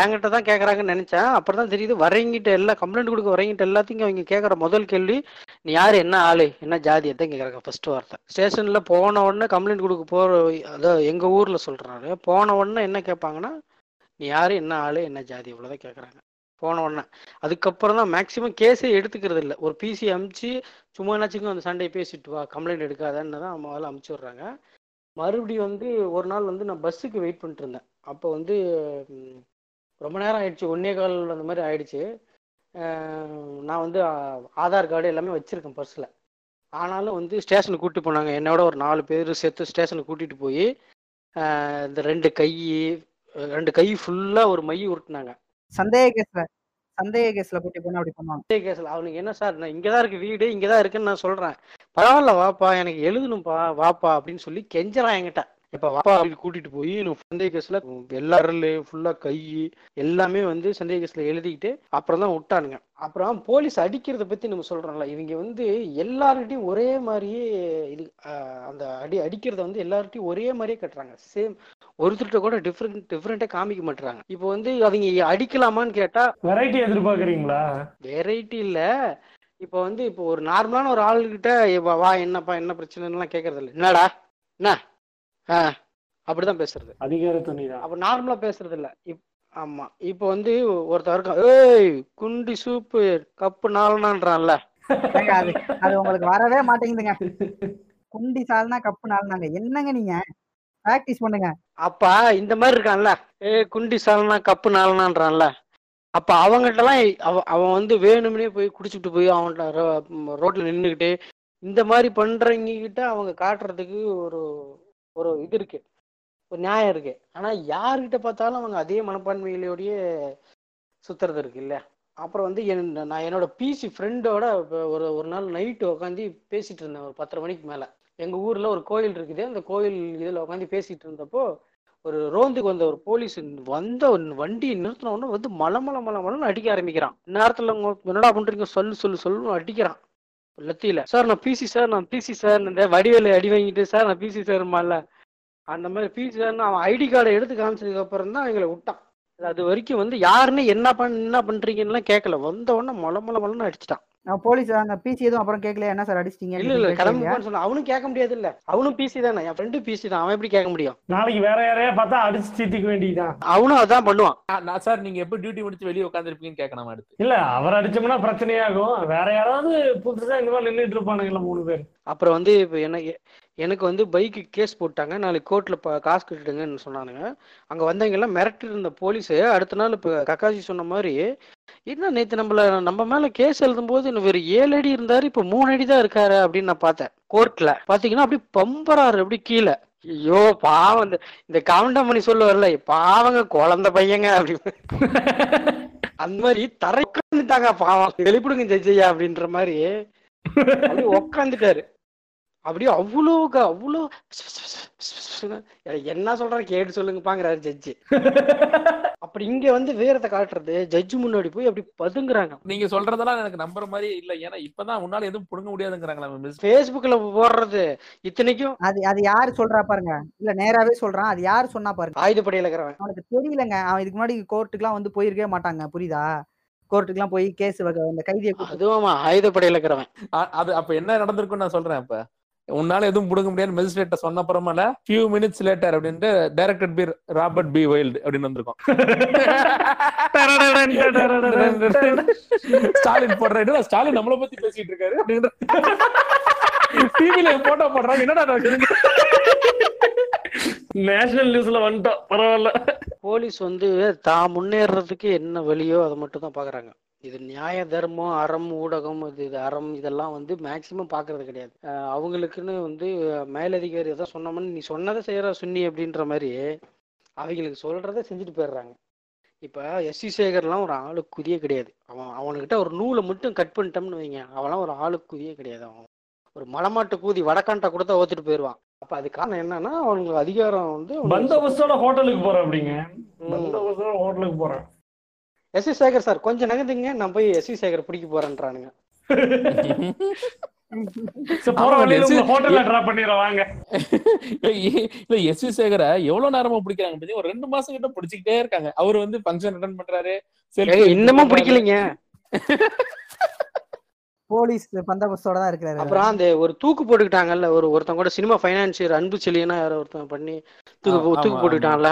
என்கிட்ட தான் கேட்கறாங்கன்னு நினைச்சேன். அப்புறம் தான் தெரியுது வரங்கிட்ட எல்லாம் கம்ப்ளைண்ட் கொடுக்க வரங்கிட்ட எல்லாத்தையும் அவங்க கேட்குற முதல் கேள்வி நீ யாரு? என்ன ஆளு? என்ன ஜாதி? தான் கேட்கறாங்க ஃபர்ஸ்ட் வார்த்தை. ஸ்டேஷன்ல போன உடனே கம்ப்ளைண்ட் கொடுக்க போற அதாவது எங்க ஊர்ல சொல்றாரு. போன உடனே என்ன கேட்பாங்கன்னா நீ யாரு? என்ன ஆளு? என்ன ஜாதி? இவ்வளவுதான் கேட்கறாங்க போன உடனே. அதுக்கப்புறம் தான் மேக்சிமம் கேஸே எடுத்துக்கிறது இல்லை. ஒரு பிசி அமுச்சு சும்மா என்னாச்சுக்கும் அந்த சண்டையை பேசிட்டு வா கம்ப்ளைண்ட் எடுக்காதன்னு தான் முதல்ல அமுச்சு விட்றாங்க. மறுபடியும் வந்து ஒரு நாள் வந்து நான் பஸ்ஸுக்கு வெயிட் பண்ணிட்டு இருந்தேன். அப்போ வந்து ரொம்ப நேரம் ஆயிடுச்சு. ஒன்னே கால் அந்த மாதிரி ஆயிடுச்சு. நான் வந்து ஆதார் கார்டு எல்லாமே வச்சுருக்கேன் பர்ஸில் ஆனாலும் வந்து ஸ்டேஷனுக்கு கூட்டிட்டு போனாங்க. என்னோட ஒரு நாலு பேர் சேர்த்து ஸ்டேஷனுக்கு கூட்டிகிட்டு போய் இந்த ரெண்டு கை ரெண்டு கை ஃபுல்லாக ஒரு மை உருட்டினாங்க. சந்தேக கேஸ்ல சந்தேக கேஸ்ல கூட்டி போனா அப்படி பண்ணுவாங்க. சந்தேக கேஸ்ல அவனுக்கு என்ன சார் நான் இங்கதான் இருக்கு வீடு இங்கதான் இருக்குன்னு நான் சொல்றேன். பரவாயில்ல வாப்பா எனக்கு எழுதணும்ப்பா வாப்பா அப்படின்னு சொல்லி கெஞ்சறான் என்கிட்ட. இப்ப வாப்பா கூட்டிட்டு போய் சந்தேக கேஸ்ல எல்லா ஃபுல்லா கை எல்லாமே வந்து சந்தேக கேஸ்ல எழுதிக்கிட்டு அப்புறம் தான் விட்டானுங்க. அப்புறம் போலீஸ் அடிக்கிறத பத்தி நம்ம சொல்றோம்ல இவங்க வந்து எல்லார்கிட்டயும் ஒரே மாதிரியே இது அந்த அடி அடிக்கிறத வந்து எல்லார்கிட்டயும் ஒரே மாதிரியே கட்டுறாங்க. சேம் ஒருத்தர்கிட்ட கூட டிஃப்ரெண்ட் டிஃப்ரெண்டா காமிக்க மாட்டுறாங்க. இப்போ வந்து அவங்க அடிக்கலாமான்னு கேட்டா வெரைட்டி எதிர்பார்க்கறீங்களா? வெரைட்டி இல்ல. இப்போ வந்து இப்போ ஒரு நார்மலான ஒரு ஆளுகிட்ட "வா- வா என்னப்பா என்ன பிரச்சனைலாம் கேட்கறது இல்ல என்னடா? என்ன? அப்படிதான் பேசுறது. அதிகார துணிதான். அப்ப நார்மலா பேசுறது இல்ல இப் ஆமா. இப்போ வந்து ஒருத்தர் இருக்கான் ஏய் குண்டி சூப்பு கப்பு நாலனான்றான்ல. அது அது உங்களுக்கு வரவே மாட்டேங்குதுங்க. குண்டி சால்னா கப்பு நாள்னாங்க என்னங்க நீங்க? பிராக்டிஸ் பண்ணுங்க. அப்பா இந்த மாதிரி இருக்கான்ல. ஏ குண்டி சாலனா கப்பு நாலனான்றான்ல. அப்ப அவங்ககிட்டலாம் அவ- அவன் வந்து வேணும்னே போய் குடிச்சிட்டு போய் அவன்கிட்ட ரோ- ரோட்ல நின்னுக்கிட்டு இந்த மாதிரி பண்றவங்க கிட்ட அவங்க காட்டுறதுக்கு ஒரு ஒரு இது இருக்கு. ஒரு நியாயம் இருக்கு. ஆனா யாருக்கிட்ட பார்த்தாலும் அவங்க அதே மனப்பான்மையிலோடைய சுத்துறது இருக்கு இல்ல? அப்புறம் வந்து என் நான் என்னோட பிசி ஃப்ரெண்டோட ஒரு ஒரு நாள் நைட்டு உட்காந்து பேசிட்டு இருந்தேன் ஒரு பத்தரை மணிக்கு மேல. எங்க ஊர்ல ஒரு கோயில் இருக்குது. அந்த கோயில் இதுல உட்காந்து பேசிட்டு இருந்தப்போ ஒரு ரோந்துக்கு வந்த ஒரு போலீஸ் வந்த வண்டியை வண்டி நிறுத்தின உடனே வந்து மல மலை மலை மலைன்னு அடிக்க ஆரம்பிக்கிறான். நேரத்தில் என்னடா பண்றீங்க? சொல்லு சொல்லு சொல்லு அடிக்கிறான். லத்தியில சார் நான் பிசி சார் நான் பிசி சார் இந்த வடிவேலு அடி வாங்கிட்டு சார் நான் பிசி சார்மால அந்த மாதிரி பிசி சார் அவன் ஐடி கார்டை எடுத்து காமிச்சதுக்கு அப்புறம் தான் எங்களை விட்டான். அது வரைக்கும் வந்து யாருன்னு என்ன பண்ண என்ன பண்றீங்கன்னு கேட்கல வந்த உடனே மொள மொள மொளன்னு அடிச்சிட்டான். போலீஸ் அந்த பிசி எதுவும் அப்புறம் கேட்கல என்ன சார் அடிச்சிட்டீங்க? இல்ல இல்ல கிளம்புன்னு சொன்னா அவனும் கேட்க முடியாது இல்ல அவனும் பிசி தானே. என் ஃப்ரெண்டு பிசி தான். அவன் எப்படி கேட்க முடியும்? நாளைக்கு வேற யாரையா பார்த்தா அடிச்சு தீர்த்திக்க வேண்டியதுதான். அவனும் அதான் பண்ணுவான். நான் சார் நீங்க எப்ப டியூட்டி முடிச்சு வெளியே உட்காந்துருப்பீங்கன்னு கேட்கணும் அடுத்து. இல்ல அவர் அடிச்சோம்னா பிரச்சனையாகும். வேற யாராவது புதுசா இந்த மாதிரி நின்றுட்டு இருப்பானுங்கல்ல மூணு பேர். அப்புறம் வந்து இப்போ எனக்கு எனக்கு வந்து பைக்கு கேஸ் போட்டாங்க. நாளைக்கு கோர்ட்டில் இப்போ காசு கட்டிடுங்கன்னு சொன்னானுங்க. அங்கே வந்தவங்க எல்லாம் மிரட்டி இருந்த போலீஸு அடுத்த நாள் இப்போ கக்காசி சொன்ன மாதிரி என்ன நேற்று நம்மள நம்ம மேலே கேஸ் எழுதும்போது இன்னும் வேறு ஏழு அடி இருந்தார் இப்போ மூணு அடி தான் இருக்காரு அப்படின்னு நான் பார்த்தேன். கோர்ட்டில் பார்த்தீங்கன்னா அப்படியே பம்பராரு அப்படி கீழே. ஐயோ பாவம் இந்த இந்த கவுண்டமணி சொல்ல வரல. பாவங்க குழந்தை பையங்க அப்படி அந்த மாதிரி தரை உட்காந்துட்டாங்க பாவம். வெளிப்படுங்க ஜெய்ஜையா அப்படின்ற மாதிரி. உட்காந்துட்டாரு உக்காந்துட்டாரு அப்படியே அவ்வளோ க- அவ்வளோ என்ன சொல்றாரு கேட்டு சொல்லுங்கப்பாங்கிறாரு ஜட்ஜி [LAUGHS] அப்படி இங்க வந்து வீரத்தை காட்டுறது ஜட்ஜு முன்னாடி போய் அப்படி பதுங்குறாங்க. நீங்க சொல்றதெல்லாம் எனக்கு நம்புற மாதிரி இல்ல. ஏன்னா இப்பதான் உன்னால எதுவும் புடுங்க முடியாதுங்கிறாங்களா மிஸ் ஃபேஸ்புக்ல போடுறது இத்தனைக்கும். அது அது யாரு சொல்றா பாருங்க. இல்ல நேராவே சொல்றான். அது யாரு சொன்னா பாருங்க. ஆயுதப்படையில இருக்கிறவன் அவனுக்கு தெரியலங்க. அவன் இதுக்கு முன்னாடி கோர்ட்டுக்குலாம் வந்து போயிருக்கவே மாட்டாங்க. புரியுதா? கோர்ட்டுக்குலாம் போய் கேஸ் அந்த கைதியை அதுவும் ஆயுதப்படையில இருக்கிறவன் அது அப்ப என்ன நடந்திருக்கும்னு நான் சொல்றேன் இப்ப உன்னால எதுவும் புடுங்க முடியாது. மெஜிஸ்ட்ரேட்ட சொன்ன அப்புறமால ஃபியூ மினிட்ஸ் லேட்டர் அப்படின்ட்டு directed by Robert B Wild அப்படின்னு வந்திருக்கும். ஸ்டாலின் போடுற ஸ்டாலின் நம்மள பத்தி பேசிட்டு இருக்காரு. அப்படின்ற டிவில போட்டோ போடுறாங்க. என்னடா? நேஷனல் நியூஸ்ல வந்துட்டோம். பரவாயில்ல. போலீஸ் வந்து தான் முன்னேறதுக்கு என்ன வழியோ அதை மட்டும் தான் பாக்குறாங்க. இது நியாய தர்மம் அறம் ஊடகம் இது இது அறம் இதெல்லாம் வந்து மேக்சிமம் பாக்குறது கிடையாது. அவங்களுக்குன்னு வந்து மேலதிகாரி எதாவது சொன்னோம்னு நீ சொன்னதை செய்யற சுன்னி அப்படின்ற மாதிரி அவங்களுக்கு சொல்றதை செஞ்சுட்டு போயிடுறாங்க. இப்ப எஸ் சி சேகர்லாம் ஒரு ஆளுக்குதியே கிடையாது. அவன் அவனுக்கிட்ட ஒரு நூலை மட்டும் கட் பண்ணிட்டோம்னு வைங்க அவன்லாம் ஒரு ஆளுக்குதியே கிடையாது அவன். ஒரு மலமாட்டு கூதி வடக்கான்ட்ட கொடுத்தா ஓத்துட்டு போயிடுவான். அப்ப அது காரணம் என்னன்னா அவனுக்கு அதிகாரம் வந்து பந்தோபஸ்தோட ஹோட்டலுக்கு போறேன் அப்படிங்க. பந்தோபஸ்தோட ஹோட்டலுக்கு போறேன். எஸ் வி சேகர் சார் கொஞ்சம் நகர்ந்துங்க. நான் போய் எஸ் வி சேகர் பிடிக்க போறேன்றானுங்க. எவ்வளவு நேரமா பிடிக்கிறாங்க ஒரு ரெண்டு மாசம் கிட்ட பிடிச்சிக்கிட்டே இருக்காங்க. அவர் வந்து ஃபங்க்ஷன் அட்டன் பண்றாரு இன்னமும் பிடிக்கலைங்க. போலீஸ் பந்தோபஸ்தோட தான் இருக்கிறாரு. அப்புறம் அந்த ஒரு தூக்கு போட்டுக்கிட்டாங்கல்ல ஒரு ஒருத்தன் கூட சினிமா ஃபைனான்சியர் அன்பு செலியனா யாரோ ஒருத்தன் பண்ணி தூக்கு தூக்கு ஆமா, போட்டுக்கிட்டான்ல.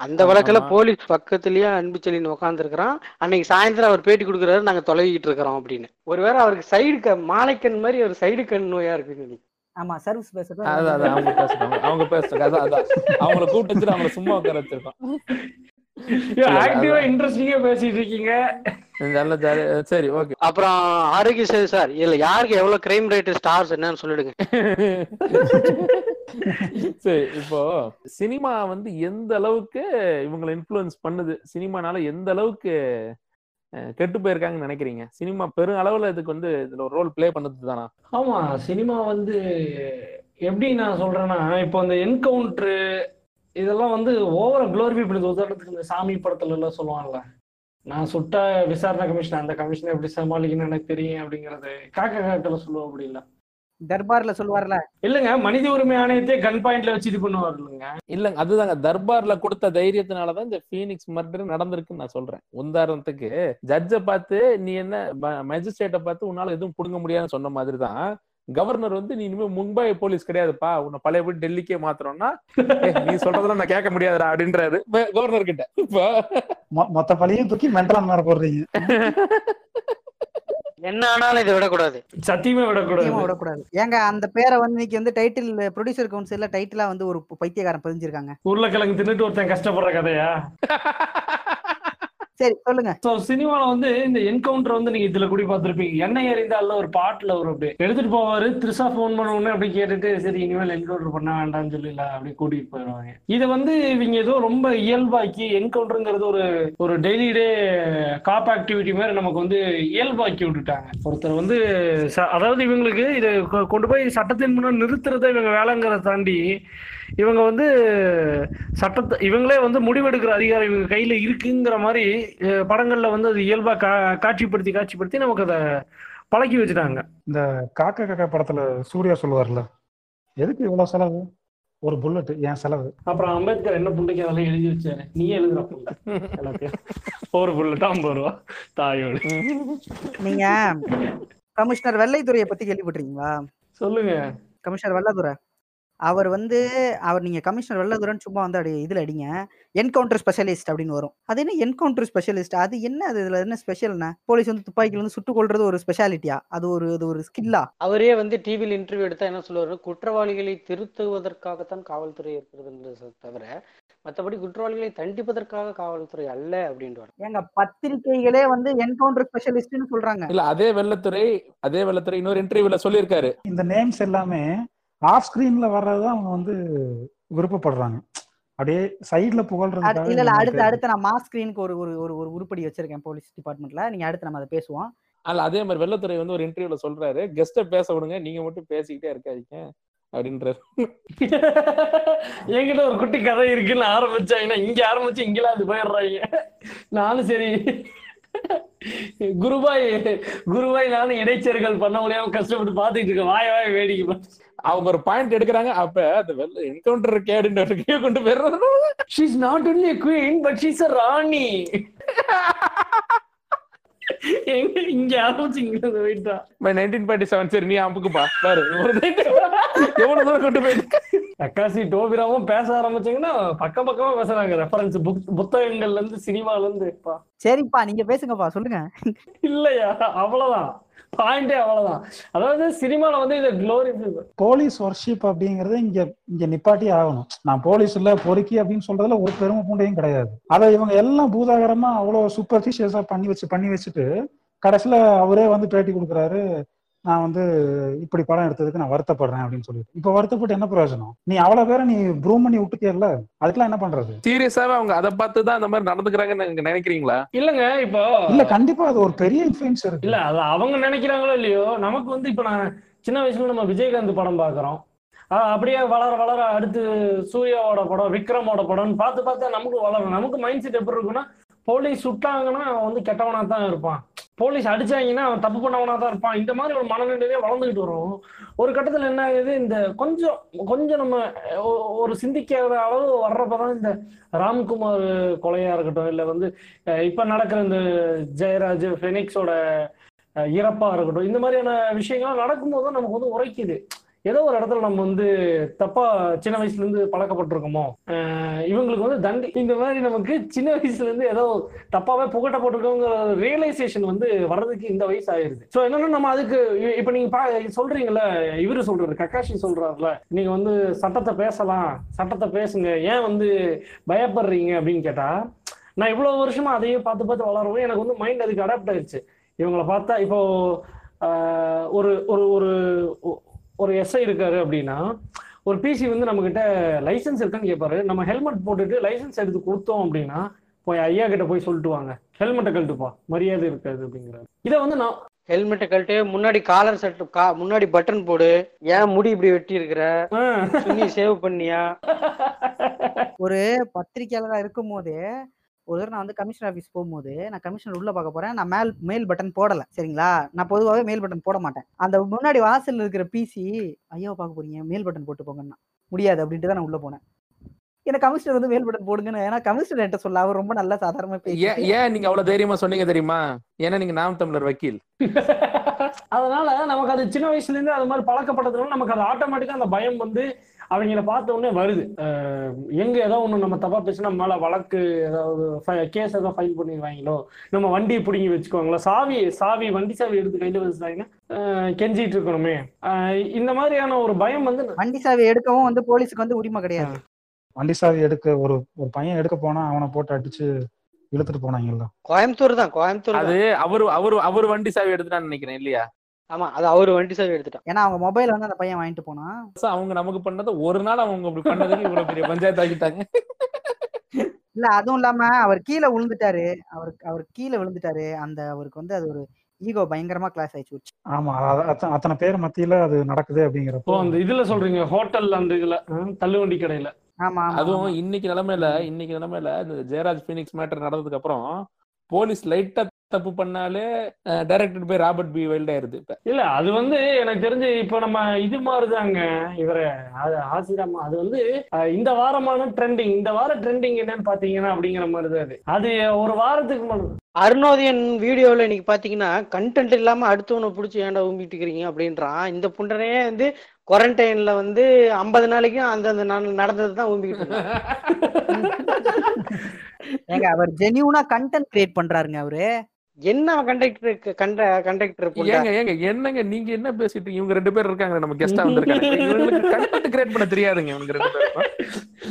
அந்த வழக்குல. போலீஸ் பக்கத்துலயே அன்பு செலியன் உட்காந்துருக்கிறான் அன்னைக்கு சாயந்தரம் அவர் பேட்டி கொடுக்குறாரு நாங்க தொலைவிக்கிட்டு இருக்கிறோம் அப்படின்னு. ஒருவேளை அவருக்கு சைடு க மாலைக்கண் மாதிரி ஒரு சைடு கண் நோயா இருக்கு ஆமா சர்வீஸ் பேசுறது அவங்க பேசுறாங்க. அவங்க பேசுறாங்க. அதான் அவங்கள கூப்பிட்டு அவங்கள சும்மா உட்கார வச்சிருக்கோம் ஆக்டிவா. இன்ட்ரெஸ்டிங்கா பேசிட்டு இருக்கீங்க. நல்ல ஜாலி. சரி ஓகே. அப்புறம் ஆரோக்கிய சார் இதுல யாருக்கு எவ்வளவு கிரைம் ரேட் ஸ்டார்ஸ் என்னன்னு சொல்லிடுங்க. [LAUGHS] [LAUGHS] சரி இப்போ சினிமா வந்து எந்த அளவுக்கு இவங்களை இன்ஃப்ளூயன்ஸ் பண்ணுது? சினிமானால எந்த அளவுக்கு கெட்டு போயிருக்காங்கன்னு நினைக்கிறீங்க? சினிமா பெரும் அளவுல இதுக்கு வந்து இதுல ஒரு ரோல் பிளே பண்ணது தானா? ஆமா சினிமா வந்து எப்படி நான் சொல்றேன்னா இப்போ அந்த என்கவுண்டரு இதெல்லாம் வந்து ஓவர குளோரிஃபை பண்ணுது உதாரணத்துக்கு இந்த சாமி படத்துல எல்லாம் சொல்லுவாங்கல்ல. நான் சுட்ட விசாரணை கமிஷன் அந்த கமிஷனை எப்படி சமாளிக்கணும்னு எனக்கு தெரியும் அப்படிங்கறது காக்கா காக்கல சொல்லுவோம் அப்படி இல்லை தர்பார்ல சொல்லுவார்ல. இல்லைங்க மனித உரிமை ஆணையத்தையே கன் பாயிண்ட்ல வச்சு இது பண்ணுவார் இல்லைங்க அதுதாங்க தர்பார்ல கொடுத்த தைரியத்தினாலதான் இந்த பீனிக்ஸ் மர்டர் நடந்திருக்குன்னு நான் சொல்றேன். உதாரணத்துக்கு ஜட்ஜை பார்த்து நீ என்ன மேஜிஸ்ட்ரேட்டை பார்த்து உன்னால எதுவும் புடுங்க முடியாதுன்னு சொன்ன மாதிரி தான் கவர்னர் வந்து நீ இனிமே மும்பை போலீஸ் கிடையாதுப்பா உன்னை பழையபடி டெல்லிக்கே மாத்துறோம்னா "ஏய், நீ சொல்றதெல்லாம் நான் கேட்க முடியாதுடா அப்படின்றாரு கவர்னர் கிட்ட. மொத்த பழியும் தூக்கி மென்டலான் மேல போடுறீங்க. [LAUGHS] என்ன ஆனாலும் இதை விடக்கூடாது. சத்தியமே விடக்கூடாது. விடக்கூடாது. ஏங்க அந்த பேரை வந்து இன்னைக்கு வந்து டைட்டில் ப்ரொடியூசர் கவுன்சில்ல டைட்டிலா வந்து ஒரு பைத்தியக்காரன் பதிஞ்சிருக்காங்க. உருளைக்கிழங்கு தின்னுட்டு ஒருத்தன் கஷ்டப்படுற கதையா? [LAUGHS] சரி சொல்லுங்க. சோ சினிமால வந்து இந்த என்கவுண்டர் வந்து நீங்க இதுல கூட பார்த்திருப்பீங்க. எண்ணெய் எறிந்தால ஒரு பாட்டுல ஒரு அப்படியே எடுத்துட்டு போவாரு த்ரிஷா ஃபோன் பண்ண உடனே அப்படி கேட்டுட்டு சரி இனிமேல் என்கவுண்டர் பண்ண வேண்டாம்னு சொல்லி இல்ல அப்படி கூட்டிட்டு போயிடுவாங்க இதை வந்து இவங்க ஏதோ ரொம்ப இயல்பாக்கி என்கவுண்டருங்கிறது ஒரு ஒரு டெய்லி டே காப் ஆக்டிவிட்டி மாதிரி நமக்கு வந்து இயல்பாக்கி விட்டுட்டாங்க. ஒருத்தர் வந்து ச- அதாவது இவங்களுக்கு இதை கொ- கொண்டு போய் சட்டத்தின் முன்னாடி நிறுத்துறதை இவங்க வேலைங்கிறத தாண்டி இவங்க வந்து சட்டத்தை இவங்களே வந்து முடிவெடுக்கிற அதிகாரம் இவங்க கையில இருக்குங்கிற மாதிரி படங்கள்ல வந்து அது இயல்பா கா காட்சிப்படுத்தி காட்சிப்படுத்தி நமக்கு அதை பழக்கி வச்சுட்டாங்க. இந்த காக்கா காக்கா படத்துல சூர்யா சொல்லுவார்ல எதுக்கு இவ்வளவு செலவு? ஒரு புல்லட் என் செலவு? அப்புறம் அம்பேத்கர் என்ன புண்டைக்கு அதெல்லாம் எழுதி வச்சாரு? நீ எழுதுற எல்லாத்தையும். ஒரு புல்லட் ஐம்பது ரூபா தாயோடு. நீங்க கமிஷனர் வெள்ளைத்துறையை பத்தி கேள்விப்பட்டிருக்கீங்களா? சொல்லுங்க. கமிஷனர் வெள்ளதுரை அவர் வந்து அவர் நீங்க கமிஷனர் வெள்ளதுரைன்னு சும்மா வந்து அப்படி இதுல அடிங்க. என்கவுண்டர் ஸ்பெஷலிஸ்ட் அப்படின்னு வரும். அது என்ன என்கவுண்டர் ஸ்பெஷலிஸ்ட் அது என்ன அது இதுல என்ன ஸ்பெஷல்னா போலீஸ் வந்து துப்பாக்கில வந்து சுட்டு கொள்றது ஒரு ஸ்பெஷாலிட்டியா அது ஒரு அது ஒரு ஸ்கில்லா அவரே வந்து டிவியில் இன்டர்வியூ எடுத்தா என்ன சொல்லுவாரு? குற்றவாளிகளை திருத்துவதற்காகத்தான் காவல்துறை இருக்கிறதுன்றது தவிர மற்றபடி குற்றவாளிகளை தண்டிப்பதற்காக காவல்துறை அல்ல அப்படின்ட்டு ஏங்க பத்திரிகைகளே வந்து என்கவுண்டர் ஸ்பெஷலிஸ்ட்னு சொல்றாங்க. இல்ல அதே வெள்ளத்துறை அதே வெள்ளத்துறை இன்னொரு இன்டர்வியூல சொல்லியிருக்காரு. இந்த நேம்ஸ் எல்லாமே ஆஃப் ஸ்கிரீன்ல வர்றதுதான் அவங்க வந்து விருப்பப்படுறாங்க. அப்படியே சைடுல புகழ்றதுக்காக இல்ல இல்ல அடுத்து. அடுத்து நான் மாஸ் ஸ்கிரீனுக்கு ஒரு ஒரு ஒரு ஒரு உருப்படி வச்சிருக்கேன் போலீஸ் டிபார்ட்மெண்ட்ல நீங்க அடுத்து நம்ம அதை பேசுவோம். அல்ல அதே மாதிரி வெள்ளத்துறை வந்து ஒரு இன்டர்வியூல சொல்றாரு. கெஸ்ட பேச விடுங்க. நீங்க மட்டும் பேசிக்கிட்டே இருக்காதீங்க. அப்படின்றாரு. [LAUGHS] என்கிட்ட ஒரு குட்டி கதை இருக்குன்னு ஆரம்பிச்சாங்கன்னா இங்க ஆரம்பிச்சு இங்கெல்லாம் அது போயிடுறாங்க. நானும் சரி. [LAUGHS] குருபாய் குருபாய் நானும் இடைச்சேர்கள் பண்ண முடியாம கஷ்டப்பட்டு பாத்துட்டு இருக்கேன். வாய வாய வேடிக்கை பார்த்து. அவங்க ஒரு பாயிண்ட் எடுக்கிறாங்க. அப்ப அந்த வெள்ள என்கவுண்டர் அப்படின்னு கொண்டு not only a queen, but she's a ராணி. [LAUGHS] இங்க ஆரம்பிச்சு இங்க இருந்து போயிட்டா நைன்டீன் ஃபார்ட்டி செவன் சரி நீ அம்புக்குப்பா பாரு ஒரு எவ்வளவு தூரம் கொண்டு போயிட்டு? அக்காசி டோபிராவும் பேச ஆரம்பிச்சீங்கன்னா பக்கம் பக்கமா பேசுறாங்க. ரெஃபரன்ஸ் புக் புத்தகங்கள்ல இருந்து சினிமால இருந்து பா. சரிப்பா நீங்க பேசுங்கப்பா சொல்லுங்க. இல்லையா? அவ்வளவுதான். பாயிண்டே அவ்வளவுதான். அதாவது சினிமால வந்து இதை க்ளோரி போலீஸ் ஒர்ஷிப் அப்படிங்கறது இங்க இங்க நிப்பாட்டி ஆகணும். நான் போலீஸ் இல்ல பொறுக்கி அப்படின்னு சொல்றதுல ஒரு பெருமை பூண்டையும் கிடையாது. அதை இவங்க எல்லாம் பூதாகரமா அவ்வளவு சூப்பர்ஃபிஷியஸா பண்ணி வச்சு பண்ணி வச்சுட்டு கடைசியில அவரே வந்து பேட்டி கொடுக்குறாரு. நான் வந்து இப்படி படம் எடுத்ததுக்கு நான் வருத்தப்படுறேன் அப்படின்னு சொல்லிட்டு. இப்ப வருத்தப்பட்டு என்ன பிரயோஜனம்? நீ அவ்வளவு பேரை நீ ப்ரூவ் பண்ணி விட்டுட்டியல்ல? அதுக்கெல்லாம் என்ன பண்றது? சீரியஸாவே அவங்க அதை பார்த்து தான் அந்த மாதிரி நடந்துக்கிறாங்கன்னு நினைக்கிறீங்களா? இல்லங்க இப்போ இல்ல கண்டிப்பா அது ஒரு பெரிய இன்ஃபுளுன்ஸ் இருக்கு. இல்ல அது அவங்க நினைக்கிறாங்களோ இல்லையோ நமக்கு வந்து இப்ப நான் சின்ன வயசுல நம்ம விஜயகாந்த் படம் பாக்குறோம் ஆஹ் அப்படியே வளர வளர அடுத்து சூர்யாவோட படம் விக்ரமோட படம்னு பார்த்து பார்த்து நமக்கு வளரும் நமக்கு மைண்ட் செட் எப்படி இருக்குன்னா போலீஸ் சுட்டாங்கன்னா அவன் வந்து கெட்டவனா தான் இருப்பான். போலீஸ் அடிச்சாங்கன்னா அவன் தப்பு பண்ணவனா தான் இருப்பான். இந்த மாதிரி ஒரு மனநிலையே வளர்ந்துகிட்டு வரும். ஒரு கட்டத்துல என்ன ஆகுது இந்த கொஞ்சம் கொஞ்சம் நம்ம ஒ- ஒரு சிந்திக்காத அளவு வர்றப்பதான் இந்த ராம்குமார் கொலையா இருக்கட்டும் இல்ல வந்து இப்ப நடக்கிற இந்த ஜெயராஜ் ஃபெனிக்ஸோட இறப்பா இருக்கட்டும் இந்த மாதிரியான விஷயங்கள்லாம் நடக்கும்போது தான் நமக்கு வந்து உரைக்குது. ஏதோ ஒரு இடத்துல நம்ம வந்து தப்பா சின்ன வயசுல இருந்து பழக்கப்பட்டிருக்கோமோ இவங்களுக்கு வந்து தண்டி இந்த மாதிரி நமக்கு சின்ன வயசுல இருந்து ஏதோ தப்பாவே புகட்டப்பட்டிருக்கோங்கிற ரியலைசேஷன் வந்து வர்றதுக்கு இந்த வயசு ஆயிருது. ஸோ என்னன்னா நம்ம அதுக்கு இப்ப நீங்க பா- சொல்றீங்கல்ல இவரு சொல்றாரு கக்காஷி சொல்றாருல நீங்க வந்து சட்டத்தை பேசலாம் சட்டத்தை பேசுங்க ஏன் வந்து பயப்படுறீங்க அப்படின்னு கேட்டா நான் இவ்வளவு வருஷமா அதையே பார்த்து பார்த்து வளரவும் எனக்கு வந்து மைண்ட் அதுக்கு அடாப்ட் ஆயிடுச்சு இவங்களை பார்த்தா இப்போ ஒரு ஒரு ஒரு ஒரு எஸ்ஐ இருக்காரு அப்படின்னா ஒரு பிசி வந்து நம்ம கிட்ட லைசன்ஸ் இருக்கான்னு கேட்பாரு நம்ம ஹெல்மெட் போட்டுட்டு லைசன்ஸ் எடுத்து கொடுத்தோம் அப்படின்னா போய் ஐயா கிட்ட போய் சொல்லிட்டு வாங்க ஹெல்மெட்டை கழட்டுப்பா. மரியாதை இருக்காது அப்படிங்கிறாரு. இதை வந்து நான் ஹெல்மெட்டை கழட்டு முன்னாடி காலர் செட் கா முன்னாடி பட்டன் போடு. ஏன் முடி இப்படி வெட்டி இருக்கிற சேவ் பண்ணியா? [LAUGHS] ஒரு பத்திரிக்கையாளராக இருக்கும் போதே ஒரு தடவை நான் வந்து கமிஷனர் ஆஃபீஸ் போகும்போது நான் கமிஷனர் உள்ள பார்க்க போறேன். நான் மேல் மேல் பட்டன் போடல சரிங்களா? நான் பொதுவாகவே மேல் பட்டன் போட மாட்டேன். அந்த முன்னாடி வாசல்ல இருக்கிற பிசி ஐயோ பார்க்க போறீங்க மேல் பட்டன் போட்டு போங்கன்னா. முடியாது அப்படின்ட்டு தான் நான் உள்ள போனேன். எனக்கு கமிஷனர் வந்து மேல் பட்டன் போடுங்கன்னு ஏன்னா கமிஷனர் என்கிட்ட சொல்ல அவர் ரொம்ப நல்லா சாதாரணமா ஏன் பேசி ஏன் நீங்க அவ்வளவு தைரியமா சொன்னீங்க தெரியுமா? ஏன்னா நீங்க நாம் தமிழர் வக்கீல். அதனால நமக்கு அது சின்ன வயசுல இருந்து அது மாதிரி பழக்கப்பட்டதுனால நமக்கு அது ஆட்டோமேட்டிக்கா அந்த பயம் வந்து அவங்கள பார்த்த உடனே வருது. எங்க ஏதோ ஒண்ணு நம்ம தப்பா பேசினா நம்ம மேல வழக்கு ஏதாவது கேஸ் ஏதோ ஃபைல் பண்ணிடுவாங்களோ நம்ம வண்டியை பிடுங்கி வச்சுக்குவாங்களோ சாவி சாவி வண்டி சாவி எடுத்து கையில வச்சுட்டாங்கன்னா கெஞ்சிட்டு இருக்கணுமே. இந்த மாதிரியான ஒரு பயம் வந்து வண்டி சாவி எடுக்கவும் வந்து போலீஸுக்கு வந்து உரிமை கிடையாது. வண்டி சாவி எடுக்க ஒரு ஒரு பையன் எடுக்க போனா அவனை போட்டு அடிச்சு இழுத்துட்டு போனாங்கல்ல. கோயம்புத்தூர் தான் கோயம்புத்தூர் அது அவரு அவரு அவர் வண்டி சாவி எடுத்துட்டான்னு நினைக்கிறேன் இல்லையா? ஆமா அது அவரு வண்டி சாவி எடுத்துட்டான். ஏன்னா அவங்க மொபைல் வந்து அந்த பையன் வாங்கிட்டு போனான். So, அவங்க நமக்கு பண்ணது ஒரு நாள் அவங்க அப்படி பண்ணதுக்கு இவ்வளவு பெரிய பஞ்சாயத்து ஆக்கிட்டாங்க. இல்ல அதுவும் இல்லாம அவர் கீழே விழுந்துட்டாரு. அவர் அவர் கீழே விழுந்துட்டாரு. அந்த அவருக்கு வந்து அது ஒரு ஈகோ பயங்கரமா கிளாஸ் ஆயிடுச்சு. ஆமா அத- அத்த- அத்தனை பேர் மத்தியில அது நடக்குது அப்படிங்கிறப்போ அந்த இதுல சொல்றீங்க ஹோட்டல் அந்த இதுல தள்ளுவண்டி கடையில. அதுவும். இன்னைக்கு நிலைமையில இன்னைக்கு நிலைமையில இந்த ஜெயராஜ் பீனிக்ஸ் மேட்டர் நடந்ததுக்கு அப்புறம் போலீஸ் லைட்டா தப்பு பண்ணாலே directed by Robert B Wild ஆயிருது இப்ப. இல்ல அது வந்து எனக்கு தெரிஞ்சு இப்போ நம்ம இது மாதிரிதாங்க இவர ஆசிராமா அது வந்து இந்த வாரமான ட்ரெண்டிங் இந்த வார ட்ரெண்டிங் என்னன்னு பாத்தீங்கன்னா அப்படிங்கிற மாதிரி தான் அது. அது ஒரு வாரத்துக்கு முன்னாடி அருணோதயன் வீடியோவில் இன்னைக்கு பார்த்தீங்கன்னா கண்டென்ட் இல்லாமல் அடுத்தவனை பிடிச்சி ஏன்டா ஊம்பிட்டு இருக்கிறீங்க அப்படின்றான். இந்த புண்டனையே வந்து குவாரண்டைன்ல வந்து ஐம்பது நாளைக்கும் அந்தந்த நாள் நடந்தது தான் ஊம்பிக்கிட்டு இருக்கான் [LAUGHS] ஏங்க அவர் ஜெனியூனா கண்டென்ட் கிரியேட் பண்றாருங்க அவரு என்ன கண்டக்டர் கண்ட கண்டக்டர் ஏங்க ஏங்க என்னங்க நீங்க என்ன பேசிட்டு? இவங்க ரெண்டு பேர் இருக்காங்க நம்ம கெஸ்டா [LAUGHS] வந்திருக்காங்க இவங்களுக்கு கண்டென்ட் கிரியேட் பண்ண தெரியாதுங்க இவனுக்கு ரெண்டு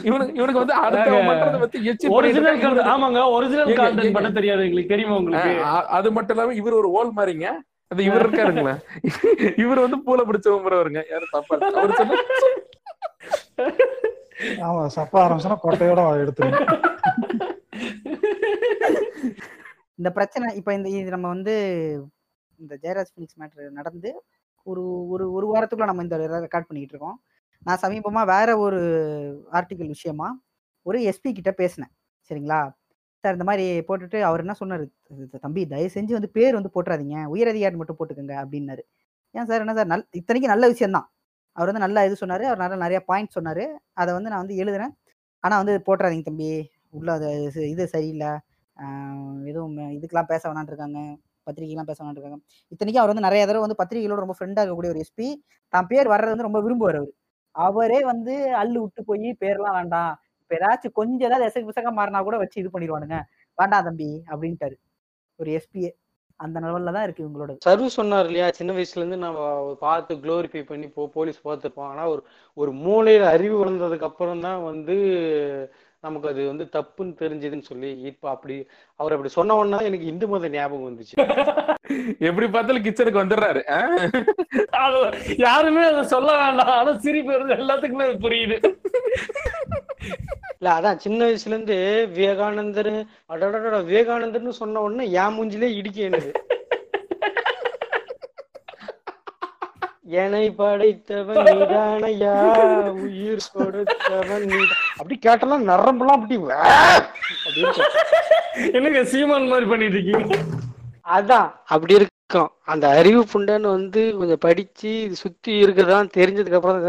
இவனுக்கு இவனுக்கு வந்து அடுத்த பண்றத பத்தி எச்சி ஒரிஜினல். ஆமாங்க ஒரிஜினல் ஏங்க. பண்ண தெரியாது எங்களுக்கு தெரியுமா உங்களுக்கு அது மட்டும் இல்லாம இவர் ஒரு ஓல் மாறிங்க அது இவர் இருக்காருங்களா? இவர் வந்து பூல பிடிச்ச வருங்க. யாரும் தப்பா. அவர் சொன்ன ஆமா சப்ப ஆரம்பிச்சோன்னா கொட்டையோட எடுத்துருவோம். இந்த பிரச்சனை இப்ப இந்த இது நம்ம வந்து இந்த ஜெயராஜ் பினிக்ஸ் மேட்டர் நடந்து ஒரு ஒரு ஒரு வாரத்துக்குள்ள நம்ம இந்த ரெக்கார்ட் பண்ணிட்டு இருக்கோம். நான் சமீபமா வேற ஒரு ஆர்டிக்கல் விஷயமா ஒரு எஸ்பி கிட்ட பேசினேன். சரிங்களா? சார் இந்த மாதிரி போட்டுட்டு அவர் என்ன சொன்னார் தம்பி தயவு செஞ்சு வந்து பேர் வந்து போட்டுறாதீங்க. உயர் அதிகாரி மட்டும் போட்டுக்கோங்க. அப்படின்னாரு. ஏன் சார்? என்ன சார்? நல் இத்தனைக்கும் நல்ல விஷயம்தான் அவர் வந்து நல்லா இது சொன்னார். அவர் நல்ல நிறைய பாயிண்ட் சொன்னார். அதை வந்து நான் வந்து எழுதுறேன். ஆனால் வந்து போட்டுறாதீங்க தம்பி. உள்ள அது இது- சரியில்லை. எதுவும் இதுக்கெல்லாம் பேச வேணான்னு இருக்காங்க. பத்திரிகைலாம் பேச வேணான்னு இருக்காங்க. இத்தனைக்கும் அவர் வந்து நிறைய தடவை வந்து பத்திரிகைகளோட ரொம்ப ஃப்ரெண்டாக இருக்கக்கூடிய ஒரு எஸ்பி தான் பேர் வர்றது வந்து ரொம்ப விரும்புவார் அவர். அவரே வந்து அள்ளு விட்டு போய் பேர்லாம் வேண்டாம். இப்போ ஏதாச்சும் கொஞ்சம் ஏதாவது எசக்கு பிசக்கா மாறினா கூட வச்சு இது பண்ணிடுவானுங்க. வேண்டாம் தம்பி அப்படின்ட்டாரு. ஒரு எஸ்பியே அந்த லெவல்ல தான் இருக்கு இவங்களோட. சரு சொன்னார் இல்லையா? சின்ன வயசுல இருந்து நம்ம பார்த்து க்ளோரிஃபை பண்ணி போ போலீஸ் பார்த்துருப்போம். ஆனா ஒரு ஒரு மூளையில அறிவு வளர்ந்ததுக்கு அப்புறம் தான் வந்து நமக்கு அது வந்து தப்புன்னு தெரிஞ்சதுன்னு சொல்லி இப்ப அப்படி அவர் அப்படி சொன்ன உடனே தான் எனக்கு இந்து மத ஞாபகம் வந்துச்சு. எப்படி பார்த்தாலும் கிச்சனுக்கு வந்துடுறாரு. யாருமே அதை சொல்ல வேண்டாம். ஆனா சிரிப்பு எல்லாத்துக்குமே அது புரியுது. இல்ல அதான் சின்ன வயசுல இருந்து விவேகானந்தர் அடடடட விவேகானந்தர்னு சொன்ன உடனே என் மூஞ்சிலே இடிக்க என்னது? என்னை படைத்தவன் [LAUGHS] நீதானையா உயிர் கொடுத்தவன் நீ அப்படி கேட்டலாம் நரம்பெல்லாம் அப்படி வே அப்படி இருக்கும். என்னங்க சீமான் மாதிரி பண்ணிட்டு இருக்கீங்க அதான். அப்படி இருக்கும். அந்த அறிவு புண்டைன்னு வந்து கொஞ்சம் படிச்சு இது சுத்தி இருக்குதான் தெரிஞ்சதுக்கு அப்புறம்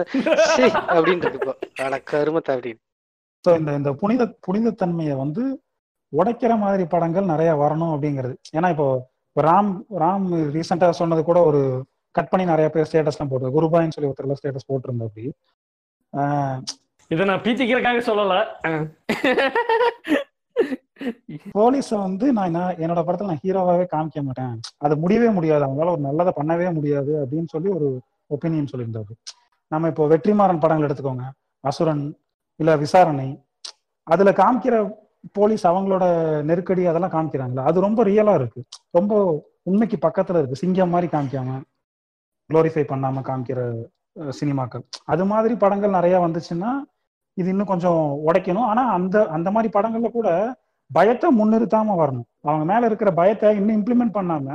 இருக்கு இப்போ அட கருமத்தை அப்படின்னு. ஸோ இந்த இந்த புனித புனிதத்தன்மையை வந்து உடைக்கிற மாதிரி படங்கள் நிறைய வரணும் அப்படிங்கிறது. ஏன்னா இப்போ ராம் ராம் ரீசெண்டா சொன்னது கூட ஒரு கட் பண்ணி நிறைய பேர் ஸ்டேட்டஸ்லாம் போட்டு குருபாயின்னு சொல்லி ஒருத்தர் ஸ்டேட்டஸ் போட்டிருந்தா அப்படி. இதை நான் பீத்திக்கிறக்காக சொல்லல. போலீஸை வந்து நான் என்ன- என்னோட படத்துல நான் ஹீரோவாவே காமிக்க மாட்டேன். அது முடியவே முடியாது. அவங்களால ஒரு நல்லதை பண்ணவே முடியாது அப்படின்னு சொல்லி ஒரு ஒப்பீனியன் சொல்லியிருந்தாரு. நம்ம இப்போ வெற்றிமாறன் படங்கள் எடுத்துக்கோங்க. அசுரன் இல்ல விசாரணை. அதுல காமிக்கிற போலீஸ் அவங்களோட நெருக்கடி அதெல்லாம் காமிக்கிறாங்களா? அது ரொம்ப ரியலா இருக்கு. ரொம்ப உண்மைக்கு பக்கத்துல இருக்கு. சிங்கம் மாதிரி காமிக்காம குளோரிஃபை பண்ணாம காமிக்கிற சினிமாக்கள். அது மாதிரி படங்கள் நிறைய வந்துச்சுன்னா இது இன்னும் கொஞ்சம் உடைக்கணும். ஆனா அந்த அந்த மாதிரி படங்கள்ல கூட பயத்தை முன்னிறுத்தாம வரணும். அவங்க மேல இருக்கிற பயத்தை இன்னும் இம்ப்ளிமெண்ட் பண்ணாம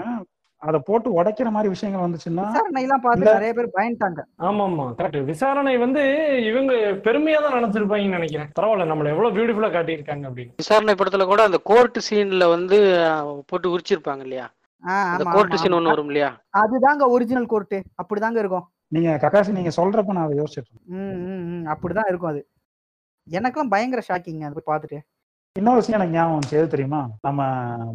அதை போட்டு உடைக்கிற மாதிரி விஷயங்கள் வந்துச்சுன்னா விசாரணை எல்லாம் பார்த்து. நிறைய பேர் பயந்துட்டாங்க. ஆமா ஆமா கரெக்ட் விசாரணை வந்து இவங்க பெருமையா தான் நினைச்சிருப்பாங்கன்னு நினைக்கிறேன். பரவாயில்ல நம்மள எவ்வளவு பியூட்டிஃபுல்லா காட்டியிருக்காங்க அப்படின்னு. விசாரணை படத்துல கூட அந்த கோர்ட் சீன்ல வந்து போட்டு உரிச்சிருப்பாங்க இல்லையா? அந்த கோர்ட் சீன். ஒண்ணு வரும் இல்லையா? அதுதாங்க ஒரிஜினல் கோர்ட்டு அப்படிதாங்க இருக்கும். நீங்க ககாசி நீங்க சொல்றப்ப நான் அதை ம், அப்படிதான் இருக்கும் அது. எனக்கெல்லாம் பயங்கர ஷாக்கிங் அது போய் பார்த்துட்டு. இன்னொரு விஷயம் எனக்கு ஞாபகம் வந்துச்சு. எது தெரியுமா? நம்ம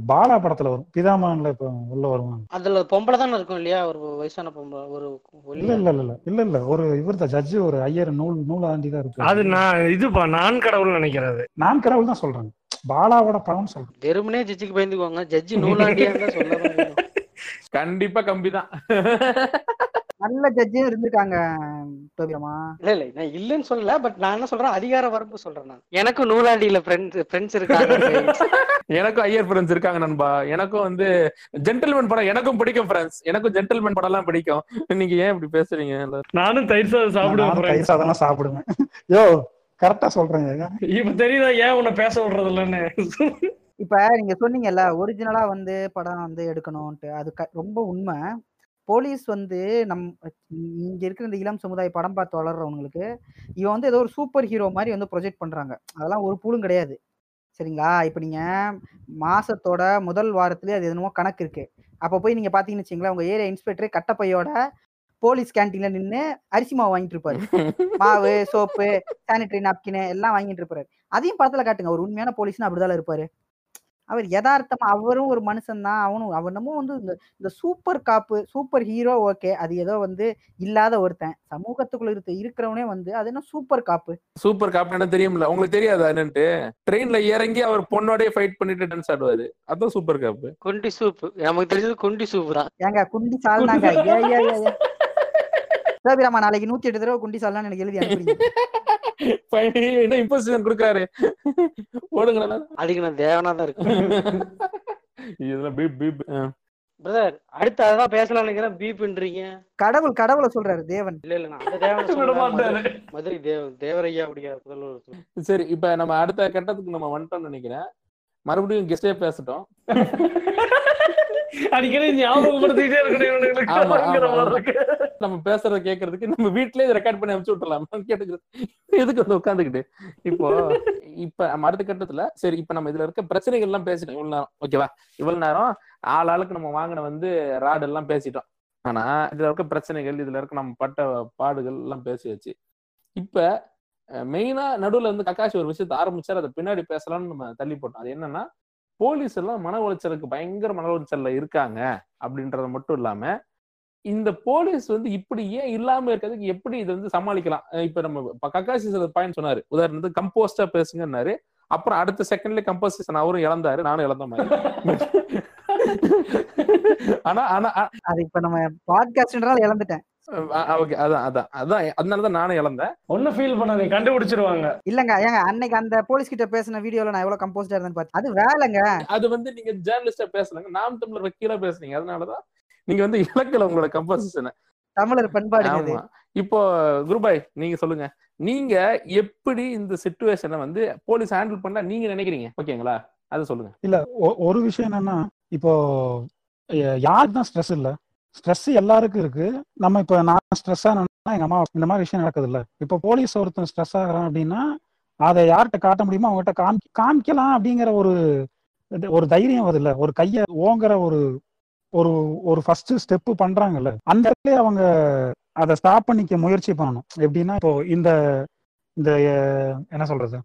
பாலா படத்துல வரும். பிதாமகன்ல இப்போ உள்ள வருவாங்க. அதுல பொம்பளை தானே இருக்கும் இல்லையா? ஒரு வயசான பொம்பளை ஒரு இல்ல இல்ல இல்ல இல்ல இல்ல இல்ல. ஒரு இவர் தான். ஜட்ஜு ஒரு ஐயர் நூல் நூல் ஆண்டி தான் இருக்கு அது நான் இதுப்பா நான் கடவுள் நினைக்கிறது நான் கடவுள் தான் சொல்றேன். பாலாவோட படம் சொல்றேன். வெறுமனே ஜட்ஜுக்கு பயந்துக்குவாங்க ஜட்ஜி நூலாண்டியா வேணும். கண்டிப்பா கம்பிதான். நல்ல ஜட்ஜும் இருந்திருக்காங்க டோபிரமா இல்ல இல்ல நான் இல்லைன்னு சொல்லல பட் நான் என்ன சொல்றேன் அதிகார வரம்பு சொல்றேன் நான். எனக்கும் நூலாண்டியில ஃப்ரெண்ட்ஸ் ஃப்ரெண்ட்ஸ் இருக்காங்க. [LAUGHS] எனக்கும் ஐயர் ஃப்ரெண்ட்ஸ் இருக்காங்க நண்பா. எனக்கும் வந்து ஜென்டில்மேன் படம் எனக்கும் பிடிக்கும் ஃப்ரெண்ட்ஸ் எனக்கும் ஜென்டில்மேன் படம் எல்லாம் பிடிக்கும். நீங்க ஏன் இப்படி பேசுறீங்க? நானும் தயிர் சாதம் சாப்பிடுவேன். தயிர் சாதம்லாம் சாப்பிடுவேன். யோ கரெக்டா சொல்றேங்க. இப்ப தெரியுதா ஏன் உன்னை பேச விடுறது இல்லைன்னு இப்ப நீங்க சொன்னீங்கல்ல ஒரிஜினலா வந்து படம் வந்து எடுக்கணும்ட்டு அது ரொம்ப உண்மை. போலீஸ் வந்து நம் இங்க இருக்கிற இந்த இளம் சமுதாய படம் பார்த்து வளர்றவங்களுக்கு இவன் வந்து ஏதோ ஒரு சூப்பர் ஹீரோ மாதிரி வந்து ப்ரொஜெக்ட் பண்றாங்க. அதெல்லாம் ஒரு பூலும் கிடையாது. சரிங்களா? இப்போ நீங்க மாசத்தோட முதல் வாரத்துலேயே அது என்னமோ கணக்கு இருக்கு. அப்ப போய் நீங்க பாத்தீங்கன்னு வச்சுங்களேன் உங்க ஏரியா இன்ஸ்பெக்டர் கட்டப்பையோட போலீஸ் கேன்டீன்ல நின்று அரிசி மாவு வாங்கிட்டு இருப்பாரு. மாவு சோப்பு சானிடரி நாப்கின் எல்லாம் வாங்கிட்டு இருப்பாரு. அதையும் படத்துல காட்டுங்க. ஒரு உண்மையான போலீஸ்னு அப்படிதான் இருப்பாரு. அவர் யதார்த்தமா அவரும் ஒரு மனுஷன் தான் அவனும் அவர் என்னமோ வந்து இந்த இந்த சூப்பர் காப்பு சூப்பர் ஹீரோ ஓகே. அது ஏதோ வந்து இல்லாத ஒருத்தன். சமூகத்துக்குள்ள இருக்க இருக்கிறவனே வந்து அது என்ன சூப்பர் காப்பு? சூப்பர் காப்டன் தெரியும்ல. உங்களுக்கு தெரியாதா என்னன்ட்டு? ட்ரெயின்ல இறங்கி அவர் பொண்ணோடய ஃபைட் பண்ணிட்டு டான்ஸ் ஆடுவாரு. அதான் சூப்பர் காப்பு. குண்டி சூப்பு நமக்கு தெரிஞ்சது குண்டி சூப்பு தான். ஏங்க குண்டி சால்னாங்க ஏ ஏ ஏ ஏ. [LAUGHS] சோபிராமா நாளைக்கு நூத்தி எட்டு தடவை குண்டி சால்னான்னு எனக்கு எழுதி அனுப்புறீங்க. என்ன இம்போசிஷன் கொடுக்காரு ஓடுங்களா அதுக்கு நான் தேவனா தான் இருக்கு இதெல்லாம் பீப் பீப் பிரதர் அடுத்து அதான் பேசலாம் நினைக்கிறேன். பீப்ன்றீங்க கடவுள் கடவுளை சொல்றாரு தேவன். இல்ல இல்ல அந்த தேவனை. [LAUGHS] மதுரை- மதுரை தேவ தேவரையா அப்படிங்கிற புதல்வர் சரி இப்ப நம்ம அடுத்த கட்டத்துக்கு நம்ம வந்துட்டோம்னு நினைக்கிறேன். மறுபடியும் கெஸ்டே பேசட்டும். [LAUGHS] அடிக்கடி ஞாபகப்படுத்திட்டே இருக்கணும். நம்ம பேசுறத கேட்கறதுக்கு நம்ம வீட்லயே ரெக்கார்ட் பண்ணி அனுப்பிச்சு விட்டுலாம் கேட்டுக்கிறது. எதுக்கு வந்து உட்காந்துக்கிட்டு? இப்போ இப்ப அடுத்த கட்டத்துல சரி இப்ப நம்ம இதுல இருக்க பிரச்சனைகள் எல்லாம் பேசிட்டோம். இவ்வளவு நேரம். ஓகேவா இவ்வளவு நேரம் ஆள் ஆளுக்கு நம்ம வாங்கின வந்து ராடு எல்லாம் பேசிட்டோம். ஆனா இதுல இருக்க பிரச்சனைகள் இதுல இருக்க நம்ம பட்ட பாடுகள் எல்லாம் பேசியாச்சு. இப்ப மெயினா நடுவுல இருந்து கக்காஷி ஒரு விஷயத்த ஆரம்பிச்சாரு. அதை பின்னாடி பேசலாம்னு நம்ம தள்ளி போட்டோம். அது என்னன்னா போலீஸ் எல்லாம் மன உளைச்சலுக்கு பயங்கர மன உளைச்சல்ல இருக்காங்க அப்படின்றது மட்டும் இல்லாம இந்த போலீஸ் வந்து இப்படி ஏன் இல்லாம இருக்கிறதுக்கு எப்படி இது வந்து சமாளிக்கலாம்? இப்ப நம்ம கக்காசி சில பாயிண்ட் சொன்னாரு. உதாரணத்துக்கு கம்போஸ்டா பேசுங்கன்னாரு. அப்புறம் அடுத்த செகண்ட்ல கம்போசிஷன் அவரும் இழந்தாரு. நானும் இழந்த மாதிரி. [LAUGHS] ஆனா ஆனா அது இப்ப நம்ம பாட்காஸ்ட்னால இழந்துட்டேன். ஓகே அதான் அதான். அதான் அதனாலதான் நானும் இழந்தேன். ஒன்னும் ஃபீல் பண்ணாதீங்க கண்டுபிடிச்சிருவாங்க. இல்லங்க ஏங்க அன்னைக்கு அந்த போலீஸ் கிட்ட பேசின வீடியோல நான் எவ்வளவு கம்போஸ்டா இருந்தேன்னு பாத்து அது வேலைங்க. அது வந்து நீங்க ஜேர்னலிஸ்டா பேசலங்க நாம் தமிழர் வக்கீலா பேசுனீங்க. அதனாலதான் நீங்க வந்து இலக்கல உங்களோட கம்போசிஷனை தமிழர் பண்பாடு இப்போ குருபாய் நீங்க சொல்லுங்க. நீங்க எப்படி இந்த சிச்சுவேஷனை வந்து போலீஸ் ஹேண்டில் பண்ண நீங்க நினைக்கிறீங்க? ஓகேங்களா? அது சொல்லுங்க. இல்ல ஒரு விஷயம் என்னன்னா இப்போ யாருக்கு தான் ஸ்ட்ரெஸ் இல்ல? ஸ்ட்ரெஸ் எல்லாருக்கும் இருக்கு. நம்ம இப்ப நான் ஸ்ட்ரெஸ் ஆனா எங்க அம்மா இந்த மாதிரி விஷயம் நடக்குது இல்ல இப்ப போலீஸ் ஒருத்தன் ஸ்ட்ரெஸ் ஆகிறான் அப்படின்னா அதை யார்கிட்ட காட்ட முடியுமோ அவங்ககிட்ட காமி காமிக்கலாம் அப்படிங்கிற ஒரு ஒரு தைரியம் வருது இல்ல ஒரு கைய ஓங்குற ஒரு ஒரு ஒரு ஃபர்ஸ்ட் ஸ்டெப் பண்றாங்கல்ல. அந்த இடத்துல அவங்க அதை ஸ்டாப் பண்ணிக்க முயற்சி பண்ணணும். எப்படின்னா இப்போ இந்த இந்த என்ன சொல்றது?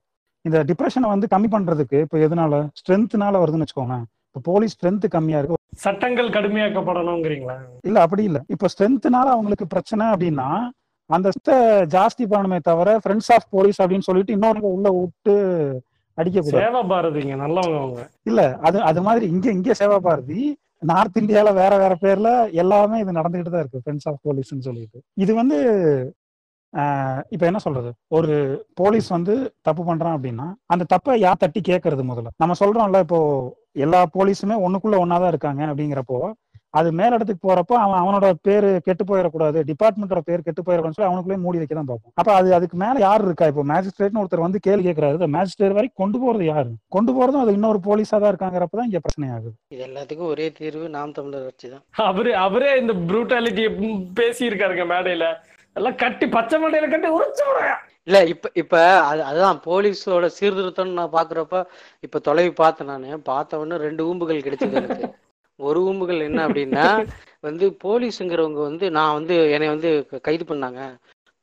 இந்த டிப்ரெஷனை வந்து கம்மி பண்றதுக்கு இப்போ எதனால? ஸ்ட்ரென்த்னால வருதுன்னு வச்சுக்கோங்க இப்போ போலீஸ் ஸ்ட்ரென்த் கம்மியா இருக்கு. சட்டங்கள் கடுமையாக்கப்படணுங்கிறீங்களா? இல்ல அப்படி இல்ல. இப்போ ஸ்ட்ரென்த்னால அவங்களுக்கு பிரச்சனை அப்படின்னா அந்த ஜாஸ்தி பண்ணணுமே தவிர ஃப்ரெண்ட்ஸ் ஆஃப் போலீஸ் அப்படின்னு சொல்லிட்டு இன்னொரு உள்ள விட்டு அடிக்கக்கூடாது சேவா பாரதிங்க நல்லவங்க அவங்க. இல்ல அது அது மாதிரி இங்க இங்க சேவா பாரதி நார்த் இந்தியால வேற வேற பேர்ல எல்லாமே இது நடந்துகிட்டு தான் இருக்கு ஃப்ரெண்ட்ஸ் ஆஃப் போலீஸ்னு சொல்லிட்டு. இது வந்து இப்ப என்ன சொல்றது? ஒரு போலீஸ் வந்து தப்பு பண்றான் அப்படின்னா அந்த தப்பை யார் தட்டி கேட்கறது முதல்ல? நம்ம சொல்றோம்ல இப்போ எல்லா போலீஸுமே ஒண்ணுக்குள்ள ஒன்னாதான் இருக்காங்க அப்படிங்கிறப்போ அது மேலிடத்துக்கு போறப்போ அவன் அவனோட பேரு கெட்டு போயிடக்கூடாது டிபார்ட்மெண்டோட பேர் கெட்டு போயிடக்கூடாதுன்னு சொல்லி அவனுக்குள்ளே மூடி வைக்க தான் பார்ப்போம். அப்ப அது அதுக்கு மேல யார் இருக்கா? இப்போ மேஜிஸ்ட்ரேட்னு ஒருத்தர் வந்து கேள்வி கேட்கறாரு மேஜிஸ்ட்ரேட் வரைக்கும் கொண்டு போறது யாரு? கொண்டு போறதும் அது இன்னொரு போலீஸா தான் இருக்காங்கிறப்ப தான் இங்க பிரச்சனை ஆகுது. இது எல்லாத்துக்கும் ஒரே தீர்வு நாம் தமிழர் வச்சு தான். அவரு அவரே இந்த ப்ரூட்டாலிட்டி பேசி இருக்காருங்க மேடையில. எல்லாம் கட்டி பச்சை மண்டையில கட்டி உரிச்சு இல்ல இப்ப இப்ப அது அதுதான் போலீஸோட சீர்திருத்தம்னு நான் பாக்குறப்ப இப்ப தொலைவி பார்த்தேன் நானு. பார்த்த உடனே ரெண்டு ஊம்புகள் கிடைச்சது எனக்கு. ஒரு ஊம்புகள் என்ன அப்படின்னா வந்து போலீஸுங்கிறவங்க வந்து நான் வந்து என்னை வந்து கைது பண்ணாங்க.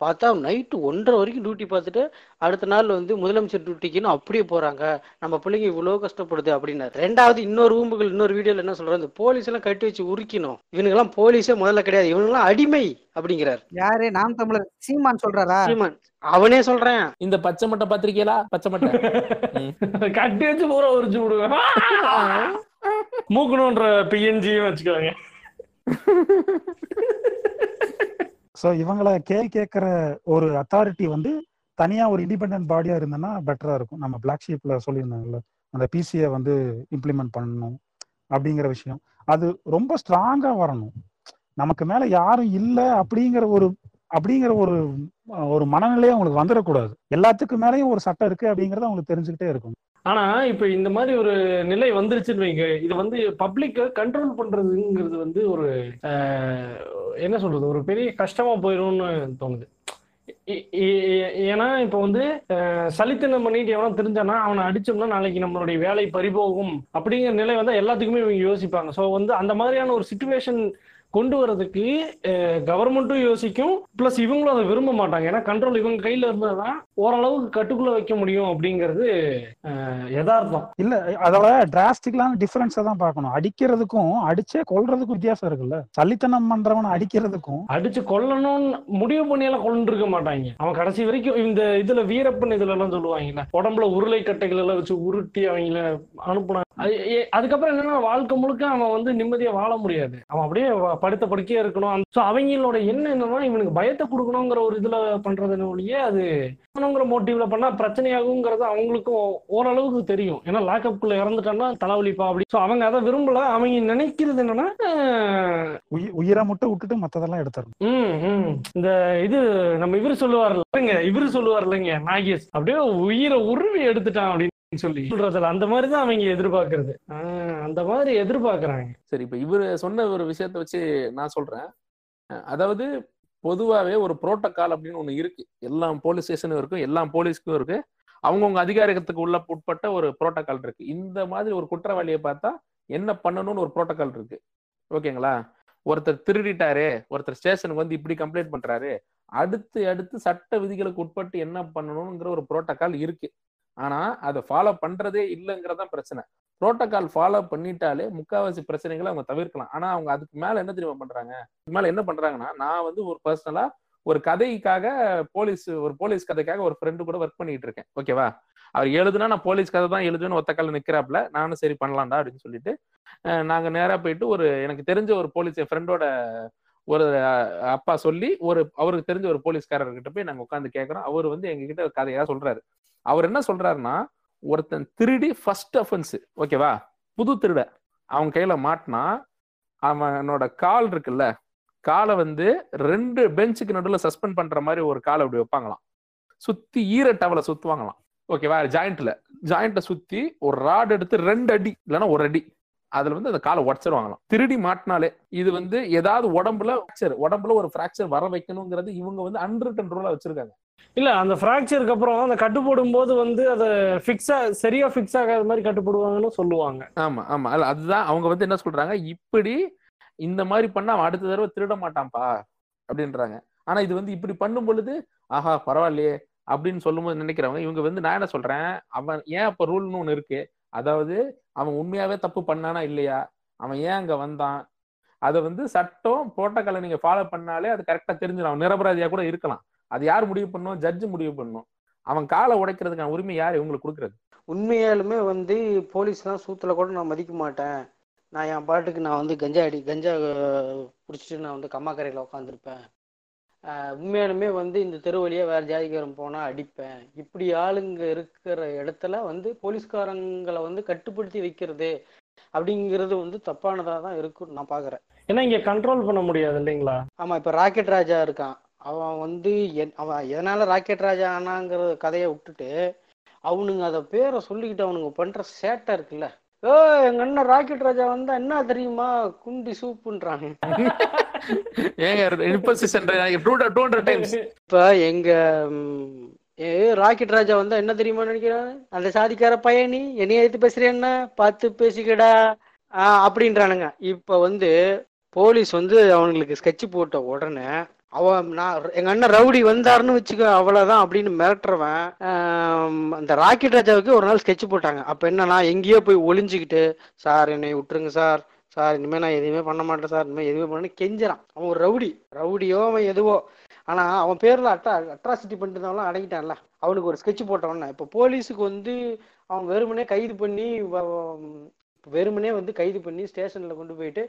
பார்த்தா நைட்டு ஒன்றரை வரைக்கும் டியூட்டி பார்த்துட்டு அடுத்த நாள் வந்து முதலமைச்சர் டியூட்டிக்குன்னு அப்படியே போறாங்க. நம்ம பிள்ளைங்க இவ்வளவு கஷ்டப்படுது அப்படின்னாரு. ரெண்டாவது இன்னொரு ஊம்புகள் இன்னொரு வீடியோல என்ன சொல்றாரு? இந்த போலீஸ் எல்லாம் கட்டி வச்சு உரிக்கணும் இவனுங்கெல்லாம் போலீஸே முதல்ல கிடையாது. இவனுங்கெல்லாம் அடிமை அப்படிங்கிறார். யாரு? நாம் தமிழர். சீமான் சொல்றாரா? சீமான். அவனே சொல்றேன். இந்த பச்சை மட்டை பாத்திருக்கீங்களா பச்சை மட்டை. [LAUGHS] கட்டி வச்சு பூரா உரிச்சு விடுங்க [LAUGHS] மூக்கணுன்ற பிஎன்ஜியும் வச்சுக்கோங்க. [LAUGHS] ஸோ இவங்கள கேள்வி கேட்குற ஒரு அத்தாரிட்டி வந்து தனியாக ஒரு இண்டிபெண்டன்ட் பாடியாக இருந்ததுன்னா பெட்டராக இருக்கும். நம்ம பிளாக் ஷீப்பில் சொல்லியிருந்தாங்கல்ல அந்த பிசியை வந்து இம்ப்ளிமெண்ட் பண்ணணும் அப்படிங்கிற விஷயம். அது ரொம்ப ஸ்ட்ராங்காக வரணும். நமக்கு மேலே யாரும் இல்லை அப்படிங்கிற ஒரு அப்படிங்கிற ஒரு ஒரு மனநிலையை அவங்களுக்கு வந்துடக்கூடாது. எல்லாத்துக்கு மேலேயும் ஒரு சட்டம் இருக்கு அப்படிங்கறது அவங்களுக்கு தெரிஞ்சுக்கிட்டே இருக்கும் ஆனா இப்ப இந்த மாதிரி ஒரு நிலை வந்துருச்சுன்னு வைங்க. இது வந்து பப்ளிக்க கண்ட்ரோல் பண்றதுங்கிறது வந்து ஒரு என்ன சொல்றது? ஒரு பெரிய கஷ்டமா போயிடும்னு தோணுது. ஏன்னா இப்போ வந்து சலித்தனம் பண்ணிட்டு எவனா தெரிஞ்சானா அவனை அடிச்சோம்னா நாளைக்கு நம்மளுடைய வேலை பறிபோகும் அப்படிங்கிற நிலை வந்து எல்லாத்துக்குமே இவங்க யோசிப்பாங்க. ஸோ வந்து அந்த மாதிரியான ஒரு சுச்சுவேஷன் கொண்டு வரதுக்கு கவர்மெண்ட்டும் யோசிக்கும். ப்ளஸ் இவங்களும் அதை விரும்ப மாட்டாங்க. ஏன்னா கண்ட்ரோல் இவங்க கையில இருந்தாதான் ஓரளவுக்கு கட்டுக்குள்ள வைக்க முடியும் அப்படிங்கிறது யதார்த்தம். இல்ல அதோட டிராஸ்டிக்லான டிஃபரன்ஸை தான் பார்க்கணும். அடிக்கிறதுக்கும் அடிச்சே கொல்றதுக்கும் வித்தியாசம் இருக்குல்ல? சல்லித்தனம் பண்றவனை அடிக்கிறதுக்கும். அடிச்சு கொல்லணும்னு முடிவு பண்ணியெல்லாம் கொண்டிருக்க மாட்டாங்க. அவன் கடைசி வரைக்கும் இந்த இதுல வீரப்பன் இதுல எல்லாம் சொல்லுவாங்கல்ல உடம்புல உருளை கட்டைகள் எல்லாம் வச்சு உருட்டி அவங்கள ஏ- அதுக்கப்புறம் என்னன்னா வாழ்க்கை முழுக்க அவன் வந்து நிம்மதியா வாழ முடியாது. அவன் அப்படியே படுத்த படுக்கையா இருக்கணும். ஸோ அவங்களோட எண்ணம் என்னன்னா இவனுக்கு பயத்தை கொடுக்கணுங்கிற ஒரு இதுல பண்றது ஒழிய அது ங்கிற மோட்டிவ்ல பண்ணா பிரச்சனையாகுங்கிறது அவங்களுக்கும் ஓரளவுக்கு தெரியும். ஏன்னா லாக்அப்குள்ள இறந்துட்டான்னா தலைவலிப்பா அப்படி. ஸோ அவங்க அதை விரும்பல. அவங்க நினைக்கிறது என்னன்னா உயிரை மட்டும் விட்டுட்டு மத்ததெல்லாம் எடுத்துடணும். ம், ம். இந்த இது நம்ம இவரு சொல்லுவார்ல இல்லைங்க இவரு சொல்லுவார் இல்லைங்க நாகேஷ். அப்படியே உயிரை உருவி எடுத்துட்டான் அப்படின்னு. சொல்லி. சொல்றதுல அந்த மாதிரி தான் அவங்க எதிர்பார்க்கறது. அந்த மாதிரி எதிர்பார்க்கறாங்க. சரி இப்ப இவரு சொன்ன ஒரு விஷயத்த வச்சு நான் சொல்றேன். அதாவது பொதுவாவே ஒரு புரோட்டோகால் அப்படின்னு ஒண்ணு இருக்கு. எல்லா போலீஸ் ஸ்டேஷனும் இருக்கும் எல்லா போலீஸ்க்கும் இருக்கு. அவங்கவுங்க அதிகாரத்துக்கு உள்ள உட்பட்ட ஒரு புரோட்டோகால் இருக்கு. இந்த மாதிரி ஒரு குற்றவாளியை பார்த்தா என்ன பண்ணணும்னு ஒரு புரோட்டோகால் இருக்கு. ஓகேங்களா? ஒருத்தர் திருடிட்டாரு ஒருத்தர் ஸ்டேஷனுக்கு வந்து இப்படி கம்ப்ளைண்ட் பண்றாரு. அடுத்து அடுத்து சட்ட விதிகளுக்கு உட்பட்டு என்ன பண்ணணுங்கிற ஒரு புரோட்டோகால் இருக்கு. ஆனா அதை ஃபாலோ பண்றதே இல்லைங்கிறதான் பிரச்சனை. புரோட்டோகால் ஃபாலோ பண்ணிட்டாலே முக்காவாசி பிரச்சனைகளை அவங்க தவிர்க்கலாம். ஆனா அவங்க அதுக்கு மேல என்ன தெரியுமா பண்றாங்க? அதுக்கு மேல என்ன பண்றாங்கன்னா நான் வந்து ஒரு பர்சனலா ஒரு கதைக்காக போலீஸ் ஒரு போலீஸ் கதைக்காக ஒரு ஃப்ரெண்டு கூட ஒர்க் பண்ணிட்டு இருக்கேன். ஓகேவா அவர் எழுதுனா நான் போலீஸ் கதை தான் எழுதுன்னு ஒத்த நிக்கிறாப்ல நானும் சரி பண்ணலாம்டா அப்படின்னு சொல்லிட்டு நாங்க நேரா போயிட்டு ஒரு எனக்கு தெரிஞ்ச ஒரு போலீஸ் என் ஃப்ரெண்டோட ஒரு அப்பா சொல்லி ஒரு அவருக்கு தெரிஞ்ச ஒரு போலீஸ்காரர்கிட்ட போய் நாங்க உட்காந்து கேட்கறோம் அவர் வந்து எங்ககிட்ட கதையா சொல்றாரு. அவர் என்ன சொல்றாருன்னா ஒருத்தன் திருடி ஃபர்ஸ்ட் அஃபென்ஸ் ஓகேவா புது திருட. அவன் கையில மாட்டினா அவனோட கால் இருக்குல்ல காலை வந்து ரெண்டு பெஞ்சுக்கு நடுவில் சஸ்பெண்ட் பண்ற மாதிரி ஒரு காலை அப்படி வைப்பாங்களாம். சுத்தி ஈர டவலை சுத்துவாங்களாம். ஓகேவா ஜாயிண்ட்ல ஜாயிண்ட்டை சுத்தி ஒரு ராட் எடுத்து ரெண்டு அடி இல்லைன்னா ஒரு அடி. அதுல வந்து அந்த காலை உடச்சிருவாங்களாம். திருடி மாட்டினாலே இது வந்து ஏதாவது உடம்புல உடம்புல ஒரு ஃப்ராக்சர் வர வைக்கணுங்கிறது இவங்க வந்து அன்ரிட்டன் ரூலா வச்சிருக்காங்க. இல்ல அந்த ஃப்ராக்சருக்கு அப்புறம் அந்த கட்டு போடும்போது வந்து அதை ஃபிக்ஸா சரியா ஃபிக்ஸ் ஆகாத மாதிரி கட்டு போடுவாங்கன்னு சொல்லுவாங்க. ஆமா ஆமா. இல்ல அதுதான் அவங்க வந்து என்ன சொல்றாங்க? இப்படி இந்த மாதிரி பண்ணா அவன் அடுத்த தடவை திருட மாட்டான்ப்பா அப்படின்றாங்க. ஆனா இது வந்து இப்படி பண்ணும் பொழுது ஆஹா பரவாயில்லையே அப்படின்னு சொல்லும்போது நினைக்கிறவங்க இவங்க வந்து நான் என்ன சொல்றேன்? அவன் ஏன் அப்ப ரூல்னு ஒண்ணு இருக்கு? அதாவது அவன் உண்மையாவே தப்பு பண்ணானா இல்லையா? அவன் ஏன் அங்க வந்தான்? அதை வந்து சட்டம் புரோட்டோக்காலை நீங்க ஃபாலோ பண்ணாலே அது கரெக்டா தெரிஞ்சிடும். அவன் நிரபராதியா கூட இருக்கலாம். அது யார் முடிவு பண்ணும்? ஜட்ஜ் முடிவு பண்ணும். அவன் காலை உடைக்கிறதுக்கான உரிமை யார்? இவங்களுக்கு கொடுக்குறது. உண்மையாலுமே வந்து போலீஸ்லாம் சூத்துல கூட நான் மதிக்க மாட்டேன். நான் என் பாட்டுக்கு நான் வந்து கஞ்சா அடி கஞ்சா அஹ், குடிச்சிட்டு நான் வந்து கம்மாக்கரையில் உட்காந்துருப்பேன் உண்மையாலுமே வந்து இந்த தெரு வழியா வேற ஜாதிக்காரன் போனா அடிப்பேன். இப்படி ஆளுங்க இருக்கிற இடத்துல வந்து போலீஸ்காரங்களை வந்து கட்டுப்படுத்தி வைக்கிறது அப்படிங்கிறது வந்து தப்பானதா தான் இருக்குன்னு நான் பாக்குறேன். ஏன்னா இங்க கண்ட்ரோல் பண்ண முடியாது இல்லைங்களா? ஆமா இப்ப ராக்கெட் ராஜா இருக்கான். அவன் வந்து என்- அவன் எதனால ராக்கெட் ராஜா ஆனாங்கிற கதையை விட்டுட்டு அவனுங்க அத பேரை சொல்லிக்கிட்டு அவனுங்க பண்ற சேட்டை இருக்குல்ல. ஏ எங்க அண்ணன் ராக்கெட் ராஜா வந்தா என்ன தெரியுமா? குண்டி சூப்புன்றாங்க. இப்ப எங்க ஏ ராக்கெட் ராஜா வந்தா என்ன தெரியுமா நினைக்கிறான் அந்த சாதிக்கார பயணி என்னைய எடுத்து பேசுறேன்னா பார்த்து பேசிக்கடா. அப்படின்றானுங்க. இப்ப வந்து போலீஸ் வந்து அவனுங்களுக்கு ஸ்கெட்ச் போட்ட உடனே அவன் நான் எங்க அண்ணன் ரவுடி வந்தாருன்னு வச்சுக்க அவ்வளவுதான் அப்படின்னு மிரட்டுறவன் அந்த ராக்கெட் ராஜாவுக்கு ஒரு நாள் ஸ்கெட்ச் போட்டாங்க. அப்ப என்னன்னா எங்கேயோ போய் ஒளிஞ்சுக்கிட்டு சார் என்னை விட்டுருங்க சார். சார் இனிமே நான் எதுவுமே பண்ண மாட்டேன் சார். இனிமே எதுவுமே பண்ணு கெஞ்சுறான். அவன் ஒரு ரவுடி. ரவுடியோ அவன் எதுவோ. ஆனா அவன் பேர்ல அட்ரா அட்ராசிட்டி பண்ணிட்டு அடங்கிட்டான்ல. அவனுக்கு ஒரு ஸ்கெட்ச் போட்டவன இப்போ போலீஸுக்கு வந்து அவன் வெறுமனே கைது பண்ணி வெறுமனே வந்து கைது பண்ணி ஸ்டேஷன்ல கொண்டு போயிட்டு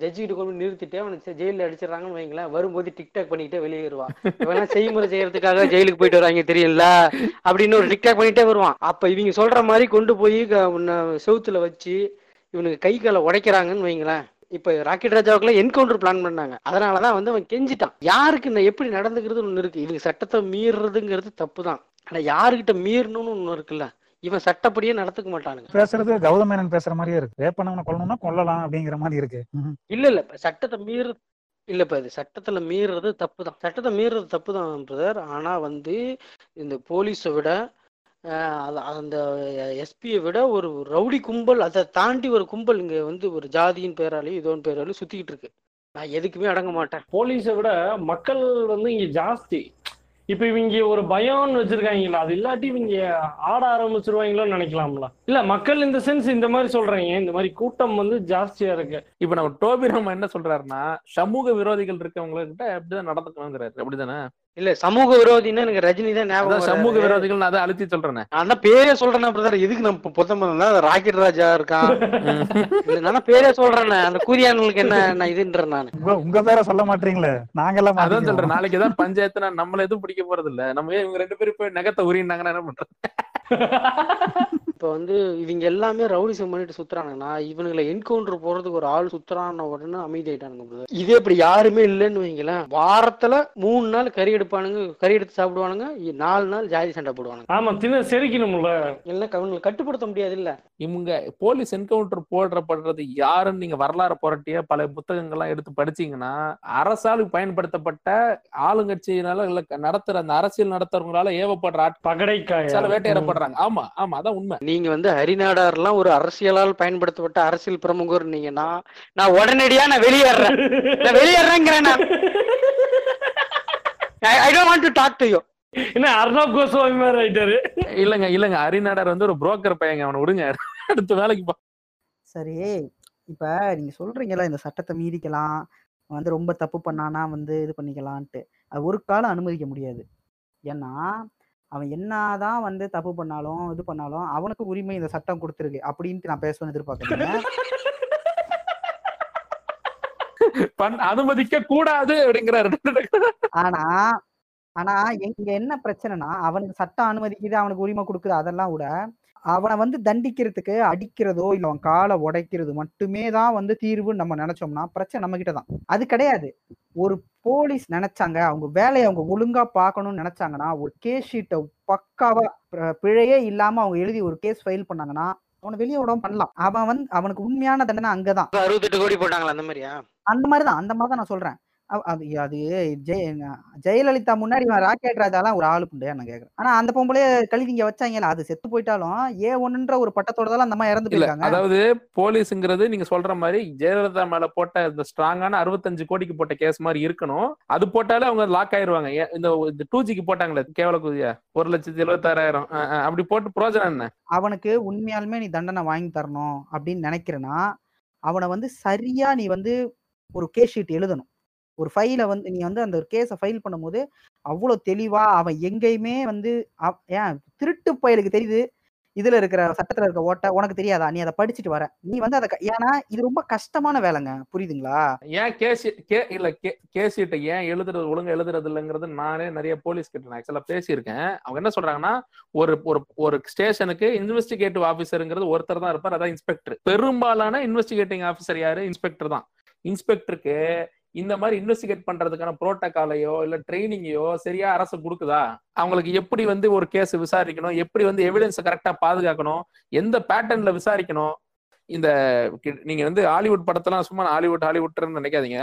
ஜட்ஜி கிட்ட கொண்டு நிறுத்திட்டு அவனுக்கு ஜெயிலில் அடிச்சிடறாங்கன்னு வைங்களேன் வரும்போது டிக்டாக் பண்ணிக்கிட்டே வெளியேறுவான் இவெல்லாம் செய்முறை செய்யறதுக்காக ஜெயிலுக்கு போயிட்டு வராங்க தெரியல அப்படின்னு ஒரு டிக்டாக் பண்ணிட்டே வருவான். அப்ப இவங்க சொல்ற மாதிரி கொண்டு போய் க- செவுத்துல வச்சு இவனுக்கு கை காலை உடைக்கிறாங்கன்னு வைங்களேன் இப்ப ராக்கெட் ராஜாவுக்குலாம் என்கவுண்டர் பிளான் பண்ணாங்க. அதனாலதான் வந்து அவன் கெஞ்சிட்டான். யாருக்கு இந்த எப்படி நடந்துக்கிறது ஒண்ணு இருக்கு. இவங்க சட்டத்தை மீறுறதுங்கிறது தப்பு தான் ஆனா யாருக்கிட்ட மீறணும்னு ஒண்ணு இருக்குல்ல? இவன் சட்டப்படியே நடத்துக்க மாட்டானுங்க. பேசுறது கௌதம் மேனன் பேசுற மாதிரியே இருக்கு. ரேப் பண்ணவனை கொல்லணும்னா கொல்லலாம் அப்படிங்கிற மாதிரி இருக்கு. இல்ல இல்ல இப்ப சட்டத்தை மீறு இல்ல இப்ப இது சட்டத்துல மீறுறது தப்பு தான் சட்டத்தை மீறுறது தப்பு தான் பிரதர். ஆனா வந்து இந்த போலீஸை விட அந்த எஸ்பியை விட ஒரு ரவுடி கும்பல் அதை தாண்டி ஒரு கும்பல் இங்க வந்து ஒரு ஜாதியின் பேராலையும் இதோன் பேராலையும் சுத்திக்கிட்டு இருக்கு. நான் எதுக்குமே அடங்க மாட்டேன். போலீஸை விட மக்கள் வந்து இங்க ஜாஸ்தி. இப்ப இவங்க ஒரு பயம்னு வச்சிருக்காங்களா அது இல்லாட்டி இவங்க ஆட ஆரம்பிச்சிருவாங்களோன்னு நினைக்கலாம்ல. இல்ல மக்கள் இந்த சென்ஸ் இந்த மாதிரி சொல்றாங்க. இந்த மாதிரி கூட்டம் வந்து ஜாஸ்தியா இருக்கு. இப்ப நம்ம டோபி நம்ம என்ன சொல்றாருன்னா சமூக விரோதிகள் இருக்கவங்க கிட்ட அப்படிதான் நடந்துக்கணுங்கிறாரு. அப்படிதானே? இல்ல சமூக விரோதின்னா எனக்கு ரஜினி தான் ஞாபகம் அதான் சமூக. விரோதிகள் நான் அதை அழுத்தி சொல்றேனே. நான் தான் பேரே சொல்றேன் பிரதர் எதுக்கு நம்ம பொத்தம் ராக்கெட் ராஜா இருக்கான். இல்ல நான் பேரே சொல்றேன். அந்த கூதியானங்களுக்கு என்ன நான் இதுன்றேன் நான். உங்க பேரை சொல்ல மாட்டீங்களே? நாங்கெல்லாம் அதான் மாட்டிக்குவோம். சொல்றேன். நாளைக்கு தான் பஞ்சாயத்து நான் நம்மள எதுவும் பிடிக்க போறது இல்ல நம்ம ஏன் இவங்க ரெண்டு பேரும் போய் நகத்தை உரினாங்கன்னா என்ன பண்றது? இப்ப வந்து இவங்க எல்லாமே ரவுடிசம் பண்ணிட்டு சுத்துறானுங்கன்னா இவனுங்களை என்கவுண்டர் போறதுக்கு ஒரு ஆள் சுத்துறான உடனே அமைதியாயிட்டானுங்க brother. இதே இப்படி யாருமே இல்லைன்னு வைங்களேன். வாரத்துல மூணு நாள் கறி எடுப்பானுங்க கறி எடுத்து சாப்பிடுவானுங்க நாலு நாள் ஜாதி சண்டை போடுவானுங்க. ஆமா தின செரிக்கணும்ல. இல்ல அவங்களை கட்டுப்படுத்த முடியாது இல்ல. இவங்க போலீஸ் என்கவுண்டர் போடுறப்படுறது யாருன்னு நீங்க வரலாறு புரட்டிய? பல புத்தகங்கள்லாம் எடுத்து படிச்சீங்கன்னா அரசால் பயன்படுத்தப்பட்ட ஆளுங்கட்சியினால இல்ல நடத்துற அந்த அரசியல் நடத்துறவங்களால ஏவப்படுற பகடைக்காய. வேட்டையாடப்படுறாங்க ஆமா ஆமா அதான் உண்மை. நீங்க வந்து ஹரிநாடார்லாம் ஒரு அரசியலால் பயன்படுத்தப்பட்ட அரசியல் பிரமுகர் நீங்கன்னா நான் உடனடியா நான் வெளியேறேன். நான் வெளியேறேங்கிறேன் நான். I don't want to talk to you என்ன அர்ணாப் கோஸ்வாமி மாதிரி ஆயிட்டாரு. இல்லங்க இல்லங்க. அரிநாடர் வந்து ஒரு புரோக்கர் பையங்க. அவனை விடுங்க. அடுத்த வேலைக்கு போ. சரி இப்ப நீங்க சொல்றீங்கல்ல இந்த சட்டத்தை மீறிக்கலாம். வந்து ரொம்ப தப்பு பண்ணானா வந்து இது பண்ணிக்கலான்ட்டு. அது ஒரு காலம் அனுமதிக்க முடியாது. ஏன்னா அவன் என்னதான் வந்து தப்பு பண்ணாலும் இது பண்ணாலும் அவனுக்கு உரிமை இந்த சட்டம் கொடுத்துருக்கு அப்படின்ட்டு நான் பேசணும்னு எதிர்பார்க்குறேன் அனுமதிக்க கூடாது அப்படிங்கிறாரு. ஆனா ஆனா இங்க என்ன பிரச்சனைனா அவனுக்கு சட்டம் அனுமதிக்குது அவனுக்கு உரிமை கொடுக்குது அதெல்லாம் விட அவனை வந்து தண்டிக்கிறதுக்கு அடிக்கிறதோ இல்ல அவன் காலை உடைக்கிறது மட்டுமே தான் வந்து தீர்வுன்னு நம்ம நினைச்சோம்னா பிரச்சனை நம்ம கிட்ட தான். அது கிடையாது. ஒரு போலீஸ் நினைச்சாங்க அவங்க வேலையை அவங்க ஒழுங்கா பார்க்கணும்னு நினைச்சாங்கன்னா ஒரு கேஸ் ஷீட்டை பக்காவா பிழையே இல்லாம அவங்க எழுதி ஒரு கேஸ் ஃபைல் பண்ணாங்கன்னா அவனை வெளியே விடாம பண்ணலாம். அவன் வந்து அவனுக்கு உண்மையான தண்டனை அங்கதான். அறுபத்தெட்டு கோடி போட்டாங்களா அந்த மாதிரியா? அந்த மாதிரிதான் அந்த மாதிரி தான் நான் சொல்றேன். அது அது ஜெய ஜெயலலிதா முன்னாடி ராக்கெட் ராஜாலாம் ஒரு ஆளு புண்டையா நான் கேக்குறேன். ஆனா அந்த பொம்பளைய கழுவி இங்க வச்சாங்கல்ல அது செத்து போயிட்டாலும் ஏ ஒண்ணுன்ற ஒரு பட்டத்தோட அந்த மாதிரி இறந்து போயிருக்காங்க. அதாவது போலீஸ்ங்கிறது நீங்க சொல்ற மாதிரி ஜெயலலிதா மேல போட்ட இந்த ஸ்ட்ராங்கான அறுபத்தஞ்சு கோடிக்கு போட்ட கேஸ் மாதிரி இருக்கணும். அது போட்டாலே அவங்க லாக் ஆயிருவாங்க. இந்த டூ ஜிக்கு போட்டாங்களே கேவல குதியா ஒரு லட்சத்தி எழுபத்தாறாயிரம் அப்படி போட்டு பிரோஜனம் என்ன? அவனுக்கு உண்மையாலுமே நீ தண்டனை வாங்கி தரணும் அப்படின்னு நினைக்கிறேன்னா அவனை வந்து சரியா நீ வந்து ஒரு கேஸ் ஷீட் எழுதணும். ஒரு ஃபைலை வந்து நீ வந்து அந்த ஒரு கேஸை ஃபைல் பண்ணும்போது அவ்வளோ தெளிவா அவன் எங்கேயுமே வந்து ஏன் திருட்டு பயலுக்கு தெரியுது? இதுல இருக்கிற சட்டத்துல இருக்க ஓட்ட உனக்கு தெரியாதா? நீ அதை படிச்சுட்டு வர. நீ வந்து அதை ஏன்னா இது ரொம்ப கஷ்டமான வேலைங்க. புரியுதுங்களா? ஏன் கேசி கே இல்ல கே ஷீட்டை ஏன் எழுதுறது ஒழுங்கா எழுதுறது இல்லைங்கிறது நானே நிறைய போலீஸ் கிட்ட நான் ஆக்சுவலா பேசியிருக்கேன். அவங்க என்ன சொல்றாங்கன்னா ஒரு ஒரு ஒரு ஸ்டேஷனுக்கு இன்வெஸ்டிகேட்டிவ் ஆஃபீஸருங்கிறது ஒருத்தர் தான் இருப்பார். அதான் இன்ஸ்பெக்டர் பெரும்பாலான இன்வெஸ்டிகேட்டிங் ஆஃபீஸர் யாரு? இன்ஸ்பெக்டர் தான். இன்ஸ்பெக்டருக்கு இந்த மாதிரி இன்வெஸ்டிகேட் பண்றதுக்கான புரோட்டோகாலையோ இல்ல ட்ரைனிங்கையோ சரியா அரசு கொடுக்குதா? அவங்களுக்கு எப்படி வந்து ஒரு கேஸ் விசாரிக்கணும்? எப்படி வந்து எவிடன்ஸை கரெக்டா பாதுகாக்கணும்? எந்த பேட்டர்ன்ல விசாரிக்கணும்? இந்த நீங்க வந்து ஹாலிவுட் படத்தெல்லாம் சும்மா ஹாலிவுட் ஹாலிவுட்னு நினைக்காதீங்க.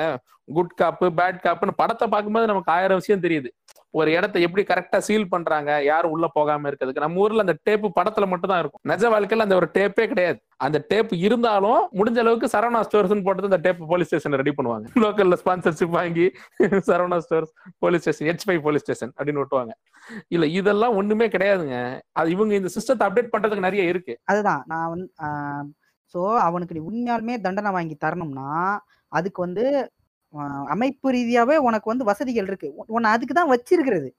குட் காப்பு பேட் காப்புன்னு படத்தை பார்க்கும்போது நமக்கு ஆயிரம் விஷயம் தெரியுது. ஒரு இடத்த எப்படி கரெக்டா சீல் பண்றாங்க யாரும் உள்ள போகாம இருக்கிறதுக்கு. நம்ம ஊர்ல அந்த டேப்பு படத்துல மட்டும் தான் இருக்கும். நிஜ வாழ்க்கையில அந்த ஒரு டேப்பே கிடையாது. அந்த டேப் இருந்தாலும் முடிஞ்ச அளவுக்கு சரவணா ஸ்டோர்ஸ் போட்டு அந்த டேப் போலீஸ் ஸ்டேஷன் ரெடி பண்ணுவாங்க. [LAUGHS] லோக்கல்ல ஸ்பான்சர்ஷிப் வாங்கி [LAUGHS] Saravana stores police station H five police station அப்படின்னு விட்டுவாங்க. இல்ல இதெல்லாம் ஒண்ணுமே கிடையாதுங்க. அது இவங்க இந்த சிஸ்டத்தை அப்டேட் பண்றதுக்கு நிறைய இருக்கு. அதுதான். நான் வந்து ஸோ அவனுக்கு நீ உண்மையாலுமே தண்டனை வாங்கி தரணும்னா அதுக்கு வந்து அமைப்பு ரீதியாவே உனக்கு வந்து வசதிகள் இருக்கு. உன்னை அதுக்கு தான் வச்சிருக்கிறது.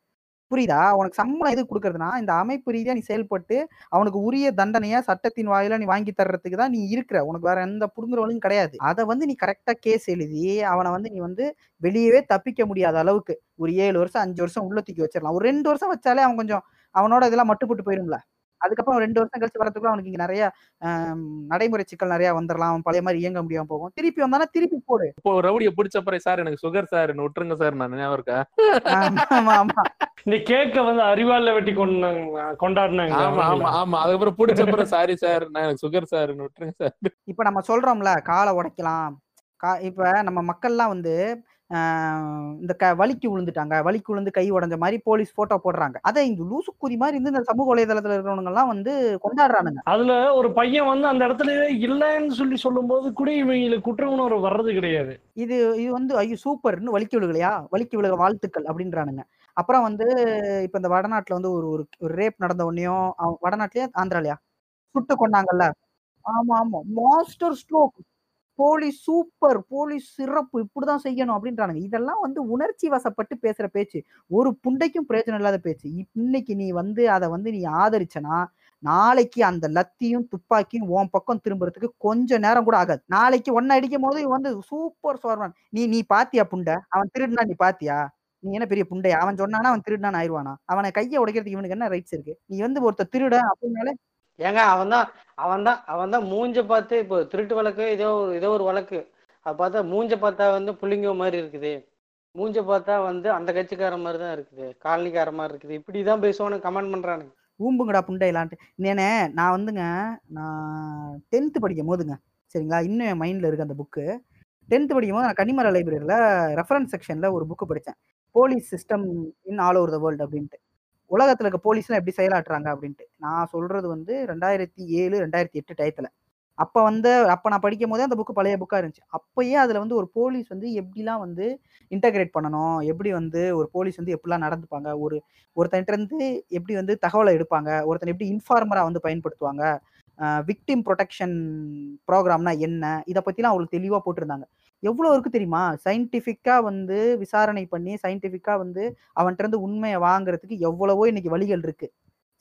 புரியுதா? உனக்கு சம்பளம் எது கொடுக்கறதுனா இந்த அமைப்பு ரீதியா நீ செயல்பட்டு அவனுக்கு உரிய தண்டனையா சட்டத்தின் வாயில நீ வாங்கி தர்றதுக்கு தான் நீ இருக்கிற. உனக்கு வேற எந்த புடுங்குறவளும் கிடையாது. அதை வந்து நீ கரெக்டா கேஸ் எழுதி அவனை வந்து நீ வந்து வெளியவே தப்பிக்க முடியாத அளவுக்கு ஒரு ஏழு வருஷம் அஞ்சு வருஷம் உள்ள தூக்கி வச்சிடலாம் ஒரு ரெண்டு வருஷம் வச்சாலே அவன் கொஞ்சம் அவனோட இதெல்லாம் மட்டுப்பட்டு போயிரும்ல? அதுக்கப்புறம் ரெண்டு வருஷம் கழிச்சு வரதுக்குள்ள அவனுக்கு இங்க நிறைய நடைமுறை சிக்கல் நிறைய வந்துடலாம் அவன் பழைய மாதிரி இயங்க முடியாம போகும். திருப்பி வந்தானா திருப்பி போடு. இப்போ ரவுடியை பிடிச்ச பிறகு சார் எனக்கு சுகர் சார் விட்டுருங்க சார் நான் ஞாபகம் இருக்கா ஆமா ஆமா இந்த கேக்க வந்து அறிவால வெட்டி கொண்டாங்க கொண்டாடினாங்க. ஆமா ஆமா ஆமா. அதுக்கப்புறம் பிடிச்ச அப்புறம் சாரி சார் நான் எனக்கு சுகர் சார் விட்டுருங்க சார். இப்ப நம்ம சொல்றோம்ல காலை உடைக்கலாம். கா இப்ப நம்ம மக்கள்லாம் வந்து இந்த க வலிக்கு விழுந்துட்டாங்க வலிக்கு விழுந்து கை உடைஞ்ச மாதிரி போலீஸ் போட்டோ போடுறாங்க. அதை இந்த லூசுக்குதி மாதிரி இருந்து இந்த சமூக வலைதளத்துல இருக்கிறவங்க எல்லாம் வந்து கொண்டாடுறானுங்க. அதுல ஒரு பையன் வந்து அந்த இடத்துல இல்லைன்னு சொல்லி சொல்லும்போது கூட இவங்களுக்கு குற்ற உணர்வு வர்றது கிடையாது. இது இது வந்து ஐயோ சூப்பர் இன்னும் வலிக்கு விழுகலையா? வலிக்கு விழுக வாழ்த்துக்கள் அப்படின்றானுங்க. அப்புறம் வந்து இப்ப இந்த வடநாட்டுல வந்து ஒரு ஒரு- ரேப் நடந்த உடனேயும் வடநாட்டுலயா ஆந்திராலயா? சுட்டு கொண்டாங்கல்ல ஆமா ஆமா. Master stroke police super police சிறப்பு இப்படிதான் செய்யணும் அப்படின்றானுங்க. இதெல்லாம் வந்து உணர்ச்சி வசப்பட்டு பேசுற பேச்சு. ஒரு புண்டைக்கும் பிரயோஜனம் இல்லாத பேச்சு. இன்னைக்கு நீ வந்து அதை வந்து நீ ஆதரிச்சனா நாளைக்கு அந்த லத்தியும் துப்பாக்கியும் உன் பக்கம் திரும்புறதுக்கு கொஞ்ச நேரம் கூட ஆகாது. நாளைக்கு ஒன்னு அடிக்கும் போது வந்து சூப்பர் சோர்வான். நீ நீ பாத்தியா புண்டை? அவன் திருடினா நீ பாத்தியா? நீ என்ன பெரிய புண்டையா? அவன் சொன்னானா அவன் திருடினான் ஆயிடுவானா? அவனை கையை உடைக்கிறதுக்கு இவனுக்கு என்ன ரைட்ஸ் இருக்கு? நீ வந்து ஒருத்தர் திருட அப்படின்னாலே ஏங்க அவன் தான் அவன் தான் அவன் தான் மூஞ்ச பார்த்து இப்போ திருட்டு வழக்கு ஏதோ ஒரு ஏதோ ஒரு வழக்கு. அது பார்த்தா மூஞ்ச பார்த்தா வந்து புள்ளிங்க மாதிரி இருக்குது. மூஞ்ச பார்த்தா வந்து அந்த கட்சிக்கார மாதிரி தான் இருக்குது. காலனிக்கார மாதிரி இருக்குது. இப்படி தான் பேசுவானு கமெண்ட் பண்ணுறானுங்க ஊம்புங்கடா புண்டையிலான்ட்டு. நேனே நான் வந்துங்க நான் டென்த்து படிக்கும் போதுங்க சரிங்களா? இன்னும் என் மைண்டில் இருக்குது அந்த புக்கு டென்த்து படிக்கும் போது நான் கன்னிமர லைப்ரரியில் ரெஃபரன்ஸ் செக்ஷனில் ஒரு புக்கு படித்தேன் police system in all over the world அப்படின்ட்டு. உலகத்தில் இருக்க போலீஸ்லாம் எப்படி செயலாட்டுறாங்க அப்படின்ட்டு. நான் சொல்கிறது வந்து ரெண்டாயிரத்தி ஏழு ரெண்டாயிரத்தி எட்டு டயத்தில் அப்போ வந்து அப்போ நான் படிக்கும் போதே அந்த புக்கு பழைய புக்காக இருந்துச்சு. அப்போயே அதில் வந்து ஒரு போலீஸ் வந்து எப்படிலாம் வந்து இன்டகிரேட் பண்ணணும்? எப்படி வந்து ஒரு போலீஸ் வந்து எப்படிலாம் நடந்துப்பாங்க? ஒரு ஒருத்தன்ட்ட இருந்து எப்படி வந்து தகவலை எடுப்பாங்க? ஒருத்தன் எப்படி இன்ஃபார்மரா வந்து பயன்படுத்துவாங்க? விக்டிம் ப்ரொடெக்ஷன் ப்ரோக்ராம்னா என்ன? இதை பற்றிலாம் அவங்களுக்கு தெளிவாக போட்டிருந்தாங்க. எவ்வளோ இருக்கு தெரியுமா? சயின்டிஃபிக்கா வந்து விசாரணை பண்ணி சயின்டிஃபிக்கா வந்து அவன்கிட்ட இருந்து உண்மையை வாங்குறதுக்கு எவ்வளவோ இன்னைக்கு வழிகள் இருக்கு.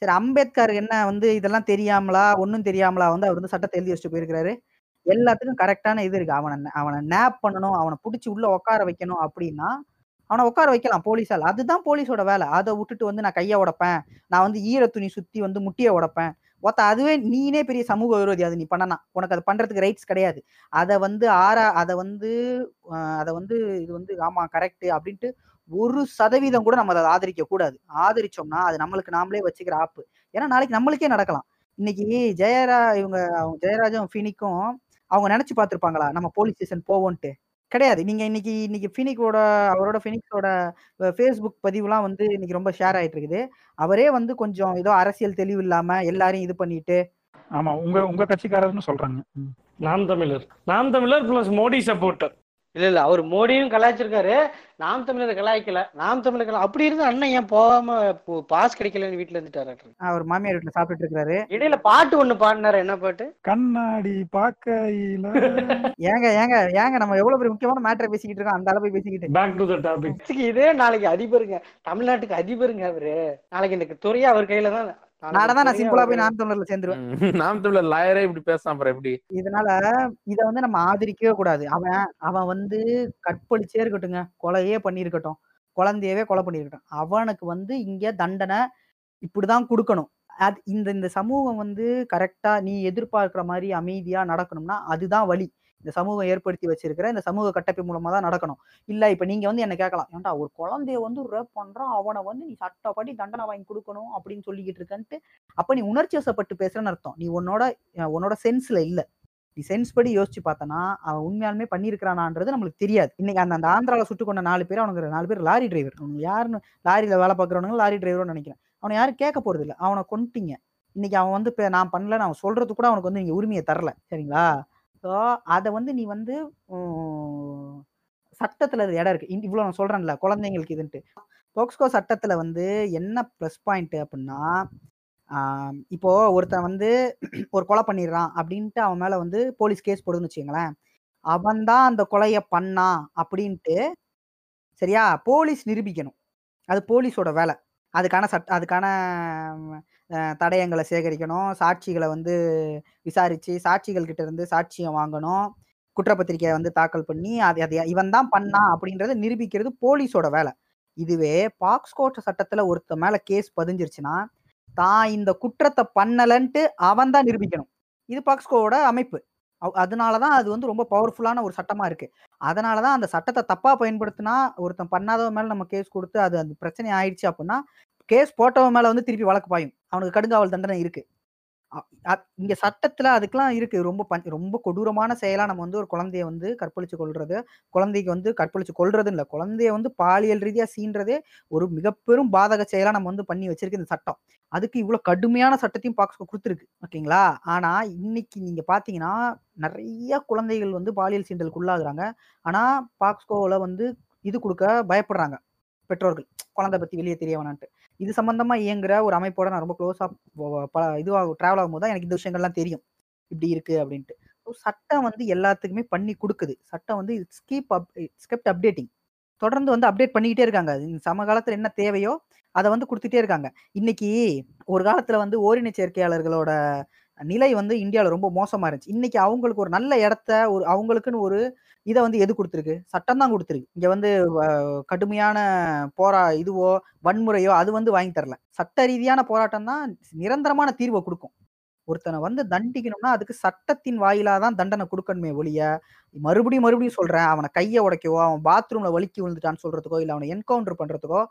சரி அம்பேத்கர் என்ன வந்து இதெல்லாம் தெரியாமலா ஒன்றும் தெரியாமலா வந்து அவர் வந்து சட்டத்தை எழுதி வச்சுட்டு போயிருக்கிறாரு. எல்லாத்துக்கும் கரெக்டான இது இருக்கு. அவனை அவனை நேப் பண்ணணும் அவனை பிடிச்சி உள்ள உட்கார வைக்கணும் அப்படின்னா அவனை உட்கார வைக்கலாம் போலீஸால். அதுதான் போலீஸோட வேலை. அதை விட்டுட்டு வந்து நான் கையை உடைப்பேன். நான் வந்து ஈர துணி சுத்தி வந்து முட்டியை உடைப்பேன். ஒத்த அதுவே நீனே பெரிய சமூக விரோதி அது நீ பண்ணனா. உனக்கு அதை பண்றதுக்கு ரைட்ஸ் கிடையாது. அதை வந்து ஆறா அதை வந்து அதை வந்து இது வந்து ஆமா கரெக்ட் அப்படின்ட்டு ஒரு சதவீதம் கூட நம்ம அதை ஆதரிக்க கூடாது. ஆதரிச்சோம்னா அது நம்மளுக்கு நாமளே வச்சுக்கிற ஆப்பு. ஏன்னா நாளைக்கு நம்மளுக்கே நடக்கலாம். இன்னைக்கு ஜெயரா இவங்க அவங்க ஜெயராஜும் ஃபினிக்கும் அவங்க நினைச்சு பார்த்துருப்பாங்களா நம்ம போலீஸ் ஸ்டேஷன் போவோன்ட்டு. கிடையாது. நீங்க இன்னைக்கு இன்னைக்கு ஃபினிக்கோட அவரோட ஃபினிக்ஸோட ஃபேஸ்புக் பதிவுலாம் வந்து இன்னைக்கு ரொம்ப ஷேர் ஆயிட்டு இருக்குது. அவரே வந்து கொஞ்சம் ஏதோ அரசியல் தெளிவு இல்லாம எல்லாரையும் இது பண்ணிட்டு ஆமா. உங்க உங்க கட்சிக்காரர்னு சொல்றாங்க. நாம் தமிழர். நாம் தமிழர் பிளஸ் மோடி சப்போர்ட்டர் இல்ல இல்ல அவர் மோடியும் கலாய்ச்சிருக்காரு. நாம் தமிழரை கலாய்க்கல. நாம் தமிழர் கலா அப்படி இருந்தா அண்ணன் ஏன் போகாம பாஸ் கிடைக்கலன்னு வீட்டுல இருந்துட்டாரு அவர் மாமியார் வீட்டுல சாப்பிட்டுட்டு இருக்காரு. இடையில பாட்டு ஒண்ணு பாடினாரு என்ன பாட்டு? கண்ணாடி பார்க்கையில. [LAUGHS] ஏங்க ஏங்க ஏங்க நம்ம எவ்வளவு பெரிய முக்கியமான மேட்டரை பேசிக்கிட்டு இருக்கோம். அந்த அளவு பேசிக்கிட்டு. பேக் டு த டாபிக் இதுக்கு இதே நாளைக்கு அதிபருங்க. தமிழ்நாட்டுக்கு அதிபருங்க அவரு. நாளைக்கு இந்த துறையா அவர் கையில தான் நானதான் நான் சிம்பிளா போய் தமிழர்ல சேர்ந்துருவேன். நாம் தமிழர் லாயரே இப்படி பேசாம அப்புறம் எப்படி? இதனால இத வந்து நம்ம ஆதரிக்கவே கூடாது. அவன் அவன் வந்து கற்பழிச்சே இருக்கட்டுங்க கொலையே பண்ணியிருக்கட்டும். குழந்தையவே கொலை பண்ணியிருக்கட்டும். அவனுக்கு வந்து இங்க தண்டனை இப்படிதான் கொடுக்கணும். அது இந்த இந்த சமூகம் வந்து கரெக்டா நீ எதிர்பார்க்கிற மாதிரி அமைதியா நடக்கணும்னா அதுதான் வழி இந்த சமூகம் ஏற்படுத்தி வச்சிருக்கிற இந்த சமூக கட்டப்பை மூலமா தான் நடக்கணும். இல்ல இப்ப நீங்க வந்து என்ன கேட்கலாம் ஏன்டா ஒரு குழந்தைய வந்து ரேப் பண்றான் அவனை வந்து நீ சட்டப்படி தண்டனை வாங்கி கொடுக்கணும் அப்படின்னு சொல்லிக்கிட்டு இருக்கன்ட்டு அப்ப நீ உணர்ச்சி வசப்பட்டு பேசுறன்னு அர்த்தம். நீ உன்னோட உன்னோட சென்ஸ்ல இல்ல. நீ சென்ஸ் படி யோசிச்சு பார்த்தனா அவன் உண்மையாலுமே பண்ணியிருக்கிறானான்றது நம்மளுக்கு தெரியாது. இன்னைக்கு அந்த அந்த ஆந்திராவில் சுட்டு கொண்ட நாலு பேர் அவனுக்கு நாலு பேர் லாரி டிரைவர் அவங்க யாருன்னு லாரியில வேலை பார்க்குறவனுங்க லாரி டிரைவர்னு நினைக்கிறேன். அவனை யாரும் கேட்க போறது இல்லை அவனை கொண்டுட்டீங்க இன்னைக்கு அவன் வந்து இப்போ நான் பண்ணல நான் சொல்றது கூட அவனுக்கு வந்து நீங்க உரிமையை தரல. சரிங்களா? ஸோ அதை வந்து நீ வந்து சட்டத்துல அது இடம் இருக்கு இவ்வளவு நான் சொல்றேன்ல குழந்தைங்களுக்கு இதுன்ட்டு. போக்ஸ்கோ சட்டத்துல வந்து என்ன ப்ளஸ் பாயிண்ட் அப்படின்னா இப்போ ஒருத்தன் வந்து ஒரு கொலை பண்ணிடுறான் அப்படின்ட்டு அவன் மேல வந்து போலீஸ் கேஸ் போடுதுன்னு வச்சுக்கோங்களேன். அவன் தான் அந்த கொலையை பண்ணான் அப்படின்ட்டு சரியா? போலீஸ் நிரூபிக்கணும். அது போலீஸோட வேலை. அதுக்கான சட் அதுக்கான தடயங்களை சேகரிக்கணும். சாட்சிகளை வந்து விசாரிச்சு சாட்சிகள் கிட்ட இருந்து சாட்சியம் வாங்கணும். குற்றப்பத்திரிக்கையை வந்து தாக்கல் பண்ணி அது அது இவன் தான் பண்ணான் அப்படின்றத நிரூபிக்கிறது போலீஸோட வேலை. இதுவே பாக்ஸ்கோ சட்டத்துல ஒருத்த மேல கேஸ் பதிஞ்சிருச்சுன்னா தான் இந்த குற்றத்தை பண்ணலன்ட்டு அவன் தான் நிரூபிக்கணும். இது பாக்ஸ்கோவோட அமைப்பு. அவ்- அதனாலதான் அது வந்து ரொம்ப பவர்ஃபுல்லான ஒரு சட்டமா இருக்கு. அதனாலதான் அந்த சட்டத்தை தப்பா பயன்படுத்தினா ஒருத்தன் பண்ணாதவன் மேல நம்ம கேஸ் கொடுத்து அது அந்த பிரச்சனை ஆயிடுச்சு அப்படின்னா கேஸ் போட்டவன் மேல வந்து திருப்பி வழக்கு பாயும். அவனுக்கு கடுங்காவல் தண்டனை இருக்கு. அ- இங்க சட்டத்துல அதுக்கெல்லாம் இருக்கு. ரொம்ப ரொம்ப கொடூரமான செயலா நம்ம வந்து ஒரு குழந்தைய வந்து கற்பழிச்சு கொள்றது குழந்தைக்கு வந்து கற்பழிச்சு கொள்றது இல்ல. குழந்தைய வந்து பாலியல் ரீதியா சீன்றதே ஒரு மிகப்பெரும் பாதக செயலா நம்ம வந்து பண்ணி வச்சிருக்கு இந்த சட்டம். அதுக்கு இவ்வளவு கடுமையான சட்டத்தையும் பாக்ஸ்கோ கொடுத்துருக்கு. ஓகேங்களா? ஆனா இன்னைக்கு நீங்க பாத்தீங்கன்னா நிறைய குழந்தைகள் வந்து பாலியல் சீண்டலுக்கு உள்ளாகுறாங்க ஆனா பாக்ஸ்கோவில் வந்து இது கொடுக்க பயப்படுறாங்க. பெற்றோர்கள். குழந்தை பத்தி வெளியே தெரிய வேணான்ட்டு. இது சம்பந்தமா இயங்குற ஒரு அமைப்போட நான் ரொம்ப க்ளோஸா இதுவாக டிராவல் ஆகும்போது தான் எனக்கு இந்த விஷயங்கள்லாம் தெரியும். இப்படி இருக்கு அப்படின்ட்டு. சட்டம் வந்து எல்லாத்துக்குமே பண்ணி கொடுக்குது. சட்டம் வந்து ஸ்கீப் அப் ஸ்கெப்ட் அப்டேட்டிங் தொடர்ந்து வந்து அப்டேட் பண்ணிக்கிட்டே இருக்காங்க. இந்த சமகாலத்துல என்ன தேவையோ அதை வந்து கொடுத்துட்டே இருக்காங்க. இன்னைக்கு ஒரு காலத்துல வந்து ஓரின சேர்க்கையாளர்களோட நிலை வந்து இந்தியாவில் ரொம்ப மோசமாக இருந்துச்சு. இன்னைக்கு அவங்களுக்கு ஒரு நல்ல இடத்த ஒரு அவங்களுக்குன்னு ஒரு இதை வந்து எது கொடுத்துருக்கு? சட்டம் தான் கொடுத்துருக்கு. இங்கே வந்து கடுமையான போரா இதுவோ வன்முறையோ அது வந்து வாங்கி தரல. சட்ட ரீதியான போராட்டம் தான் நிரந்தரமான தீர்வை கொடுக்கும். ஒருத்தனை வந்து தண்டிக்கணும்னா அதுக்கு சட்டத்தின் வாயிலாக தான் தண்டனை கொடுக்கணுமே ஒழிய மறுபடியும் மறுபடியும் சொல்கிறேன் அவனை கையை உடைக்கவோ அவன் பாத்ரூமில் வலிக்கி விழுந்துட்டான்னு சொல்கிறதுக்கோ இல்லை அவனை என்கவுண்டர் பண்ணுறதுக்கோ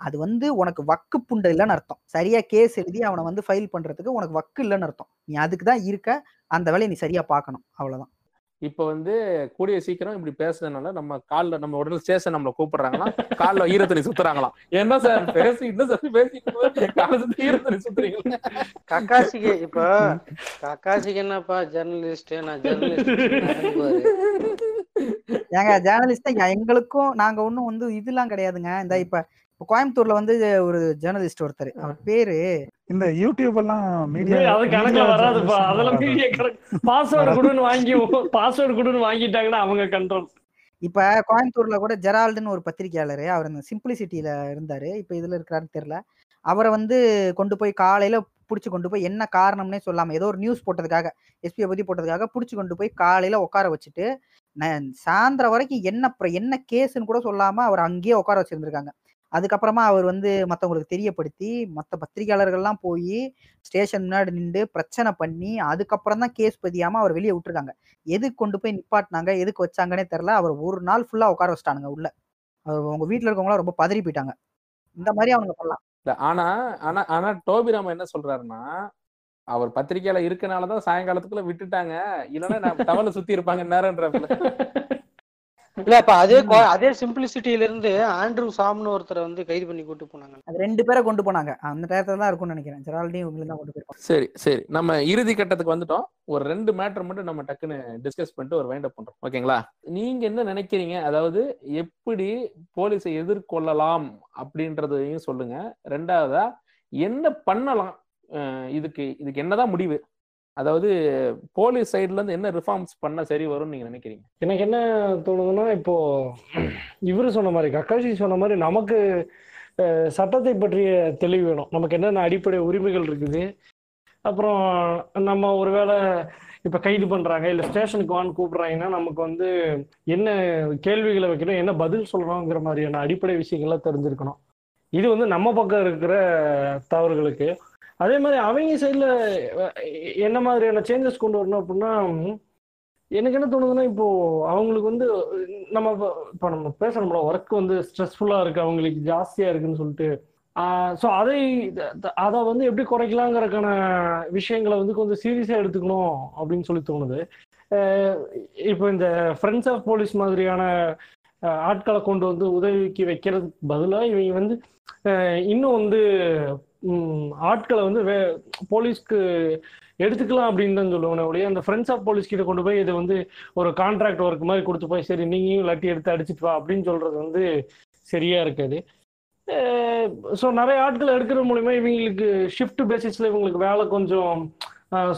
அது வந்து உனக்கு வக்கு புண்டை இல்லைன்னு அர்த்தம். சரியா கேஸ் எழுதி அவனை வந்து ஃபைல் பண்றதுக்கு உனக்கு வக்கு இல்லைன்னு அர்த்தம். நீ அதுக்கு தான் இருக்க அந்த வேலையை நீ சரியா பார்க்கணும். அவ்வளவுதான். இப்ப வந்து கூடிய சீக்கிரம் இப்படி பேசுனதுனால நம்ம கால்ல நம்ம உடனே ஸ்டேஷன் நம்மள கூப்பிடுறாங்கன்னா கால்ல ஈரத்தண்ணி சுத்துறாங்களாம் என்ன சார் பேசி என்ன சார் பேசிட்டு கால சுத்தி ஈரத்தண்ணி சுத்துறீங்க கக்காசிக்கு இப்போ கக்காசிக்கு என்னப்பா? ஜெர்னலிஸ்ட் நான் ஜெர்னலிஸ்ட் ஏங்க ஜேர்னலிஸ்ட் எங்களுக்கும் நாங்க ஒண்ணும் வந்து இதெல்லாம் கிடையாதுங்க. இந்த இப்ப இப்ப கோயம்புத்தூர்ல வந்து ஒரு ஜேர்னலிஸ்ட் ஒருத்தர். அவர் பேரு இந்த யூடியூப் எல்லாம் மீடியா அது கணக்குல வராதுப்பா. அதெல்லாம் மீடியா கணக்கு. பாஸ்வேர்டு கொடுன்னு வாங்கி பாஸ்வேர்டு கொடுன்னு வாங்கிட்டாங்கன்னா அவங்க கண்ட்ரோல் இப்ப கோயம்புத்தூர்ல கூட ஜெரால்டுன்னு ஒரு பத்திரிகையாளர் அவர் இந்த சிம்பிளிசிட்டியில இருந்தாரு. இப்ப இதுல இருக்கிறாருன்னு தெரியல. அவரை வந்து கொண்டு போய் காலையில புடிச்சு கொண்டு போய் என்ன காரணம்னே சொல்லாம ஏதோ ஒரு நியூஸ் போட்டதுக்காக எஸ்பியை பத்தி போட்டதுக்காக புடிச்சு கொண்டு போய் காலையில உட்கார வச்சுட்டு சாயந்தரம் வரைக்கும் என்ன என்ன கேஸ்ன்னு கூட சொல்லாம அவர் அங்கேயே உட்கார வச்சிருந்திருக்காங்க. அதுக்கப்புறமா அவர் வந்து மத்தவங்களுக்கு தெரியப்படுத்தி மத்த பத்திரிகையாளர்கள்லாம் போய் ஸ்டேஷன் முன்னாடி நின்று பிரச்சனை பண்ணி அதுக்கப்புறம் தான் கேஸ் பதியாம அவர் வெளியே விட்டுருக்காங்க. எதுக்கு கொண்டு போய் நிப்பாட்டினாங்க எதுக்கு வச்சாங்கன்னே தெரியல. அவர் ஒரு நாள் ஃபுல்லா உட்கார வச்சிட்டானுங்க உள்ள. அவர் உங்க வீட்டுல இருக்கவங்களாம் ரொம்ப பதறி போயிட்டாங்க. இந்த மாதிரி அவங்க பண்ணலாம். இல்ல, ஆனா ஆனா ஆனா டோபி ராம என்ன சொல்றாருன்னா அவர் பத்திரிக்கையில இருக்கனாலதான் சாயங்காலத்துக்குள்ள விட்டுட்டாங்க. இல்லைன்னா நான் [LAUGHS] டவல சுத்தி இருப்பாங்க நேரம்ன்றப்பல இல்ல அப்ப அதே அதே சிம்பிளிசிட்டியில இருந்து ஆண்ட்ரூ சாம்னு ஒருத்தரை வந்து கைது பண்ணி கூட்டு போனாங்க. அது ரெண்டு பேரை கொண்டு போனாங்க. அந்த நேரத்துல தான் இருக்கும்னு நினைக்கிறேன். ஜெரால்டையும் இவங்களும் தான் கொண்டு போயிருப்பாங்க. சரி சரி. நம்ம இறுதி கட்டத்துக்கு வந்துட்டோம். ஒரு ரெண்டு மேட்டர் மட்டும் நம்ம டக்குன்னு டிஸ்கஸ் பண்ணிட்டு ஒரு வைண்ட் அப் பண்றோம். ஓகேங்களா? நீங்க என்ன நினைக்கிறீங்க? அதாவது எப்படி போலீஸை எதிர்கொள்ளலாம் அப்படின்றதையும் சொல்லுங்க. ரெண்டாவதா என்ன பண்ணலாம்? இதுக்கு இதுக்கு என்னதான் முடிவு? அதாவது போலீஸ் சைட்லேருந்து என்ன ரிஃபார்ம்ஸ் பண்ணா சரி வரும்னு நீங்க நினைக்கிறீங்க? எனக்கு என்ன தோணுதுன்னா இப்போ இவர் சொன்ன மாதிரி கக்காஷி சொன்ன மாதிரி நமக்கு சட்டத்தை பற்றிய தெளிவு வேணும். நமக்கு என்னென்ன அடிப்படை உரிமைகள் இருக்குது? அப்புறம் நம்ம ஒருவேளை இப்போ கைது பண்ணுறாங்க இல்லை ஸ்டேஷனுக்கு வான்னு கூப்பிட்றாங்கன்னா நமக்கு வந்து என்ன கேள்விகளை வைக்கணும் என்ன பதில் சொல்லணுங்கிற மாதிரியான அடிப்படை விஷயங்கள்லாம் தெரிஞ்சிருக்கணும். இது வந்து நம்ம பக்கம் இருக்கிற தவறுகளுக்கு அதே மாதிரி அவங்க சைடில் என்ன மாதிரியான சேஞ்சஸ் கொண்டு வரணும் அப்படின்னா எனக்கு என்ன தோணுதுன்னா இப்போ அவங்களுக்கு வந்து நம்ம இப்போ இப்போ நம்ம பேசுறோம்ல ஒர்க் வந்து ஸ்ட்ரெஸ்ஃபுல்லாக இருக்கு அவங்களுக்கு ஜாஸ்தியாக இருக்குன்னு சொல்லிட்டு. ஸோ அதை அதை வந்து எப்படி குறைக்கலாங்கிறக்கான விஷயங்களை வந்து கொஞ்சம் சீரியஸாக எடுத்துக்கணும் அப்படின்னு சொல்லி தோணுது. இப்போ இந்த ஃப்ரெண்ட்ஸ் ஆஃப் போலீஸ் மாதிரியான ஆட்களை கொண்டு வந்து உதவிக்கு வைக்கிறதுக்கு பதிலாக இவங்க வந்து இன்னும் வந்து ஆட்களை வந்து வே போலீஸ்க்கு எடுத்துக்கலாம் அப்படின்னு தான் சொல்லுவேன் ஒழிய அந்த ஃப்ரெண்ட்ஸ் ஆஃப் போலீஸ் கிட்ட கொண்டு போய் இதை வந்து ஒரு கான்ட்ராக்ட் ஒர்க் மாதிரி கொடுத்து போய் சரி நீங்களும் லட்டி எடுத்து அடிச்சிட்டு வா அப்படின்னு சொல்றது வந்து சரியா இருக்காது. ஸோ நிறைய ஆட்கள் எடுக்கிற மூலிமா இவங்களுக்கு ஷிஃப்ட் பேசிஸில் இவங்களுக்கு வேலை கொஞ்சம்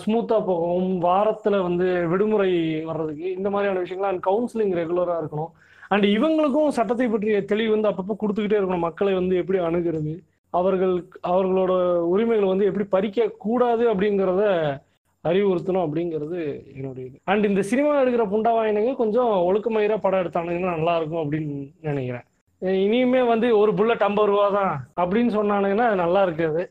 ஸ்மூத்தாக போகும். வாரத்தில் வந்து விடுமுறை வர்றதுக்கு இந்த மாதிரியான விஷயங்கள் அண்ட் கவுன்சிலிங் ரெகுலராக இருக்கணும். அண்ட் இவங்களுக்கும் சட்டத்தை பற்றிய தெளிவு வந்து அப்பப்போ கொடுத்துக்கிட்டே இருக்கணும். மக்களை வந்து எப்படி அணுகிறது. அவர்கள் அவர்களோட உரிமைகளை வந்து எப்படி பறிக்க கூடாது அப்படிங்கிறத அறிவுறுத்தணும் அப்படிங்கிறது என்னுடைய இது. அண்ட் இந்த சினிமா எடுக்கிற புண்டாவாயினங்க கொஞ்சம் ஒழுக்கமயிரா படம் எடுத்தானுங்கன்னா நல்லா இருக்கும் அப்படின்னு நினைக்கிறேன். இனிமே வந்து ஒரு புல்லட் ஐம்பது ரூபா தான் அப்படின்னு சொன்னானுங்கன்னா அது நல்லா இருக்காது.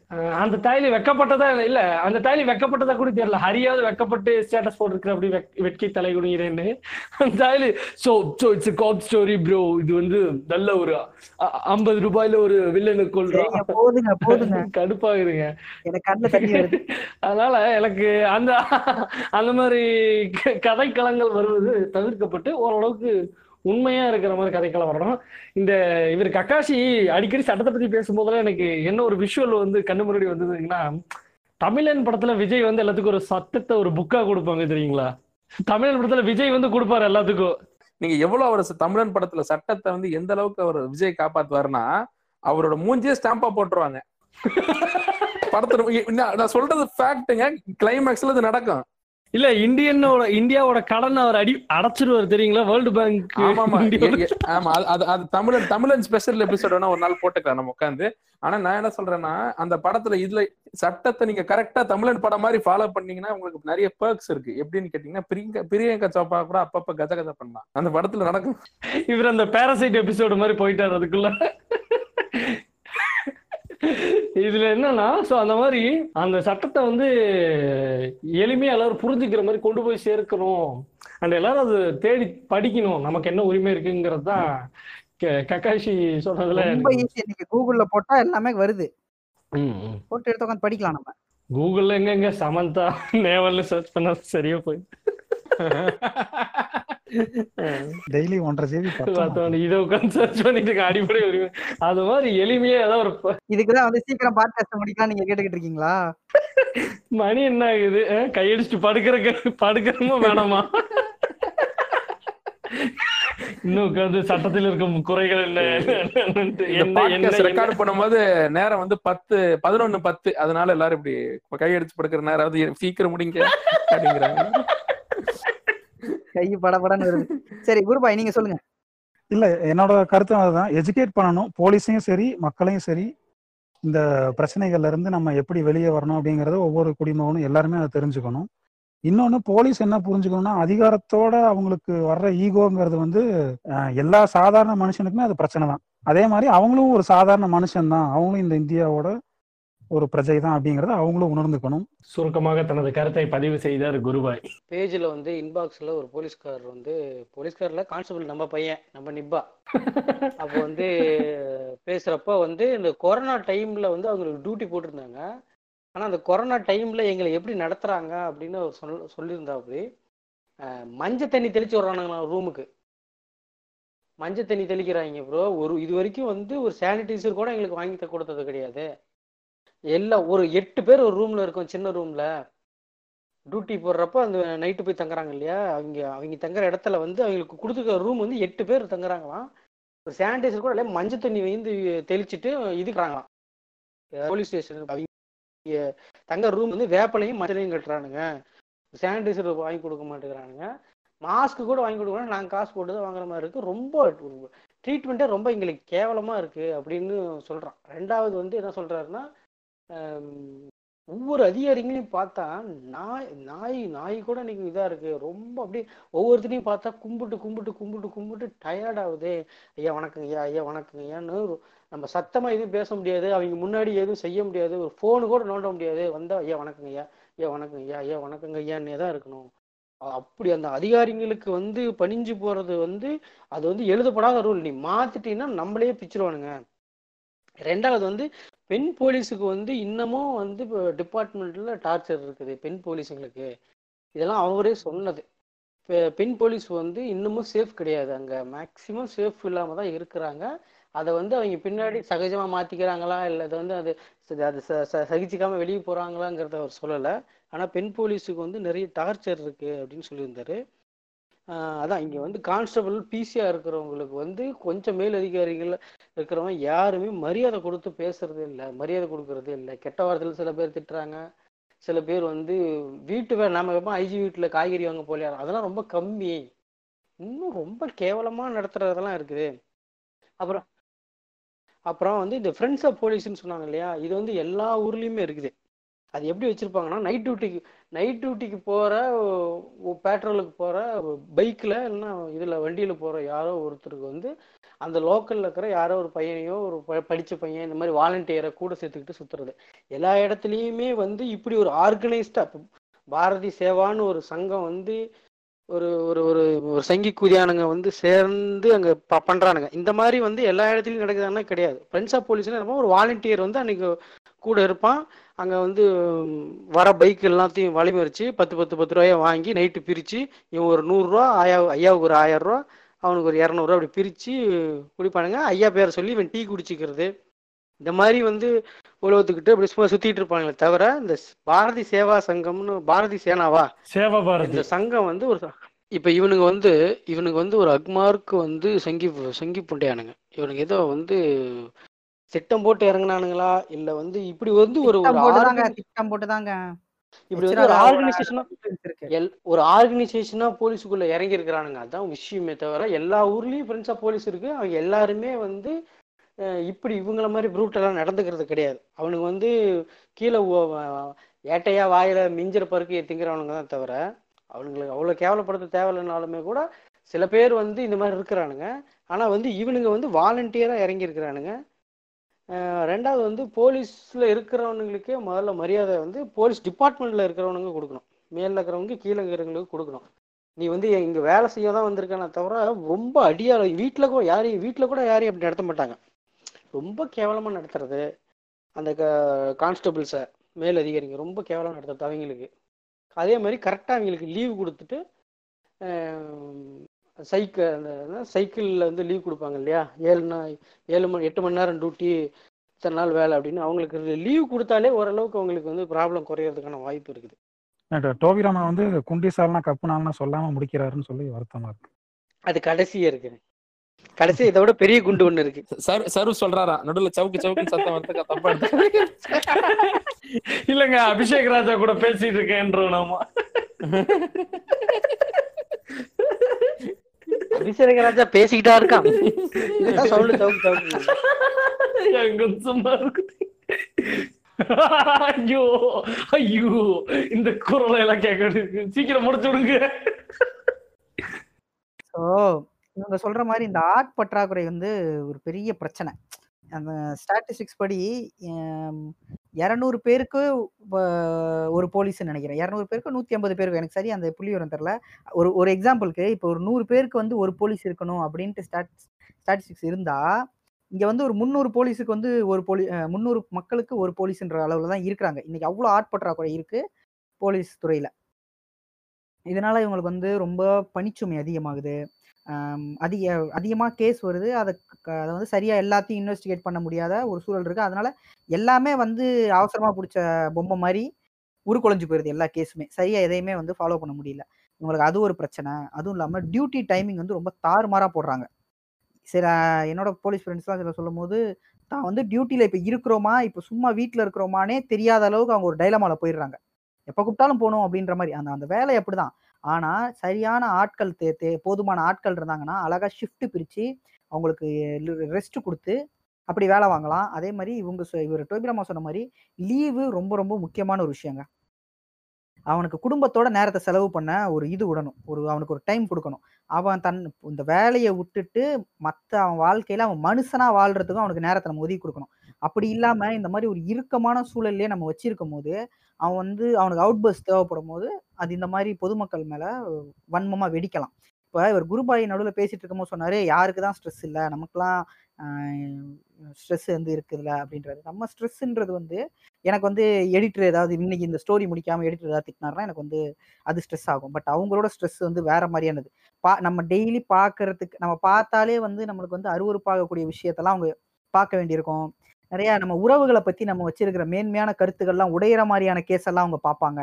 அந்த தாய்லி வெக்கப்பட்டதா இல்ல அந்த தாய்லி வெக்கப்பட்டதா கூட தெரியல. ஹரியாவது வெக்கப்பட்டு ஸ்டேட்டஸ் போட்டிருக்கிற அப்படி வெட்கி தலை குடிங்கிறேன்னு அந்த தாய்லி so so it's cop story bro இது வந்து நல்ல ஒரு ஐம்பது ரூபாயில ஒரு வில்லனை போதுங்க [LAUGHS] கடுப்பாகுதுங்க. அதனால எனக்கு அந்த அந்த மாதிரி கதைக்களங்கள் வருவது தவிர்க்கப்பட்டு ஓரளவுக்கு உண்மையா இருக்கிற மாதிரி கதைக்களம் வரணும். இந்த இவர் கக்காஷி அடிக்கடி சட்டத்தை பத்தி பேசும்போதெல்லாம் எனக்கு என்ன ஒரு விஷுவல் வந்து கண்ணு முன்னாடி வந்ததுங்கன்னா தமிழன் படத்துல விஜய் வந்து எல்லாத்துக்கும் ஒரு சட்டத்தை ஒரு புக்கா கொடுப்பாங்க தெரியுங்களா? தமிழன் படத்துல விஜய் வந்து கொடுப்பாரு எல்லாத்துக்கும். நீங்க எவ்வளவு அவர் தமிழன் படத்துல சட்டத்தை வந்து எந்த அளவுக்கு அவர் விஜய் காப்பாத்துவாருன்னா அவரோட மூஞ்சியே ஸ்டாம்பா போட்டுருவாங்க. படத்துல நான் நான் சொல்றது ஃபேக்ட்டுங்க கிளைமேக்ஸ்ல இது நடக்கும். இல்ல இந்தியனோட இந்தியாவோட கடன் அவர் அடி அடைச்சிருவாரு தெரியுங்களா? வேர்ல்டு பேங்க் ஆமா. அது அது தமிழன் தமிழன் ஸ்பெஷல் எபிசோட் வேணா ஒரு நாள் போட்டுக்கலாம் நம்ம உட்காந்து ஆனா நான் என்ன சொல்றேன்னா அந்த படத்துல இதுல சட்டத்தை நீங்க கரெக்டா தமிழன் படம் மாதிரி ஃபாலோ பண்ணீங்கன்னா உங்களுக்கு நிறைய பெர்க்ஸ் இருக்கு. எப்படின்னு கேட்டீங்கன்னா பிரியங்கா பிரியங்கா சோப்பா கூட அப்பப்ப கஜ கஜ பண்ணலாம். அந்த படத்துல நடக்கும். இவர் அந்த பேரசைட் எபிசோடு மாதிரி போயிட்டாரு அதுக்குள்ள. இதுல என்னன்னா சோ அந்த மாதிரி அந்த சட்டத்தை வந்து எளிமையா எல்லாரும் புரிஞ்சுக்கிற மாதிரி கொண்டு போய் சேர்க்கணும். அண்ட் எல்லாரும் அது தேடி படிக்கணும். நமக்கு என்ன உரிமை இருக்குங்கிறது தான் க- கக்காஷி சொன்னதுல. ரொம்ப ஈஸி நீங்க கூகுள்ல போட்டா எல்லாமே வருது. போட்டு எடுத்து உட்காந்து படிக்கலாம் நம்ம. கூகுள்ல எங்கெங்க சமந்தா [LAUGHS] நேவல்னு சர்ச் பண்ணா சரியா போய் டெய்லி ஒன்றரை ஜிபி பார்த்தோம் இதை உட்காந்து சர்ச் பண்ணிட்டு இருக்க அடிப்படை உரிமை. அது மாதிரி எளிமையா ஏதாவது ஒரு இதுக்குதான் வந்து சீக்கிரம் பாட்காஸ்ட் முடிக்கலாம் நீங்க கேட்டுக்கிட்டு இருக்கீங்களா? மணி என்ன ஆகுது? அஹ், கையடிச்சுட்டு படுக்கிற படுக்கிறமோ வேணாமா? இன்னும் உட்காந்து சட்டத்தில் இருக்கும் குறைகள் என்ன ரெக்கார்ட் பண்ணும்போது நேரம் வந்து பத்து பதினொன்னு பத்து. அதனால எல்லாரும் இப்படி கையடிச்சு படுக்கிற நேரம் அது சீக்கிரம் முடிங்க அப்படிங்கிறாங்க [LAUGHS] கை படபடன்னு வருது. சரி குருபாய் நீங்க சொல்லுங்க. இல்ல என்னோட கருத்து அதுதான். எஜுகேட் பண்ணணும். போலீஸையும் சரி மக்களையும் சரி இந்த பிரச்சனைகள்ல இருந்து நம்ம எப்படி வெளியே வரணும் அப்படிங்கறத ஒவ்வொரு குடிமகனும் எல்லாருமே அதை தெரிஞ்சுக்கணும். இன்னொன்னு போலீஸ் என்ன புரிஞ்சுக்கணும்னா அதிகாரத்தோட அவங்களுக்கு வர்ற ஈகோங்கிறது வந்து எல்லா சாதாரண மனுஷனுக்குமே அது பிரச்சனை தான். அதே மாதிரி அவங்களும் ஒரு சாதாரண மனுஷன் தான் அவங்களும் இந்த இந்தியாவோட ஒரு பிரஜை தான் அப்படிங்கறத அவங்களும் உணர்ந்துக்கணும். சுருக்கமாக தனது கருத்தை பதிவு செய்தார் குருபாய். பேஜ்ல வந்து இன்பாக்ஸ்ல ஒரு போலீஸ்காரர் வந்து போலீஸ்கார்ல கான்ஸ்டபிள் நம்ம பையன் நம்ம நிப்பா. [LAUGHS] அப்போ வந்து பேசுறப்ப வந்து இந்த கொரோனா டைம்ல வந்து அவங்களுக்கு டியூட்டி போட்டிருந்தாங்க. ஆனா அந்த கொரோனா டைம்ல எங்களை எப்படி நடத்துறாங்க அப்படின்னு அவர் சொல் சொல்லியிருந்தாப்படி அஹ், மஞ்சள் தண்ணி தெளிச்சு விட்றானுங்களா ரூமுக்கு மஞ்சள் தண்ணி தெளிக்கிறாங்க ப்ரோ ஒரு இது வரைக்கும் வந்து ஒரு சானிடைசர் கூட எங்களுக்கு வாங்கி த- கொடுத்தது கிடையாது. எல்லாம் ஒரு எட்டு பேர் ஒரு ரூம்ல இருக்கும் சின்ன ரூம்ல டியூட்டி போடுறப்ப அந்த நைட்டு போய் தங்குறாங்க இல்லையா? அவங்க அவங்க தங்குற இடத்துல வந்து அவங்களுக்கு கொடுத்துருக்க ரூம் வந்து எட்டு பேர் தங்குறாங்களாம். ஒரு சானிடைசர் கூட இல்லையா மஞ்சள் தண்ணி வந்து தெளிச்சிட்டு இதுக்குறாங்களாம் போலீஸ் ஸ்டேஷன் அவங்க தங்க ரூம் வந்து வேப்பலையும் மஞ்சளையும் கட்டுறானுங்க. சானிடைசர் வாங்கி கொடுக்க மாட்டேங்கிறானுங்க. மாஸ்க் கூட வாங்கி கொடுக்கணும். நாங்கள் காசு போட்டு தான் வாங்குற மாதிரி இருக்குது ரொம்ப ட்ரீட்மெண்ட்டே ரொம்ப எங்களுக்கு கேவலமாக இருக்குது அப்படின்னு சொல்கிறான் ரெண்டாவது வந்து என்ன சொல்கிறாருன்னா ஒவ்வொரு அதிகாரிகளையும் பார்த்தா நாய் நாய் நாய் கூட இன்னைக்கு இதாக இருக்கு. ரொம்ப அப்படியே ஒவ்வொருத்தரையும் பார்த்தா கும்பிட்டு கும்பிட்டு கும்பிட்டு கும்பிட்டு டயர்ட் ஆகுது. ஐயா வணக்கங்க ஐயா ஐயா வணக்கங்க ஐயான்னு நம்ம சத்தமாக எதுவும் பேச முடியாது. அவங்க முன்னாடி எதுவும் செய்ய முடியாது. ஒரு ஃபோனு கூட நோண்ட முடியாது. வந்தால் ஐயா வணக்கங்க ஐயா ஐயா வணக்கங்க ஐயா ஐயா வணக்கங்க ஐயான்னே தான் இருக்கணும். அப்படி அந்த அதிகாரிங்களுக்கு வந்து பணிஞ்சு போறது வந்து அது வந்து எழுதப்படாத ரூல் நீ மாத்திட்டீங்கன்னா நம்மளே பிச்சிருவானுங்க. ரெண்டாவது வந்து பெண் போலீஸுக்கு வந்து இன்னமும் வந்து இப்போ டிபார்ட்மெண்ட்டில் டார்ச்சர் இருக்குது பெண் போலீஸுங்களுக்கு. இதெல்லாம் அவரே சொன்னது. பெண் போலீஸ் வந்து இன்னமும் சேஃப் கிடையாது அங்கே. மேக்சிமம் சேஃப் இல்லாமல் தான் இருக்கிறாங்க. அதை வந்து அவங்க பின்னாடி சகஜமாக மாற்றிக்கிறாங்களா இல்லை அதை வந்து அது அது ச- ச- வெளியே போகிறாங்களாங்கிறத அவர் சொல்லலை. ஆனால் பெண் போலீஸுக்கு வந்து நிறைய டார்ச்சர் இருக்குது அப்படின்னு சொல்லியிருந்தாரு. அதான் இங்க வந்து கான்ஸ்டபிள் பிசியா இருக்கிறவங்களுக்கு வந்து கொஞ்சம் மேல் அதிகாரிகள் இருக்கிறவங்க யாருமே மரியாதை கொடுத்து பேசுறதே இல்லை. மரியாதை கொடுக்கறதே இல்லை. கெட்ட வார்த்தையில் சில பேர் திட்டுறாங்க. சில பேர் வந்து வீட்டு வே நாம எப்போ ஐஜி வீட்டில் காய்கறி வாங்க போலியா? அதெல்லாம் ரொம்ப கம்மி. இன்னும் ரொம்ப கேவலமாக நடத்துறதெல்லாம் இருக்குது. அப்புறம் அப்புறம் வந்து இந்த ஃப்ரெண்ட்ஸ் ஆஃப் போலீஸ்ன்னு சொன்னாங்க இல்லையா? இது வந்து எல்லா ஊர்லேயுமே இருக்குது. அது எப்படி வச்சுருப்பாங்கன்னா நைட் டியூட்டிக்கு நைட் டியூட்டிக்கு போகிற பேட்ரோலுக்கு போகிற பைக்கில் இல்லைன்னா இதில் வண்டியில் போகிற யாரோ ஒருத்தருக்கு வந்து அந்த லோக்கலில் இருக்கிற யாரோ ஒரு பையனையோ ஒரு ப- பையன் இந்த மாதிரி வாலண்டியரை கூட சேர்த்துக்கிட்டு சுற்றுறது எல்லா இடத்துலையுமே வந்து இப்படி ஒரு ஆர்கனைஸ்டாக பாரதி சேவான்னு ஒரு சங்கம் வந்து ஒரு ஒரு ஒரு ஒரு சங்கி கூதியானுங்க வந்து சேர்ந்து அங்கே ப- பண்ணுறானுங்க இந்த மாதிரி வந்து எல்லா இடத்துலையும் நடக்குதுன்னா கிடையாது. ஃப்ரெண்ட்ஸ் ஆஃப் போலீஸ்னா ஒரு வாலண்டியர் வந்து அன்னைக்கு கூட இருப்பான். அங்க வந்து வர பைக் எல்லாத்தையும் வழிமறிச்சு பத்து பத்து பத்து ரூபாய வாங்கி நைட்டு பிரிச்சு இவன் ஒரு நூறுரூவா ஐயா ஐயாவுக்கு ஒரு ஆயிரம் ரூபா அவனுக்கு ஒரு இரநூறுவா அப்படி பிரிச்சு குடிப்பானுங்க. ஐயா பேரை சொல்லி இவன் டீ குடிச்சிக்கிறது. இந்த மாதிரி வந்து உலகத்துக்கிட்டு அப்படி சும்மா சுத்திட்டு இருப்பாங்களே தவிர இந்த பாரதி சேவா சங்கம்னு பாரதி சேனாவா? சேவா பாரதி. இந்த சங்கம் வந்து ஒரு இப்ப இவனுங்க வந்து இவனுங்க வந்து ஒரு அக்மார்க்கு வந்து சங்கி சங்கி புண்டையானுங்க. இவனுங்க ஏதோ வந்து திட்டம் போட்டு இறங்குனானுங்களா? இல்ல வந்து இப்படி வந்து ஒரு திட்டம் போட்டுதாங்க இப்படி வந்து ஒரு ஆர்கனைசேஷனா ஒரு ஆர்கனைசேஷனா போலீஸுக்குள்ள இறங்கி இருக்கிறானுங்க அதான் விஷயமே தவிர எல்லா ஊர்லயும் ஃப்ரெண்ட்ஸா போலீஸ் இருக்கு. அவங்க எல்லாருமே வந்து இப்படி இவங்கள மாதிரி ப்ரூட்டெல்லாம் நடந்துக்கிறது கிடையாது. அவனுங்க வந்து கீழே ஏட்டையா வாயில மிஞ்சிற பருக்கையை திங்கிறவனுங்க தான் தவிர அவனுங்களுக்கு அவ்வளவு கேவலப்படுத்த தேவையில்லைனாலுமே கூட சில பேர் வந்து இந்த மாதிரி இருக்கிறானுங்க. ஆனா வந்து இவனுங்க வந்து வாலண்டியரா இறங்கி இருக்கிறானுங்க ரெண்டாவது வந்து போலீஸில் இருக்கிறவனுங்களுக்கே முதல்ல மரியாதை வந்து போலீஸ் டிபார்ட்மெண்ட்டில் இருக்கிறவனுங்க கொடுக்கணும். மேல இருக்கிறவங்க கீழே இருக்கிறவங்களுக்கு கொடுக்கணும். நீ வந்து இங்கே வேலை செய்ய தான் வந்திருக்கானே தவிர ரொம்ப அடியாக வீட்டில் கூட யாரையும் வீட்டில் கூட யாரையும் அப்படி நடத்த மாட்டாங்க. ரொம்ப கேவலமாக நடத்துறது. அந்த கான்ஸ்டபிள்ஸை மேல் அதிகாரிங்க ரொம்ப கேவலமாக நடத்துறது அவங்களுக்கு. அதே மாதிரி கரெக்டாக அவங்களுக்கு லீவு கொடுத்துட்டு சைக்கிள் அந்த சைக்கிளில் வந்து லீவ் கொடுப்பாங்க இல்லையா? ஏழு நாள் ஏழு மணி எட்டு மணி நேரம் டியூட்டி இத்தனை நாள் வேலை அப்படின்னு அவங்களுக்கு லீவ் கொடுத்தாலே ஓரளவுக்கு அவங்களுக்கு வந்து ப்ராப்ளம் குறையறதுக்கான வாய்ப்பு இருக்குது. டோபி ராமன் வந்து குண்டி சால்னா கப்பு நாள்னா சொல்லாம முடிக்கிறாருன்னு சொல்லி வருத்தமா இருக்கு. அது கடைசியா இருக்கு கடைசி இதை விட பெரிய குண்டு ஒண்ணு இருக்கு. [LAUGHS] சரு சரு சொல்றாரா? நடுவுல சவுக்கு சவுக்கு சத்தம் வரதுக்கு தப்பா [LAUGHS] இல்லங்க அபிஷேக் ராஜா கூட பேசிட்டு இருக்கேன்றோம் நாம. [LAUGHS] அபிஷேக ராஜா பேசிக்கிட்டா இருக்கான். இதுதான் சவுண்டு சவுக்கு சவுக்கு எங்க சும்மா இருக்குது. ஐயோ ஐயோ இந்த குரலை எல்லாம் கேட்க சீக்கிரம் முடிச்சு விடுங்க. ஸோ இவங்க சொல்ற மாதிரி இந்த ஆட் பற்றாக்குறை வந்து ஒரு பெரிய பிரச்சனை. அந்த ஸ்டாட்டிஸ்டிக்ஸ் படி இரநூறு பேருக்கு ஒரு போலீஸ்னு நினைக்கிறேன். இரநூறு பேருக்கு நூற்றி ஐம்பது பேருக்கு எனக்கு சரி அந்த புள்ளி வரும் தெரில ஒரு ஒரு எக்ஸாம்பிளுக்கு இப்போ ஒரு நூறு பேருக்கு வந்து ஒரு போலீஸ் இருக்கணும் அப்படின்ட்டு ஸ்டாட் ஸ்டாட்டிஸ்டிக்ஸ் இருந்தால் இங்கே வந்து ஒரு முந்நூறு போலீஸுக்கு வந்து ஒரு போலீ முந்நூறு மக்களுக்கு ஒரு போலீஸ்ன்ற அளவில் தான் இருக்கிறாங்க. இன்றைக்கி அவ்வளோ ஆட்பற்றாக்குறை இருக்குது போலீஸ் துறையில். இதனால் இவங்களுக்கு வந்து ரொம்ப பணிச்சுமை அதிகமாகுது. அதிக அதிகமாக கேஸ் வருது. அதை க- அதை வந்து சரியாக எல்லாத்தையும் இன்வெஸ்டிகேட் பண்ண முடியாத ஒரு சூழல் இருக்குது அதனால எல்லாமே வந்து அவசரமாக பிடிச்ச பொம்மை மாதிரி உருக்குலைஞ்சு போயிருது எல்லா கேஸுமே சரியாக எதையுமே வந்து ஃபாலோ பண்ண முடியல. உங்களுக்கு அது ஒரு பிரச்சனை. அதுவும் இல்லாமல் டியூட்டி டைமிங் வந்து ரொம்ப தாறுமாறாக போடுறாங்க. சில என்னோட போலீஸ் ஃப்ரெண்ட்ஸ்லாம் சில சொல்லும் போது தான் வந்து டியூட்டியில் இப்போ இருக்கிறோமா? இப்போ சும்மா வீட்டில் இருக்கிறோமானே தெரியாத அளவுக்கு அவங்க ஒரு டைலமாவில் போயிடுறாங்க. எப்போ கூப்பிட்டாலும் போகணும் அப்படின்ற மாதிரி அந்த அந்த வேலை அப்படிதான். ஆனா சரியான ஆட்கள் தே தே போதுமான ஆட்கள் இருந்தாங்கன்னா அழகா ஷிஃப்ட் பிரிச்சு அவங்களுக்கு ரெஸ்ட் கொடுத்து அப்படி வேலை வாங்கலாம். அதே மாதிரி இவங்க சொ- இவர் டோபிராமா சொன்ன மாதிரி லீவு ரொம்ப ரொம்ப முக்கியமான ஒரு விஷயங்க. அவனுக்கு குடும்பத்தோட நேரத்தை செலவு பண்ண ஒரு இது விடணும். ஒரு அவனுக்கு ஒரு டைம் கொடுக்கணும். அவன் தன் இந்த வேலையை விட்டுட்டு மற்ற அவன் வாழ்க்கையில அவன் மனுஷனா வாழ்றதுக்கும் அவனுக்கு நேரத்தை நம்ம ஒதுக்கி கொடுக்கணும். அப்படி இல்லாம இந்த மாதிரி ஒரு இறுக்கமான சூழல்லே நம்ம வச்சிருக்கும் போது அவன் வந்து அவனுக்கு அவுட் பஸ் தேவைப்படும் போது அது இந்த மாதிரி பொதுமக்கள் மேலே வன்மமாக வெடிக்கலாம். இப்போ இவர் குருபாய் நடுவில் பேசிட்டு இருக்கும்போது சொன்னார் யாருக்கு தான் ஸ்ட்ரெஸ் இல்லை? நமக்குலாம் ஸ்ட்ரெஸ் வந்து இருக்குதுல்ல? அப்படின்றது நம்ம ஸ்ட்ரெஸ்ன்றது வந்து எனக்கு வந்து எடிட்டர் ஏதாவது இன்னைக்கு இந்த ஸ்டோரி முடிக்காமல் எடிட்டர் ஏதாவது திட்டினாருன்னா எனக்கு வந்து அது ஸ்ட்ரெஸ் ஆகும். பட் அவங்களோட ஸ்ட்ரெஸ் வந்து வேற மாதிரியானது. பா நம்ம டெய்லி பார்க்கறதுக்கு நம்ம பார்த்தாலே வந்து நம்மளுக்கு வந்து அருவருப்பாகக்கூடிய விஷயத்தெல்லாம் அவங்க பார்க்க வேண்டியிருக்கும். நிறைய நம்ம உறவுகளை பத்தி நம்ம வச்சிருக்கிற மேன்மையான கருத்துக்கள்லாம் உடையிற மாதிரியான கேஸ் எல்லாம் அவங்க பார்ப்பாங்க.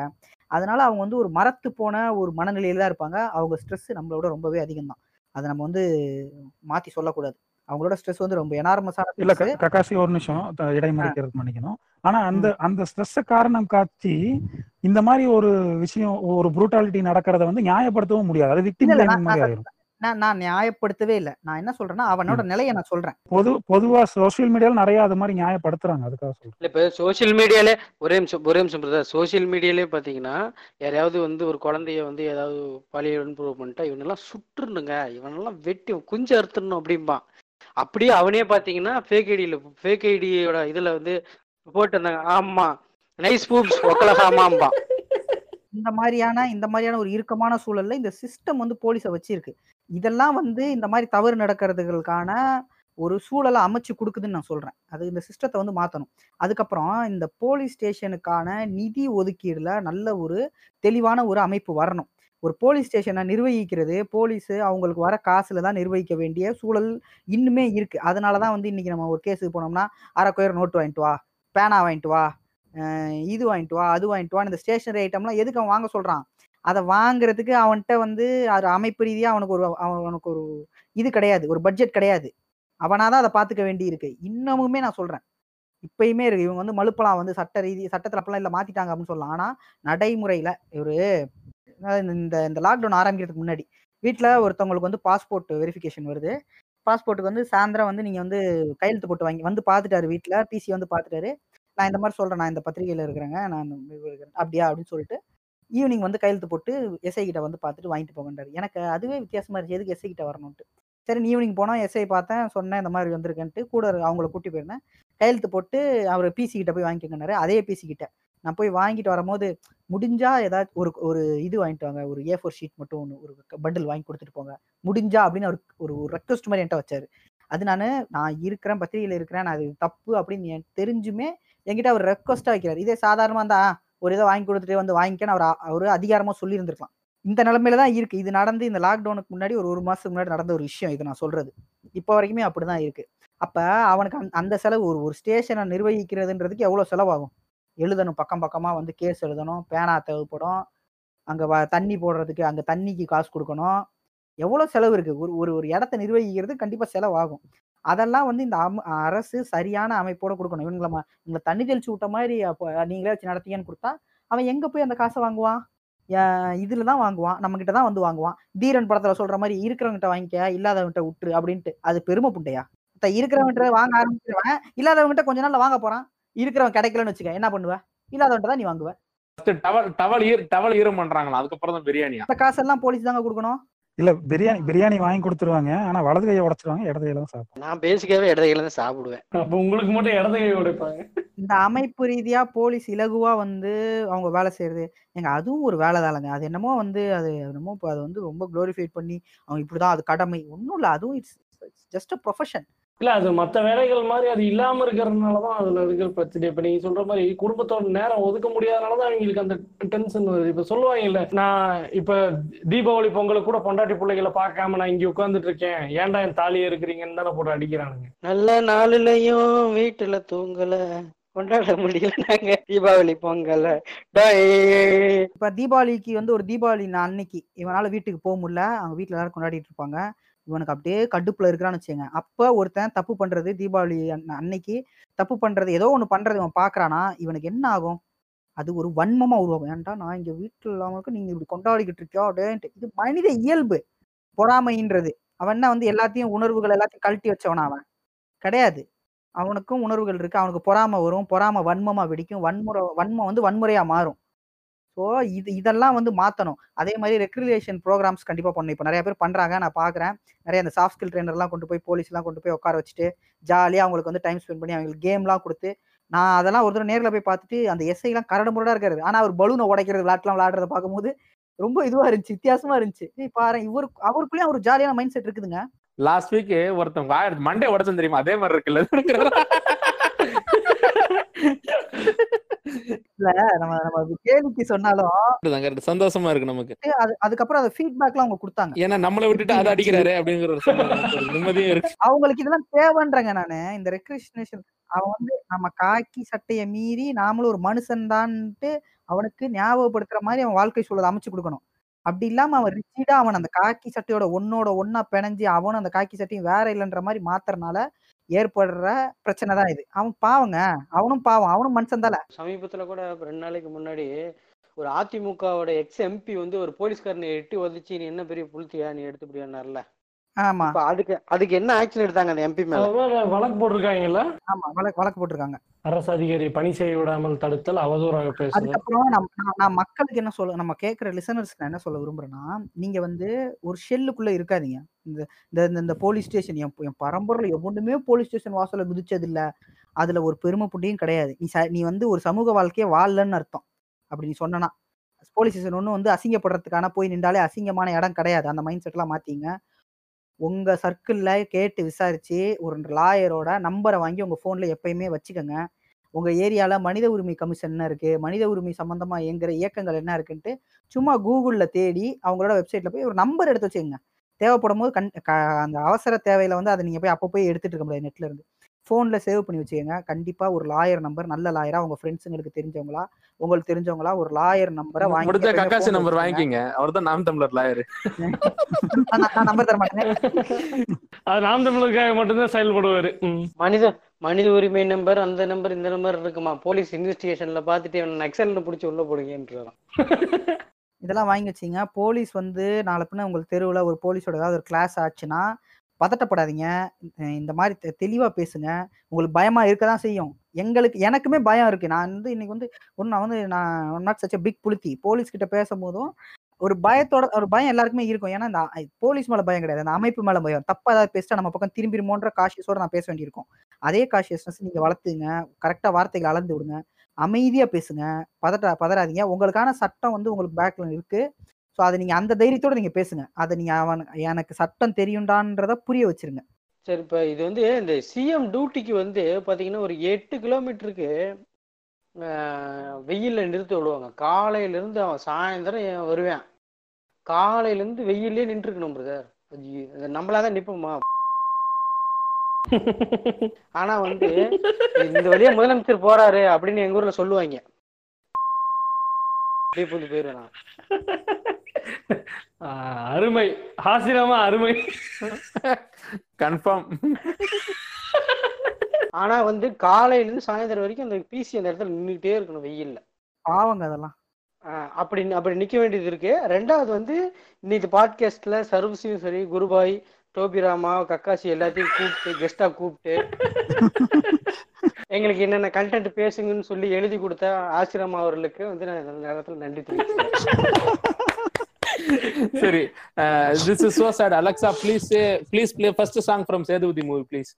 அதனால அவங்க வந்து ஒரு மரத்து போன ஒரு மனநிலையில தான் இருப்பாங்க. அவங்க ஸ்ட்ரெஸ் நம்மளோட ரொம்பவே அதிகம் தான் அதை நம்ம வந்து மாத்தி சொல்லக்கூடாது. அவங்களோட ஸ்ட்ரெஸ் வந்து ரொம்ப எனார்மஸான இல்ல கக்காசி ஒரு நிமிஷம். இடைமறிக்கிறது மன்னிக்கணும். ஆனா அந்த அந்த ஸ்ட்ரெஸ் காரணம் காட்சி இந்த மாதிரி ஒரு விஷயம் ஒரு புரூட்டாலிட்டி நடக்கிறத வந்து நியாயப்படுத்தவும் முடியாது. அது விக்டிம் நான் நான் நியாயப்படுத்தவே இல்ல. நான் என்ன சொல்றேன்னா அவனோட நிலையை நான் சொல்றேன். பொது பொதுவா சோசியல் மீடியால நிறைய அது மாதிரி நியாயப்படுத்துறாங்க. அதுக்காக சொல்றேன். இல்ல இப்ப சோஷியல் மீடியாலே ஒரே நிமிஷம் ஒரே நிமிஷம் பிரதர் சோஷியல் மீடியாலே பாத்தீங்கன்னா யாரையாவது வந்து ஒரு குழந்தைய வந்து ஏதாவது பாலியல் வன்புணர்வு பண்ணிட்டா இவனெல்லாம் சுட்டுருணுங்க இவனெல்லாம் வெட்டி குஞ்சு அறுத்துடணும் அப்படிம்பான். அப்படியே அவனே பாத்தீங்கன்னா ஃபேக் ஐடியில ஃபேக் ஐடியோட இதுல வந்து போட்டு இருந்தாங்க ஆமா. நைஸ் பூப்ஸ் ஒக்கலகாமாம்பா இந்த மாதிரியான இந்த மாதிரியான ஒரு இறுக்கமான சூழல்ல இந்த சிஸ்டம் வந்து போலீஸை வச்சிருக்கு. இதெல்லாம் வந்து இந்த மாதிரி தவறு நடக்கிறதுகளுக்கான ஒரு சூழலை அமைச்சு கொடுக்குதுன்னு நான் சொல்றேன். அது இந்த சிஸ்டத்தை வந்து மாத்தணும். அதுக்கப்புறம் இந்த போலீஸ் ஸ்டேஷனுக்கான நிதி ஒதுக்கீடுல நல்ல ஒரு தெளிவான ஒரு அமைப்பு வரணும். ஒரு போலீஸ் ஸ்டேஷனை நிர்வகிக்கிறது போலீஸ் அவங்களுக்கு வர காசுல தான் நிர்வகிக்க வேண்டிய சூழல் இன்னுமே இருக்கு. அதனால தான் வந்து இன்னைக்கு நம்ம ஒரு கேஸுக்கு போனோம்னா அரை கொயர் நோட்டு வாங்கிட்டு வா பேனா வாங்கிட்டு வா இது வாங்கிட்டு வா அது வாங்கிட்டு வா இந்த ஸ்டேஷனரி ஐட்டம்லாம் எதுக்கு அவன் வாங்க சொல்கிறான் அதை வாங்குறதுக்கு அவன்கிட்ட வந்து அது அமைப்பு ரீதியாக அவனுக்கு ஒரு அவனுக்கு ஒரு இது கிடையாது ஒரு பட்ஜெட் கிடையாது. அவனாக தான் அதை பார்த்துக்க வேண்டி இருக்கு இன்னமுமே நான் சொல்கிறேன் இப்பயுமே இருக்கு. இவங்க வந்து மலுப்பலாம் வந்து சட்ட ரீதி சட்டத்தில் அப்பெல்லாம் இல்லை மாற்றிட்டாங்க அப்படின்னு சொல்லலாம். ஆனால் நடைமுறையில் ஒரு இந்த- இந்த லாக்டவுன் ஆரம்பிக்கிறதுக்கு முன்னாடி வீட்டில் ஒருத்தவங்களுக்கு வந்து பாஸ்போர்ட் வெரிஃபிகேஷன் வருது. பாஸ்போர்ட்டுக்கு வந்து சாயந்தரம் வந்து நீங்கள் வந்து கையெழுத்து போட்டு வாங்கி வந்து பார்த்துட்டாரு வீட்டில் டிசி வந்து பார்த்துட்டாரு நான் இந்த மாதிரி சொல்றேன் நான் இந்த பத்திரிகையில இருக்கிறேங்க நான் இருக்கிறேன். அப்படியா? அப்படின்னு சொல்லிட்டு ஈவினிங் வந்து கையெழுத்து போட்டு எஸ்ஐ கிட்ட வந்து பார்த்துட்டு வாங்கிட்டு போகன்றாரு எனக்கு அதுவே வித்தியாசமா இருந்துச்சு. எதுக்கு எஸ்ஐ கிட்ட வரணும்ட்டு சரி ஈவினிங் போனா எஸ்ஐ பார்த்தேன் சொன்னேன் இந்த மாதிரி வந்திருக்கேன்ட்டு கூட அவங்கள கூட்டி போயிருந்தேன். கையெழுத்து போட்டு அவர் பிசி கிட்ட போய் வாங்கிக்கனாரு அதே பிசி கிட்ட. நான் போய் வாங்கிட்டு வரும்போது முடிஞ்சா ஏதாச்சும் ஒரு ஒரு இது வாங்கிட்டு வாங்க. ஒரு ஏ ஃபோர் ஷீட் மட்டும் ஒன்று ஒரு பண்டில் வாங்கி கொடுத்துட்டு போங்க. முடிஞ்சா அப்படின்னு அவர் ஒரு ரெக்வஸ்ட் மாதிரி என்கிட்ட வச்சாரு. அது நான் நான் இருக்கிறேன் பத்திரிகையில் இருக்கிறேன் நான் அது தப்பு அப்படின்னு தெரிஞ்சுமே என்கிட்ட அவர் ரெக்வஸ்டா வைக்கிறார். இதே சாதாரணமா இருந்தா ஒரு இதை வாங்கி கொடுத்துட்டு வந்து வாங்கிக்கன்னு அவர் அவர் அதிகாரமா சொல்லியிருந்திருக்கலாம். இந்த நிலமையில தான் இருக்கு. இது நடந்து இந்த லாக்டவுனுக்கு முன்னாடி ஒரு ஒரு மாசத்துக்கு முன்னாடி நடந்த ஒரு விஷயம் இது நான் சொல்றது. இப்போ வரைக்குமே அப்படிதான் இருக்கு. அப்ப அவனுக்கு அந்த- அந்த செலவு ஒரு ஒரு ஸ்டேஷனை நிர்வகிக்கிறதுன்றதுக்கு எவ்வளவு செலவாகும்? எழுதணும். பக்கம் பக்கமா வந்து கேஸ் எழுதணும். பேனா தேவைப்படும். அங்க வ- தண்ணி போடுறதுக்கு அங்க தண்ணிக்கு காசு கொடுக்கணும். எவ்வளவு செலவு இருக்கு? ஒரு ஒரு ஒரு இடத்த நிர்வகிக்கிறது கண்டிப்பா செலவாகும். அதெல்லாம் வந்து இந்த அரசு சரியான அமைப்போட கொடுக்கணும். இவங்களை இவங்களை தண்ணி தெளிச்சு விட்ட மாதிரி நீங்களே வச்சு நடத்தீங்கன்னு கொடுத்தா அவன் எங்க போய் அந்த காசை வாங்குவான்? இதுல தான் வாங்குவான். நம்ம கிட்ட தான் வந்து வாங்குவான். தீரன் படத்துல சொல்ற மாதிரி இருக்கிறவங்கிட்ட வாங்கிக்க இல்லாதவங்கிட்ட விட்டுரு அப்படின்ட்டு. அது பெருமை புண்டையா? இருக்கிறவங்கிட்ட வாங்க ஆரம்பிச்சிருவன் இல்லாதவங்கிட்ட கொஞ்ச நாள்ல வாங்க போறான். இருக்கிறவன் கிடைக்கலன்னு வச்சுக்க என்ன பண்ணுவ? இல்லாதவன்ட்ட தான் நீ வாங்குவ. டவல் டவல் ஈர டவல் ஈரம் பண்றாங்களா அதுக்கப்புறம் தான் பிரியாணியா? அந்த காசெல்லாம் போலீஸ் தாங்க கொடுக்கணும். இல்ல பிரியாணி பிரியாணி வாங்கி கொடுத்துருவாங்க. ஆனா வலது கையை உடைச்சிருவாங்க இடது கையில தான் சாப்பிடுவாங்க நான் பேசிக்காவே இடதையில தான் சாப்பிடுவேன். அப்ப உங்களுக்கு மட்டும் இடது கை உடைப்பாங்க. இந்த அமைப்பு ரீதியா போலீஸ் இலகுவா வந்து அவங்க வேலை செய்யறது. ஏங்க அதுவும் ஒரு வேலை தானங்க. அது என்னமோ வந்து அது என்னமோ இப்போ அது வந்து ரொம்ப க்ளோரிஃபை பண்ணி அவங்க இப்படிதான் அது கடமை. ஒன்றும் இல்லை அதுவும் இட்ஸ் ஜஸ்ட் அ ப்ரொஃபஷன் இல்ல அது மத்த வேலைகள் மாதிரி அது இல்லாம இருக்கிறதுனாலதான் அதுல இருக்கிற பிரச்சனை. இப்ப நீங்க சொல்ற மாதிரி குடும்பத்தோட நேரம் ஒதுக்க முடியாதனாலதான் அவங்களுக்கு அந்த டென்ஷன் வருது. இப்ப சொல்லுவாங்க இல்ல நான் இப்ப தீபாவளி பொங்கலுக்கு கூட பொண்டாட்டி பிள்ளைகளை பார்க்காம நான் இங்க உட்கார்ந்துட்டு இருக்கேன். ஏன்டா என் தாலியே இருக்கிறீங்கன்னு தானே போட்டு அடிக்கிறானுங்க. நல்ல நாளுலயும் வீட்டுல தூங்கல. கொண்டாட முடியல நாங்க. தீபாவளி பொங்கல. டேய். இப்ப தீபாவளிக்கு வந்து ஒரு தீபாவளி நான் அன்னைக்கு இவனால வீட்டுக்கு போக முடியல. அவங்க வீட்ல எல்லாரும் கொண்டாடிட்டு இருப்பாங்க. இவனுக்கு அப்படியே கடுப்புல இருக்கிறான்னு வச்சுங்க அப்ப ஒருத்தன் தப்பு பண்றது தீபாவளி அன்னைக்கு தப்பு பண்றது ஏதோ ஒண்ணு பண்றது இவன் பாக்குறானா இவனுக்கு என்ன ஆகும்? அது ஒரு வன்மமா உருவாகும். ஏன்டா நான் இங்க வீட்டுல இல்லாமலுக்கு நீங்க இப்படி கொண்டாடிக்கிட்டு இருக்கியோ? அப்படின்ட்டு. இது மனித இயல்பு. பொறாமைன்றது. அவன் என்ன வந்து எல்லாத்தையும் உணர்வுகள் எல்லாத்தையும் கழட்டி வச்சவனா அவன்? கிடையாது. அவனுக்கும் உணர்வுகள் இருக்கு. அவனுக்கு பொறாமை வரும். பொறாமை வன்மமா வெடிக்கும். வன்முறை வன்மம் வந்து வன்முறையா மாறும். ஸோ இது இதெல்லாம் வந்து மாற்றணும் அதே மாதிரி ரெக்ரிலேஷன் ப்ரோக்ராம்ஸ் கண்டிப்பாக பண்ணணும். இப்போ நிறைய பேர் பண்ணுறாங்க நான் பார்க்குறேன் நிறைய அந்த சாஃப்ட் ஸ்கில் ட்ரைனர்லாம் கொண்டு போய் போலீஸ்லாம் கொண்டு போய் உட்கார வச்சுட்டு ஜாலியாக அவங்களுக்கு வந்து டைம் ஸ்பெண்ட் பண்ணி அவங்களுக்கு கேம்லாம் கொடுத்து நான் அதெல்லாம் ஒரு தடவை நேரில் போய் பார்த்துட்டு அந்த எஸ்ஐலாம் கரடு முரடாக இருக்காரு ஆனால் அவர் பலூனை உடைக்கிறது விளாட்லாம் விளாடுறத பார்க்கும்போது ரொம்ப இதுவாக இருந்துச்சு வித்தியாசமாக இருந்துச்சு. பாரு இவர் அவருக்குள்ளேயும் ஒரு ஜாலியான மைண்ட் செட் இருக்குதுங்க. லாஸ்ட் வீக் ஒருத்தன் மண்டே உடச்சம் தெரியுமா? அதே மாதிரி இருக்குல்ல. இல்ல நம்ம நம்ம கேள்விக்கு சொன்னாலும். சந்தோஷமா இருக்கு நமக்கு. அது அதுக்கப்புறம் அதை ஃபீட்பேக்லாம் அவங்க கொடுத்தாங்க. ஏன்னா நம்மளை விட்டுட்டு அதை அடிக்கிறாரு அப்படிங்கிற நிம்மதியும் இருக்கு. அவங்களுக்கு இதெல்லாம் தேவைன்றங்க நானு. இந்த ரெக்ரிஷனேஷன் அவன் வந்து நம்ம காக்கி சட்டையை மீறி நாமளும் ஒரு மனுஷன் தான்ட்டு அவனுக்கு ஞாபகப்படுத்துற மாதிரி அவன் வாழ்க்கை சூழலை அமைச்சு கொடுக்கணும். அப்படி இல்லாம அவன் ரிச்சிடா அவன் அந்த காக்கி சட்டையோட ஒன்னோட ஒன்னா பிணைஞ்சு அவனும் அந்த காக்கி சட்டையும் வேற இல்லைன்ற மாதிரி மாத்துறதுனால ஏற்படுற பிரச்சனை தான் இது. அவன் பாவங்க. அவனும் பாவம். அவனும் மனுஷன் தானே. சமீபத்துல கூட ரெண்டு நாளைக்கு முன்னாடி ஒரு அதிமுகவோட எக்ஸ் எம்பி வந்து ஒரு போலீஸ்காரனை எட்டி உதச்சி நீ என்ன பெரிய புளுத்தியா நீ எடுத்துப்படியானார்ல ஆமா. அதுக்கு அதுக்கு என்ன ஆக்ஷன் எடுத்தாங்க அந்த எம்பி மேல? வழக்கு போட்டிருக்காங்கல்ல? ஆமா வழக்கு வழக்கு போட்டிருக்காங்க. அரசு அதிகாரி பணி செய்ய விடாமல் தடுத்தல் அவதூறாக அதுக்கப்புறம் நான் மக்களுக்கு என்ன சொல்ல நம்ம கேட்குற லிசனர்ஸ்க்கு நான் என்ன சொல்ல விரும்புறேன்னா நீங்க வந்து ஒரு ஷெல்லுக்குள்ள இருக்காதீங்க. இந்த இந்த இந்த- இந்த போலீஸ் ஸ்டேஷன் என் என் பரம்பரையில் எவனுமே போலீஸ் ஸ்டேஷன் வாசல்ல மிதிச்சது இல்ல அதுல ஒரு பெருமை புண்டியும் கிடையாது. நீ ச நீ வந்து ஒரு சமூக வாழ்க்கையே வாழலன்னு அர்த்தம். அப்படி நீ சொன்னனா. போலீஸ் ஸ்டேஷன் ஒன்றும் வந்து அசிங்கப்படுறதுக்கான போய் நின்றாலே அசிங்கமான இடம் கிடையாது. அந்த மைண்ட் செட்லாம் மாத்திங்க. உங்க சர்க்கிளில் கேட்டு விசாரிச்சு ஒரு லாயரோட நம்பரை வாங்கி உங்க ஃபோனில் எப்பயுமே வச்சுக்கோங்க. உங்க ஏரியால மனித உரிமை கமிஷன் என்ன இருக்கு? மனித உரிமை சம்பந்தமா இயங்குற இயக்கங்கள் என்ன இருக்குன்ட்டு சும்மா கூகுளில் தேடி அவங்களோட வெப்சைட்ல போய் ஒரு நம்பர் எடுத்து வச்சுக்கோங்க. தேவைப்படும் போது கண் க- அந்த அவசர தேவையில வந்து அதை நீங்க போய் அப்போ போய் எடுத்துட்டு இருக்க முடியாது நெட்ல இருந்து. ஃபோன்ல சேவ் பண்ணி வச்சுக்கோங்க. கண்டிப்பா ஒரு லாயர் நம்பர் நல்ல லாயரா உங்க ஃப்ரெண்ட்ஸுங்களுக்கு தெரிஞ்சவங்களா உங்களுக்கு தெரிஞ்சவங்களா ஒரு லாயர் நம்பரை வாங்கி கக்காசி நம்பர். வாங்கிக்கிங்க. அவர் தான் நாம் தமிழர் லாயர். [LAUGHS] நான் நம்பர் தர மாட்டேன். [LAUGHS] அது நாம் தமிழுக்காக மட்டும்தான் செயல்படுவாரு. மனித மனித உரிமை நம்பர் அந்த நம்பர் இந்த நம்பர் இருக்குமா? போலீஸ் இன்வெஸ்டிகேஷன்ல பார்த்துட்டு இவன் நக்சல்னு பிடிச்சி உள்ள போடுங்கன்றான் [LAUGHS] இதெல்லாம் வாங்கி வச்சிங்க போலீஸ் வந்து நாளை பின்ன உங்களுக்கு தெருவில் ஒரு போலீஸோட ஏதாவது ஒரு கிளாஸ் ஆச்சுன்னா பதட்டப்படாதீங்க. இந்த மாதிரி தெ- பேசுங்க. உங்களுக்கு பயமாக இருக்க தான் செய்யும். எங்களுக்கு எனக்குமே பயம் இருக்குது நான் வந்து இன்னைக்கு வந்து ஒன்று நான் வந்து நான் நாட் சச் பிக் புளுத்தி போலீஸ் கிட்ட பேசும்போதும் ஒரு பயத்தோட ஒரு பயம் எல்லாருக்குமே இருக்கும். ஏன்னா இந்த போலீஸ் மேல பயம் கிடையாது. அந்த அமைப்பு மேல பயம். தப்பா ஏதாவது பேசிட்டா நம்ம பக்கம் திரும்பிடுமோன்ற காஷியஸோட நான் பேச வேண்டியிருக்கும். அதே காஷியஸ்னஸ் நீங்க வளர்த்துங்க. கரெக்டா வார்த்தைகளை அளந்து விடுங்க. அமைதியா பேசுங்க. பதட்ட பதறாதீங்க. உங்களுக்கான சட்டம் வந்து உங்களுக்கு பேக்ல இருக்கு. ஸோ அதை நீங்கள் அந்த தைரியத்தோட நீங்கள் பேசுங்க. அதை நீங்கள் அவன் எனக்கு சட்டம் தெரியும்டான்றத புரிய வச்சிருங்க. சரி இப்போ இது வந்து இந்த சிஎம் டியூட்டிக்கு வந்து பார்த்தீங்கன்னா ஒரு எட்டு கிலோமீட்டருக்கு வெயிலில் நிறுத்தி விடுவாங்க. காலையிலேருந்து அவன் சாயந்தரம் வருவேன். காலையிலேருந்து வெயிலே நின்றுருக்கணும் பிரதர் பிரதர் நம்மளாதான் நிற்போமா ஆனா வந்து இந்த வழியா முதலமைச்சர் போறாரு அப்படின்னு எங்க ஊர்ல சொல்லுவாங்க. அப்படியே புந்து போயிருவேன் நான். அருமை. ஹாசிரமா அருமை. கன்ஃபார்ம். ஆனா வந்து காலையில இருந்து சாயந்தரம் வரைக்கும் அந்த பிசி அந்த இடத்துல நின்றுட்டே இருக்கணும் வெயில்ல. பாவங்க அதெல்லாம். அப்படி அப்படி நிக்க வேண்டியது இருக்கு. ரெண்டாவது வந்து இன்னைக்கு பாட்காஸ்ட்ல சர்வீஸையும் சரி குருபாய் டோபிராமா கக்காசி எல்லாத்தையும் கூப்பிட்டு கெஸ்டா கூப்பிட்டு எங்களுக்கு என்னென்ன கண்டென்ட் பேசுங்கன்னு சொல்லி எழுதி கொடுத்த ஆசிரமா அவர்களுக்கு வந்து நான் இந்த நேரத்துல நன்றி தெரிவிக்கிறேன் சரி this is so sad Alexa please please play first song from Sethupathi movie please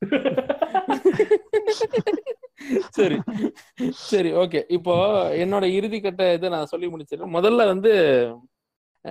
சரி சரி ஓகே இப்போ என்னோட இறுதி கட்ட இதை நான் சொல்லி முடிச்சிடுறேன். முதல்ல வந்து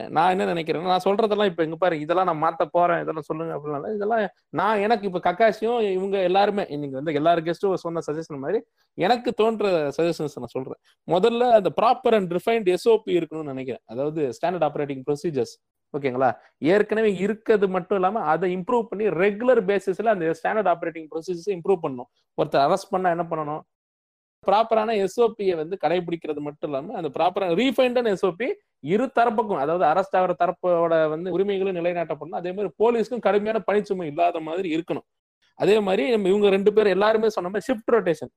நான் என்ன நினைக்கிறேன் நான் சொல்றதெல்லாம் இப்ப எங்க பாரு இதெல்லாம் நான் மாத்த போறேன் இதெல்லாம் சொல்லுங்க அப்படின்னால இதெல்லாம் நான் எனக்கு இப்ப கக்காசியும் இவங்க எல்லாருமே இன்னைக்கு வந்து எல்லாரும் கெஸ்ட்டும் சொன்ன சஜஷன் மாதிரி எனக்கு தோன்ற சஜஷன்ஸ் நான் சொல்றேன். முதல்ல அந்த ப்ராப்பர் அண்ட் ரிஃபைன்ட் எஸ்ஓபி இருக்கணும்னு நினைக்கிறேன். அதாவது ஸ்டாண்டர்ட் ஆப்ரேட்டிங் ப்ரொசீஜர்ஸ் ஓகேங்களா? ஏற்கனவே இருக்கிறது மட்டும் இல்லாம அதை இம்ப்ரூவ் பண்ணி ரெகுலர் பேசிஸ்ல அந்த ஸ்டாண்டர்ட் ஆப்ரேட்டிங் ப்ரொசீஜர்ஸ் இம்ப்ரூவ் பண்ணணும். ஒருத்தர் அரெஸ்ட் பண்ணா என்ன பண்ணணும்? ப்ராப்பரான எஸ்ஓபியை வந்து கடைபிடிக்கிறது மட்டும் இல்லாமல் அந்த ப்ராப்பரான ரீஃபைண்டான எஸ்ஓபி இரு தரப்புக்கும் அதாவது அரெஸ்ட் ஆகிற தரப்போட வந்து உரிமைகளும் நிலைநாட்டப்படணும். அதே மாதிரி போலீஸ்க்கும் கடுமையான பணிச்சுமை இல்லாத மாதிரி இருக்கணும். அதே மாதிரி நம்ம இவங்க ரெண்டு பேரும் எல்லாருமே சொன்ன மாதிரி ஷிஃப்ட் ரொட்டேஷன்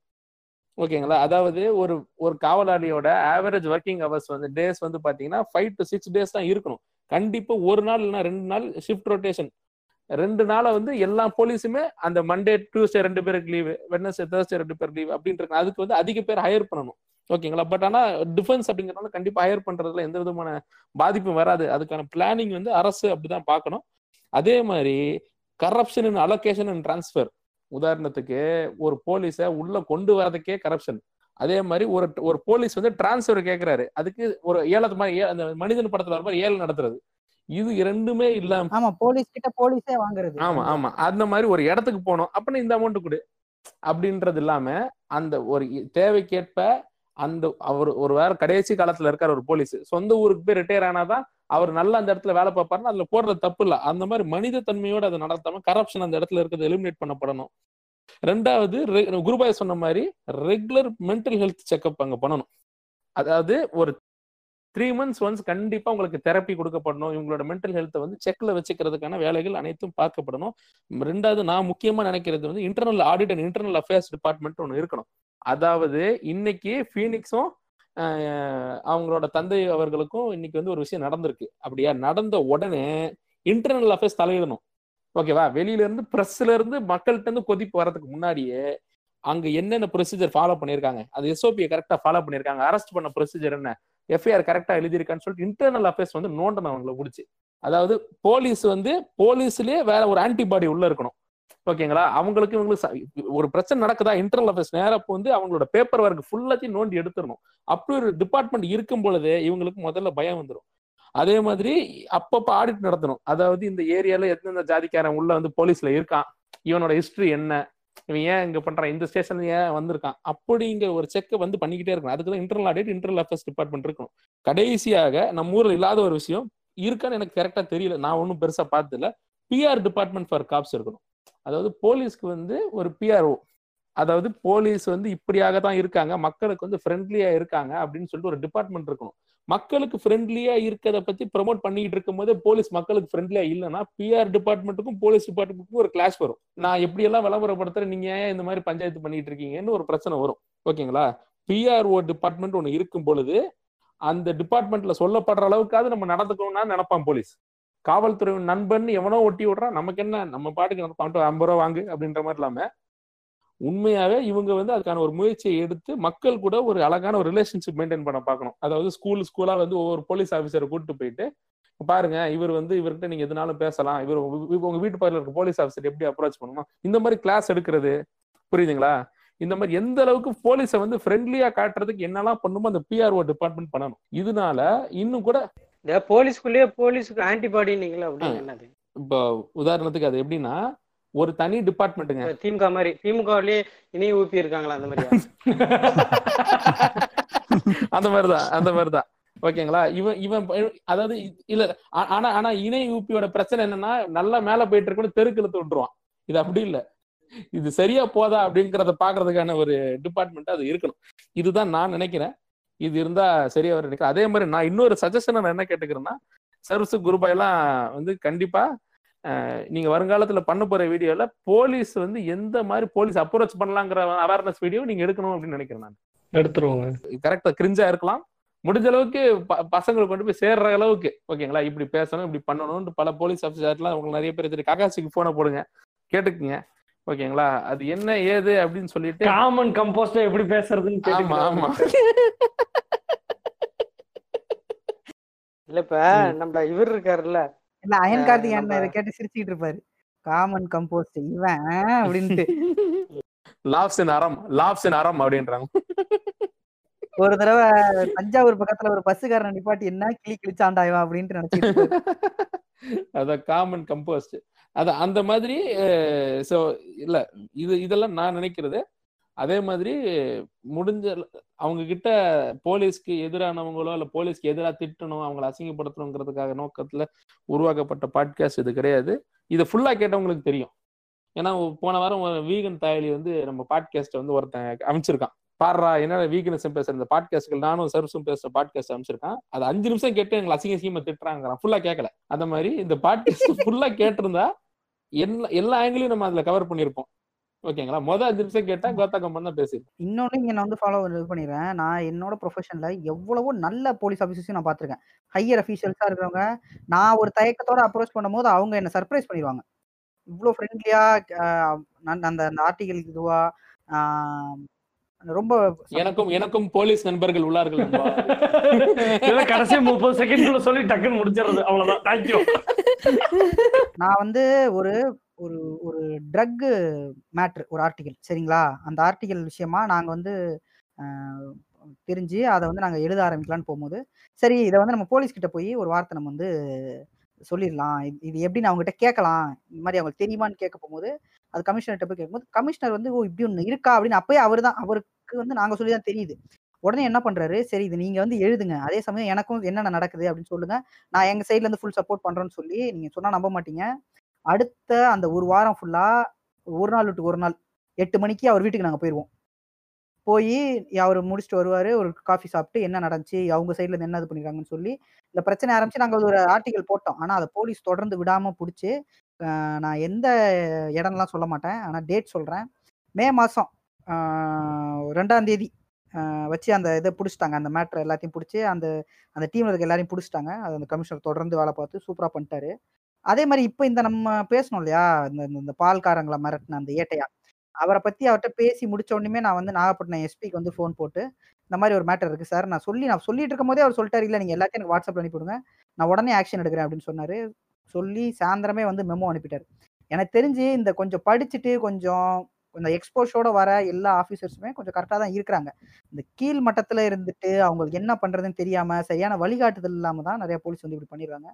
ஓகேங்களா? அதாவது ஒரு ஒரு காவலாளியோட ஆவரேஜ் ஒர்க்கிங் ஹவர்ஸ் வந்து டேஸ் வந்து பாத்தீங்கன்னா ஃபைவ் டு சிக்ஸ் டேஸ் தான் இருக்கணும். கண்டிப்பா ஒரு நாள் இல்லைன்னா ரெண்டு நாள் ஷிஃப்ட் ரொட்டேஷன் ரெண்டு நாளை வந்து எல்லா போலீஸுமே அந்த மண்டே டியூஸ்டே ரெண்டு பேருக்கு லீவு வெட்னஸ்டே தேர்ஸ்டே ரெண்டு பேர் லீவ் அப்படின்ட்டு அதுக்கு வந்து அதிக பேர் ஹையர் பண்ணணும். ஓகேங்களா? பட் ஆனா டிஃபென்ஸ் அப்படிங்கறதுனால கண்டிப்பா ஹையர் பண்றதுல எந்த விதமான பாதிப்பும் வராது. அதுக்கான பிளானிங் வந்து அரசு அப்படிதான் பார்க்கணும். அதே மாதிரி corruption in allocation and transfer உதாரணத்துக்கு ஒரு போலீஸை உள்ள கொண்டு வரதுக்கே கரப்ஷன் அதே மாதிரி ஒரு ஒரு போலீஸ் வந்து டிரான்ஸ்ஃபர் கேட்கிறாரு அதுக்கு ஒரு ஏலத்து மாதிரி ஏ- அந்த மனிதன் படத்துல வர மாதிரி ஏழு நடத்துறது. இது இரண்டுமே இல்லாம ஆமா போலீஸ் கிட்ட போலீஸே வாங்குறது. ஆமா ஆமா. அந்த மாதிரி ஒரு இடத்துக்கு போனோம். அப்ப இந்த அமௌண்ட் கொடு. அப்படின்றது இல்லாம அந்த ஒரு தேவைக்கேற்ப அந்த அவர் ஒரு வேற கடைசி காலத்துல இருக்கார் ஒரு போலீஸ் சொந்த ஊருக்கு போய் ரிட்டையர் ஆனாதான் அவர் நல்லா அந்த இடத்துல வேலை பார்ப்பாருன்னா அதுல போடுறது தப்பு இல்ல. அந்த மாதிரி மனித தன்மையோட அதை நடத்தாம கரப்ஷன் அந்த இடத்துல இருக்கிறது எலிமினேட் பண்ணப்படணும். ரெண்டாவது குருபாய் சொன்ன மாதிரி ரெகுலர் மென்டல் ஹெல்த் செக்அப் அங்க பண்ணணும். அதாவது ஒரு த்ரீ மந்த்ஸ் ஒன்ஸ் கண்டிப்பா உங்களுக்கு தெரப்பி கொடுக்கப்படணும். இவங்களோட மென்டல் ஹெல்த்தை வந்து செக்ல வச்சுக்கிறதுக்கான வேலைகள் அனைத்தும் பார்க்கப்படணும். ரெண்டாவது நான் முக்கியமா நினைக்கிறது வந்து internal audit and internal affairs department ஒன்று இருக்கணும். அதாவது இன்னைக்கு ஃபீனிக்ஸும் அவங்களோட தந்தை அவர்களுக்கும் இன்னைக்கு வந்து ஒரு விஷயம் நடந்திருக்கு. அப்படியா? நடந்த உடனே இன்டர்னல் அஃபேர்ஸ் தலையிடணும். ஓகேவா வெளியில இருந்து பிரஸ்ல இருந்து மக்கள்கிட்ட இருந்து கொதிப்பு வரதுக்கு முன்னாடியே அங்க என்னென்ன ப்ரொசீஜர் ஃபாலோ பண்ணிருக்காங்க அது எஸ்ஓபியை கரெக்டா ஃபாலோ பண்ணியிருக்காங்க. அரெஸ்ட் பண்ண ப்ரொசீஜர் என்ன? எஃப்ஐஆர் கரெக்டா எழுதியிருக்கான்னு சொல்லிட்டு இன்டர்னல் அஃபேர்ஸ் வந்து நோண்டணும் அவங்களை பிடிச்சி அதாவது போலீஸ் வந்து போலீஸ்லயே வேற ஒரு ஆன்டிபாடி உள்ள இருக்கணும். ஓகேங்களா அவங்களுக்கு இவங்களுக்கு ஒரு பிரச்சனை நடக்குதா? இன்டர்னல் அஃபேர்ஸ் நேரப்போ வந்து அவங்களோட பேப்பர் ஒர்க் ஃபுல்லாத்தையும் நோண்டி எடுத்துடணும். அப்படி ஒரு டிபார்ட்மெண்ட் இருக்கும் பொழுதே இவங்களுக்கு முதல்ல பயம் வந்துடும் அதே மாதிரி அப்பப்ப ஆடிட் நடத்தணும். அதாவது இந்த ஏரியால எந்தெந்த ஜாதிக்காரன் உள்ள வந்து போலீஸ்ல இருக்கான்? இவனோட ஹிஸ்டரி என்ன? இவன் ஏன் இங்க பண்றான்? இந்த ஸ்டேஷன் ஏன் வந்திருக்கான்? அப்படிங்கிற ஒரு செக் வந்து பண்ணிக்கிட்டே இருக்கணும். அதுக்கு தான் internal audit internal affairs department இருக்கணும். கடைசியாக நம்ம ஊர்ல இல்லாத ஒரு விஷயம் இருக்கான்னு எனக்கு கரெக்டா தெரியல. நான் ஒன்றும் பெருசா பார்த்ததில்ல. பிஆர் டிபார்ட்மெண்ட் ஃபார் காப்ஸ் இருக்கணும். அதாவது போலீஸ்க்கு வந்து ஒரு பிஆர்ஓ அதாவது போலீஸ் வந்து இப்படியாக தான் இருக்காங்க. மக்களுக்கு வந்து ஃப்ரெண்ட்லியா இருக்காங்க அப்படின்னு சொல்லிட்டு ஒரு டிபார்ட்மெண்ட் இருக்கணும். மக்களுக்கு ஃப்ரெண்ட்லியா இருக்கிறத பத்தி ப்ரமோட் பண்ணிட்டு இருக்கும்போது போலீஸ் மக்களுக்கு ஃப்ரெண்ட்லியா இல்லைன்னா பிஆர் டிபார்ட்மெண்ட்டுக்கும் போலீஸ் டிபார்ட்மெண்ட்டுக்கும் ஒரு கிளாஷ் வரும். நான் எப்படி எல்லாம் விளம்பரப்படுத்துறேன்? நீங்க ஏன் இந்த மாதிரி பஞ்சாயத்து பண்ணிட்டு இருக்கீங்கன்னு ஒரு பிரச்சனை வரும். ஓகேங்களா? பிஆர்ஓ டிபார்ட்மெண்ட் ஒன்று இருக்கும் பொழுது அந்த டிபார்ட்மெண்ட்ல சொல்லப்படுற அளவுக்காவது நம்ம நடந்துக்கணும்னா நினைப்பான் போலீஸ் காவல்துறை நண்பன் எவனோ ஒட்டி விடுறான். நமக்கு என்ன? நம்ம பாட்டுக்கு நடப்பான் ஐம்பது ரூபா வாங்கு அப்படின்ற மாதிரி இல்லாம உண்மையாவே இவங்க வந்து அதுக்கான ஒரு முயற்சியை எடுத்து மக்கள் கூட ஒரு அழகான ஒரு ரிலேஷன்ஷிப் மெயின்டைன் பண்ண பார்க்கணும். அதாவது ஸ்கூல் ஸ்கூலா வந்து ஒவ்வொரு போலீஸ் ஆஃபீஸரை கூட்டிட்டு போயிட்டு பாருங்க இவர் வந்து இவர்கிட்ட நீங்க எதுனாலும் பேசலாம். இவர் உங்க- வீட்டு பக்கத்துல இருக்க போலீஸ் ஆஃபீஸர் எப்படி அப்ரோச் பண்ணணும் இந்த மாதிரி கிளாஸ் எடுக்கிறது புரியுதுங்களா? இந்த மாதிரி எந்த அளவுக்கு போலீஸை வந்து ஃப்ரெண்ட்லியா காட்டுறதுக்கு என்னெல்லாம் பண்ணுமோ அந்த பிஆர்ஓ டிபார்ட்மெண்ட் பண்ணணும். இதனால இன்னும் கூட இந்த போலீஸ்குள்ளேயே போலீஸுக்கு ஆன்டிபாடினீங்களா அப்படின்னு இப்போ உதாரணத்துக்கு அது எப்படின்னா ஒரு தனி டிபார்ட்மெண்ட்டுங்க திமுக மாதிரி திமுகவிலேயே இணைய ஊப்பி இருக்காங்களா அந்த மாதிரியா? [LAUGHS] அந்த மாதிரிதான் அந்த மாதிரிதான். ஓகேங்களா? இவன் இவன் அதாவது இல்ல ஆனா ஆனா இணை யூபியோட பிரச்சனை என்னன்னா நல்லா மேல போயிட்டு இருக்கணும் தெருக்குழுத்து விட்டுருவான். இது அப்படி இல்ல. இது சரியா போதா அப்படிங்கறத பாக்குறதுக்கான ஒரு டிபார்ட்மெண்ட் அது இருக்கணும். இதுதான் நான் நினைக்கிறேன். இது இருந்தா சரியா நினைக்கிறேன். அதே மாதிரி நான் இன்னொரு சஜஷன் நான் என்ன கேட்டுக்கிறேன்னா சர்வசு குருபாய் எல்லாம் வந்து கண்டிப்பா நீங்க வருங்காலத்துல பண்ண போற வீடியோல போலீஸ் வந்து எந்த மாதிரி போலீஸ் அப்ரோச் பண்ணலாங்கிற அவேர்னஸ் வீடியோ நீங்க எடுக்கணும் அப்படின்னு நினைக்கிறேன் நான். எடுத்துருவாங்க. கரெக்டா கிரிஞ்சா இருக்கலாம். முடிஞ்ச அளவுக்கு ப- பசங்களை கொண்டு போய் சேர்ற அளவுக்கு ஓகேங்களா? இப்படி பேசணும் இப்படி பண்ணணும்னு பல போலீஸ் ஆஃபீஸர்லாம் உங்களுக்கு நிறைய பேர் தெரியும் ககாசிக்கு போனை போடுங்க. கேட்டுக்குங்க. ஓகேங்களா? அது என்ன ஏது அப்படின்னு சொல்லிட்டு காமன் கம்போஸ்ட் எப்படி பேசுறதுன்னு ஆமா ஆமா. இல்ல இப்ப. நம்ம இவர் இருக்காருல்ல. இல்ல அயன் கார்த்திக் அண்ணன் இதை கேட்டு சிரிச்சுக்கிட்டு இருப்பாரு? காமன் கம்போஸ்ட் இவன் அப்படின்ட்டு. லாப்ஸ் இன் அறம் லாப்ஸ் இன் அறம் அப்படின்றாங்க. ஒரு தடவை தஞ்சாவூர் பக்கத்துல ஒரு பஸ்ஸுக்காரன் நிப்பாட்டி என்ன கிளி கிழிச்சாண்டா இவன்? அப்படின்ட்டு நினைச்சிட்டு. அதான் காமன் கம்போஸ்ட். அதான் அந்த மாதிரி சோ இல்ல இது இதெல்லாம் நான் நினைக்கிறது. அதே மாதிரி முடிஞ்ச அவங்க கிட்ட போலீஸ்க்கு எதிரானவங்களோ இல்ல போலீஸ்க்கு எதிராக திட்டணும் அவங்கள அசிங்கப்படுத்தணுங்கிறதுக்காக நோக்கத்துல உருவாக்கப்பட்ட பாட்காஸ்ட் இது கிடையாது. இதை ஃபுல்லா கேட்டவங்களுக்கு தெரியும். ஏன்னா போன வாரம் வீகன் தாயலி வந்து நம்ம பாட்காஸ்ட் வந்து ஒருத்தன் அமைச்சிருக்கான். பாடுறா என்ன வீக்னஸ் பேசுற இந்த பாட்காஸ்ட்கள் நானும் சர்வஸும் பேசுற பாட்காஸ்ட் அமைச்சிருக்கான். அது அஞ்சு நிமிஷம் கேட்டு எங்களை அசிங்க அசிங்கமா திட்டுறாங்கிறான். ஃபுல்லா கேட்கல அந்த மாதிரி இந்த பாட்காஸ்ட் ஃபுல்லா கேட்டிருந்தா எல்லா எல்லா ஆங்கிலையும் நம்ம அதுல கவர் பண்ணியிருப்போம். ஓகேங்களா? மொதல் அஞ்சு நிமிஷம் கேட்டா கோத்தா கம்பன் தான் பேசி இன்னொன்னு இங்க நான் வந்து ஃபாலோ இது பண்ணிடுறேன். நான் என்னோட ப்ரொஃபஷன்ல எவ்வளவோ நல்ல போலீஸ் ஆஃபீஸர்ஸையும் நான் பார்த்திருக்கேன். ஹையர் அஃபீஷியல்ஸா இருக்கிறவங்க நான் ஒரு தயக்கத்தோட அப்ரோச் பண்ணும்போது அவங்க என்ன சர்ப்ரைஸ் பண்ணிடுவாங்க. இவ்வளோ ஃப்ரெண்ட்லியா அந்த அந்த ஆர்டிகல் இதுவா ரொம்ப எனக்கும் எனக்கும் போலீஸ் நண்பர்கள் உள்ளார்கள் [LAUGHS] கடைசி முப்பது செகண்ட்குள்ள சொல்லி டக்குன்னு முடிச்சிடுறது. அவ்வளவுதான். நான் வந்து ஒரு ஒரு ஒரு ட்ரக்கு மேட்ரு ஒரு ஆர்டிகல் சரிங்களா? அந்த ஆர்டிகல் விஷயமா நாங்கள் வந்து தெரிஞ்சு அதை வந்து நாங்கள் எழுத ஆரம்பிக்கலாம்னு போகும்போது சரி இதை வந்து நம்ம போலீஸ்கிட்ட போய் ஒரு வார்த்தை நம்ம வந்து சொல்லிடலாம். இது எப்படின்னு எப்படி நான் அவங்ககிட்ட கேட்கலாம்? இந்த மாதிரி அவங்களுக்கு தெரியுமான்னு கேட்க போகும்போது அது கமிஷனர்கிட்ட போய் கேட்கும்போது கமிஷனர் வந்து ஓ இப்படி ஒன்று இருக்கா? அப்படின்னு அப்பயே அவர் தான் அவருக்கு வந்து நாங்கள் சொல்லி தான் தெரியுது. உடனே என்ன பண்றாரு? சரி இது நீங்க வந்து எழுதுங்க. அதே சமயம் எனக்கும் என்னென்ன நடக்குது அப்படின்னு சொல்லுங்க. நான் எங்க சைட்ல இருந்து ஃபுல் சப்போர்ட் பண்றேன்னு சொல்லி நீங்க சொன்னா நம்ப மாட்டீங்க. அடுத்த அந்த ஒரு வாரம் ஃபுல்லா ஒரு நாள் விட்டு ஒரு நாள் எட்டு மணிக்கு அவர் வீட்டுக்கு நாங்கள் போயிடுவோம் போய் அவர் முடிச்சுட்டு வருவார் ஒரு காஃபி சாப்பிட்டு என்ன நடந்துச்சு அவங்க சைட்ல என்ன இது பண்ணிக்கிறாங்கன்னு சொல்லி இந்த பிரச்சனை ஆரம்பிச்சு நாங்கள் ஒரு ஆர்டிகல் போட்டோம். ஆனால் அதை போலீஸ் தொடர்ந்து விடாமல் பிடிச்சி நான் எந்த இடம்லாம் சொல்ல மாட்டேன். ஆனால் டேட் சொல்கிறேன் மே மாதம் ரெண்டாம் தேதி வச்சு அந்த இதை பிடிச்சிட்டாங்க. அந்த மேட்ரு எல்லாத்தையும் பிடிச்சி அந்த அந்த டீம்ல இருக்க எல்லாரையும் பிடிச்சிட்டாங்க. அது அந்த கமிஷனர் தொடர்ந்து வேலை பார்த்து சூப்பராக பண்ணிட்டாரு. அதே மாதிரி இப்போ இந்த நம்ம பேசணும் இல்லையா? இந்த இந்த- இந்த பால்காரங்களை மிரட்டின அந்த ஏட்டையா? அவரை பத்தி அவர்கிட்ட பேசி முடிச்ச உடனே நான் வந்து நாகப்பட்டினம் எஸ்பிக்கு வந்து ஃபோன் போட்டு இந்த மாதிரி ஒரு மேட்டர் இருக்கு சார். நான் சொல்லி நான் சொல்லிட்டு இருக்கும் போதே அவர் சொல்லிட்டாரு இல்லை நீங்க எல்லாத்தையும் எனக்கு வாட்ஸ்அப்ல அனுப்பிவிடுங்க. நான் உடனே ஆக்ஷன் எடுக்கிறேன் அப்படின்னு சொன்னாரு. சொல்லி சாயந்தரமே வந்து மெமோ அனுப்பிட்டாரு. எனக்கு தெரிஞ்சு இந்த கொஞ்சம் படிச்சுட்டு கொஞ்சம் இந்த எக்ஸ்போஷோட வர எல்லா ஆஃபீஸர்ஸுமே கொஞ்சம் கரெக்டாக தான் இருக்கிறாங்க. இந்த கீழ் மட்டத்தில் இருந்துட்டு அவங்களுக்கு என்ன பண்ணுறதுன்னு தெரியாமல் சரியான வழிகாட்டுதல் இல்லாமல் தான் நிறைய போலீஸ் வந்து இப்படி பண்ணிடுறாங்க.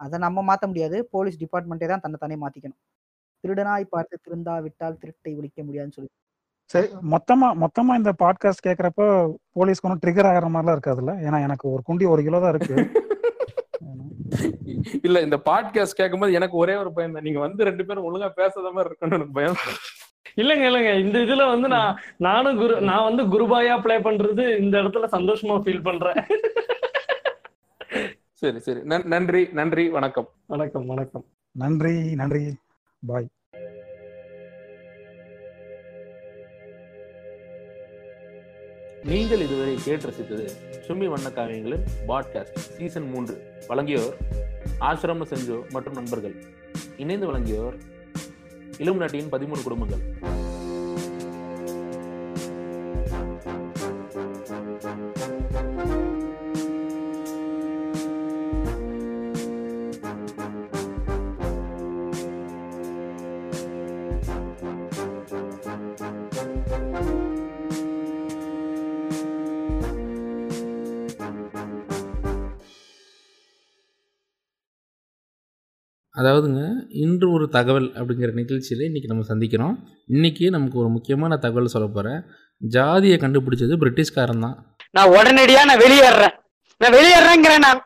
அதை நம்ம மாற்ற முடியாது. போலீஸ் டிபார்ட்மெண்ட்டே தான் தன்னை தானே மாற்றிக்கணும் திருடனாய் பார்த்து திருந்தா விட்டால் திருட்டை ஒழிக்க முடியாதுன்னு சொல்லி. சரி மொத்தமா மொத்தமா இந்த பாட்காஸ்ட் கேக்குறப்ப போலீஸ்க்கு ஒன்றும் ட்ரிகர் ஆகிற மாதிரிலாம் இருக்காதுல்ல? ஏன்னா எனக்கு ஒரு குண்டி ஒரு கிலோ தான் இருக்கு. [LAUGHS] இல்ல இந்த பாட்காஸ்ட் கேட்கும்போது எனக்கு ஒரே ஒரு பயம் தான். நீங்க வந்து ரெண்டு பேரும் ஒழுங்கா பேசாத மாதிரி இருக்குன்னு எனக்கு பயம். இல்லைங்க இல்லைங்க. இந்த இதுல வந்து நான் நானும் குரு நான் வந்து குருபாயா ப்ளே பண்றது இந்த இடத்துல சந்தோஷமா ஃபீல் பண்றேன். [LAUGHS] சரி சரி. நன்- நன்றி நன்றி வணக்கம். வணக்கம் வணக்கம். நன்றி நன்றி. பாய் நீங்கள் இதுவரை கேட்டு ரசித்தது சுமி வண்ண காவியங்களின் பாட்காஸ்ட் சீசன் மூன்று. வழங்கியோர் ஆசிரம செஞ்சோ மற்றும் நண்பர்கள். இணைந்து வழங்கியோர் இளம் நாட்டியின் பதிமூணு குடும்பங்கள். அதாவதுங்க இன்று ஒரு தகவல் அப்படிங்கிற நிகழ்ச்சியில் இன்றைக்கி நம்ம சந்திக்கிறோம். இன்றைக்கி நமக்கு ஒரு முக்கியமான தகவல் சொல்ல போகிறேன் ஜாதியை கண்டுபிடிச்சது பிரிட்டிஷ்காரன் தான். நான் உடனடியாக நான் வெளியேறேன். நான் வெளியேறேங்கிறேன் நான்.